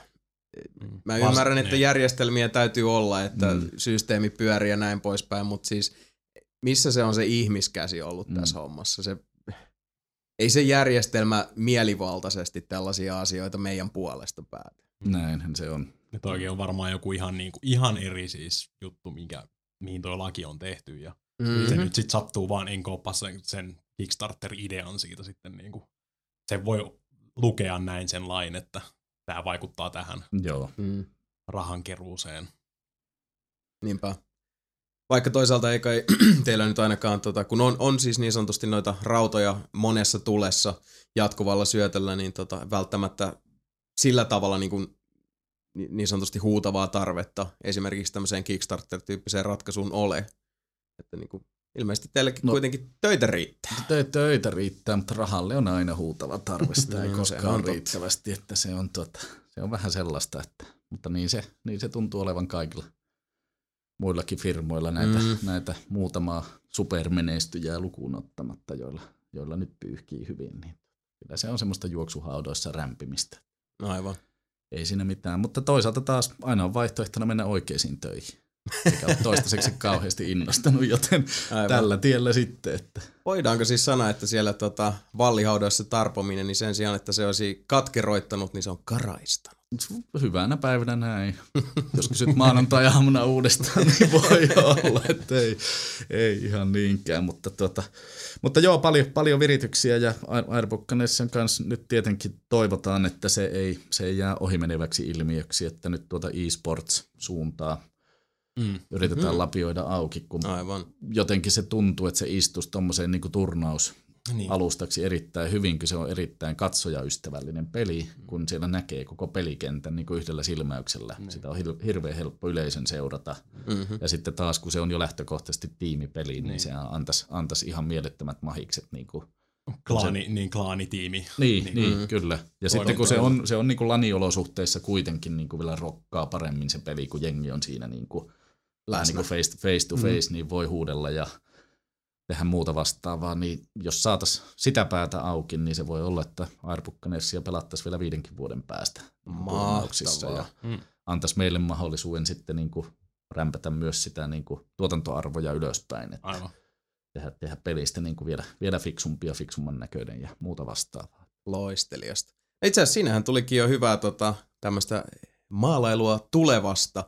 Mä Vast- ymmärrän, että niin. järjestelmiä täytyy olla, että Mm. mm. systeemi pyörii ja näin poispäin, mutta siis missä se on se ihmiskäsi ollut mm. tässä hommassa? Se, ei se järjestelmä mielivaltaisesti tällaisia asioita meidän puolesta päätä. Näinhän se on. Ja toikin on varmaan joku ihan, niin kuin, ihan eri siis juttu, minkä, mihin toi laki on tehty. Ja mm-hmm. se nyt sitten sattuu vaan enkooppas sen, sen Kickstarter-idean siitä sitten niin kuin, se voi lukea näin sen lain, että tämä vaikuttaa tähän Joo. Mm. rahankeruuseen. Niinpä. Vaikka toisaalta ei kai teillä nyt ainakaan, tota, kun on, on siis niin sanotusti noita rautoja monessa tulessa jatkuvalla syötöllä, niin tota, välttämättä sillä tavalla niin, kuin, ni- niin sanotusti huutavaa tarvetta esimerkiksi tämmöiseen Kickstarter-tyyppiseen ratkaisuun ole. Että niin kuin, ilmeisesti teillekin No. no. kuitenkin töitä riittää. Tö- töitä riittää, mutta rahalle on aina huutava tarve. Sitä ei No, koskaan on totta. riittävästi, että se on, tuota, se on vähän sellaista, että, mutta niin se, niin se tuntuu olevan kaikilla muillakin firmoilla näitä, Mm. näitä muutamaa supermenestyjää lukuun ottamatta, joilla, joilla nyt pyyhkii hyvin. Niin kyllä se on semmoista juoksuhaudoissa rämpimistä. No aivan. Ei siinä mitään, mutta toisaalta taas aina on vaihtoehtona mennä oikeisiin töihin. Eikä ole toistaiseksi kauheasti innostanut, joten Aivan. tällä tiellä sitten, että Voidaanko siis sanoa, että siellä tota, vallihaudoissa tarpominen, niin sen sijaan, että se olisi katkeroittanut, niin se on karaistanut. Hyvänä päivänä näin. Jos kysyt maanantai-aamuna uudestaan, niin voi olla, että ei, ei ihan niinkään. Mutta, tuota, mutta joo, paljon, paljon virityksiä ja Air- Airbukkanessen kanssa nyt tietenkin toivotaan, että se ei, se ei jää ohimeneväksi ilmiöksi, että nyt tuota e-sports-suuntaa Mm. yritetään Mhm. lapioida auki, kun Aivan. jotenkin se tuntuu, että se istuisi tuommoiseen niin turnaus Niin. alustaksi erittäin hyvin, kun se on erittäin katsojaystävällinen peli, kun siellä näkee koko pelikentän niin kuin yhdellä silmäyksellä. Sitä on hir- hirveän helppo yleisön seurata. Mm-hmm. Ja sitten taas, kun se on jo lähtökohtaisesti tiimipeli, niin, niin se antaisi, antaisi ihan mielettömät mahikset. Niin, kuin, Klaani, niin klaanitiimi. niin, niin, niin Mm. kyllä. Ja sitten kun se on, se on niin kuin laniolosuhteissa kuitenkin niin kuin vielä rokkaa paremmin se peli, kun jengi on siinä niin kuin, niin kuin face, face to face, niin voi huudella ja tehdä muuta vastaavaa, niin jos saataisiin sitä päätä auki, niin se voi olla, että Airbukkanessia pelattaisiin vielä viidenkin vuoden päästä turnauksissa ja Mm. antaisi meille mahdollisuuden sitten niin kuin rämpätä myös sitä niin kuin tuotantoarvoja ylöspäin, että Aivan. tehdä, tehdä pelistä niin kuin vielä, vielä fiksumpi ja fiksumman näköinen ja muuta vastaavaa. Loistelijasta. Itse asiassa siinähän tulikin jo hyvää tota, tämmöistä maalailua tulevasta.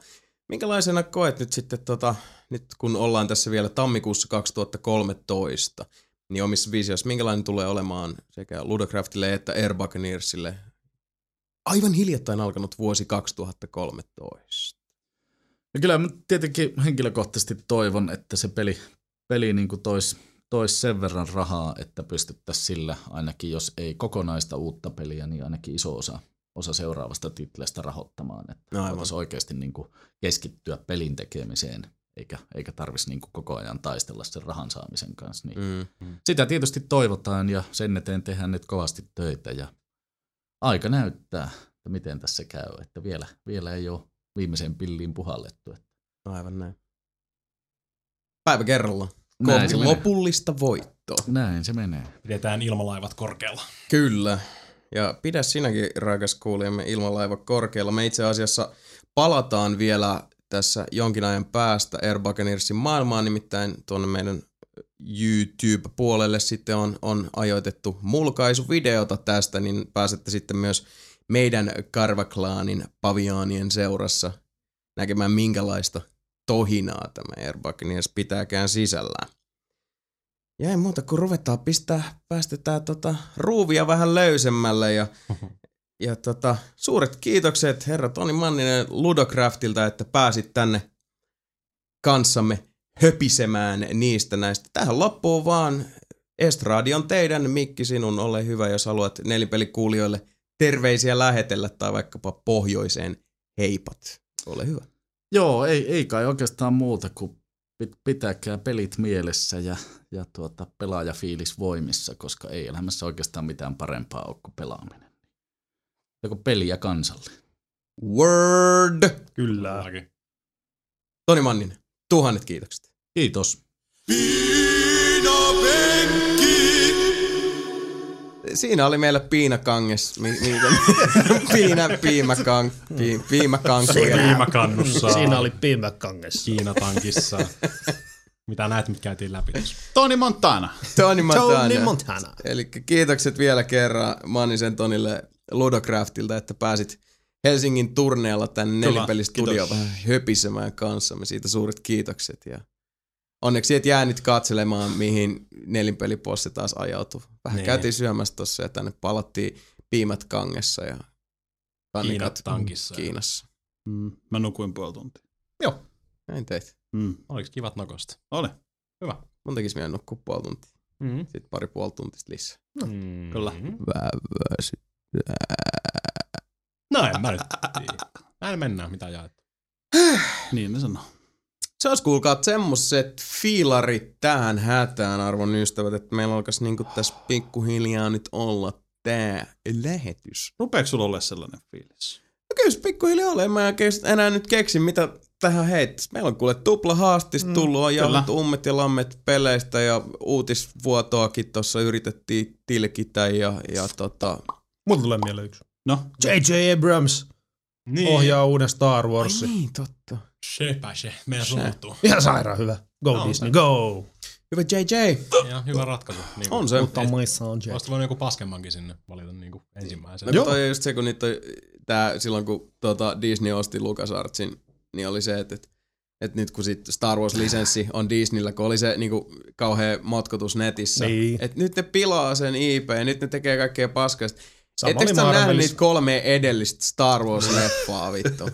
Minkälaisena koet nyt sitten, tota, nyt kun ollaan tässä vielä tammikuussa 2013, niin omissa visioissa, minkälainen tulee olemaan sekä Ludocraftille että Air Buccaneersille aivan hiljattain alkanut vuosi 2013? Ja kyllä mä tietenkin henkilökohtaisesti toivon, että se peli, peli niin kuin tois, tois sen verran rahaa, että pystyttäisiin sillä ainakin, jos ei kokonaista uutta peliä, niin ainakin iso osa, osa seuraavasta titlestä rahoittamaan. Että Aivan. voitaisiin oikeasti niin kuin keskittyä pelin tekemiseen, eikä, eikä tarvitsisi niin koko ajan taistella sen rahan saamisen kanssa. Niin Mm. Sitä tietysti toivotaan ja sen eteen tehdään nyt kovasti töitä ja aika näyttää, että miten tässä käy. Että vielä, vielä ei ole viimeiseen pilliin puhallettu. Aivan näin. Päivä kerralla. Kohti se menee. lopullista voittoa. Näin se menee. Pidetään ilmalaivat korkealla. Kyllä. Ja pidä sinäkin, rakas kuulijamme, ilmalaiva korkealla. Me itse asiassa palataan vielä tässä jonkin ajan päästä Air Buccaneersin maailmaan, nimittäin tuonne meidän YouTube-puolelle sitten on, on ajoitettu mulkaisuvideota tästä, niin pääsette sitten myös meidän Karvaklaanin paviaanien seurassa näkemään minkälaista tohinaa tämä Air Buccaneers pitääkään sisällään. Ja ei muuta kuin ruvetaan pistää, päästetään tota ruuvia vähän löysemmälle ja, ja tota, suuret kiitokset herra Toni Manninen Ludocraftilta, että pääsit tänne kanssamme höpisemään niistä näistä. Tähän loppuu vaan Estradi on teidän, Mikki sinun, ole hyvä, jos haluat nelipelikuulijoille terveisiä lähetellä tai vaikkapa pohjoiseen heipat. Ole hyvä. Joo, ei, ei kai oikeastaan muuta kuin pit- pitäkää pelit mielessä ja, ja tuota, pelaajafiilis voimissa, koska ei elämässä oikeastaan mitään parempaa ole kuin pelaaminen. Joko peliä kansalle. Word! Kyllä. Toni Manninen, tuhannet kiitokset. Kiitos. Siinä oli meillä piinakanges. Mi, mi, piina, piimakang, pi, piimakanku. Piimakannussa. Siinä oli piimäkanges. Kiinatankissa. Mitä näet, mitkä käytiin läpi? Tony Montana. Tony Montana. Tony Montana. Eli kiitokset vielä kerran Mannisen Tonille Ludocraftilta, että pääsit Helsingin turneella tänne nelipelistudioon vähän höpisemään kanssamme. Siitä suuret kiitokset. Ja onneksi et jäänyt katselemaan, mihin nelinpelipossi taas ajautui. Vähän Niin. käytiin syömässä tossa ja tänne palattiin piimät kangessa ja kannikat Kiinat tankissa. Kiinassa. Mm, mä nukuin puoli tuntia. Näin teit. Mm. Oliko kivat nokosta? Oli. Hyvä. Mun tekis vielä nukkua puoli tuntia. Mm-hmm. Sitten pari puoli tuntista lisää. Mm. Kyllä. Väväsy. No en mä nyt. Näin mennään, mitä jaettu. Niin ne sanoo. Se olisi kuulkaa semmoset fiilarit tähän hätään, arvon ystävät, että meillä alkaisi niinku tässä pikkuhiljaa nyt olla tää lähetys. Rupeeko sulla olla sellainen fiilis? No kyllä se pikkuhiljaa ole, mä enää nyt keksin, mitä tähän heittäisi. Meillä on kuule tupla haastis mm, tullut, on jauhettu ummet ja lammet peleistä ja uutisvuotoakin tuossa yritettiin tilkitä ja, ja tota... Mulla tulee mieleen yksi. No, J.J. Abrams Niin. ohjaa uuden Star Warsin. niin, totta. Sepä se. Meidän Se. suuttuu. Ihan sairaan hyvä. Go No, Disney, go! Hyvä JJ. Ja hyvä ratkaisu. Niin On se. Mutta muissa on J. Olisi voinut joku paskemmankin sinne valita niin kuin ensimmäisen. No, Joo. toi on just se, kun niitä, tää, silloin kun tota, Disney osti LucasArtsin, niin oli se, että, että, että nyt kun sit Star Wars-lisenssi on Disneyllä, kun oli se niinku, kauhea motkotus netissä, Niin. että nyt ne pilaa sen IP, nyt ne tekee kaikkea paskasta. Ettekö oli te ole nähnyt niitä kolme edellistä Star Wars-leffaa, vittu?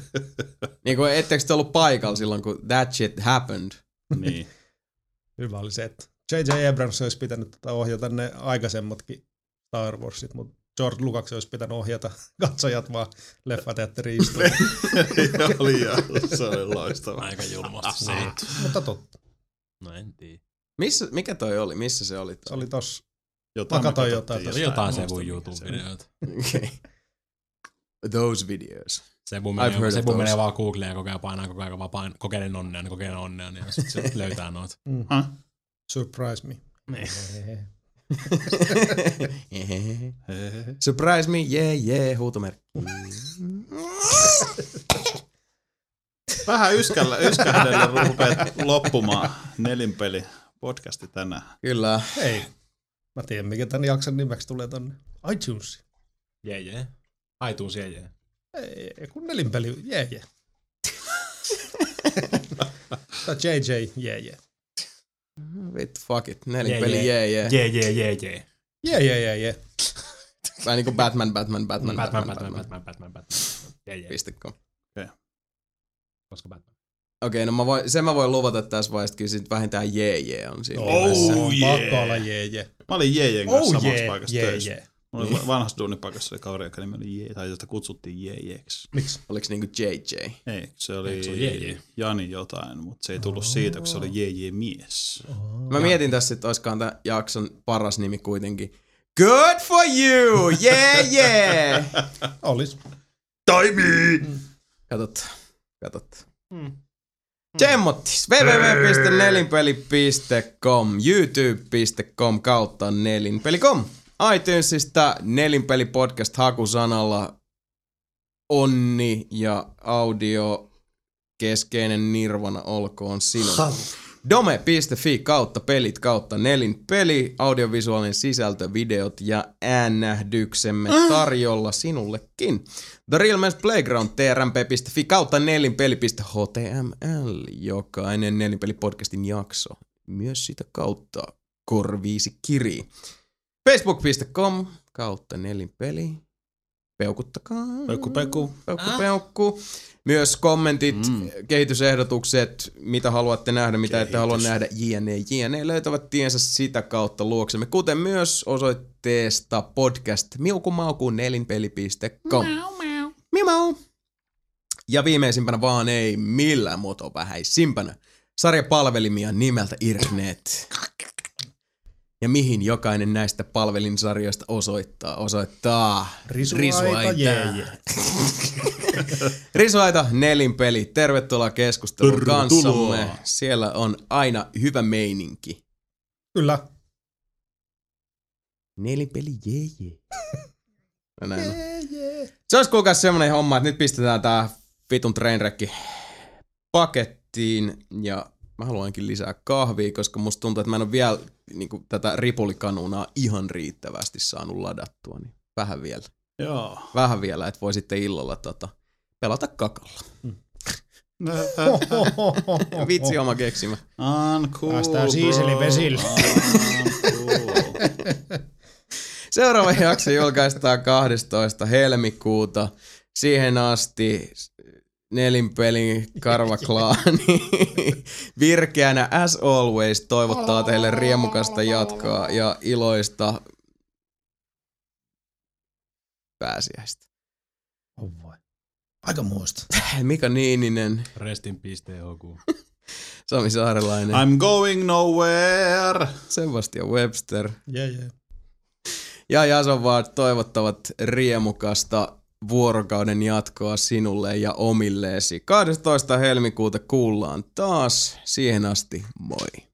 niinku, ettekö te ollut paikalla silloin, kun that shit happened? niin. Hyvä oli se, että J.J. Abrams olisi pitänyt tota ohjata ne aikaisemmatkin Star Warsit, mutta George Lucas olisi pitänyt ohjata katsojat vaan leffateatteriin istumaan. oli joo, se oli loistava. Aika julmasti se. mutta totta. No en tiedä. Missä, mikä toi oli? Missä se oli? Se oli tossa. Jotain Mä katsoin jotain Se jotain mikä se YouTube-videoita. Okay. Those videos. Sebu I've menee, Sebu those. menee vaan Googleen ja ajan painaa koko ajan vaan pain, kokeilen onnea, niin kokeilen onnea, niin sit se löytää noita. Häh? Surprise me. Surprise me, yeah, yeah, huutomerkki. Vähän yskällä, yskähdellä rupeat loppumaan nelinpeli podcasti tänään. Kyllä. Hei, mä tiedän mikä tän jakson nimeksi tulee tonne. iTunes. Jee jee. Aituus jee jee. Ei, kun nelinpeli, jee jee. Tai JJ, jee jee. Vittu, fuck it. Nelinpeli, jee, jee. Jee jee jee jee. Jee jee jee jee. Vähän niinku Batman, Batman, Batman, Batman, Batman, Batman, Batman, Batman. Jee jee. Piste com. Koska Batman. Okei, no mä voin, sen mä voin luvata tässä vaiheessa, että kyllä sit vähintään jee jee on siinä. Oh, nimessä. yeah. Pakko olla jee jee. Mä olin Jeejen kanssa Oh samassa jee, paikassa jee töissä. jee. Mulla oli vanhassa duunipaikassa oli kaveri, joka nimi oli Jee, tai jota kutsuttiin Jeejeksi. Miksi? Oliks niinku JJ? Ei, se Eikö oli se ole Jeeje? Jani jotain, mutta se ei tullut siitä, kun se oli Jeeje mies. Mä mietin tässä, että olisikohan tämän jakson paras nimi kuitenkin. Good for you! Yeah, yeah! Olis. Toimii! Katot, katot. Hmm. Tsemmottis. www.nelinpeli.com, youtube.com kautta nelinpeli.com. iTunesista nelinpeli podcast hakusanalla onni ja audio keskeinen nirvana olkoon sinun. Dome.fi kautta pelit kautta nelin peli, audiovisuaalinen sisältö, videot ja äänähdyksemme tarjolla sinullekin. The Real Men's Playground, trmp.fi kautta nelinpeli.html, jokainen nelinpeli-podcastin jakso. Myös sitä kautta korviisi kiri. Facebook.com kautta nelinpeli. Peukuttakaa. Peukku, peukku. Peukku, peukku. Myös kommentit, mm. kehitysehdotukset, mitä haluatte nähdä, mitä ette halua nähdä, jne, jne, löytävät tiensä sitä kautta luoksemme, kuten myös osoitteesta podcast miukumauku nelinpeli.com. Miau, mau. Ja viimeisimpänä vaan ei millään muotoa vähäisimpänä sarjapalvelimia nimeltä Irknet. Ja mihin jokainen näistä palvelinsarjoista osoittaa? Osoittaa Risuaita, jee jee. Risuaita nelinpeli. Tervetuloa keskusteluun Tervetuloa. kanssamme. Siellä on aina hyvä meininki. Kyllä. Nelipeli, jee jee. Ja näin on. Se olisi kuulkaa semmonen homma, että nyt pistetään tää vitun trainrekki pakettiin ja mä haluankin lisää kahvia, koska musta tuntuu, että mä en ole vielä niin kuin, tätä ripulikanuunaa ihan riittävästi saanut ladattua, niin vähän vielä. Joo. Vähän vielä, että voi sitten illalla tota, pelata kakalla. Vitsi oma keksimä. Uncool, Päästään siiseli vesille. Uncool. Seuraava jakso julkaistaan 12. helmikuuta. Siihen asti nelinpelin karvaklaani virkeänä as always toivottaa teille riemukasta jatkoa ja iloista pääsiäistä. Oh voi. Aika muista. Mika Niininen, Rest in peace, THQ. Sami Saarelainen, I'm going nowhere. Sebastian Webster Yeah, yeah. Ja Jason Ward toivottavat riemukasta vuorokauden jatkoa sinulle ja omilleesi. 12. helmikuuta kuullaan taas. Siihen asti, moi.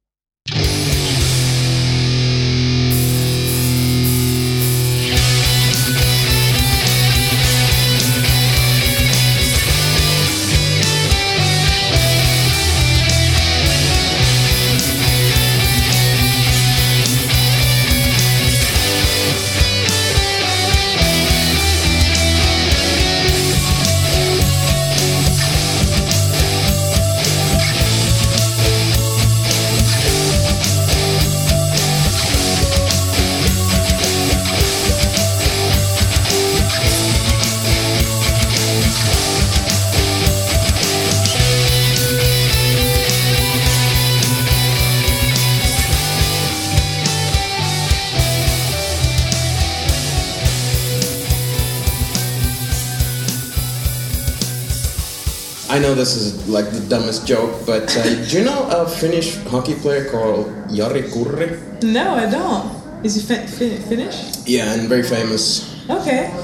I know this is like the dumbest joke, but uh, do you know a Finnish hockey player called Jari Kurri? No, I don't. Is he fi- fi- Finnish? Yeah, and very famous. Okay.